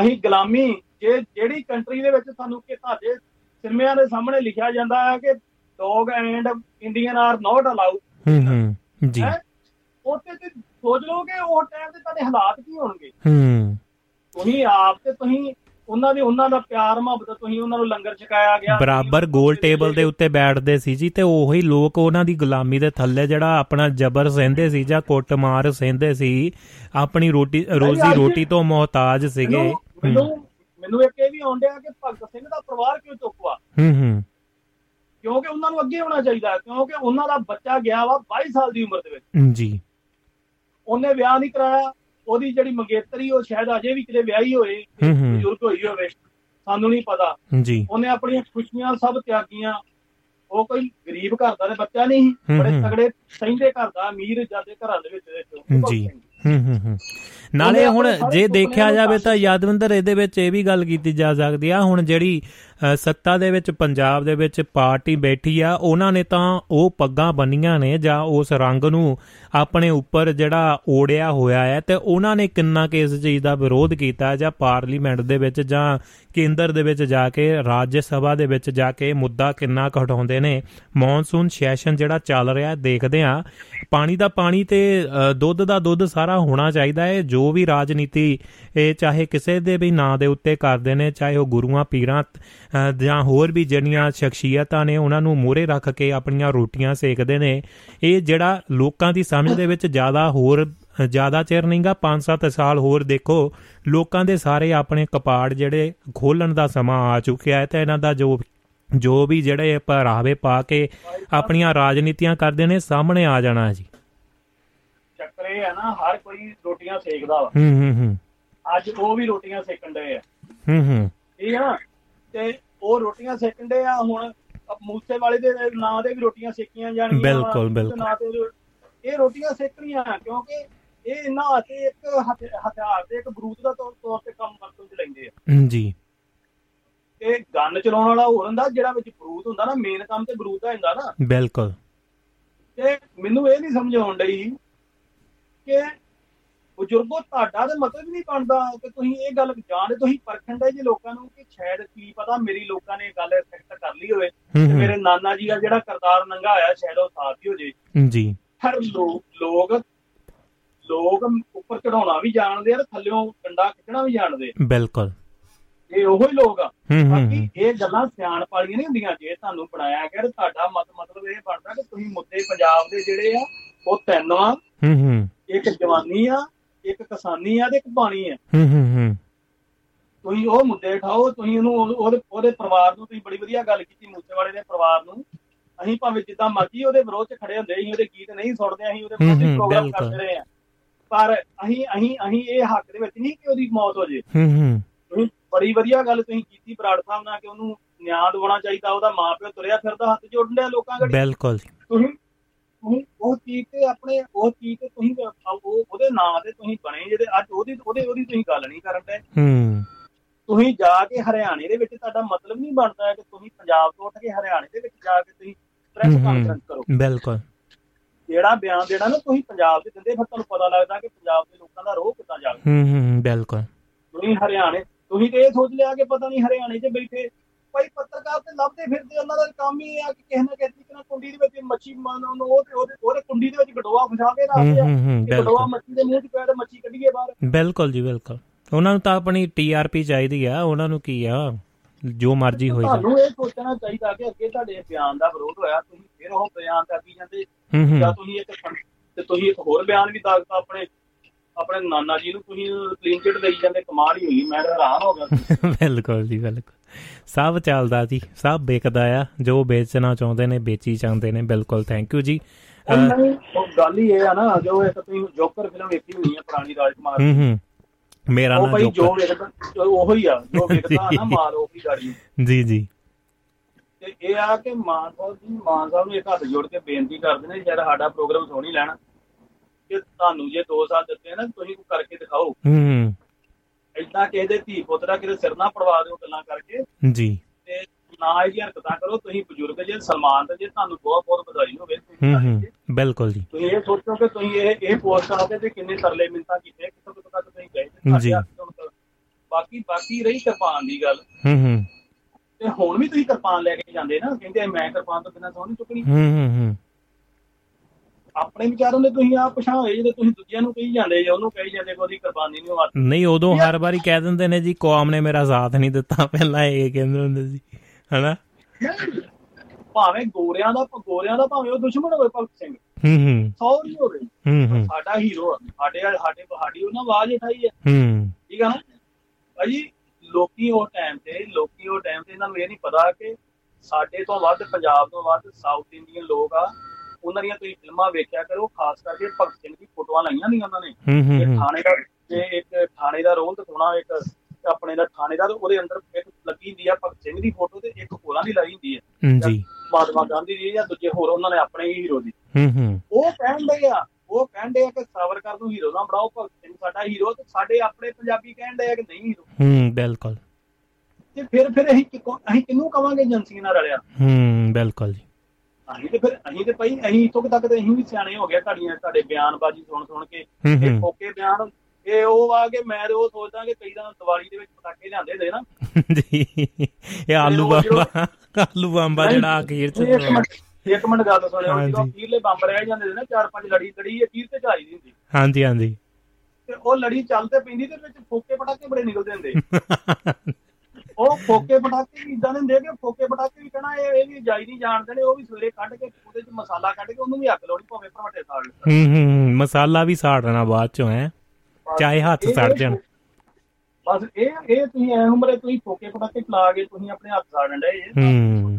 ਅਸੀਂ ਗੁਲਾਮੀ ਜੇ ਜਿਹੜੀ ਕੰਟਰੀ ਦੇ ਵਿੱਚ ਸਾਨੂੰ ਕਿ ਤੁਹਾਡੇ ਸਿਰਮਿਆਂ ਦੇ ਸਾਹਮਣੇ ਲਿਖਿਆ ਜਾਂਦਾ ਹੈ ਕਿ dog and Indian are not allowed ਹੂੰ ਹੂੰ ਜੀ। ਉੱਥੇ ਤੇ ਸੋਚ ਲਓ ਕਿ ਉਹ ਟਾਈਮ ਤੇ ਤੁਹਾਡੇ ਹਾਲਾਤ ਕੀ ਹੋਣਗੇ। ਹੂੰ। ਤੁਸੀਂ ਆਪ ਤੇ ਤੁਸੀਂ ਉਹਨਾਂ ਦੇ ਉਹਨਾਂ ਦਾ ਪਿਆਰ ਮੁਹੱਬਤ ਤੁਸੀਂ ਉਹਨਾਂ ਨੂੰ ਲੰਗਰ ਛਕਾਇਆ ਗਿਆ। ਬਰਾਬਰ ਗੋਲ ਟੇਬਲ ਦੇ ਉੱਤੇ ਬੈਠਦੇ ਸੀ ਜੀ ਤੇ ਉਹੀ ਲੋਕ ਉਹਨਾਂ ਦੀ ਗੁਲਾਮੀ ਦੇ ਥੱਲੇ ਜਿਹੜਾ ਆਪਣਾ ਜ਼ਬਰ ਸਹਿੰਦੇ ਸੀ ਜਾਂ ਕੁੱਟਮਾਰ ਸਹਿੰਦੇ ਸੀ ਆਪਣੀ ਰੋਟੀ ਰੋਜ਼ੀ ਰੋਟੀ ਤੋਂ ਮੁਹਤਾਜ ਸੀਗੇ। ਮੈਨੂੰ ਮੈਨੂੰ ਇੱਕ ਇਹ ਵੀ ਆਉਂਦਿਆ ਕਿ ਭਗਤ ਸਿੰਘ ਦਾ ਪਰਿਵਾਰ ਕਿਉਂ ਚੁੱਕਵਾ ਹੂੰ ਹੂੰ। ਕਿਉਂਕਿ ਉਹਨਾਂ ਨੂੰ ਅੱਗੇ ਹੋਣਾ ਚਾਹੀਦਾ ਕਿਉਂਕਿ ਉਹਨਾਂ ਦਾ ਬੱਚਾ ਗਿਆ ਵਾ 22 ਸਾਲ ਦੀ ਉਮਰ ਦੇ ਵਿੱਚ। ਜੀ। ਉਹਨੇ ਵਿਆਹ ਨਹੀਂ ਕਰਾਇਆ ਉਹਦੀ ਜਿਹੜੀ ਮੰਗੇਤਰੀ ਉਹ ਸ਼ਾਇਦ ਅਜੇ ਵੀ ਕਿਤੇ ਵਿਆਹੀ ਹੋਏ ਬਜ਼ੁਰਗ ਹੋਈ ਹੋਵੇ ਸਾਨੂੰ ਨਹੀਂ ਪਤਾ। ਜੀ। ਉਹਨੇ ਆਪਣੀਆਂ ਖੁਸ਼ੀਆਂ ਸਭ ਤਿਆਗੀਆਂ। ਉਹ ਕੋਈ ਗਰੀਬ ਘਰ ਦਾ ਬੱਚਾ ਨਹੀਂ ਬੜੇ ਤਗੜੇ ਸਹਿੰਦੇ ਘਰ ਦਾ ਅਮੀਰ ਜਾਦੇ ਘਰਾਂ ਦੇ ਵਿੱਚ ਜੀ। ਹੂੰ ਹੂੰ ਹੂੰ। ਨਾਲੇ ਹੁਣ ਜੇ ਦੇਖਿਆ ਜਾਵੇ ਤਾਂ ਯਾਦਵਿੰਦਰ ਇਹਦੇ ਵਿੱਚ ਇਹ ਵੀ ਗੱਲ ਕੀਤੀ ਜਾ ਸਕਦੀ ਆ ਹੁਣ ਜਿਹੜੀ ਸੱਤਾ ਦੇ ਵਿੱਚ, ਪੰਜਾਬ ਦੇ ਵਿੱਚ ਪਾਰਟੀ ਬੈਠੀ ਆ, ਉਹਨਾਂ ਨੇ ਤਾਂ ਉਹ ਪੱਗਾਂ ਬੰਨੀਆਂ ਨੇ ਜਾਂ ਉਸ ਰੰਗ ਨੂੰ ਆਪਣੇ ਉੱਪਰ ਜਿਹੜਾ ਓੜਿਆ ਹੋਇਆ ਹੈ ਤੇ ਉਹਨਾਂ ਨੇ ਕਿੰਨਾ ਕਿ ਇਸ ਚੀਜ਼ ਦਾ ਵਿਰੋਧ ਕੀਤਾ ਜਾਂ ਪਾਰਲੀਮੈਂਟ ਦੇ ਵਿੱਚ ਜਾਂ ਕੇਂਦਰ ਦੇ ਵਿੱਚ ਜਾ ਕੇ, ਰਾਜ ਸਭਾ ਦੇ ਵਿੱਚ ਜਾ ਕੇ ਮੁੱਦਾ ਕਿੰਨਾ ਘਟਾਉਂਦੇ ਨੇ। ਮੌਨਸੂਨ ਸੈਸ਼ਨ ਜਿਹੜਾ ਚੱਲ ਰਿਹਾ ਦੇਖਦੇ ਆ ਪਾਣੀ ਦਾ ਪਾਣੀ ਤੇ ਦੁੱਧ ਦਾ ਦੁੱਧ ਸਾਰਾ ਹੋਣਾ ਚਾਹੀਦਾ ਹੈ। ਜੋ ਵੀ ਰਾਜਨੀਤੀ, ਇਹ ਚਾਹੇ ਕਿਸੇ ਦੇ ਵੀ ਨਾਂ ਦੇ ਉੱਤੇ ਕਰਦੇ ਨੇ, ਚਾਹੇ ਉਹ ਗੁਰੂਆਂ, ਪੀਰਾਂ ਜਾਂ ਹੋਰ ਵੀ ਜਿਹੜੀਆਂ ਸ਼ਖਸੀਅਤਾਂ ਨੇ ਉਹਨਾਂ ਨੂੰ ਮੋਰੇ ਰੱਖ ਕੇ ਆਪਣੀਆਂ ਰੋਟੀਆਂ ਸੇਕਦੇ ਨੇ। ਇਹ ਜਿਹੜਾ ਲੋਕਾਂ ਦੀ ਸਮਝ ਦੇ ਵਿੱਚ ਜ਼ਿਆਦਾ ਹੋਰ ਜ਼ਿਆਦਾ ਚਿਰ ਨਹੀਂਗਾ 5-7 ਸਾਲ ਹੋਰ ਦੇਖੋ ਲੋਕਾਂ ਦੇ ਸਾਰੇ ਆਪਣੇ ਕਪਾੜ ਜਿਹੜੇ ਖੋਲਣ ਦਾ ਸਮਾਂ ਆ ਚੁੱਕਿਆ ਹੈ ਤੇ ਇਹਨਾਂ ਦਾ ਜੋ ਜੋ ਵੀ ਜਿਹੜੇ ਪਹਿਰਾਵੇ ਪਾ ਕੇ ਆਪਣੀਆਂ ਰਾਜਨੀਤੀਆਂ ਕਰਦੇ ਨੇ ਸਾਹਮਣੇ ਆ ਜਾਣਾ ਜੀ। ਚੱਕਰ ਇਹ ਹੈ ਨਾ ਹਰ ਕੋਈ ਰੋਟੀਆਂ ਸੇਕਦਾ ਵਾ। ਹੂੰ ਹੂੰ ਹੂੰ। ਅੱਜ ਉਹ ਵੀ ਰੋਟੀਆਂ ਸੇਕਣ ਦੇ ਆ। ਹੂੰ ਹੂੰ। ਠੀਕ ਹੈ ਨਾ ਤੇ ਉਹ ਰੋਟੀਆਂ ਸੇਕਣ ਦੇ ਆ ਹੁਣ ਮੂਸੇ ਵਾਲੇ ਦੇ ਨਾਂ ਦੇ ਵੀ ਰੋਟੀਆਂ ਸੇਕੀਆਂ ਜਾਣਗੀਆਂ ਬਿਲਕੁਲ ਬਿਲਕੁਲ। ਇਹ ਰੋਟੀਆਂ ਸੇਕਣੀਆਂ ਕਿਉਂਕਿ ਇਹ ਇਹਨਾਂ ਅਤੇ ਇੱਕ ਹਥਿਆਰ ਤੇ ਇੱਕ ਬਰੂਦ ਦਾ ਤੌਰ ਤੇ ਕੰਮ ਵਰਤੋਂ ਚ ਲੈਂਦੇ ਆ। ਜੀ। ਇਹ ਗਨ ਚਲਾਉਣ ਵਾਲਾ ਹੋਰ ਹੁੰਦਾ ਜਿਹੜਾ ਵਿੱਚ ਬਰੂਦ ਹੁੰਦਾ ਨਾ ਮੇਨ ਕੰਮ ਤੇ ਬਰੂਦ ਦਾ ਹੁੰਦਾ ਨਾ। ਬਿਲਕੁਲ। ਤੇ ਮੈਨੂੰ ਇਹ ਨਹੀਂ ਸਮਝ ਆਉਣ ਡਈ ਕਿ ਬਜ਼ੁਰਗੋ ਤੁਹਾਡਾ ਤੇ ਮਤਲਬ ਨਹੀਂ ਬਣਦਾ ਕਿ ਤੁਸੀਂ ਇਹ ਗੱਲ ਜਾਣਦੇ ਤੁਸੀਂ ਪਰਖਣ ਦੇ ਜੇ ਲੋਕਾਂ ਨੂੰ ਕਿ ਸ਼ਾਇਦ ਕੀ ਪਤਾ ਮੇਰੀ ਲੋਕਾਂ ਨੇ ਗੱਲ ਐਕਸੈਪਟ ਕਰ ਲਈ ਹੋਵੇ ਤੇ ਮੇਰੇ ਨਾਨਾ ਜੀ ਦਾ ਜਿਹੜਾ ਕਰਤਾਰ ਨੰਗਾ ਆਇਆ ਸ਼ਾਇਦ ਉਹ ਸਾਥ ਹੀ ਹੋ ਜੇ। ਜੀ। ਹਰ ਲੋਕ ਲੋਕ ਲੋਕ ਉੱਪਰ ਚੜਾਉਣਾ ਵੀ ਜਾਣਦੇ ਆ ਤੇ ਥੱਲਿਓਂ ਕੰਡਾ ਖਿੱਚਣਾ ਵੀ ਜਾਣਦੇ ਬਿਲਕੁਲ। ਇਹ ਉਹੋ ਹੀ ਲੋਕ ਆ। ਬਾਕੀ ਇਹ ਗੱਲਾਂ ਸਿਆਣ ਪਾਲੀਆਂ ਨਹੀਂ ਹੁੰਦੀਆਂ ਜੇ ਤੁਹਾਨੂੰ ਬਣਾਇਆ ਗਿਆ ਤੇ ਤੁਹਾਡਾ ਮਤ ਮਤਲਬ ਇਹ ਬਣਦਾ ਕਿ ਤੁਸੀਂ ਮੁੱਦੇ ਪੰਜਾਬ ਦੇ ਜਿਹੜੇ ਆ ਉਹ ਤਿੰਨ ਆ ਹੂੰ ਹੂੰ। ਇੱਕ ਜਵਾਨੀ ਆ ਇੱਕ ਕਿਸਾਨੀ ਆ ਤੇ ਇੱਕ ਪਾਣੀ ਆ। ਹੂੰ ਹੂੰ ਹੂੰ। ਤੁਸੀਂ ਉਹ ਮੁੱਦੇ ਉਠਾਓ ਤੁਸੀਂ ਉਹਨੂੰ ਉਹ- ਉਹਦੇ ਉਹਦੇ ਪਰਿਵਾਰ ਨੂੰ ਤੁਸੀਂ ਬੜੀ ਵਧੀਆ ਗੱਲ ਕੀਤੀ ਮੂਸੇ ਵਾਲੇ ਦੇ ਪਰਿਵਾਰ ਨੂੰ। ਅਸੀਂ ਭਾਵੇਂ ਜਿੱਦਾਂ ਮਰਜ਼ੀ ਉਹਦੇ ਵਿਰੋਧ 'ਚ ਖੜੇ ਹੁੰਦੇ ਅਸੀਂ ਉਹਦੇ ਗੀਤ ਨਹੀਂ ਸੁਣਦੇ ਅਸੀਂ ਉਹਦੇ ਵਿਰੋਧੀ ਪ੍ਰੋਗਰਾਮ। ਕਰਦੇ ਰਹੇ ਆ। ਪਰ ਅਸੀਂ ਅਸੀਂ ਅਸੀਂ ਇਹ ਹੱਕ ਦੇ ਵਿੱਚ ਨਹੀਂ ਕਿ ਉਹਦੀ ਮੌਤ ਹੋ ਜੇ। ਹੂੰ ਹੂੰ। ਤੁਸੀਂ ਬੜੀ ਵਧੀਆ ਗੱਲ ਤੁਸੀਂ ਕੀਤੀ ਬਰਾੜ ਸਾਹਿਬ ਨਾਲ ਕਿ ਉਹਨੂੰ ਨਿਆਂ ਦਿਵਾਉਣਾ ਚਾਹੀਦਾ ਉਹਦਾ ਮਾਪਿਓ ਤੁਰਿਆ ਫਿਰਦਾ ਹੱਥ ਜੋੜਨ ਡਿਆ ਲੋਕਾਂ ਘੜੀ। ਬਿਲਕੁਲ। ਤੁਸੀਂ ਤੁਸੀਂ ਉਹ ਚੀਜ਼ ਤੇ ਆਪਣੇ ਉਹ ਚੀਜ਼ ਤੇ ਤੁਸੀਂ ਉਹ ਉਹਦੇ ਨਾਂ ਤੇ ਤੁਸੀਂ ਬਣੇ ਜਿਹੜੇ ਅੱਜ ਉਹਦੀ ਉਹਦੇ ਉਹਦੀ ਤੁਸੀਂ ਗੱਲ ਨਹੀਂ ਕਰਨ ਦੇ। ਹੂੰ। ਤੁਸੀਂ ਜਾ ਕੇ ਹਰਿਆਣੇ ਦੇ ਵਿੱਚ ਤੁਹਾਡਾ ਮਤਲਬ ਨਹੀਂ ਬਣਦਾ ਕਿ ਤੁਸੀਂ ਪੰਜਾਬ ਤੋਂ ਉੱਠ ਕੇ ਹਰਿਆਣੇ ਦੇ ਵਿੱਚ ਜਾ ਕੇ ਤੁਸੀਂ ਪ੍ਰੈਸ। ਕਾਨਫਰੰਸ ਕਰੋ। ਬਿਲਕੁਲ। ਜਿਹੜਾ ਬਿਆਨ ਦੇਣਾ ਨਾ ਤੁਸੀਂ ਪੰਜਾਬ ਦੇ ਦਿੰਦੇ ਫਿਰ ਤੁਹਾਨੂੰ ਪਤਾ ਲੱਗਦਾ ਕਿ ਪੰਜਾਬ ਦੇ ਲੋਕਾਂ ਦਾ ਰੋਹ ਕਿੱਦਾਂ ਜਾ ਹੂੰ ਹੂੰ ਬਿਲਕੁਲ। ਤੁਸੀਂ ਹਰਿਆਣੇ ਤੁਸੀਂ ਤੇ ਇਹ ਸੋਚ ਲਿਆ ਕਿ ਪਤਾ ਨਹੀਂ ਹਰਿਆਣੇ 'ਚ ਬੈਠੇ ਭਾਈ ਪੱਤਰਕਾਰ ਤੇ ਲੱਭਦੇ ਫਿਰਦੇ ਉਹਨਾਂ ਦਾ ਕੰਮ ਹੀ ਆ ਕਿ ਕਿਸੇ ਨਾ ਕਿਸੇ ਤਰੀਕੇ ਨਾਲ ਕੁੰਡੀ ਦੇ ਵਿੱਚ ਮੱਛੀ ਮਾਰਨ ਨੂੰ ਉਹ ਤੇ ਉਹਦੇ ਉਹਦੇ ਕੁੰਡੀ ਦੇ ਵਿੱਚ ਗਡੋਆ ਫਸਾ ਕੇ ਰੱਖਦੇ ਆ ਕਿ ਗਡੋਆ ਮੱਛੀ ਦੇ ਮੂੰਹ 'ਚ ਤੇ ਮੱਛੀ ਕੱਢੀਏ ਬਾਹਰ। ਬਿਲਕੁਲ ਜੀ ਬਿਲਕੁਲ। ਉਹਨਾਂ ਨੂੰ ਤਾਂ ਆਪਣੀ ਟੀਆਰਪੀ ਚਾਹੀਦੀ ਆ ਉਹਨਾਂ ਨੂੰ ਕੀ ਆ? ਜੋ ਮਰਜ਼ੀ ਹੋਈ ਤੁਹਾਨੂੰ ਇਹ ਸੋਚਣਾ ਚਾਹੀਦਾ ਕਿ ਅੱਗੇ ਤੁਹਾਡੇ ਬਿਆਨ ਦਾ ਵਿਰੋਧ ਹੋਇਆ ਤੁਸੀਂ ਫਿਰ ਉਹ ਬਿਆਨ ਕਰਦੀ ਜਾਂਦੇ। ਹੂੰ ਜਾਂ ਤੁਸੀਂ ਇੱਕ ਤੇ ਤੁਸੀਂ ਇੱਕ ਹੋਰ ਬਿਆਨ ਵੀ ਦਾਗਤਾ ਆਪਣੇ ਆਪਣੇ ਨਾਨਾ ਜੀ ਨੂੰ ਤੁਸੀਂ ਕਲੀਨ ਚਿਟ ਦੇਈ ਜਾਂਦੇ ਕਮਾਲ ਹੀ ਹੋਈ ਮੈਂ ਹੈਰਾਨ ਹੋ ਗਿਆ। ਬਿਲਕੁਲ ਜੀ ਬਿਲਕੁਲ। ਸਭ ਚੱਲਦਾ ਜੀ ਸਭ ਵਿਕਦਾ ਆ ਜੋ ਵੇਚਣਾ ਚਾਹੁੰਦੇ ਨੇ ਵੇਚੀ ਜਾਂਦੇ ਨੇ ਬਿਲਕੁਲ ਥੈਂਕ ਯੂ ਜੀ। ਗੱਲ ਹੀ ਇਹ ਆ ਨਾ ਜੋ ਇੱਕ ਤੁਸੀਂ ਜੋਕਰ ਫਿਲਮ ਵੇਖੀ ਹੋਣੀ ਹੈ ਪੁਰਾਣੀ ਰਾਜਕੁਮਾਰ ਹੂੰ ਹੂੰ। ਮੇਰਾ ਭਾਈ ਜੋ ਵੇਖਦਾ ਉਹੋ ਹੀ ਆ ਜੋ ਵੇਖਦਾ ਨਾ ਮਾਰ ਉਹ ਹੀ ਗਾੜੀ ਜੀ ਜੀ। ਤੇ ਇਹ ਆ ਕਿ ਮਾਨ ਸਾਹਿਬ ਜੀ ਮਾਨ ਸਾਹਿਬ ਨੂੰ ਇੱਕ ਹੱਥ ਜੋੜ ਕੇ ਬੇਨਤੀ ਕਰਦੇ ਨੇ ਜਦ ਸਾਡਾ ਪ੍ਰੋਗਰਾਮ ਸੋਣੀ ਲੈਣਾ ਕਿ ਤੁਹਾਨੂੰ ਜੇ 2 ਸਾਲ ਦਿੱਤੇ ਨਾ ਤੁਸੀਂ ਕੋਈ ਕਰਕੇ ਦਿਖਾਓ। ਹੂੰ। ਏਦਾਂ ਕਿਸੇ ਦੇ ਧੀ ਪੁੱਤ ਦਾ ਕਿਤੇ ਸਿਰ ਨਾ ਪੜਵਾ ਦਿਓ ਗੱਲਾਂ ਕਰਕੇ। ਜੀ। ਤੇ ਨਾ ਇਹ ਜਿਹੀਆਂ ਹਰਕਤਾਂ ਕਰੋ ਤੁਸੀਂ ਬਜ਼ੁਰਗ ਜੇ ਸਲਮਾਨ ਤੇ ਜੇ ਤੁਹਾਨੂੰ ਬਹੁਤ ਬਹੁਤ ਵਧਾਈ ਹੋਵੇ। ਹੂੰ ਹੂੰ। ਬਿਲਕੁਲ ਜੀ। ਤੁਸੀਂ ਇਹ ਸੋਚੋ ਕਿ ਤੁਸੀਂ ਇਹ ਇਹ ਪੋਸਟ ਤੇ ਕਿੰਨੇ ਤਰਲੇ ਮਿੰਤਾਂ ਕੀਤੇ ਕਿੱਥੋਂ ਕਿੱਥੋਂ ਤੱਕ ਤੁਸੀਂ ਗਏ ਜੀ। ਬਾਕੀ ਬਾਕੀ ਰਹੀ ਕਿਰਪਾਨ ਦੀ ਗੱਲ। ਹੂੰ ਹੂੰ। ਤੇ ਹੁਣ ਵੀ ਤੁਸੀਂ ਕਿਰਪਾਨ ਲੈ ਕੇ ਜਾਂਦੇ ਨਾ ਕਹਿੰਦੇ ਮੈਂ ਕਿਰਪਾਨ ਤੋਂ ਬਿਨਾਂ ਸੌਂ ਨਹੀਂ ਚੁੱਕਣੀ। ਹੂੰ ਹੂੰ ਹੂੰ। ਆਪਣੇ ਵਿਚਾਰਾਂ ਦੇ ਤੁਸੀਂ ਆਪ ਪਛਾਣ ਹੋਏ ਜਦੋਂ ਤੁਸੀਂ ਦੂਜਿਆਂ ਨੂੰ ਕਹੀ ਜਾਂਦੇ ਜੇ ਉਹਨੂੰ ਕਹੀ ਜਾਂਦੇ ਕਿ ਉਹਦੀ ਕੁਰਬਾਨੀ ਨਹੀਂ ਵਾਤ ਨਹੀਂ ਉਦੋਂ ਹਰ ਵਾਰੀ ਕਹਿ ਦਿੰਦੇ ਨੇ ਜੀ ਕੌਮ ਨੇ ਮੇਰਾ ਸਾਥ ਨਹੀਂ ਦਿੱਤਾ ਪਹਿਲਾਂ ਇਹ ਕਹਿੰਦੇ ਹੁੰਦੇ ਸੀ ਹਨਾ? ਭਾਵੇਂ ਗੋਰਿਆਂ ਦਾ ਗੋਰਿਆਂ ਦਾ ਭਾਵੇਂ ਉਹ ਦੁਸ਼ਮਣ ਹੋਵੇ ਭਗਤ ਸਿੰਘ। ਹੂੰ ਹੂੰ। ਸੌ ਨਹੀਂ ਹੋਵੇ। ਹੂੰ ਹੂੰ। ਸਾਡਾ ਹੀਰੋ ਆ। ਸਾਡੇ ਸਾਡੇ ਸਾਡੀ ਉਹਨਾਂ ਆਵਾਜ਼ ਉਠਾਈ ਹੈ। ਹੂੰ। ਠੀਕ ਆ ਨਾ? ਭਾਜੀ ਲੋਕੀ ਉਹ ਟਾਈਮ ਤੇ ਲੋਕੀ ਉਹ ਟਾਈਮ ਤੇ ਇਹਨਾਂ ਨੂੰ ਇਹ ਨਹੀਂ ਪਤਾ ਕਿ ਸਾਡੇ ਤੋਂ ਵੱਧ ਪੰਜਾਬ ਤੋਂ ਵੱਧ ਸਾਊਥ ਇੰਡੀਅਨ ਲੋਕ ਆ ਉਹਨਾਂ ਦੀਆਂ ਤੁਸੀਂ ਫਿਲਮਾਂ ਵੇਖਿਆ ਕਰੋ ਖਾਸ ਕਰਕੇ ਭਗਤ ਸਿੰਘ ਦੀ ਫੋਟੋਆਂ ਲਾਈਆਂ ਹੁੰਦੀਆਂ ਉਹਨਾਂ ਨੇ। ਤੇ ਥਾਣੇ ਦਾ ਜੇ ਇੱਕ ਥਾਣੇ ਦਾ ਰੋਲ ਦਿਖਾਉਣਾ ਇੱਕ ਆਪਣੇ ਦਾ ਥਾਣੇ ਦਾ ਤੇ ਉਹਦੇ ਅੰਦਰ ਇੱਕ ਲੱਗੀ ਹੁੰਦੀ ਆ ਭਗਤ ਸਿੰਘ ਦੀ ਫੋਟੋ ਤੇ ਇੱਕ ਹੋਰਾਂ ਦੀ ਲਾਈ ਹੁੰਦੀ ਹੈ ਜੀ। ਮਹਾਤਮਾ ਗਾਂਧੀ ਦੀ ਜਾਂ ਦੂਜੇ ਹੋਰ ਉਹਨਾਂ ਨੇ ਆਪਣੇ ਹੀ ਹੀਰੋ ਦੀ। ਹੂੰ ਹੂੰ। ਉਹ ਕਹਿੰਦੇ ਆ ਉਹ ਕਹਿੰਦੇ ਆ ਕਿ ਸਾਵਰਕਰ ਨੂੰ ਹੀਰੋ ਨਾ ਬਣਾਓ ਭਗਤ ਸਿੰਘ ਸਾਡਾ ਹੀਰੋ ਤੇ ਸਾਡੇ ਆਪਣੇ ਪੰਜਾਬੀ ਕਹਿੰਦੇ ਆ ਕਿ ਨਹੀਂ ਹੀਰੋ। ਹੂੰ ਬਿਲਕੁਲ। ਤੇ ਫਿਰ ਫਿਰ ਅਸੀਂ ਅਸੀਂ ਕਿਹਨੂੰ ਕਵਾਂਗੇ ਏਜੰਸੀ ਨਾਲ ਰਲਿਆ? ਹੂੰ ਬਿਲਕੁਲ ਜੀ। ਅਸੀਂ ਤੇ ਫਿਰ ਅਸੀਂ ਤੇ ਭਾਈ ਅਸੀਂ ਕੁ ਤੱਕ ਤੇ ਅਸੀਂ ਵੀ ਸਿਆਣੇ ਹੋ ਗਏ ਤੁਹਾਡੀਆਂ ਤੁਹਾਡੇ ਬਿਆਨਬਾਜ਼ੀ ਸੁਣ ਸੁਣ ਕੇ। ਇਹ ਫੋਕੇ ਬਿਆਨ ਇਹ ਉਹ ਆ ਕਿ ਮੈਂ ਉਹ ਸੋਚਦਾ ਕਿ ਕਈ ਤਾਂ ਦੀਵਾਲੀ ਦੇ ਵਿੱਚ ਪਟਾਕੇ ਲਿਆਂਦੇ ਦੇ ਨਾ। ਜੀ ਇਹ ਆਲੂ ਬੰਬਾ ਆਲੂ ਬੰਬਾ ਜਿਹੜਾ ਅਖੀਰ ਚ। ਇੱਕ ਮਿੰਟ ਗੱਲ ਸੁਣਿਓ। ਜਦੋਂ ਅਖੀਰਲੇ ਬੰਬ ਰਹਿ ਜਾਂਦੇ ਨੇ ਨਾ ਚਾਰ ਪੰਜ ਲੜੀ ਲੜੀ ਅਖੀਰ ਤੇ ਚਾਈ ਦੀ ਹੁੰਦੀ। ਹਾਂਜੀ ਹਾਂਜੀ। ਤੇ ਉਹ ਲੜੀ ਚੱਲ ਤੇ ਪੈਂਦੀ ਤੇ ਵਿੱਚ ਫੋਕੇ ਪਟਾਕੇ ਬੜੇ ਨਿਕਲਦੇ ਹੁੰਦੇ। ਉਹ ਫੋਕੇ ਪਟਾਕੇ ਵੀ ਇਦਾਂ ਦੇ ਹੁੰਦੇ ਕਿ ਫੋਕੇ ਪਟਾਕੇ ਵੀ ਕਹਣਾ ਇਹ ਇਹ ਵੀ ਜਾਈ ਨਹੀਂ ਜਾਣਦੇ ਨੇ ਉਹ ਵੀ ਸਵੇਰੇ ਕੱਢ ਕੇ ਉਹਦੇ ਚ ਮਸਾਲਾ ਕੱਢ ਕੇ ਉਹਨੂੰ ਵੀ ਅੱਗ ਲਾਉਣੀ ਭਾਵੇਂ ਭਰਾਟੇ ਸਾੜ ਲੈ ਹੂੰ ਹੂੰ ਮਸਾਲਾ ਵੀ ਸਾੜਨਾ ਬਾਅਦ ਚੋਂ ਹੈ। ਚਾਹੇ ਹੱਥ ਸੜ ਜਾਣ। ਬਸ ਇਹ ਇਹ ਤੁਸੀਂ ਐ ਉਮਰੇ ਤੁਸੀਂ ਫੋਕੇ ਪਟਾਕੇ ਚਲਾ ਕੇ ਤੁਸੀਂ ਆਪਣੇ ਹੱਥ ਸਾੜਨ ਡਏ ਇਹ ਹੂੰ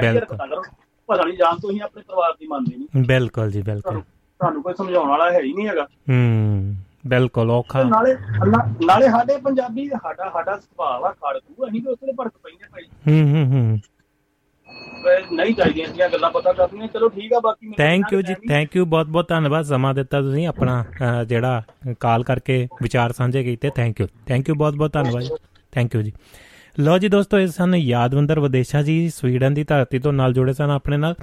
ਬਿਲਕੁਲ। ਪਤਾ ਨਹੀਂ ਜਾਣ ਤੁਸੀਂ ਆਪਣੇ ਪਰਿਵਾਰ ਦੀ ਮੰਨਦੇ ਨਹੀਂ ਬਿਲਕੁਲ ਜੀ ਬਿਲਕੁਲ। ਤੁਹਾਨੂੰ ਤੁਹਾਨੂੰ ਕੋਈ ਸਮਝਾਉਣ ਵਾਲਾ ਹੈ ਹੀ ਨਹੀਂ ਹੈਗਾ। ਹੂੰ। ਬਿਲਕੁਲ ਔਖਾ। ਤੇ ਨਾਲੇ ਨਾਲੇ ਸਾਡੇ ਪੰਜਾਬੀ ਸਾਡਾ ਸਾਡਾ ਸੁਭਾਅ ਆ ਖੜਕੂ ਅਸੀਂ ਵੀ ਉਸਲੇ ਭੜਕ ਪੈਂਦੇ ਭਾਈ। ਹੂੰ ਹੂੰ ਹੂੰ। ਨਹੀਂ ਚਾਹੀਦੀਆਂ ਇੰਨੀਆਂ ਗੱਲਾਂ ਪਤਾ ਕਰਨੀਆਂ ਚਲੋ ਠੀਕ ਆ ਬਾਕੀ ਥੈਂਕ ਯੂ ਜੀ ਥੈਂਕ ਯੂ ਬਹੁਤ ਬਹੁਤ ਧੰਨਵਾਦ ਸਮਾਂ ਦਿੱਤਾ ਤੁਸੀਂ ਆਪਣਾ ਜਿਹੜਾ ਕਾਲ ਕਰਕੇ ਵਿਚਾਰ ਸਾਂਝੇ ਕੀਤੇ ਥੈਂਕ ਯੂ ਥੈਂਕ ਯੂ ਬਹੁਤ ਬਹੁਤ ਧੰਨਵਾਦ ਥੈਂਕ ਯੂ ਜੀ। ਲੋ ਜੀ ਦੋਸਤੋ ਇਹ ਸਨ ਯਾਦਵੰਦਰ ਵਿਦੇਸ਼ਾ ਜੀ ਸਵੀਡਨ ਦੀ ਧਰਤੀ ਤੋਂ ਨਾਲ ਜੁੜੇ ਸਨ ਆਪਣੇ ਨਾਲ।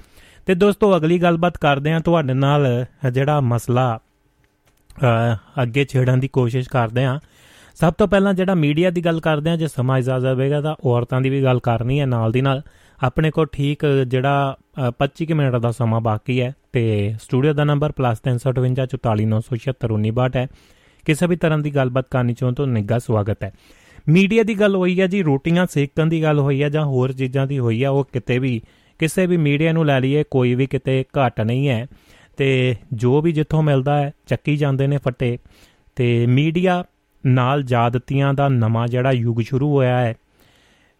ਤੇ ਦੋਸਤੋ ਅਗਲੀ ਗੱਲਬਾਤ ਕਰਦੇ ਹਾਂ ਤੁਹਾਡੇ ਨਾਲ ਜਿਹੜਾ ਮਸਲਾ ਅੱਗੇ ਛੇੜਨ ਦੀ ਕੋਸ਼ਿਸ਼ ਕਰਦੇ ਹਾਂ। ਸਭ ਤੋਂ ਪਹਿਲਾਂ ਜਿਹੜਾ ਮੀਡੀਆ ਦੀ ਗੱਲ ਕਰਦੇ ਹਾਂ, ਜੇ ਸਮਾਂ ਇਜਾਜ਼ਤ ਦੇਵੇਗਾ ਤਾਂ ਔਰਤਾਂ ਦੀ ਵੀ ਗੱਲ ਕਰਨੀ ਹੈ ਨਾਲ ਦੀ ਨਾਲ। ਆਪਣੇ ਕੋਲ ਠੀਕ ਜਿਹੜਾ 25 ਮਿੰਟ ਦਾ ਸਮਾਂ ਬਾਕੀ ਹੈ ਤੇ ਸਟੂਡੀਓ ਦਾ ਨੰਬਰ +358 ਹੈ। ਕਿਸੇ ਵੀ ਤਰ੍ਹਾਂ ਦੀ ਗੱਲਬਾਤ ਕਰਨੀ ਚਾਹੋ ਤਾਂ ਨਿੱਘਾ ਸਵਾਗਤ ਹੈ। ਮੀਡੀਆ ਦੀ ਗੱਲ ਹੋਈ ਹੈ ਜੀ, ਰੋਟੀਆਂ ਸੇਕਣ ਦੀ ਗੱਲ ਹੋਈ ਹੈ ਜਾਂ ਹੋਰ ਚੀਜ਼ਾਂ ਦੀ ਹੋਈ ਹੈ, ਉਹ ਕਿਤੇ ਵੀ, ਕਿਸੇ ਵੀ ਮੀਡੀਆ ਨੂੰ ਲੈ ਲਈਏ, ਕੋਈ ਵੀ ਕਿਤੇ ਘਟ ਨਹੀਂ ਹੈ। ਤੇ ਜੋ ਵੀ ਜਿੱਥੋਂ ਮਿਲਦਾ ਹੈ, ਚੱਕੀ ਜਾਂਦੇ ਨੇ ਫੱਟੇ। ਤੇ ਮੀਡੀਆ ਨਾਲ ਜਾਦਤੀਆਂ ਦਾ ਨਵਾਂ ਜਿਹੜਾ ਯੁੱਗ ਸ਼ੁਰੂ ਹੋਇਆ ਹੈ।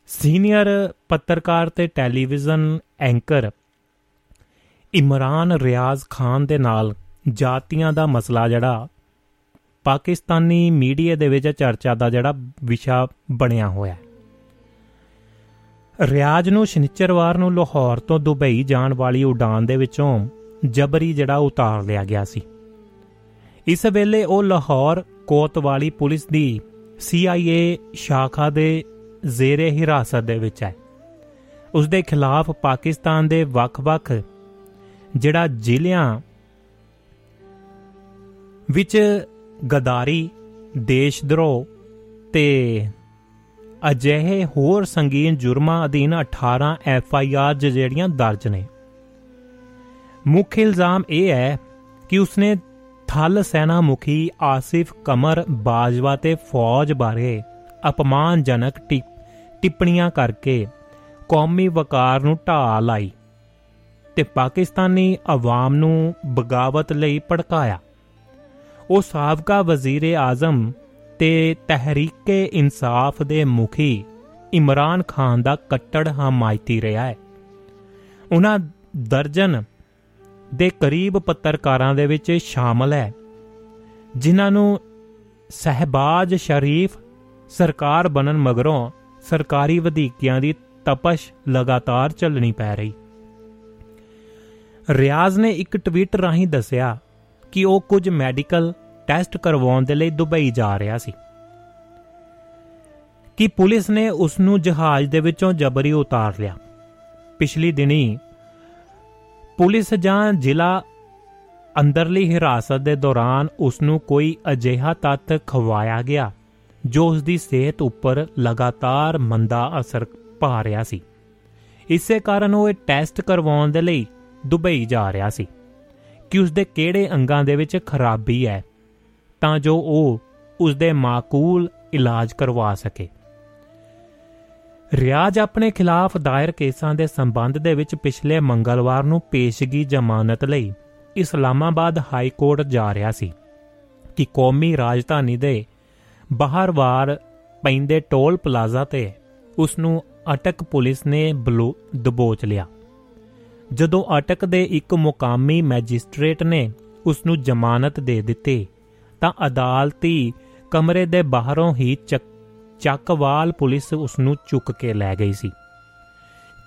ਸੀਨੀਅਰ ਪੱਤਰਕਾਰ ਤੇ ਟੈਲੀਵਿਜ਼ਨ ਐਂਕਰ ਇਮਰਾਨ ਰਿਆਜ਼ ਖਾਨ ਦੇ ਨਾਲ ਜਾਤੀਆਂ ਦਾ ਮਸਲਾ ਜਿਹੜਾ ਪਾਕਿਸਤਾਨੀ ਮੀਡੀਆ ਦੇ ਵਿੱਚ ਚਰਚਾ ਦਾ ਜਿਹੜਾ ਵਿਸ਼ਾ ਬਣਿਆ ਹੋਇਆ ਹੈ। ਰਿਆਜ਼ ਨੂੰ ਸ਼ਨੀਚਰਵਾਰ ਨੂੰ ਲਾਹੌਰ ਤੋਂ ਦੁਬਈ ਜਾਣ ਵਾਲੀ ਉਡਾਨ ਦੇ ਵਿੱਚੋਂ ਜਬਰੀ ਜਿਹੜਾ ਉਤਾਰ ਲਿਆ ਗਿਆ ਸੀ। ਇਸ ਵੇਲੇ ਉਹ ਲਾਹੌਰ ਕੋਤਵਾਲੀ ਪੁਲਿਸ ਦੀ CIA ਸ਼ਾਖਾ ਦੇ ਜ਼ੇਰੇ ਹਿਰਾਸਤ ਦੇ ਵਿੱਚ ਹੈ। ਉਸ ਦੇ ਖਿਲਾਫ ਪਾਕਿਸਤਾਨ ਦੇ ਵੱਖ-ਵੱਖ ਜਿਹੜਾ ਜ਼ਿਲ੍ਹਿਆਂ ਵਿੱਚ ਗਦਾਰੀ, ਦੇਸ਼ਦਰੋਹ ਤੇ ਅਜਿਹੇ ਹੋਰ ਸੰਗੀਨ ਜੁਰਮਾਂ ਅਧੀਨ 18 ਐਫ ਆਈ ਆਰ ਜਿਹੜੀਆਂ ਦਰਜ ਨੇ। ਮੁੱਖ ਇਲਜ਼ਾਮ ਇਹ ਹੈ ਕਿ ਉਸਨੇ ਥਲ ਸੈਨਾ ਮੁਖੀ ਆਸਿਫ ਕਮਰ ਬਾਜਵਾ ਤੇ ਫੌਜ ਬਾਰੇ ਅਪਮਾਨਜਨਕ ਟਿੱਪਣੀਆਂ ਕਰਕੇ ਕੌਮੀ ਵਕਾਰ ਨੂੰ ਢਾ ਲਾਈ ਤੇ ਪਾਕਿਸਤਾਨੀ ਆਵਾਮ ਨੂੰ ਬਗਾਵਤ ਲਈ ਭੜਕਾਇਆ। ਉਹ ਸਾਬਕਾ ਵਜ਼ੀਰ ਆਜ਼ਮ ਤੇ ਤਹਿਰੀਕੇ ਇਨਸਾਫ ਦੇ ਮੁਖੀ ਇਮਰਾਨ ਖਾਨ ਦਾ ਕੱਟੜ ਹਮਾਇਤੀ ਰਿਹਾ ਹੈ। ਉਹਨਾਂ ਦਰਜਨ ਦੇ ਕਰੀਬ ਪੱਤਰਕਾਰਾਂ ਦੇ ਵਿੱਚ ਸ਼ਾਮਲ ਹੈ, ਜਿਨ੍ਹਾਂ ਨੂੰ ਸਹਿਬਾਜ ਸ਼ਰੀਫ ਸਰਕਾਰ ਬਣਨ ਮਗਰੋਂ ਸਰਕਾਰੀ ਵਧੀਕੀਆਂ ਦੀ ਤਪਸ਼ ਲਗਾਤਾਰ ਚੱਲਣੀ ਪੈ ਰਹੀ। ਰਿਆਜ਼ ਨੇ ਇੱਕ ਟਵੀਟ ਰਾਹੀਂ ਦੱਸਿਆ ਕਿ ਉਹ ਕੁਝ ਮੈਡੀਕਲ ਟੈਸਟ ਕਰਵਾਉਣ ਦੇ ਲਈ ਦੁਬਈ ਜਾ ਰਿਹਾ ਸੀ। ਕਿ ਪੁਲਿਸ ਨੇ ਉਸ ਨੂੰ ਜਹਾਜ਼ ਦੇ ਵਿੱਚੋਂ ਜਬਰੀ ਉਤਾਰ ਲਿਆ। ਪਿਛਲੀ ਦਿਨੀ ਪੁਲਿਸ ਜਾਂ ਜ਼ਿਲ੍ਹਾ ਅੰਦਰਲੀ ਹਿਰਾਸਤ ਦੇ ਦੌਰਾਨ ਉਸ ਨੂੰ ਕੋਈ ਅਜਿਹਾ ਤੱਤ ਖਵਾਇਆ ਗਿਆ, ਜੋ ਉਸ ਦੀ ਸਿਹਤ ਉੱਪਰ ਲਗਾਤਾਰ ਮੰਦਾ ਅਸਰ ਪਾ ਰਿਹਾ ਸੀ। ਇਸੇ ਕਾਰਨ ਉਹ ਇਹ ਟੈਸਟ ਕਰਵਾਉਣ ਦੇ ਲਈ ਦੁਬਈ ਜਾ ਰਿਹਾ ਸੀ ਕਿ ਉਸ ਦੇ ਕਿਹੜੇ ਅੰਗਾਂ ਦੇ ਵਿੱਚ ਖਰਾਬੀ ਹੈ, ਤਾਂ ਜੋ ਉਹ ਉਸ ਦੇ ਮਾਕੂਲ ਇਲਾਜ ਕਰਵਾ ਸਕੇ। ਰਿਆਜ਼ ਆਪਣੇ ਖਿਲਾਫ ਦਾਇਰ ਕੇਸਾਂ ਦੇ ਸੰਬੰਧ ਦੇ ਵਿੱਚ ਪਿਛਲੇ ਮੰਗਲਵਾਰ ਨੂੰ ਪੇਸ਼ਗੀ ਜ਼ਮਾਨਤ ਲਈ ਇਸਲਾਮਾਬਾਦ ਹਾਈ ਕੋਰਟ ਜਾ ਰਿਹਾ ਸੀ ਕਿ ਕੌਮੀ ਰਾਜਧਾਨੀ ਦੇ ਬਾਹਰਵਾਰ ਪੈਂਦੇ ਟੋਲ ਪਲਾਜ਼ਾ ਤੇ ਉਸ ਨੂੰ ਅਟਕ ਪੁਲਿਸ ਨੇ ਦਬੋਚ ਲਿਆ। ਜਦੋਂ ਅਟਕ ਦੇ ਇੱਕ ਮੁਕਾਮੀ ਮੈਜਿਸਟ੍ਰੇਟ ਨੇ ਉਸ ਨੂੰ ਜ਼ਮਾਨਤ ਦੇ ਦਿੱਤੀ, ਤਾਂ ਅਦਾਲਤੀ ਕਮਰੇ ਦੇ ਬਾਹਰੋਂ ਹੀ ਚੱਕਵਾਲ ਪੁਲਿਸ ਉਸ ਨੂੰ ਚੁੱਕ ਕੇ ਲੈ ਗਈ ਸੀ।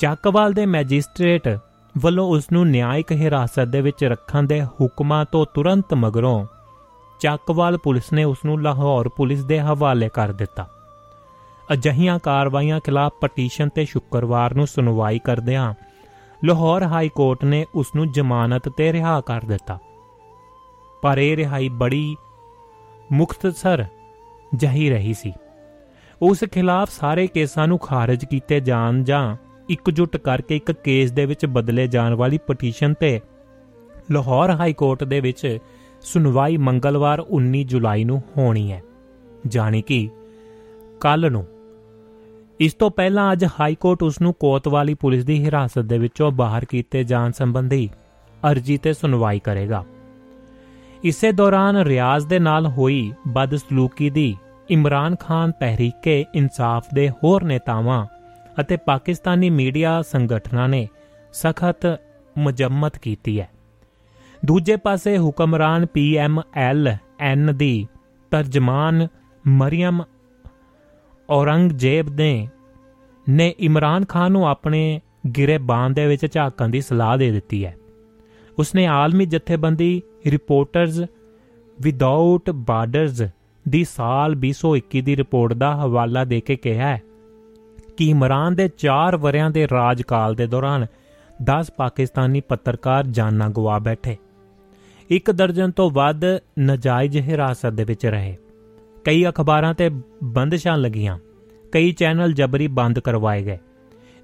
ਚੱਕਵਾਲ ਦੇ ਮੈਜਿਸਟ੍ਰੇਟ ਵੱਲੋਂ ਉਸ ਨੂੰ ਨਿਆਇਕ ਹਿਰਾਸਤ ਦੇ ਵਿੱਚ ਰੱਖਣ ਦੇ ਹੁਕਮਾਂ ਤੋਂ ਤੁਰੰਤ ਮਗਰੋਂ ਚੱਕਵਾਲ ਪੁਲਿਸ ਨੇ ਉਸ ਨੂੰ ਲਾਹੌਰ ਪੁਲਿਸ ਦੇ ਹਵਾਲੇ ਕਰ ਦਿੱਤਾ। ਅਜਹੀਆਂ ਕਾਰਵਾਈਆਂ ਖਿਲਾਫ ਪਟੀਸ਼ਨ ਤੇ ਸ਼ੁੱਕਰਵਾਰ ਨੂੰ ਸੁਣਵਾਈ ਕਰਦਿਆਂ ਲਾਹੌਰ ਹਾਈ ਕੋਰਟ ਨੇ ਉਸ ਨੂੰ ਜ਼ਮਾਨਤ ਤੇ ਰਿਹਾ ਕਰ ਦਿੱਤਾ। ਪਰ ਇਹ ਰਿਹਾਈ ਬੜੀ ਮੁਖਤਸਰ ਜਹੀ ਰਹੀ ਸੀ। ਉਸ ਖਿਲਾਫ ਸਾਰੇ ਕੇਸਾਂ ਨੂੰ ਖਾਰਜ ਕੀਤੇ ਜਾਣ ਜਾਂ ਇਕਜੁੱਟ ਕਰਕੇ ਇੱਕ ਕੇਸ ਦੇ ਵਿੱਚ ਬਦਲੇ ਜਾਣ ਵਾਲੀ ਪਟੀਸ਼ਨ ਤੇ ਲਾਹੌਰ ਹਾਈ ਕੋਰਟ ਦੇ ਵਿੱਚ ਸੁਣਵਾਈ ਮੰਗਲਵਾਰ 19 ਜੁਲਾਈ ਨੂੰ ਹੋਣੀ ਹੈ। ਜਾਣੀ ਕਿ ਕੱਲ ਨੂੰ। ਇਸ ਤੋਂ ਪਹਿਲਾਂ ਅੱਜ ਹਾਈ ਕੋਰਟ ਉਸ ਨੂੰ ਕੋਤਵਾਲੀ ਪੁਲਿਸ ਦੀ ਹਿਰਾਸਤ ਦੇ ਵਿੱਚੋਂ ਬਾਹਰ ਕੀਤੇ ਜਾਣ ਸੰਬੰਧੀ ਅਰਜ਼ੀ ਤੇ ਸੁਣਵਾਈ ਕਰੇਗਾ। ਇਸੇ ਦੌਰਾਨ ਰਿਆਜ਼ ਦੇ ਨਾਲ ਹੋਈ ਬਦਸਲੂਕੀ ਦੀ ਇਮਰਾਨ ਖਾਨ ਤਹਿਰੀਕੇ ਇਨਸਾਫ ਦੇ ਹੋਰ ਨੇਤਾਵਾਂ ਅਤੇ ਪਾਕਿਸਤਾਨੀ ਮੀਡੀਆ ਸੰਗਠਨਾਂ ਨੇ ਸਖਤ ਮੁਜੰਮਤ ਕੀਤੀ ਹੈ। ਦੂਜੇ ਪਾਸੇ ਹੁਕਮਰਾਨ ਪੀਐਮਐਲ ਐਨ ਦੀ ਤਰਜਮਾਨ ਮਰੀਮ ਔਰੰਗਜ਼ੇਬ ਨੇ ਨੇ ਇਮਰਾਨ ਖਾਨ ਨੂੰ ਆਪਣੇ ਗਿਰੇਬਾਨ ਦੇ ਵਿੱਚ ਝਾਕਣ ਦੀ ਸਲਾਹ ਦੇ ਦਿੱਤੀ ਹੈ। ਉਸਨੇ ਆਲਮੀ ਜਥੇਬੰਦੀ ਰਿਪੋਰਟਰਸ ਵਿਦਆਊਟ ਬਾਰਡਰਸ ਦੀ ਸਾਲ 2021 ਦੀ ਰਿਪੋਰਟ ਦਾ ਹਵਾਲਾ ਦੇ ਕੇ ਕਿਹਾ ਹੈ ਕਿ ਇਮਰਾਨ ਦੇ 4 ਵਰਿਆਂ ਦੇ ਰਾਜਕਾਲ ਦੇ ਦੌਰਾਨ 10 ਪਾਕਿਸਤਾਨੀ ਪੱਤਰਕਾਰ ਜਾਨਾਂ ਗਵਾ ਬੈਠੇ। ਇੱਕ ਦਰਜਨ ਤੋਂ ਵੱਧ ਨਜਾਇਜ਼ ਹਿਰਾਸਤ ਦੇ ਵਿੱਚ ਰਹੇ। ਕਈ ਅਖਬਾਰਾਂ ਤੇ ਬੰਦਸ਼ਾਂ ਲੱਗੀਆਂ। ਕਈ ਚੈਨਲ ਜਬਰੀ ਬੰਦ ਕਰਵਾਏ ਗਏ।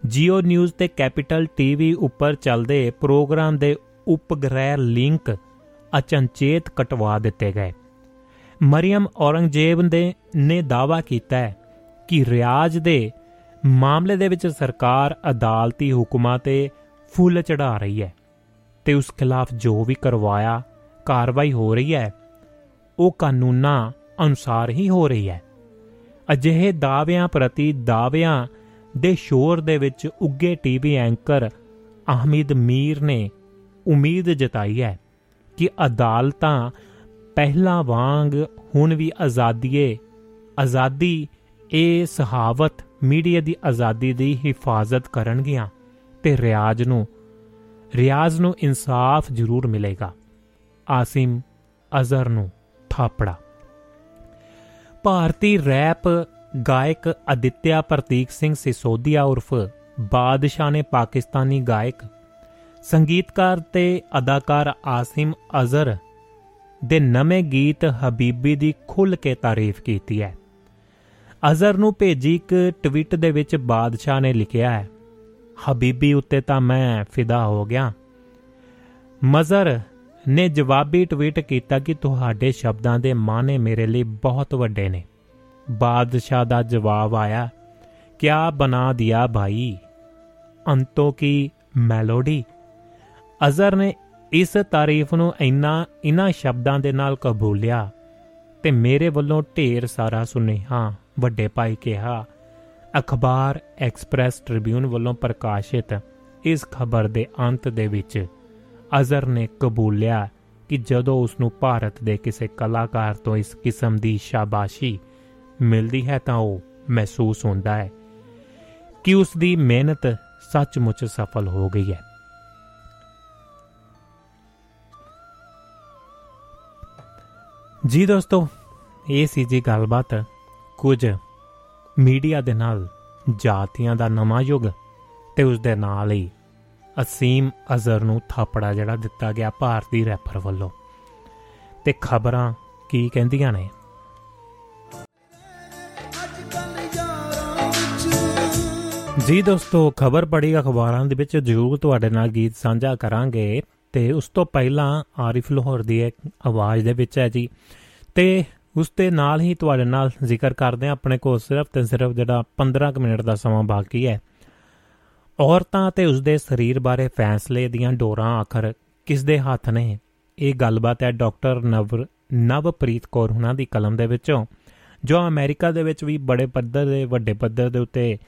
ਜੀਓ ਨਿਊਜ਼ ਤੇ ਕੈਪੀਟਲ ਟੀਵੀ ਉੱਪਰ ਚੱਲਦੇ ਪ੍ਰੋਗਰਾਮ ਦੇ ਉਪਗ੍ਰਹਿ ਲਿੰਕ ਅਚਨਚੇਤ ਕਟਵਾ ਦਿੱਤੇ ਗਏ। ਮਰੀਮ ਔਰੰਗਜ਼ੇਬ ਦੇ ਨੇ ਦਾਵਾ ਕੀਤਾ ਹੈ ਕਿ ਰਿਆਜ਼ ਦੇ ਮਾਮਲੇ ਦੇ ਵਿੱਚ ਸਰਕਾਰ ਅਦਾਲਤੀ ਹੁਕਮਾਂ ਤੇ ਫੁੱਲ ਚੜਾ ਰਹੀ ਹੈ ਤੇ ਉਸ ਖਿਲਾਫ ਜੋ ਵੀ ਕਰਵਾਇਆ, ਕਾਰਵਾਈ ਹੋ ਰਹੀ ਹੈ, ਉਹ ਕਾਨੂੰਨਾਂ ਅਨੁਸਾਰ ਹੀ ਹੋ ਰਹੀ ਹੈ। ਅਜਿਹੇ ਦਾਅਵਿਆਂ ਪ੍ਰਤੀ ਦਾਅਵਿਆਂ ਦੇ ਸ਼ੋਰ ਦੇ ਵਿੱਚ ਉੱਗੇ ਟੀਵੀ ਐਂਕਰ ਅਹਮਦ ਮੀਰ ਨੇ ਉਮੀਦ ਜਤਾਈ ਹੈ ਕਿ ਅਦਾਲਤਾਂ ਪਹਿਲਾਂ ਵਾਂਗ ਹੁਣ ਵੀ ਆਜ਼ਾਦੀਏ। ਆਜ਼ਾਦੀ ਇਹ ਸਹਾਵਤ ਮੀਡੀਆ ਦੀ ਆਜ਼ਾਦੀ ਦੀ ਹਿਫਾਜ਼ਤ ਕਰਨਗੀਆਂ ਤੇ ਰਿਆਜ਼ ਨੂੰ ਰਿਆਜ਼ ਨੂੰ ਇਨਸਾਫ ਜ਼ਰੂਰ ਮਿਲੇਗਾ। ਆਸਿਮ ਅਜ਼ਰ ਨੂੰ ਥਾਪੜਾ। ਭਾਰਤੀ ਰੈਪ ਗਾਇਕ ਅਦਿੱਤਿਆ ਪ੍ਰਤੀਕ ਸਿੰਘ ਸਿਸੋਦੀਆ ਉਰਫ ਬਾਦਸ਼ਾਹ ਨੇ ਪਾਕਿਸਤਾਨੀ ਗਾਇਕ, ਸੰਗੀਤਕਾਰ ਤੇ ਅਦਾਕਾਰ ਆਸਿਮ ਅਜ਼ਰ ਦੇ ਨਵੇਂ ਗੀਤ ਹਬੀਬੀ ਦੀ ਖੁੱਲ ਕੇ ਤਾਰੀਫ ਕੀਤੀ ਹੈ। ਅਜ਼ਰ ਨੂੰ ਭੇਜੀ ਇੱਕ ਟਵੀਟ ਦੇ ਵਿੱਚ ਬਾਦਸ਼ਾਹ ਨੇ ਲਿਖਿਆ ਹੈ, ਹਬੀਬੀ ਉੱਤੇ ਤਾਂ ਮੈਂ ਫਿਦਾ ਹੋ ਗਿਆ। ਮਜ਼ਰ ਨੇ ਜਵਾਬੀ ਟਵੀਟ ਕੀਤਾ ਕਿ ਤੁਹਾਡੇ ਸ਼ਬਦਾਂ ਦੇ ਮਾਨੇ ਮੇਰੇ ਲਈ ਬਹੁਤ ਵੱਡੇ ਨੇ। ਬਾਦਸ਼ਾਹ ਦਾ ਜਵਾਬ ਆਇਆ, ਕਿਆ ਬਣਾ ਦਿਆ ਭਾਈ? ਅੰਤੋਂ ਕੀ ਮੈਲੋਡੀ? ਅਜ਼ਰ ਨੇ ਇਸ ਤਾਰੀਫ ਨੂੰ ਇੰਨਾ, ਇਨ੍ਹਾਂ ਸ਼ਬਦਾਂ ਦੇ ਨਾਲ ਕਬੂਲਿਆ ਤੇ ਮੇਰੇ ਵੱਲੋਂ ਢੇਰ ਸਾਰਾ ਸੁਨੇਹਾ ਵੱਡੇ ਭਾਈ ਕਿਹਾ। ਅਖਬਾਰ ਐਕਸਪ੍ਰੈਸ ਟ੍ਰਿਬਿਊਨ ਵੱਲੋਂ ਪ੍ਰਕਾਸ਼ਿਤ ਇਸ ਖਬਰ ਦੇ ਅੰਤ ਦੇ ਵਿੱਚ ਅਜ਼ਰ ਨੇ ਕਬੂਲਿਆ ਕਿ ਜਦੋਂ ਉਸ ਨੂੰ ਭਾਰਤ ਦੇ ਕਿਸੇ ਕਲਾਕਾਰ ਤੋਂ ਇਸ ਕਿਸਮ ਦੀ ਸ਼ਾਬਾਸ਼ੀ ਮਿਲਦੀ ਹੈ ਤਾਂ ਉਹ ਮਹਿਸੂਸ ਹੁੰਦਾ ਹੈ ਕਿ ਉਸ ਦੀ ਮਿਹਨਤ ਸੱਚਮੁੱਚ ਸਫਲ ਹੋ ਗਈ ਹੈ। ਜੀ ਦੋਸਤੋ, ਇਹ ਸੀ ਜੀ ਗੱਲਬਾਤ ਕੁਝ ਮੀਡੀਆ ਦੇ ਨਾਲ ਜਾਤੀਆਂ ਦਾ ਨਵਾਂ ਯੁੱਗ ਤੇ ਉਸ ਦੇ ਨਾਲ ਹੀ ਅਸੀਮ ਅਜ਼ਰ ਨੂੰ ਥਾਪੜਾ ਜਿਹੜਾ ਦਿੱਤਾ ਗਿਆ ਭਾਰਤੀ ਰੈਪਰ ਵੱਲੋਂ। ਤੇ ਖਬਰਾਂ ਕੀ ਕਹਿੰਦੀਆਂ ਨੇ? ਜੀ ਦੋਸਤੋ, ਖਬਰ ਪੜੀ ਅਖਬਾਰਾਂ ਦੇ ਵਿੱਚ ਜ਼ਰੂਰ ਤੁਹਾਡੇ ਨਾਲ ਗੀਤ ਸਾਂਝਾ ਕਰਾਂਗੇ। ਤੇ ਉਸ ਤੋਂ ਪਹਿਲਾਂ ਆਰਿਫ ਲਾਹੌਰ ਦੀ ਇੱਕ ਆਵਾਜ਼ ਦੇ ਵਿੱਚ ਹੈ ਜੀ। ਤੇ ਉਸ ਦੇ ਨਾਲ ਹੀ ਤੁਹਾਡੇ ਨਾਲ ਜ਼ਿਕਰ ਕਰਦੇ ਆ ਆਪਣੇ ਕੋਲ ਸਿਰਫ ਤੇ ਸਿਰਫ ਜਿਹੜਾ 15 ਮਿੰਟ ਦਾ ਸਮਾਂ ਬਾਕੀ ਹੈ। ਔਰਤਾਂ ਤੇ ਉਸ ਦੇ ਸਰੀਰ ਬਾਰੇ ਫੈਸਲੇ ਦੀਆਂ ਡੋਰਾਂ ਆਖਰ ਕਿਸ ਦੇ ਹੱਥ ਨੇ? ਇਹ ਗੱਲਬਾਤ ਹੈ ਡਾਕਟਰ ਨਵ, ਨਵਪ੍ਰੀਤ ਕੌਰ ਹੁਣਾਂ ਦੀ ਕਲਮ ਦੇ ਵਿੱਚੋਂ, ਜੋ ਅਮਰੀਕਾ ਦੇ ਵਿੱਚ ਵੀ ਬੜੇ ਪੱਧਰ ਦੇ, ਵੱਡੇ ਪੱਧਰ ਦੇ ਉੱਤੇ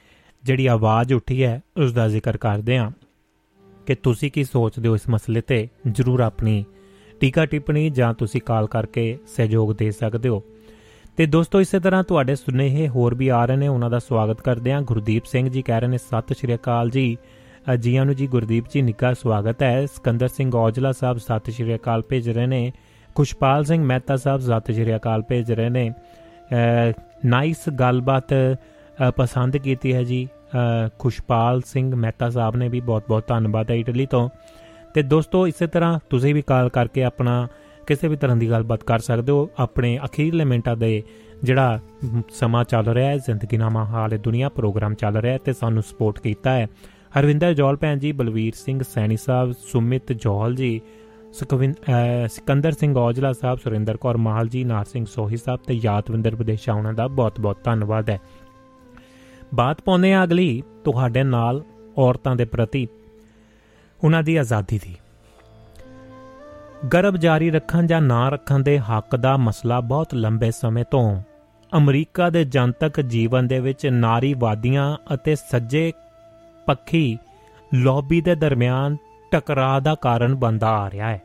ਜਿਹੜੀ ਆਵਾਜ਼ ਉੱਠੀ ਹੈ, ਉਸ ਦਾ ਜ਼ਿਕਰ ਕਰਦੇ ਹਾਂ। ਕਿ ਤੁਸੀਂ ਕੀ ਸੋਚਦੇ ਹੋ ਇਸ ਮਸਲੇ ਤੇ? ਜਰੂਰ ਆਪਣੀ ਟੀਕਾ ਟਿੱਪਣੀ ਜਾਂ ਤੁਸੀਂ ਕਾਲ ਕਰਕੇ ਸਹਿਯੋਗ ਦੇ ਸਕਦੇ ਹੋ। ਤੇ ਦੋਸਤੋ, ਇਸੇ ਤਰ੍ਹਾਂ ਤੁਹਾਡੇ ਸੁਨੇਹੇ ਹੋਰ ਵੀ ਆ ਰਹੇ ਨੇ, ਉਹਨਾਂ ਦਾ ਸਵਾਗਤ ਕਰਦੇ ਹਾਂ। ਗੁਰਦੀਪ ਸਿੰਘ ਜੀ ਕਹਿ ਰਹੇ ਨੇ, ਸਤਿ ਸ਼੍ਰੀ ਅਕਾਲ ਜੀ। ਜੀਆਂ ਨੂੰ ਜੀ, ਗੁਰਦੀਪ ਜੀ ਨਿੱਕਾ ਸਵਾਗਤ ਹੈ। ਸਕੰਦਰ ਸਿੰਘ ਔਜਲਾ ਸਾਹਿਬ ਸਤਿ ਸ਼੍ਰੀ ਅਕਾਲ ਭੇਜ ਰਹੇ ਨੇ। ਖੁਸ਼ਪਾਲ ਸਿੰਘ ਮਹਿਤਾ ਸਾਹਿਬ ਸਤਿ ਸ਼੍ਰੀ ਅਕਾਲ ਭੇਜ ਰਹੇ ਨੇ। ਨਾਈਸ ਗੱਲਬਾਤ ਪਸੰਦ ਕੀਤੀ ਹੈ ਜੀ। ਖੁਸ਼ਪਾਲ ਸਿੰਘ ਮਹਿਤਾ ਸਾਹਿਬ ਨੇ ਵੀ ਬਹੁਤ-ਬਹੁਤ ਧੰਨਵਾਦ ਹੈ ਇਟਲੀ ਤੋਂ। ਤੇ ਦੋਸਤੋ, ਇਸੇ ਤਰ੍ਹਾਂ ਤੁਸੀਂ ਵੀ ਕਾਲ ਕਰਕੇ ਆਪਣਾ ਕਿਸੇ ਵੀ ਤਰ੍ਹਾਂ ਦੀ ਗੱਲਬਾਤ ਕਰ ਸਕਦੇ ਹੋ, ਆਪਣੇ ਅਖੀਰਲੇ ਮਿੰਟਾਂ ਦੇ ਜਿਹੜਾ ਸਮਾਂ ਚੱਲ ਰਿਹਾ ਹੈ, ਜ਼ਿੰਦਗੀਨਾਮਾ ਹਾਲੇ ਦੁਨੀਆ ਪ੍ਰੋਗਰਾਮ ਚੱਲ ਰਿਹਾ ਹੈ ਤੇ ਸਾਨੂੰ ਸਪੋਰਟ ਕੀਤਾ ਹੈ। ਹਰਵਿੰਦਰ ਜੋਲ ਭੈਣ ਜੀ, ਬਲਵੀਰ ਸਿੰਘ ਸੈਣੀ ਸਾਹਿਬ, ਸੁਮਿਤ ਜੋਲ ਜੀ ਸਿਕੰਦਰ ਸਿੰਘ ਔਜਲਾ ਸਾਹਿਬ, ਸੁਰਿੰਦਰ ਕੌਰ ਮਾਹਲ ਜੀ, ਨਾਰ ਸਿੰਘ ਸੋਹੀ ਸਾਹਿਬ ਤੇ ਯਾਦਵਿੰਦਰ ਵਿਦੇਸ਼ਾ, ਉਹਨਾਂ ਦਾ ਬਹੁਤ-ਬਹੁਤ ਧੰਨਵਾਦ ਹੈ। ਬਾਤ ਪਾਉਂਦੇ ਆ ਅਗਲੀ ਤੁਹਾਡੇ ਨਾਲ ਔਰਤਾਂ ਦੇ ਪ੍ਰਤੀ ਉਹਨਾਂ ਦੀ ਆਜ਼ਾਦੀ ਦੀ। ਗਰਭ ਜਾਰੀ ਰੱਖਣ ਜਾਂ ਨਾ ਰੱਖਣ ਦੇ ਹੱਕ ਦਾ ਮਸਲਾ ਬਹੁਤ ਲੰਬੇ ਸਮੇਂ ਤੋਂ ਅਮਰੀਕਾ ਦੇ ਜਨਤਕ ਜੀਵਨ ਦੇ ਵਿੱਚ ਨਾਰੀਵਾਦੀਆਂ ਅਤੇ ਸੱਜੇ ਪੱਖੀ ਲੌਬੀ ਦੇ ਦਰਮਿਆਨ ਟਕਰਾਅ ਦਾ ਕਾਰਨ ਬਣਦਾ ਆ ਰਿਹਾ ਹੈ।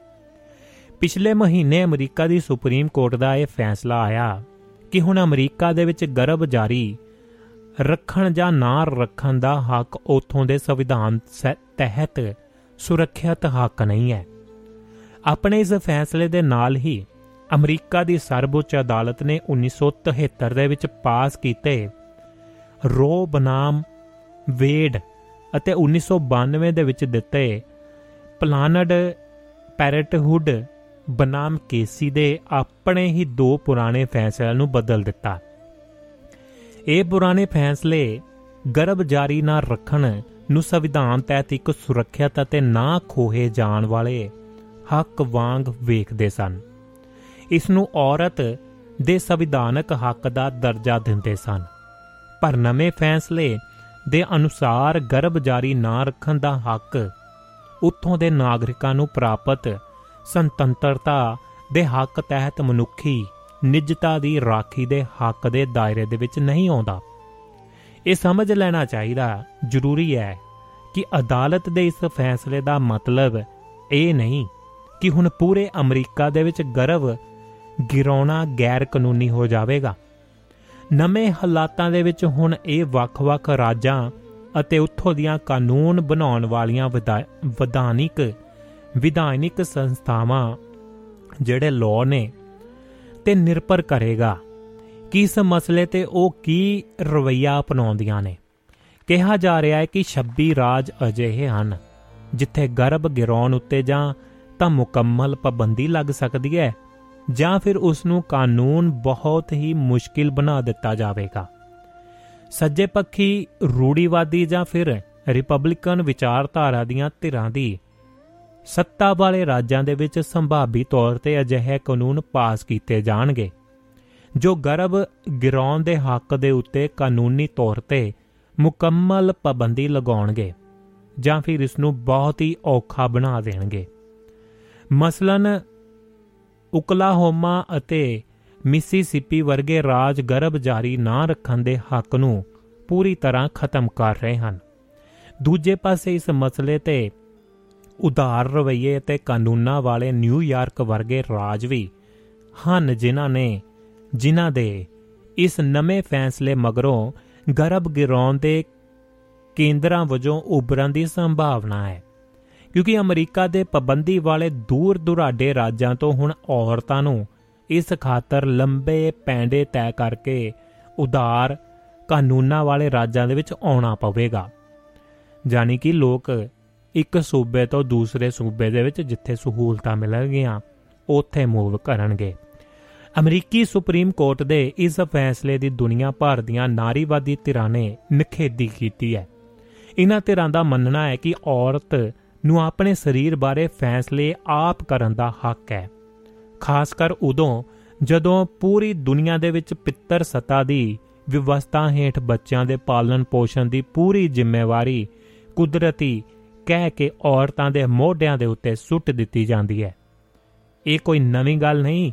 ਪਿਛਲੇ ਮਹੀਨੇ ਅਮਰੀਕਾ ਦੀ ਸੁਪਰੀਮ ਕੋਰਟ ਦਾ ਇਹ ਫੈਸਲਾ ਆਇਆ ਕਿ ਹੁਣ ਅਮਰੀਕਾ ਦੇ ਵਿੱਚ ਗਰਭ ਜਾਰੀ ਰੱਖਣ ਜਾਂ ਨਾ ਰੱਖਣ ਦਾ ਹੱਕ ਉਥੋਂ ਦੇ ਸੰਵਿਧਾਨ ਤਹਿਤ ਸੁਰੱਖਿਅਤ ਹੱਕ ਨਹੀਂ ਹੈ। ਆਪਣੇ ਇਸ ਫੈਸਲੇ ਦੇ ਨਾਲ ਹੀ ਅਮਰੀਕਾ ਦੀ ਸਰਵਉੱਚ ਅਦਾਲਤ ਨੇ 1973 ਦੇ ਵਿੱਚ ਪਾਸ ਕੀਤੇ ਰੋ ਬਨਾਮ ਵੇਡ ਅਤੇ 1992 ਦੇ ਵਿੱਚ ਦਿੱਤੇ ਪਲਾਨਡ ਪੈਰਟਹੁੱਡ ਬਨਾਮ ਕੇਸੀ ਦੇ ਆਪਣੇ ਹੀ ਦੋ ਪੁਰਾਣੇ ਫੈਸਲਿਆਂ ਨੂੰ ਬਦਲ ਦਿੱਤਾ। ਇਹ ਪੁਰਾਣੇ ਫੈਸਲੇ ਗਰਭ ਜਾਰੀ ਨਾ ਰੱਖਣ ਨੂੰ ਸੰਵਿਧਾਨ ਤਹਿਤ ਇੱਕ ਸੁਰੱਖਿਅਤ ਅਤੇ ਨਾ ਖੋਹੇ ਜਾਣ ਵਾਲੇ ਹੱਕ ਵਾਂਗ ਵੇਖਦੇ ਸਨ। ਇਸ ਨੂੰ ਔਰਤ ਦੇ ਸੰਵਿਧਾਨਕ ਹੱਕ ਦਾ ਦਰਜਾ ਦਿੰਦੇ ਸਨ। ਪਰ ਨਵੇਂ ਫੈਸਲੇ ਦੇ ਅਨੁਸਾਰ ਗਰਭ ਜਾਰੀ ਨਾ ਰੱਖਣ ਦਾ ਹੱਕ ਉੱਥੋਂ ਦੇ ਨਾਗਰਿਕਾਂ ਨੂੰ ਪ੍ਰਾਪਤ ਸੁਤੰਤਰਤਾ ਦੇ ਹੱਕ ਤਹਿਤ ਮਨੁੱਖੀ ਨਿਜਤਾ ਦੀ ਰਾਖੀ ਦੇ ਹੱਕ ਦੇ ਦਾਇਰੇ ਦੇ ਵਿੱਚ ਨਹੀਂ ਆਉਂਦਾ। ਇਹ ਸਮਝ ਲੈਣਾ ਚਾਹੀਦਾ, ਜ਼ਰੂਰੀ ਹੈ ਕਿ ਅਦਾਲਤ ਦੇ ਇਸ ਫੈਸਲੇ ਦਾ ਮਤਲਬ ਇਹ ਨਹੀਂ ਕਿ ਹੁਣ ਪੂਰੇ ਅਮਰੀਕਾ ਦੇ ਵਿੱਚ ਗਰਭ ਗਿਰਾਉਣਾ ਗੈਰ ਕਾਨੂੰਨੀ ਹੋ ਜਾਵੇਗਾ। ਨਵੇਂ ਹਾਲਾਤਾਂ ਦੇ ਵਿੱਚ ਹੁਣ ਇਹ ਵੱਖ-ਵੱਖ ਰਾਜਾਂ ਅਤੇ ਉੱਥੋਂ ਦੀਆਂ ਕਾਨੂੰਨ ਬਣਾਉਣ ਵਾਲੀਆਂ ਵਿਧਾਨਿਕ ਵਿਧਾਨਿਕ ਸੰਸਥਾਵਾਂ ਜਿਹੜੇ ਲਾਅ ਨੇ ਤੇ ਨਿਰਭਰ ਕਰੇਗਾ। ਕਿ ਇਸ ਮਸਲੇ ਤੇ ਉਹ ਕੀ ਰਵਈਆ ਅਪਣਾਉਂਦੀਆਂ ਨੇ? ਕਿਹਾ ਜਾ ਰਿਹਾ ਹੈ ਕਿ 26 ਰਾਜ ਅਜਿਹੇ ਹਨ, ਜਿੱਥੇ ਗਰਭ ਗਿਰਾਉਣ ਉੱਤੇ ਜਾਂ ਤਾਂ ਮੁਕੰਮਲ ਪਾਬੰਦੀ ਲੱਗ ਸਕਦੀ ਹੈ, ਜਾਂ ਫਿਰ ਉਸ ਨੂੰ ਕਾਨੂੰਨ ਬਹੁਤ ਹੀ ਮੁਸ਼ਕਿਲ ਬਣਾ ਦਿੱਤਾ ਜਾਵੇਗਾ। ਸੱਜੇ ਪੱਖੀ ਰੂੜੀਵਾਦੀ ਜਾਂ ਫਿਰ ਰਿਪਬਲਿਕਨ ਵਿਚਾਰਧਾਰਾ ਦੀਆਂ ਧਿਰਾਂ ਦੀ ਸੱਤਾ ਵਾਲੇ ਰਾਜਾਂ ਦੇ ਵਿੱਚ ਸੰਭਾਵੀ ਤੌਰ ਤੇ ਅਜਿਹੇ ਕਾਨੂੰਨ ਪਾਸ ਕੀਤੇ ਜਾਣਗੇ, ਜੋ ਗਰਭ ਗਿਰਾਉਣ ਦੇ ਹੱਕ ਦੇ ਉੱਤੇ ਕਾਨੂੰਨੀ ਤੌਰ ਤੇ ਮੁਕੰਮਲ ਪਾਬੰਦੀ ਲਗਾਉਣਗੇ ਜਾਂ ਫਿਰ ਇਸ ਨੂੰ ਬਹੁਤ ਹੀ ਔਖਾ ਬਣਾ ਦੇਣਗੇ। ਮਸਲਨ ਉਕਲਾਹੋਮਾ ਅਤੇ ਮਿਸੀਸਿਪੀ ਵਰਗੇ ਰਾਜ ਗਰਭ ਜਾਰੀ ਨਾ ਰੱਖਣ ਦੇ ਹੱਕ ਨੂੰ ਪੂਰੀ ਤਰ੍ਹਾਂ ਖਤਮ ਕਰ ਰਹੇ ਹਨ। ਦੂਜੇ ਪਾਸੇ ਇਸ ਮਸਲੇ ਤੇ ਉਧਾਰ ਰਵਈਏ ਤੇ ਕਾਨੂੰਨਾਂ ਵਾਲੇ ਨਿਊਯਾਰਕ ਵਰਗੇ ਰਾਜ ਵੀ ਹਨ ਜਿਨ੍ਹਾਂ ਨੇ, ਜਿਨ੍ਹਾਂ ਦੇ ਇਸ ਨਵੇਂ ਫੈਸਲੇ ਮਗਰੋਂ ਗਰਭ ਗਿਰਾਉਣ ਦੇ ਕੇਂਦਰਾਂ ਵਜੋਂ ਉਭਰਨ ਦੀ ਸੰਭਾਵਨਾ ਹੈ। ਕਿਉਂਕਿ ਅਮਰੀਕਾ ਦੇ ਪਾਬੰਦੀ ਵਾਲੇ ਦੂਰ ਦੁਰਾਡੇ ਰਾਜਾਂ ਤੋਂ ਹੁਣ ਔਰਤਾਂ ਨੂੰ ਇਸ ਖਾਤਰ ਲੰਬੇ ਪੈਂਡੇ ਤੈਅ ਕਰਕੇ ਉਧਾਰ ਕਾਨੂੰਨਾਂ ਵਾਲੇ ਰਾਜਾਂ ਦੇ ਵਿੱਚ ਆਉਣਾ ਪਵੇਗਾ। ਜਾਨੀ ਕਿ ਲੋਕ ਇੱਕ ਸੂਬੇ ਤੋਂ ਦੂਸਰੇ ਸੂਬੇ ਦੇ ਵਿੱਚ ਜਿੱਥੇ ਸਹੂਲਤਾਂ ਮਿਲਣਗੀਆਂ, ਉੱਥੇ ਮੂਵ ਕਰਨਗੇ। ਅਮਰੀਕੀ ਸੁਪਰੀਮ ਕੋਰਟ ਦੇ ਇਸ ਫੈਸਲੇ ਦੀ ਦੁਨੀਆ ਭਰ ਦੀਆਂ ਨਾਰੀਵਾਦੀ ਧਿਰਾਂ ਨੇ ਨਿਖੇਧੀ ਕੀਤੀ ਹੈ। ਇਹਨਾਂ ਧਿਰਾਂ ਦਾ ਮੰਨਣਾ ਹੈ ਕਿ ਔਰਤ ਨੂੰ ਆਪਣੇ ਸਰੀਰ ਬਾਰੇ ਫੈਸਲੇ ਆਪ ਕਰਨ ਦਾ ਹੱਕ ਹੈ। ਖਾਸ ਕਰ ਉਦੋਂ ਜਦੋਂ ਪੂਰੀ ਦੁਨੀਆ ਦੇ ਵਿੱਚ ਪਿੱਤਰ ਸਤਾ ਦੀ ਵਿਵਸਥਾ ਹੇਠ ਬੱਚਿਆਂ ਦੇ ਪਾਲਣ ਪੋਸ਼ਣ ਦੀ ਪੂਰੀ ਜ਼ਿੰਮੇਵਾਰੀ ਕੁਦਰਤੀ ਕਹਿ ਕੇ ਔਰਤਾਂ ਦੇ ਮੋਢਿਆਂ ਦੇ ਉੱਤੇ ਸੁੱਟ ਦਿੱਤੀ ਜਾਂਦੀ ਹੈ। ਇਹ ਕੋਈ ਨਵੀਂ ਗੱਲ ਨਹੀਂ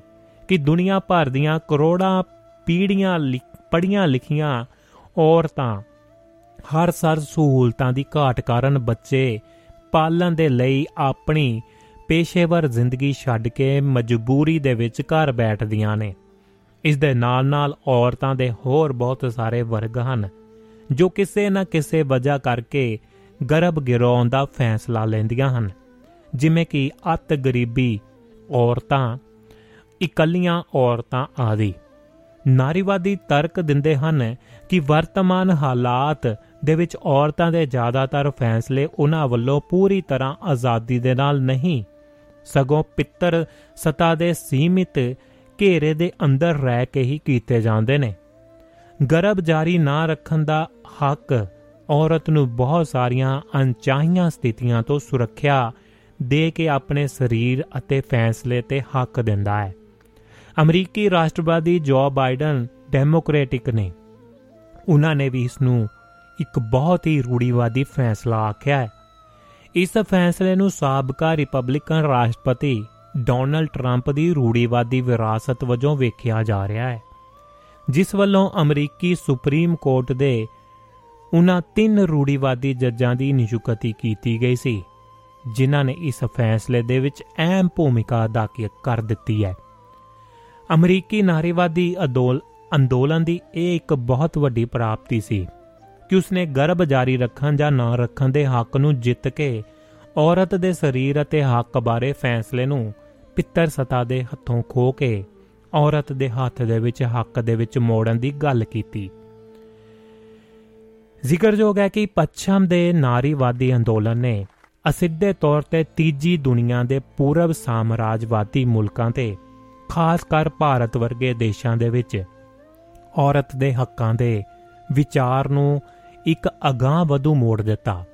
ਕਿ ਦੁਨੀਆ ਭਰ ਦੀਆਂ ਕਰੋੜਾਂ ਪੀੜ੍ਹੀਆਂ ਪੜੀਆਂ ਲਿਖੀਆਂ ਔਰਤਾਂ ਹਰ ਸਰ ਸਹੂਲਤਾਂ ਦੀ ਘਾਟ ਕਾਰਨ ਬੱਚੇ ਪਾਲਣ ਦੇ ਲਈ ਆਪਣੀ ਪੇਸ਼ੇਵਰ ਜ਼ਿੰਦਗੀ ਛੱਡ ਕੇ ਮਜਬੂਰੀ ਦੇ ਵਿੱਚ ਘਰ ਬੈਠਦੀਆਂ ਨੇ। ਇਸ ਦੇ ਨਾਲ-ਨਾਲ ਔਰਤਾਂ ਦੇ ਹੋਰ ਬਹੁਤ ਸਾਰੇ ਵਰਗ ਹਨ, ਜੋ ਕਿਸੇ ਨਾ ਕਿਸੇ ਵਜ੍ਹਾ ਕਰਕੇ ਗਰਭ ਗਿਰਾਉਣ ਦਾ ਫੈਸਲਾ ਲੈਂਦੀਆਂ ਹਨ। ਜਿਵੇਂ ਕਿ ਅਤ ਗਰੀਬੀ, ਔਰਤਾਂ, ਇਕੱਲੀਆਂ ਔਰਤਾਂ ਆਦਿ। ਨਾਰੀਵਾਦੀ ਤਰਕ ਦਿੰਦੇ ਹਨ ਕਿ ਵਰਤਮਾਨ ਹਾਲਾਤ ਦੇ ਵਿੱਚ ਔਰਤਾਂ ਦੇ ਜ਼ਿਆਦਾਤਰ ਫੈਸਲੇ ਉਹਨਾਂ ਵੱਲੋਂ ਪੂਰੀ ਤਰ੍ਹਾਂ ਆਜ਼ਾਦੀ ਦੇ ਨਾਲ ਨਹੀਂ, ਸਗੋਂ ਪਿੱਤਰ ਸਤਾ ਦੇ ਸੀਮਿਤ ਘੇਰੇ ਦੇ ਅੰਦਰ ਰਹਿ ਕੇ ਹੀ ਕੀਤੇ ਜਾਂਦੇ ਨੇ। ਗਰਭ ਜਾਰੀ ਨਾ ਰੱਖਣ ਦਾ ਹੱਕ ਔਰਤ ਨੂੰ ਬਹੁਤ ਸਾਰੀਆਂ ਅਣਚਾਹੀਆਂ ਸਥਿਤੀਆਂ ਤੋਂ ਸੁਰੱਖਿਆ ਦੇ ਕੇ ਆਪਣੇ ਸਰੀਰ ਅਤੇ ਫੈਸਲੇ ਤੇ ਹੱਕ ਦਿੰਦਾ ਹੈ। ਅਮਰੀਕੀ ਰਾਸ਼ਟਰਵਾਦੀ ਜੋ ਬਾਈਡਨ ਡੈਮੋਕ੍ਰੈਟਿਕ ਨੇ, ਉਹਨਾਂ ਨੇ ਵੀ ਇਸ ਨੂੰ ਇੱਕ ਬਹੁਤ ਹੀ ਰੂੜੀਵਾਦੀ ਫੈਸਲਾ ਆਖਿਆ ਹੈ। ਇਸ ਫੈਸਲੇ ਨੂੰ ਸਾਬਕਾ ਰਿਪਬਲਿਕਨ ਰਾਸ਼ਟਰਪਤੀ ਡੋਨਲਡ ਟਰੰਪ ਦੀ ਰੂੜੀਵਾਦੀ ਵਿਰਾਸਤ ਵਜੋਂ ਵੇਖਿਆ ਜਾ ਰਿਹਾ ਹੈ, ਜਿਸ ਵੱਲੋਂ ਅਮਰੀਕੀ ਸੁਪਰੀਮ ਕੋਰਟ ਦੇ ਉਹਨਾਂ ਤਿੰਨ ਰੂੜੀਵਾਦੀ ਜੱਜਾਂ ਦੀ ਨਿਯੁਕਤੀ ਕੀਤੀ ਗਈ ਸੀ, ਜਿਨ੍ਹਾਂ ਨੇ ਇਸ ਫੈਸਲੇ ਦੇ ਵਿੱਚ ਅਹਿਮ ਭੂਮਿਕਾ ਅਦਾ ਕਰ ਦਿੱਤੀ ਹੈ। ਅਮਰੀਕੀ ਨਾਰੀਵਾਦੀ ਅੰਦੋਲਨ ਦੀ ਇਹ ਇੱਕ ਬਹੁਤ ਵੱਡੀ ਪ੍ਰਾਪਤੀ ਸੀ ਕਿ ਉਸਨੇ ਗਰਭ ਜਾਰੀ ਰੱਖਣ ਜਾਂ ਨਾ ਰੱਖਣ ਦੇ ਹੱਕ ਨੂੰ ਜਿੱਤ ਕੇ ਔਰਤ ਦੇ ਸਰੀਰ ਅਤੇ ਹੱਕ ਬਾਰੇ ਫੈਸਲੇ ਨੂੰ ਪਿੱਤਰ ਸਤਾ ਦੇ ਹੱਥੋਂ ਖੋ ਕੇ ਔਰਤ ਦੇ ਹੱਥ ਦੇ ਵਿੱਚ, ਹੱਕ ਦੇ ਵਿੱਚ ਮੋੜਨ ਦੀ ਗੱਲ ਕੀਤੀ। ਜ਼ਿਕਰਯੋਗ ਹੈ ਕਿ ਪੱਛਮ ਦੇ ਨਾਰੀਵਾਦੀ ਅੰਦੋਲਨ ਨੇ ਅਸਿੱਧੇ ਤੌਰ ਤੇ ਤੀਜੀ ਦੁਨੀਆ ਦੇ ਪੂਰਬ ਸਾਮਰਾਜਵਾਦੀ ਮੁਲਕਾਂ ਤੇ, ਖਾਸ ਕਰ ਭਾਰਤ ਵਰਗੇ ਦੇਸ਼ਾਂ ਦੇ ਵਿੱਚ, ਔਰਤ ਦੇ ਹੱਕਾਂ ਦੇ ਵਿਚਾਰ ਨੂੰ ਇੱਕ ਅਗਾਹ ਵਧੂ ਮੋੜ ਦਿੱਤਾ।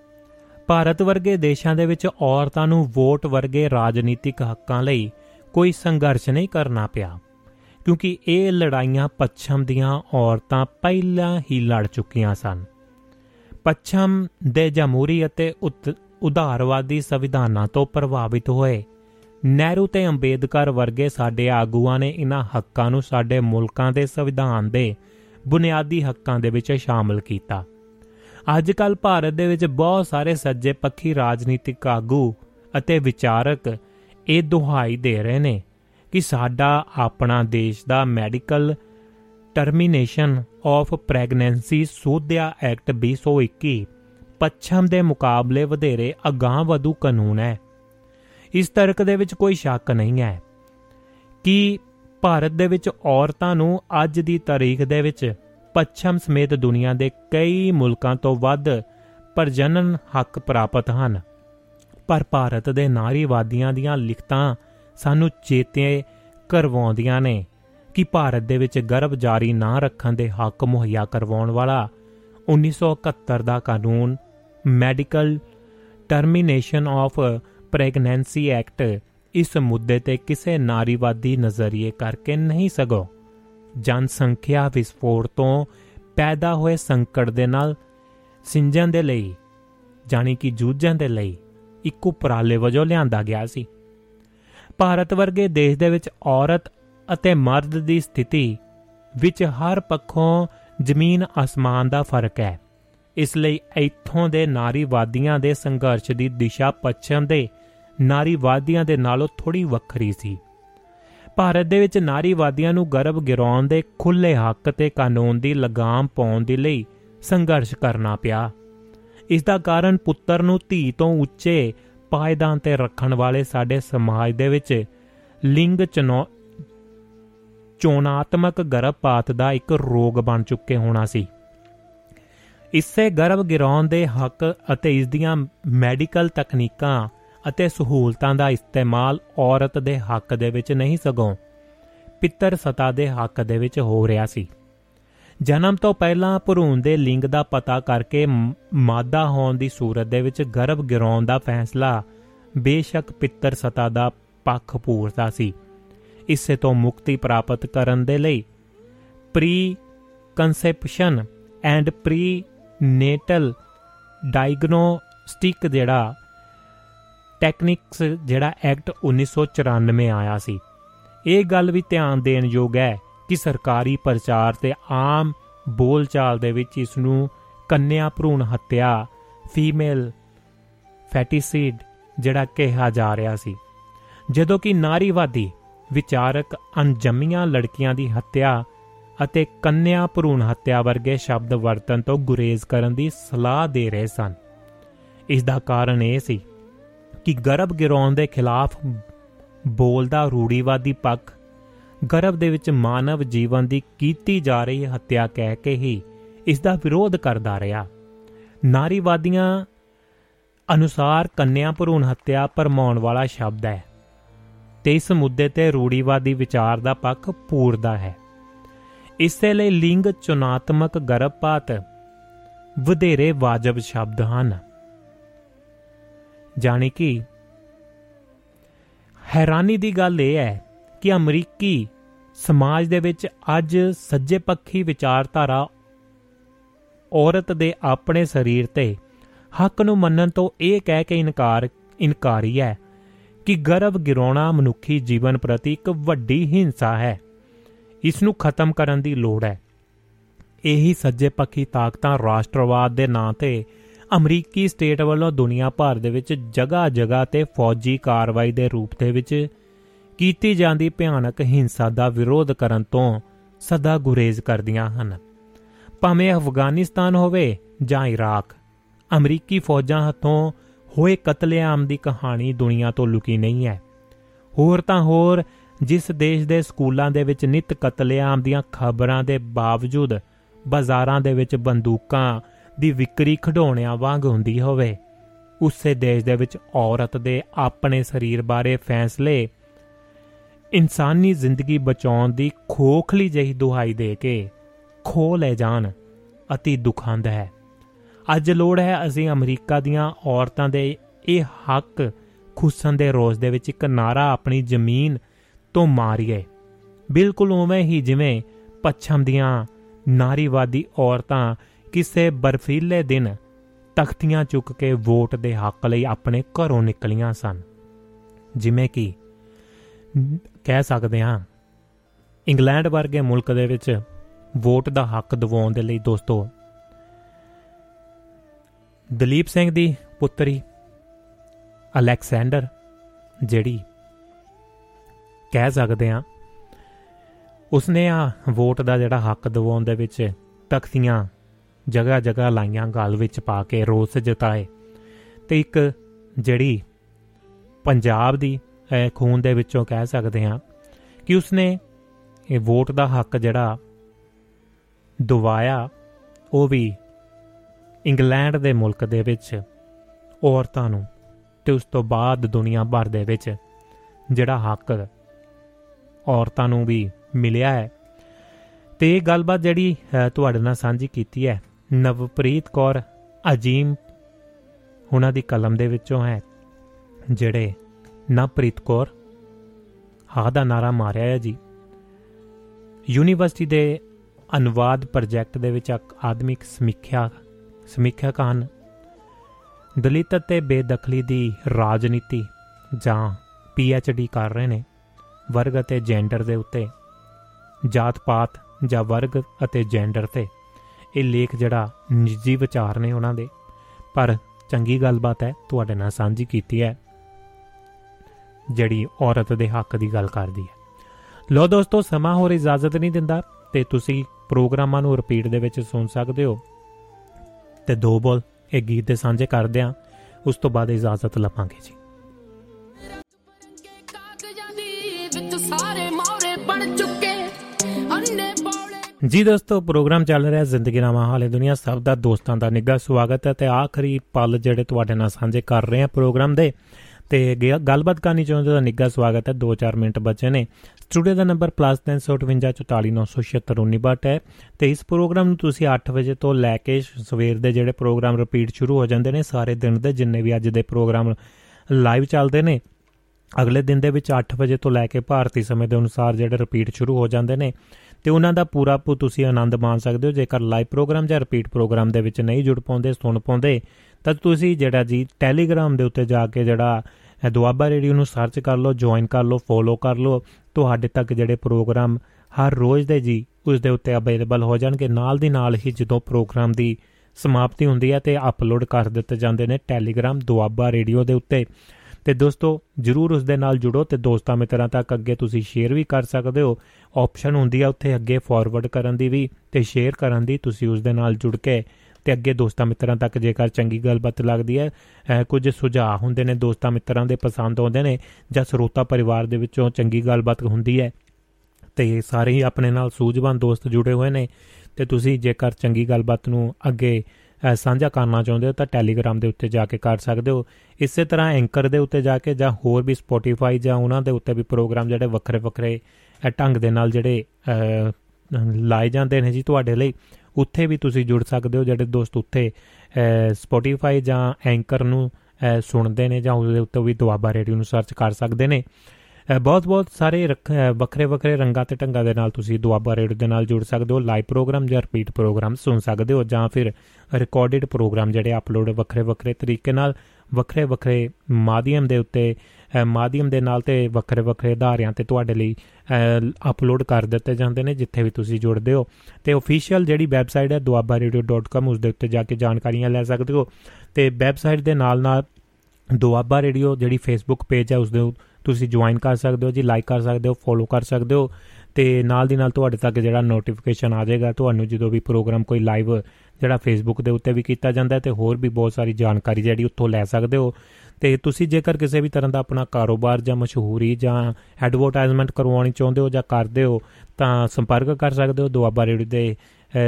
ਭਾਰਤ ਵਰਗੇ ਦੇਸ਼ਾਂ ਦੇ ਵਿੱਚ ਔਰਤਾਂ ਨੂੰ ਵੋਟ ਵਰਗੇ ਰਾਜਨੀਤਿਕ ਹੱਕਾਂ ਲਈ ਕੋਈ ਸੰਘਰਸ਼ ਨਹੀਂ ਕਰਨਾ ਪਿਆ, ਕਿਉਂਕਿ ਇਹ ਲੜਾਈਆਂ ਪੱਛਮ ਦੀਆਂ ਔਰਤਾਂ ਪਹਿਲਾਂ ਹੀ ਲੜ ਚੁੱਕੀਆਂ ਸਨ। ਪੱਛਮ ਦੇ ਜਮਹੂਰੀ ਅਤੇ ਉਦਾਰਵਾਦੀ ਸੰਵਿਧਾਨਾਂ ਤੋਂ ਪ੍ਰਭਾਵਿਤ ਹੋਏ। ਨਹਿਰੂ ਤੇ ਅੰਬੇਦਕਰ ਵਰਗੇ ਸਾਡੇ ਆਗੂਆਂ ਨੇ ਇਹਨਾਂ ਹੱਕਾਂ ਨੂੰ ਸਾਡੇ ਮੁਲਕਾਂ ਦੇ ਸੰਵਿਧਾਨ ਦੇ ਬੁਨਿਆਦੀ ਹੱਕਾਂ ਦੇ ਵਿੱਚ ਸ਼ਾਮਲ ਕੀਤਾ। ਅੱਜ ਕੱਲ ਭਾਰਤ ਦੇ ਵਿੱਚ ਬਹੁਤ ਸਾਰੇ ਸੱਜੇ ਪੱਖੀ ਰਾਜਨੀਤਿਕ ਆਗੂ ਅਤੇ ਵਿਚਾਰਕ ਇਹ ਦੁਹਾਈ ਦੇ ਰਹੇ ਨੇ ਕਿ ਸਾਡਾ ਆਪਣਾ ਦੇਸ਼ ਦਾ ਮੈਡੀਕਲ ਟਰਮੀਨੇਸ਼ਨ ਆਫ ਪ੍ਰੈਗਨੈਂਸੀ ਸੋਧਿਆ ਐਕਟ 2021 ਪੱਛਮ ਦੇ ਮੁਕਾਬਲੇ ਵਧੇਰੇ ਅਗਾਹ ਵਧੂ ਕਾਨੂੰਨ ਹੈ। ਇਸ ਤਰਕ ਦੇ ਵਿੱਚ ਕੋਈ ਸ਼ੱਕ ਨਹੀਂ ਹੈ ਕਿ ਭਾਰਤ ਦੇ ਵਿੱਚ ਔਰਤਾਂ ਨੂੰ ਅੱਜ ਦੀ ਤਾਰੀਖ ਦੇ ਵਿੱਚ ਪੱਛਮ ਸਮੇਤ ਦੁਨੀਆ ਦੇ ਕਈ ਮੁਲਕਾਂ ਤੋਂ ਵੱਧ ਪ੍ਰਜਨਨ ਹੱਕ ਪ੍ਰਾਪਤ ਹਨ। ਪਰ ਭਾਰਤ ਦੇ ਨਾਰੀਵਾਦੀਆਂ ਦੀਆਂ ਲਿਖਤਾਂ ਸਾਨੂੰ ਚੇਤੇ ਕਰਵਾਉਂਦੀਆਂ ਨੇ। ਕਿ ਭਾਰਤ ਦੇ ਵਿੱਚ ਗਰਭ ਜਾਰੀ ਨਾ ਰੱਖਣ ਦੇ ਹੱਕ ਮੁਹੱਈਆ ਕਰਵਾਉਣ ਵਾਲਾ 1971 ਦਾ ਕਾਨੂੰਨ medical termination of pregnancy act ਇਸ ਮੁੱਦੇ ਤੇ ਕਿਸੇ ਨਾਰੀਵਾਦੀ ਨਜ਼ਰੀਏ ਕਰਕੇ ਨਹੀਂ ਸਗੋ ਜਨਸੰਖਿਆ ਵਿਸਫੋਟ ਤੋਂ ਪੈਦਾ ਹੋਏ ਸੰਕਟ ਦੇ ਨਾਲ ਸਿੰਜਣ ਦੇ ਲਈ ਜਾਨੀ ਕਿ ਜੂਝਣ ਦੇ ਲਈ ਇੱਕ ਉਪਰਾਲੇ ਵਜੋਂ ਲਿਆਂਦਾ ਗਿਆ ਸੀ। ਭਾਰਤ ਵਰਗੇ ਦੇਸ਼ ਦੇ ਵਿੱਚ ਔਰਤ ਅਤੇ ਮਰਦ ਦੀ ਸਥਿਤੀ ਵਿੱਚ ਹਰ ਪੱਖੋਂ ਜ਼ਮੀਨ ਅਸਮਾਨ ਦਾ ਫ਼ਰਕ ਹੈ। ਇਸ ਲਈ ਇੱਥੋਂ ਦੇ ਨਾਰੀਵਾਦੀਆਂ ਦੇ ਸੰਘਰਸ਼ ਦੀ ਦਿਸ਼ਾ ਪੱਛਮ ਦੇ ਨਾਰੀਵਾਦੀਆਂ ਦੇ ਨਾਲੋਂ ਥੋੜੀ ਵੱਖਰੀ ਸੀ। ਭਾਰਤ ਦੇ ਵਿੱਚ ਨਾਰੀਵਾਦੀਆਂ ਨੂੰ ਗਰਭ ਗਿਰਾਉਣ ਦੇ ਖੁੱਲੇ ਹੱਕ ਤੇ ਕਾਨੂੰਨ ਦੀ ਲਗਾਮ ਪਾਉਣ ਦੇ ਲਈ ਸੰਘਰਸ਼ ਕਰਨਾ ਪਿਆ। ਇਸ ਦਾ ਕਾਰਨ ਪੁੱਤਰ ਨੂੰ ਧੀ ਤੋਂ ਉੱਚੇ ਪਾਇਦਾਨ ਤੇ ਰੱਖਣ ਵਾਲੇ ਸਾਡੇ ਸਮਾਜ ਦੇ ਵਿੱਚ ਲਿੰਗ ਚੋਣਾਤਮਕ ਗਰਭਪਾਤ ਦਾ ਇੱਕ ਰੋਗ ਬਣ ਚੁੱਕੇ ਹੋਣਾ ਸੀ। ਇਸੇ ਗਰਭ ਗਿਰਾਉਣ ਦੇ ਹੱਕ ਅਤੇ ਇਸ ਦੀਆਂ ਮੈਡੀਕਲ ਤਕਨੀਕਾਂ ਅਤੇ ਸਹੂਲਤਾਂ ਦਾ ਇਸਤੇਮਾਲ ਔਰਤ ਦੇ ਹੱਕ ਦੇ ਵਿੱਚ ਨਹੀਂ ਸਗੋਂ ਪਿੱਤਰ ਸਤਾ ਦੇ ਹੱਕ ਦੇ ਵਿੱਚ ਹੋ ਰਿਹਾ ਸੀ। ਜਨਮ ਤੋਂ ਪਹਿਲਾਂ ਭਰੂਣ ਦੇ ਲਿੰਗ ਦਾ ਪਤਾ ਕਰਕੇ ਮਾਦਾ ਹੋਣ ਦੀ ਸੂਰਤ ਦੇ ਵਿੱਚ ਗਰਭ ਗਿਰਾਉਣ ਦਾ ਫੈਸਲਾ ਬੇਸ਼ੱਕ ਪਿੱਤਰ ਸਤਾ ਦਾ ਪੱਖ ਪੂਰਦਾ ਸੀ। ਇਸੇ ਤੋਂ ਮੁਕਤੀ ਪ੍ਰਾਪਤ ਕਰਨ ਦੇ ਲਈ। Pre conception and pre natal diagnostic ਜਿਹੜਾ ਟੈਕਨਿਕਸ ਜਿਹੜਾ ਐਕਟ 1994 ਆਇਆ ਸੀ। ਇਹ ਗੱਲ ਵੀ ਧਿਆਨ ਦੇਣ ਯੋਗ ਹੈ ਕਿ ਸਰਕਾਰੀ ਪ੍ਰਚਾਰ ਤੇ ਆਮ ਬੋਲਚਾਲ ਦੇ ਵਿੱਚ ਇਸ ਨੂੰ ਕੰਨਿਆ ਭਰੂਣ ਹੱਤਿਆ, ਫੀਮੇਲ ਫੈਟੀਸੀਡ ਜਿਹੜਾ ਕਿਹਾ ਜਾ ਰਿਹਾ ਸੀ। ਜਦੋਂ ਕਿ ਨਾਰੀਵਾਦੀ ਵਿਚਾਰਕ ਅਣਜੰਮੀਆਂ ਲੜਕੀਆਂ ਦੀ ਹੱਤਿਆ ਅਤੇ ਕੰਨਿਆ ਭਰੂਣ ਹੱਤਿਆ ਵਰਗੇ ਸ਼ਬਦ ਵਰਤਨ ਤੋਂ ਗੁਰੇਜ਼ ਕਰਨ ਦੀ ਸਲਾਹ ਦੇ ਰਹੇ ਸਨ। ਇਸ ਦਾ ਕਾਰਨ ਇਹ ਸੀ ਕਿ ਗਰਭ ਗਿਰਾਉਣ ਦੇ ਖਿਲਾਫ ਬੋਲਦਾ ਰੂੜੀਵਾਦੀ ਪੱਖ ਗਰਭ ਦੇ ਵਿੱਚ ਮਾਨਵ ਜੀਵਨ ਦੀ ਕੀਤੀ ਜਾ ਰਹੀ ਹੱਤਿਆ ਕਹਿ ਕੇ ਹੀ ਇਸ ਦਾ ਵਿਰੋਧ ਕਰਦਾ ਰਿਹਾ। ਨਾਰੀਵਾਦੀਆਂ ਅਨੁਸਾਰ ਕੰਨਿਆ ਭਰੂਣ ਹੱਤਿਆ ਪਰਮਾਉਣ ਵਾਲਾ ਸ਼ਬਦ ਹੈ। ਤੇ ਇਸ ਮੁੱਦੇ ਤੇ ਰੂੜੀਵਾਦੀ ਵਿਚਾਰ ਦਾ ਪੱਖ ਪੂਰਦਾ ਹੈ। ਇਸੇ ਲਈ ਲਿੰਗ ਚੁਣਾਤਮਕ ਗਰਭਪਾਤ ਵਧੇਰੇ ਵਾਜਬ ਸ਼ਬਦ ਹਨ। ਜਾਣੀ ਕਿ ਹੈਰਾਨੀ ਦੀ ਗੱਲ ਇਹ ਹੈ ਕਿ ਅਮਰੀਕੀ ਸਮਾਜ ਦੇ ਵਿੱਚ ਅੱਜ ਸੱਜੇ ਪੱਖੀ ਵਿਚਾਰਧਾਰਾ ਔਰਤ ਦੇ ਆਪਣੇ ਸਰੀਰ ਤੇ ਹੱਕ ਨੂੰ ਮੰਨਣ ਤੋਂ ਇਹ ਕਹਿ ਕੇ ਇਨਕਾਰ ਇਨਕਾਰੀ ਹੈ ਕਿ ਗਰਭ ਗਿਰਾਉਣਾ ਮਨੁੱਖੀ ਜੀਵਨ ਪ੍ਰਤੀ ਇੱਕ ਵੱਡੀ ਹਿੰਸਾ ਹੈ। ਇਸ ਨੂੰ ਖਤਮ ਕਰਨ ਦੀ ਲੋੜ ਹੈ। ਇਹੀ ਸੱਜੇ ਪੱਖੀ ਤਾਕਤਾਂ ਰਾਸ਼ਟਰਵਾਦ ਦੇ ਨਾਂ ਤੇ ਅਮਰੀਕੀ ਸਟੇਟ ਵੱਲੋਂ ਦੁਨੀਆ ਭਰ ਦੇ ਵਿੱਚ ਜਗ੍ਹਾ ਜਗ੍ਹਾ ਤੇ ਫੌਜੀ ਕਾਰਵਾਈ ਦੇ ਰੂਪ ਦੇ ਵਿੱਚ ਕੀਤੀ ਜਾਂਦੀ ਭਿਆਨਕ ਹਿੰਸਾ ਦਾ ਵਿਰੋਧ ਕਰਨ ਤੋਂ ਸਦਾ ਗੁਰੇਜ਼ ਕਰਦੀਆਂ ਹਨ। ਭਾਵੇਂ ਅਫਗਾਨਿਸਤਾਨ ਹੋਵੇ ਜਾਂ ਇਰਾਕ, ਅਮਰੀਕੀ ਫੌਜਾਂ ਹੱਥੋਂ ਹੋਏ ਕਤਲੇਆਮ ਦੀ ਕਹਾਣੀ ਦੁਨੀਆ ਤੋਂ ਲੁਕੀ ਨਹੀਂ ਹੈ। ਹੋਰ ਤਾਂ ਹੋਰ, ਜਿਸ ਦੇਸ਼ ਦੇ ਸਕੂਲਾਂ ਦੇ ਵਿੱਚ ਨਿਤ ਕਤਲੇਆਮ ਦੀਆਂ ਖਬਰਾਂ ਦੇ ਬਾਵਜੂਦ ਬਾਜ਼ਾਰਾਂ ਦੇ ਵਿੱਚ ਬੰਦੂਕਾਂ ਦੀ ਵਿਕਰੀ ਖਡਾਉਣਿਆਂ ਵਾਂਗ ਹੁੰਦੀ ਹੋਵੇ, ਉਸੇ ਦੇਸ਼ ਦੇ ਵਿੱਚ ਔਰਤ ਦੇ ਆਪਣੇ ਸਰੀਰ ਬਾਰੇ ਫੈਸਲੇ ਇਨਸਾਨੀ ਜ਼ਿੰਦਗੀ ਬਚਾਉਣ ਦੀ ਖੋਖਲੀ ਜਿਹੀ ਦੁਹਾਈ ਦੇ ਕੇ ਖੋ ਲੈ ਜਾਣ, ਅਤੀ ਦੁਖਾਂਦ ਹੈ। ਅੱਜ ਲੋੜ ਹੈ ਅਸੀਂ ਅਮਰੀਕਾ ਦੀਆਂ ਔਰਤਾਂ ਦੇ ਇਹ ਹੱਕ ਖੁਸਨ ਦੇ ਰੋਜ਼ ਦੇ ਵਿੱਚ ਇੱਕ ਨਾਰਾ ਆਪਣੀ ਜ਼ਮੀਨ ਤੋਂ ਮਾਰੀਏ। ਬਿਲਕੁਲ ਉਵੇਂ ਹੀ ਜਿਵੇਂ ਪੱਛਮ ਦੀਆਂ ਨਾਰੀਵਾਦੀ ਔਰਤਾਂ ਕਿਸੇ ਬਰਫੀਲੇ ਦਿਨ ਤਖਤੀਆਂ ਚੁੱਕ ਕੇ ਵੋਟ ਦੇ ਹੱਕ ਲਈ ਆਪਣੇ ਘਰੋਂ ਨਿਕਲੀਆਂ ਸਨ। ਜਿਵੇਂ ਕਿ ਕਹਿ ਸਕਦੇ ਹਾਂ, ਇੰਗਲੈਂਡ ਵਰਗੇ ਮੁਲਕ ਦੇ ਵਿੱਚ ਵੋਟ ਦਾ ਹੱਕ ਦਿਵਾਉਣ ਦੇ ਲਈ ਦੋਸਤੋ ਦਲੀਪ ਸਿੰਘ ਦੀ ਪੁੱਤਰੀ ਅਲੈਕਸੈਂਡਰ, ਜਿਹੜੀ ਕਹਿ ਸਕਦੇ ਆ ਉਸਨੇ ਆ ਵੋਟ ਦਾ ਜਿਹੜਾ ਹੱਕ ਦਿਵਾਉਣ ਦੇ ਵਿੱਚ ਤਖਤੀਆਂ ਜਗ੍ਹਾ ਜਗ੍ਹਾ ਲਾਈਆਂ, ਗਲ ਵਿੱਚ ਪਾ ਕੇ ਰੋਸ ਜਤਾਏ ਤੇ ਇੱਕ ਜਿਹੜੀ ਪੰਜਾਬ ਦੀ ਖੂਨ ਦੇ ਵਿੱਚੋਂ ਕਹਿ ਸਕਦੇ ਹਾਂ ਕਿ ਉਸਨੇ ਇਹ ਵੋਟ ਦਾ ਹੱਕ ਜਿਹੜਾ ਦਵਾਇਆ, ਉਹ ਵੀ ਇੰਗਲੈਂਡ ਦੇ ਮੁਲਕ ਦੇ ਵਿੱਚ ਔਰਤਾਂ ਨੂੰ ਤੇ ਉਸ ਤੋਂ ਬਾਅਦ ਦੁਨੀਆ ਭਰ ਦੇ ਵਿੱਚ ਜਿਹੜਾ ਹੱਕ ਔਰਤਾਂ ਨੂੰ ਵੀ ਮਿਲਿਆ ਹੈ। ਤੇ ਇਹ ਗੱਲਬਾਤ ਜਿਹੜੀ ਤੁਹਾਡੇ ਨਾਲ ਸਾਂਝੀ ਕੀਤੀ ਹੈ, ਨਵਪ੍ਰੀਤ ਕੌਰ ਅਜੀਮ ਉਹਨਾਂ ਦੀ ਕਲਮ ਦੇ ਵਿੱਚੋਂ ਹੈ, ਜਿਹੜੇ ਨਵਪ੍ਰੀਤ ਕੌਰ ਹਾ ਦਾ ਨਾਰਾ ਮਾਰਿਆ ਹੈ ਜੀ। ਯੂਨੀਵਰਸਿਟੀ ਦੇ ਅਨੁਵਾਦ ਪ੍ਰੋਜੈਕਟ ਦੇ ਵਿੱਚ ਇੱਕ ਆਦਮਿਕ ਸਮੀਖਿਆ ਸਮੀਖਿਆ ਹਨ ਦਲਿਤ ਅਤੇ ਬੇਦਖਲੀ ਦੀ ਰਾਜਨੀਤੀ ਜਾਂ ਪੀ ਐਚ ਡੀ ਕਰ ਰਹੇ ਨੇ ਵਰਗ ਅਤੇ ਜੈਂਡਰ ਦੇ ਉੱਤੇ। ਜਾਤ ਪਾਤ ਜਾਂ ਵਰਗ ਅਤੇ ਜੈਂਡਰ ਤੇ। ਇਹ ਲੇਖ ਜਿਹੜਾ ਨਿੱਜੀ ਵਿਚਾਰ ਨੇ ਉਹਨਾਂ ਦੇ। ਪਰ ਚੰਗੀ ਗੱਲਬਾਤ ਹੈ, ਤੁਹਾਡੇ ਨਾਲ ਸਾਂਝੀ ਕੀਤੀ ਹੈ। ਜਿਹੜੀ ਔਰਤ ਦੇ ਹੱਕ ਦੀ ਗੱਲ ਕਰਦੀ ਹੈ। ਲੋ ਦੋਸਤੋ, ਸਮਾਂ ਹੋਰ ਇਜਾਜ਼ਤ ਨਹੀਂ ਦਿੰਦਾ ਤੇ ਤੁਸੀਂ ਪ੍ਰੋਗਰਾਮਾਂ ਨੂੰ ਰਿਪੀਟ ਦੇ ਵਿੱਚ ਸੁਣ ਸਕਦੇ ਹੋ। ਤੇ ਦੋ ਬੋਲ ਇਹ ਗੀਤ ਦੇ ਸਾਂਝੇ ਕਰਦੇ ਆ ਉਸ ਤੋਂ ਬਾਅਦ ਇਜਾਜ਼ਤ ਲਵਾਂਗੇ ਜੀ। ਜੀ ਦੋਸਤੋ, ਪ੍ਰੋਗਰਾਮ ਚੱਲ ਰਿਹਾ ਜ਼ਿੰਦਗੀ ਨਾਮਾ ਹਾਲੇ ਦੁਨੀਆ, ਸਭ ਦਾ ਦੋਸਤਾਂ ਦਾ ਨਿੱਘਾ ਸਵਾਗਤ ਹੈ ਤੇ ਆਖਰੀ ਪਲ ਜਿਹੜੇ ਤੁਹਾਡੇ ਨਾਲ ਸਾਂਝੇ ਕਰ ਰਹੇ ਆ ਪ੍ਰੋਗਰਾਮ ਦੇ। ਤੇ ਗੱਲਬਾਤ ਕਰਨੀ ਚਾਹੁੰਦੇ ਤਾਂ ਨਿੱਘਾ ਸਵਾਗਤ ਹੈ 2-4 ਮਿੰਟ ਬਚੇ ਨੇ। ਸਟੂਡੀਓ ਦਾ ਨੰਬਰ +35844496962 ਹੈ ਤੇ ਇਸ ਪ੍ਰੋਗਰਾਮ ਨੂੰ ਤੁਸੀਂ 8 ਵਜੇ ਤੋਂ ਲੈ ਕੇ ਸਵੇਰ ਦੇ ਜਿਹੜੇ ਪ੍ਰੋਗਰਾਮ ਰਿਪੀਟ ਸ਼ੁਰੂ ਹੋ ਜਾਂਦੇ ਨੇ, ਸਾਰੇ ਦਿਨ ਦੇ ਜਿੰਨੇ ਵੀ ਅੱਜ ਦੇ ਪ੍ਰੋਗਰਾਮ ਲਾਈਵ ਚੱਲਦੇ ਨੇ, ਅਗਲੇ ਦਿਨ ਦੇ ਵਿੱਚ 8 ਵਜੇ ਤੋਂ ਲੈ ਕੇ ਭਾਰਤੀ ਸਮੇਂ ਦੇ ਅਨੁਸਾਰ ਜਿਹੜੇ ਰਿਪੀਟ ਸ਼ੁਰੂ ਹੋ ਜਾਂਦੇ ਨੇ ਤੇ ਉਹਨਾਂ ਦਾ ਪੂਰਾ ਪੂ, ਤੁਸੀਂ ਆਨੰਦ ਮਾਣ ਸਕਦੇ ਹੋ, ਜੇਕਰ ਲਾਈਵ ਪ੍ਰੋਗਰਾਮ ਜਾਂ ਰਿਪੀਟ ਪ੍ਰੋਗਰਾਮ ਦੇ ਵਿੱਚ ਨਹੀਂ ਜੁੜ ਪਾਉਂਦੇ, ਸੁਣ ਪਾਉਂਦੇ ਤਾਂ ਤੁਸੀਂ ਜਿਹੜਾ ਜੀ ਟੈਲੀਗ੍ਰਾਮ ਦੇ ਉੱਤੇ ਜਾ ਕੇ ਜਿਹੜਾ ਦੁਆਬਾ ਰੇਡੀਓ ਨੂੰ ਸਰਚ ਕਰ ਲਓ ਜੁਆਇਨ ਕਰ ਲਓ ਫੋਲੋ ਕਰ ਲਓ, ਤੁਹਾਡੇ ਤੱਕ ਜਿਹੜੇ ਪ੍ਰੋਗਰਾਮ ਹਰ ਰੋਜ਼ ਦੇ ਜੀ ਉਸ ਦੇ ਉੱਤੇ ਅਵੇਲੇਬਲ ਹੋ ਜਾਣਗੇ। ਨਾਲ ਦੀ ਨਾਲ ਹੀ ਜਦੋਂ ਪ੍ਰੋਗਰਾਮ ਦੀ ਸਮਾਪਤੀ ਹੁੰਦੀ ਹੈ ਤੇ ਅਪਲੋਡ ਕਰ ਦਿੱਤੇ ਜਾਂਦੇ ਨੇ ਟੈਲੀਗ੍ਰਾਮ ਦੁਆਬਾ ਰੇਡੀਓ ਦੇ ਉੱਤੇ। ਤੇ ਦੋਸਤੋ, ਜਰੂਰ ਉਸ ਦੇ ਨਾਲ ਜੁੜੋ ਤੇ ਦੋਸਤਾਂ ਮਿੱਤਰਾਂ ਤੱਕ ਅੱਗੇ ਤੁਸੀਂ ਸ਼ੇਅਰ ਵੀ ਕਰ ਸਕਦੇ ਹੋ। ਆਪਸ਼ਨ ਹੁੰਦੀ ਹੈ ਉੱਥੇ ਅੱਗੇ ਫਾਰਵਰਡ ਕਰਨ ਦੀ ਵੀ ਤੇ ਸ਼ੇਅਰ ਕਰਨ ਦੀ ਤੁਸੀਂ ਉਸ ਦੇ ਨਾਲ ਜੁੜ ਕੇ ਤੇ ਅੱਗੇ ਦੋਸਤਾਂ ਮਿੱਤਰਾਂ ਤੱਕ ਜੇਕਰ ਚੰਗੀ ਗੱਲਬਾਤ ਲੱਗਦੀ ਹੈ ਕੁਝ ਸੁਝਾਅ ਹੁੰਦੇ ਨੇ, ਦੋਸਤਾਂ ਮਿੱਤਰਾਂ ਦੇ ਪਸੰਦ ਆਉਂਦੇ ਨੇ ਜਾਂ ਸਰੋਤਾ ਪਰਿਵਾਰ ਦੇ ਵਿੱਚੋਂ ਚੰਗੀ ਗੱਲਬਾਤ ਹੁੰਦੀ ਹੈ, ਤੇ ਸਾਰੇ ਹੀ ਆਪਣੇ ਨਾਲ ਸੂਝਵਾਨ ਦੋਸਤ ਜੁੜੇ ਹੋਏ ਨੇ, ਤੇ ਤੁਸੀਂ ਜੇਕਰ ਚੰਗੀ ਗੱਲਬਾਤ ਨੂੰ ਅੱਗੇ ਸਾਂਝਾ ਕਰਨਾ ਚਾਹੁੰਦੇ ਹੋ ਤਾਂ ਟੈਲੀਗ੍ਰਾਮ ਦੇ ਉੱਤੇ ਜਾ ਕੇ ਕਰ ਸਕਦੇ ਹੋ। ਇਸੇ ਤਰ੍ਹਾਂ ਐਂਕਰ ਦੇ ਉੱਤੇ ਜਾ ਕੇ ਜਾਂ ਹੋਰ ਵੀ ਸਪੋਟੀਫਾਈ ਜਾਂ ਉਹਨਾਂ ਦੇ ਉੱਤੇ ਵੀ ਪ੍ਰੋਗਰਾਮ ਜਿਹੜੇ ਵੱਖਰੇ ਵੱਖਰੇ ਢੰਗ ਦੇ ਨਾਲ ਜਿਹੜੇ ਲਾਏ ਜਾਂਦੇ ਨੇ ਜੀ ਤੁਹਾਡੇ ਲਈ ਉੱਥੇ ਵੀ ਤੁਸੀਂ ਜੁੜ ਸਕਦੇ ਹੋ, ਜਿਹੜੇ ਦੋਸਤ ਉੱਥੇ ਸਪੋਟੀਫਾਈ ਜਾਂ ਐਂਕਰ ਨੂੰ ਸੁਣਦੇ ਨੇ ਜਾਂ ਉਹਦੇ ਉੱਤੇ ਵੀ ਦੁਆਬਾ ਰੇਡੀਓ ਨੂੰ ਸਰਚ ਕਰ ਸਕਦੇ ਨੇ। ਬਹੁਤ ਬਹੁਤ ਸਾਰੇ ਵੱਖਰੇ ਵੱਖਰੇ ਰੰਗਾਂ ਤੇ ਢੰਗਾਂ ਦੇ ਨਾਲ ਤੁਸੀਂ ਦੁਆਬਾ ਰੇਡੀਓ ਦੇ ਨਾਲ ਜੁੜ ਸਕਦੇ ਹੋ ਲਾਈਵ ਪ੍ਰੋਗਰਾਮ ਜਾਂ ਰਿਪੀਟ ਪ੍ਰੋਗਰਾਮ ਸੁਣ ਸਕਦੇ ਹੋ, ਜਾਂ ਫਿਰ ਰਿਕਾਰਡਡ ਪ੍ਰੋਗਰਾਮ ਜਿਹੜੇ ਅਪਲੋਡ ਵੱਖਰੇ ਵੱਖਰੇ ਤਰੀਕੇ ਨਾਲ ਵੱਖਰੇ ਵੱਖਰੇ ਮਾਧਿਅਮ ਦੇ ਉੱਤੇ ਮਾਧਿਅਮ ਦੇ ਨਾਲ ਤੇ ਵੱਖਰੇ ਵੱਖਰੇ ਆਧਾਰਿਆਂ ਤੇ ਤੁਹਾਡੇ ਲਈ ਅਪਲੋਡ ਕਰ ਦਿੱਤੇ ਜਾਂਦੇ ਨੇ ਜਿੱਥੇ ਵੀ ਤੁਸੀਂ ਜੁੜਦੇ ਹੋ। ਤੇ ਅਫੀਸ਼ੀਅਲ ਜਿਹੜੀ ਵੈਬਸਾਈਟ ਹੈ duabaradio.com ਉਸ ਦੇ ਉੱਤੇ ਜਾ ਕੇ ਜਾਣਕਾਰੀਆਂ ਲੈ ਸਕਦੇ ਹੋ। ਤੇ ਵੈਬਸਾਈਟ ਦੇ ਨਾਲ ਨਾਲ ਦੁਆਬਾ ਰੇਡੀਓ ਜਿਹੜੀ ਫੇਸਬੁੱਕ ਪੇਜ ਹੈ ਉਸ ਦੇ ਤੁਸੀਂ ਜੁਆਇਨ ਕਰ ਸਕਦੇ ਹੋ ਜੀ ਲਾਈਕ ਕਰ ਸਕਦੇ ਹੋ ਫੋਲੋ ਕਰ ਸਕਦੇ ਹੋ। ਤੇ ਨਾਲ ਦੀ ਨਾਲ ਤੁਹਾਡੇ ਤੱਕ ਜਿਹੜਾ ਨੋਟੀਫਿਕੇਸ਼ਨ ਆ ਜਾਏਗਾ, ਤੁਹਾਨੂੰ ਜਦੋਂ ਵੀ ਪ੍ਰੋਗਰਾਮ ਕੋਈ ਲਾਈਵ ਜਿਹੜਾ ਫੇਸਬੁੱਕ ਦੇ ਉੱਤੇ ਵੀ ਕੀਤਾ ਜਾਂਦਾ ਹੈ, ਤੇ ਹੋਰ ਵੀ ਬਹੁਤ ਸਾਰੀ ਜਾਣਕਾਰੀ ਜਿਹੜੀ ਉੱਥੋਂ ਲੈ ਸਕਦੇ ਹੋ। ਤੇ ਤੁਸੀਂ ਜੇਕਰ ਕਿਸੇ ਵੀ ਤਰ੍ਹਾਂ ਦਾ ਆਪਣਾ ਕਾਰੋਬਾਰ ਜਾਂ ਮਸ਼ਹੂਰੀ ਜਾਂ ਐਡਵਰਟਾਈਜ਼ਮੈਂਟ ਕਰਵਾਉਣੀ ਚਾਹੁੰਦੇ ਹੋ ਜਾਂ ਕਰਦੇ ਹੋ, ਤਾਂ ਸੰਪਰਕ ਕਰ ਸਕਦੇ ਹੋ ਦੁਆਬਾ ਰੇਡੀਓ ਦੇ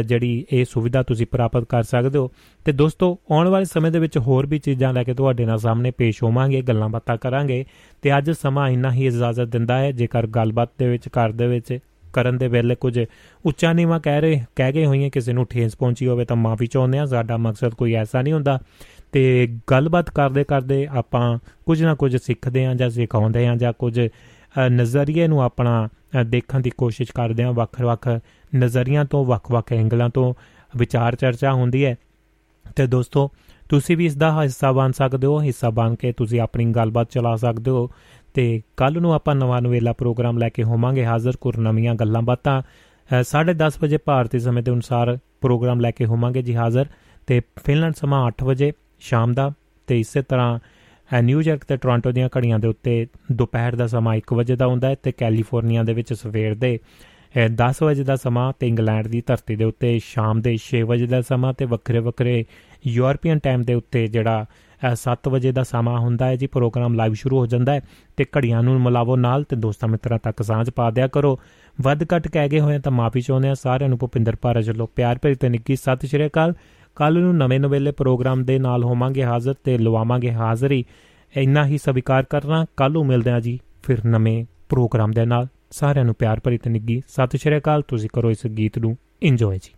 ਜਿਹੜੀ ਇਹ ਸੁਵਿਧਾ ਤੁਸੀਂ ਪ੍ਰਾਪਤ ਕਰ ਸਕਦੇ ਹੋ। ਤੇ ਦੋਸਤੋ, ਆਉਣ ਵਾਲੇ ਸਮੇਂ ਦੇ ਵਿੱਚ ਹੋਰ ਵੀ ਚੀਜ਼ਾਂ ਲੈ ਕੇ ਤੁਹਾਡੇ ਨਾਲ ਸਾਹਮਣੇ ਪੇਸ਼ ਹੋਵਾਂਗੇ, ਗੱਲਾਂ ਬਾਤਾਂ ਕਰਾਂਗੇ। ਤੇ ਅੱਜ ਸਮਾਂ ਇੰਨਾ ਹੀ ਇਜਾਜ਼ਤ ਦਿੰਦਾ ਹੈ, ਜੇਕਰ ਗੱਲਬਾਤ ਦੇ ਵਿੱਚ, ਘਰ ਦੇ ਵਿੱਚ ਕਰਨ ਦੇ ਵੇਲੇ ਕੁਝ ਉੱਚਾ ਨੀਵਾ ਕਹਿ ਰਹੇ, ਕਹਿ ਗਏ ਹੋਈਆਂ ਕਿਸੇ ਨੂੰ ਠੇਸ ਪਹੁੰਚੀ ਹੋਵੇ ਤਾਂ ਮਾਫੀ ਚਾਹੁੰਦੇ ਆ ਸਾਡਾ ਮਕਸਦ ਕੋਈ ਐਸਾ ਨਹੀਂ ਹੁੰਦਾ। ਤੇ ਗੱਲਬਾਤ ਕਰਦੇ ਕਰਦੇ ਆਪਾਂ ਕੁਝ ਨਾ ਕੁਝ ਸਿੱਖਦੇ ਆ ਜਾਂ ਸਿਖਾਉਂਦੇ ਆ ਜਾਂ ਕੁਝ ਨਜ਼ਰੀਏ ਨੂੰ ਆਪਣਾ ਦੇਖਣ ਦੀ ਕੋਸ਼ਿਸ਼ ਕਰਦੇ ਆ ਵੱਖ-ਵੱਖ ਨਜ਼ਰੀਆਂ ਤੋਂ, ਵੱਖ-ਵੱਖ ਐਂਗਲਾਂ ਤੋਂ ਵਿਚਾਰ ਚਰਚਾ ਹੁੰਦੀ ਹੈ। ਤੇ ਦੋਸਤੋ, ਤੁਸੀਂ ਵੀ ਇਸ ਦਾ ਹਿੱਸਾ ਬਣ ਸਕਦੇ ਹੋ। ਹਿੱਸਾ ਬਣ ਕੇ ਤੁਸੀਂ ਆਪਣੀ ਗੱਲਬਾਤ ਚਲਾ ਸਕਦੇ ਹੋ। ਤੇ ਕੱਲ ਨੂੰ ਆਪਾਂ ਨਵਾਂ ਨਵੇਲਾ ਪ੍ਰੋਗਰਾਮ ਲੈ ਕੇ ਹੋਵਾਂਗੇ ਹਾਜ਼ਰ। ਕੁਰ ਨਵੀਆਂ ਗੱਲਾਂ ਬਾਤਾਂ 10:30 ਵਜੇ ਭਾਰਤੀ ਸਮੇਂ ਦੇ ਅਨੁਸਾਰ ਪ੍ਰੋਗਰਾਮ ਲੈ ਕੇ ਹੋਵਾਂਗੇ ਜੀ ਹਾਜ਼ਰ। ਤੇ ਫਿਨਲੈਂਡ ਸਮਾਂ 8 ਵਜੇ ਸ਼ਾਮ ਦਾ ਤੇ ਇਸੇ ਤਰ੍ਹਾਂ ਨਿਊਯਾਰਕ ਤੇ ਟੋਰਾਂਟੋ ਦੀਆਂ ਘੜੀਆਂ ਦੇ ਉੱਤੇ ਦੁਪਹਿਰ ਦਾ ਸਮਾਂ 1 ਵਜੇ ਦਾ ਹੁੰਦਾ ਹੈ ਤੇ ਕੈਲੀਫੋਰਨੀਆ ਦੇ ਵਿੱਚ ਸਵੇਰ ਦੇ 10 ਵਜੇ ਦਾ ਸਮਾਂ ਤੇ ਇੰਗਲੈਂਡ ਦੀ ਧਰਤੀ ਦੇ ਉੱਤੇ, ਸ਼ਾਮ ਦੇ 6 ਵਜੇ ਦਾ ਸਮਾਂ ਤੇ ਵੱਖਰੇ ਵੱਖਰੇ ਯੂਰਪੀਅਨ ਟਾਈਮ ਦੇ ਉੱਤੇ ਜਿਹੜਾ 7 ਵਜੇ ਦਾ ਸਮਾਂ ਹੁੰਦਾ ਹੈ ਜੀ, ਪ੍ਰੋਗਰਾਮ ਲਾਈਵ ਸ਼ੁਰੂ ਹੋ ਜਾਂਦਾ ਹੈ ਤੇ ਘੜੀਆਂ ਨੂੰ ਮਿਲਾਵੋ ਨਾਲ ਤੇ ਦੋਸਤਾਂ ਮਿੱਤਰਾਂ ਤੱਕ ਸਾਂਝ ਪਾ ਦਿਆ ਕਰੋ। ਵੱਧ ਘਟ ਕਹਿ ਗਏ ਹੋਏ ਤਾਂ ਮਾਫੀ ਚਾਹੁੰਦੇ ਆ ਸਾਰਿਆਂ ਨੂੰ ਭੁਪਿੰਦਰ ਭਾਰਜ ਵੱਲੋਂ ਪਿਆਰ ਭਰੀ ਤੇ ਨਿੱਕੀ ਸਤਿ ਸ਼੍ਰੀ ਅਕਾਲ। ਕੱਲ ਨੂੰ ਨਵੇਂ ਨਵੇਲੇ ਪ੍ਰੋਗਰਾਮ ਦੇ ਨਾਲ ਹੋਵਾਂਗੇ ਹਾਜ਼ਰ ਤੇ ਲਵਾਵਾਂਗੇ ਹਾਜ਼ਰੀ। ਇੰਨਾ ਹੀ ਸਵੀਕਾਰ ਕਰਨਾ ਕੱਲ ਨੂੰ ਮਿਲਦੇ ਆ ਜੀ, ਫਿਰ ਨਵੇਂ ਪ੍ਰੋਗਰਾਮ ਦੇ ਨਾਲ। ਸਾਰਿਆਂ ਨੂੰ ਪਿਆਰ ਭਰੀ ਤੇ ਨਿੱਗੀ ਸਤਿ ਸ਼੍ਰੀ ਅਕਾਲ, ਤੁਸੀਂ ਕਰੋ ਇਸ ਗੀਤ ਨੂੰ। ਇੰਜੋਏ ਜੀ।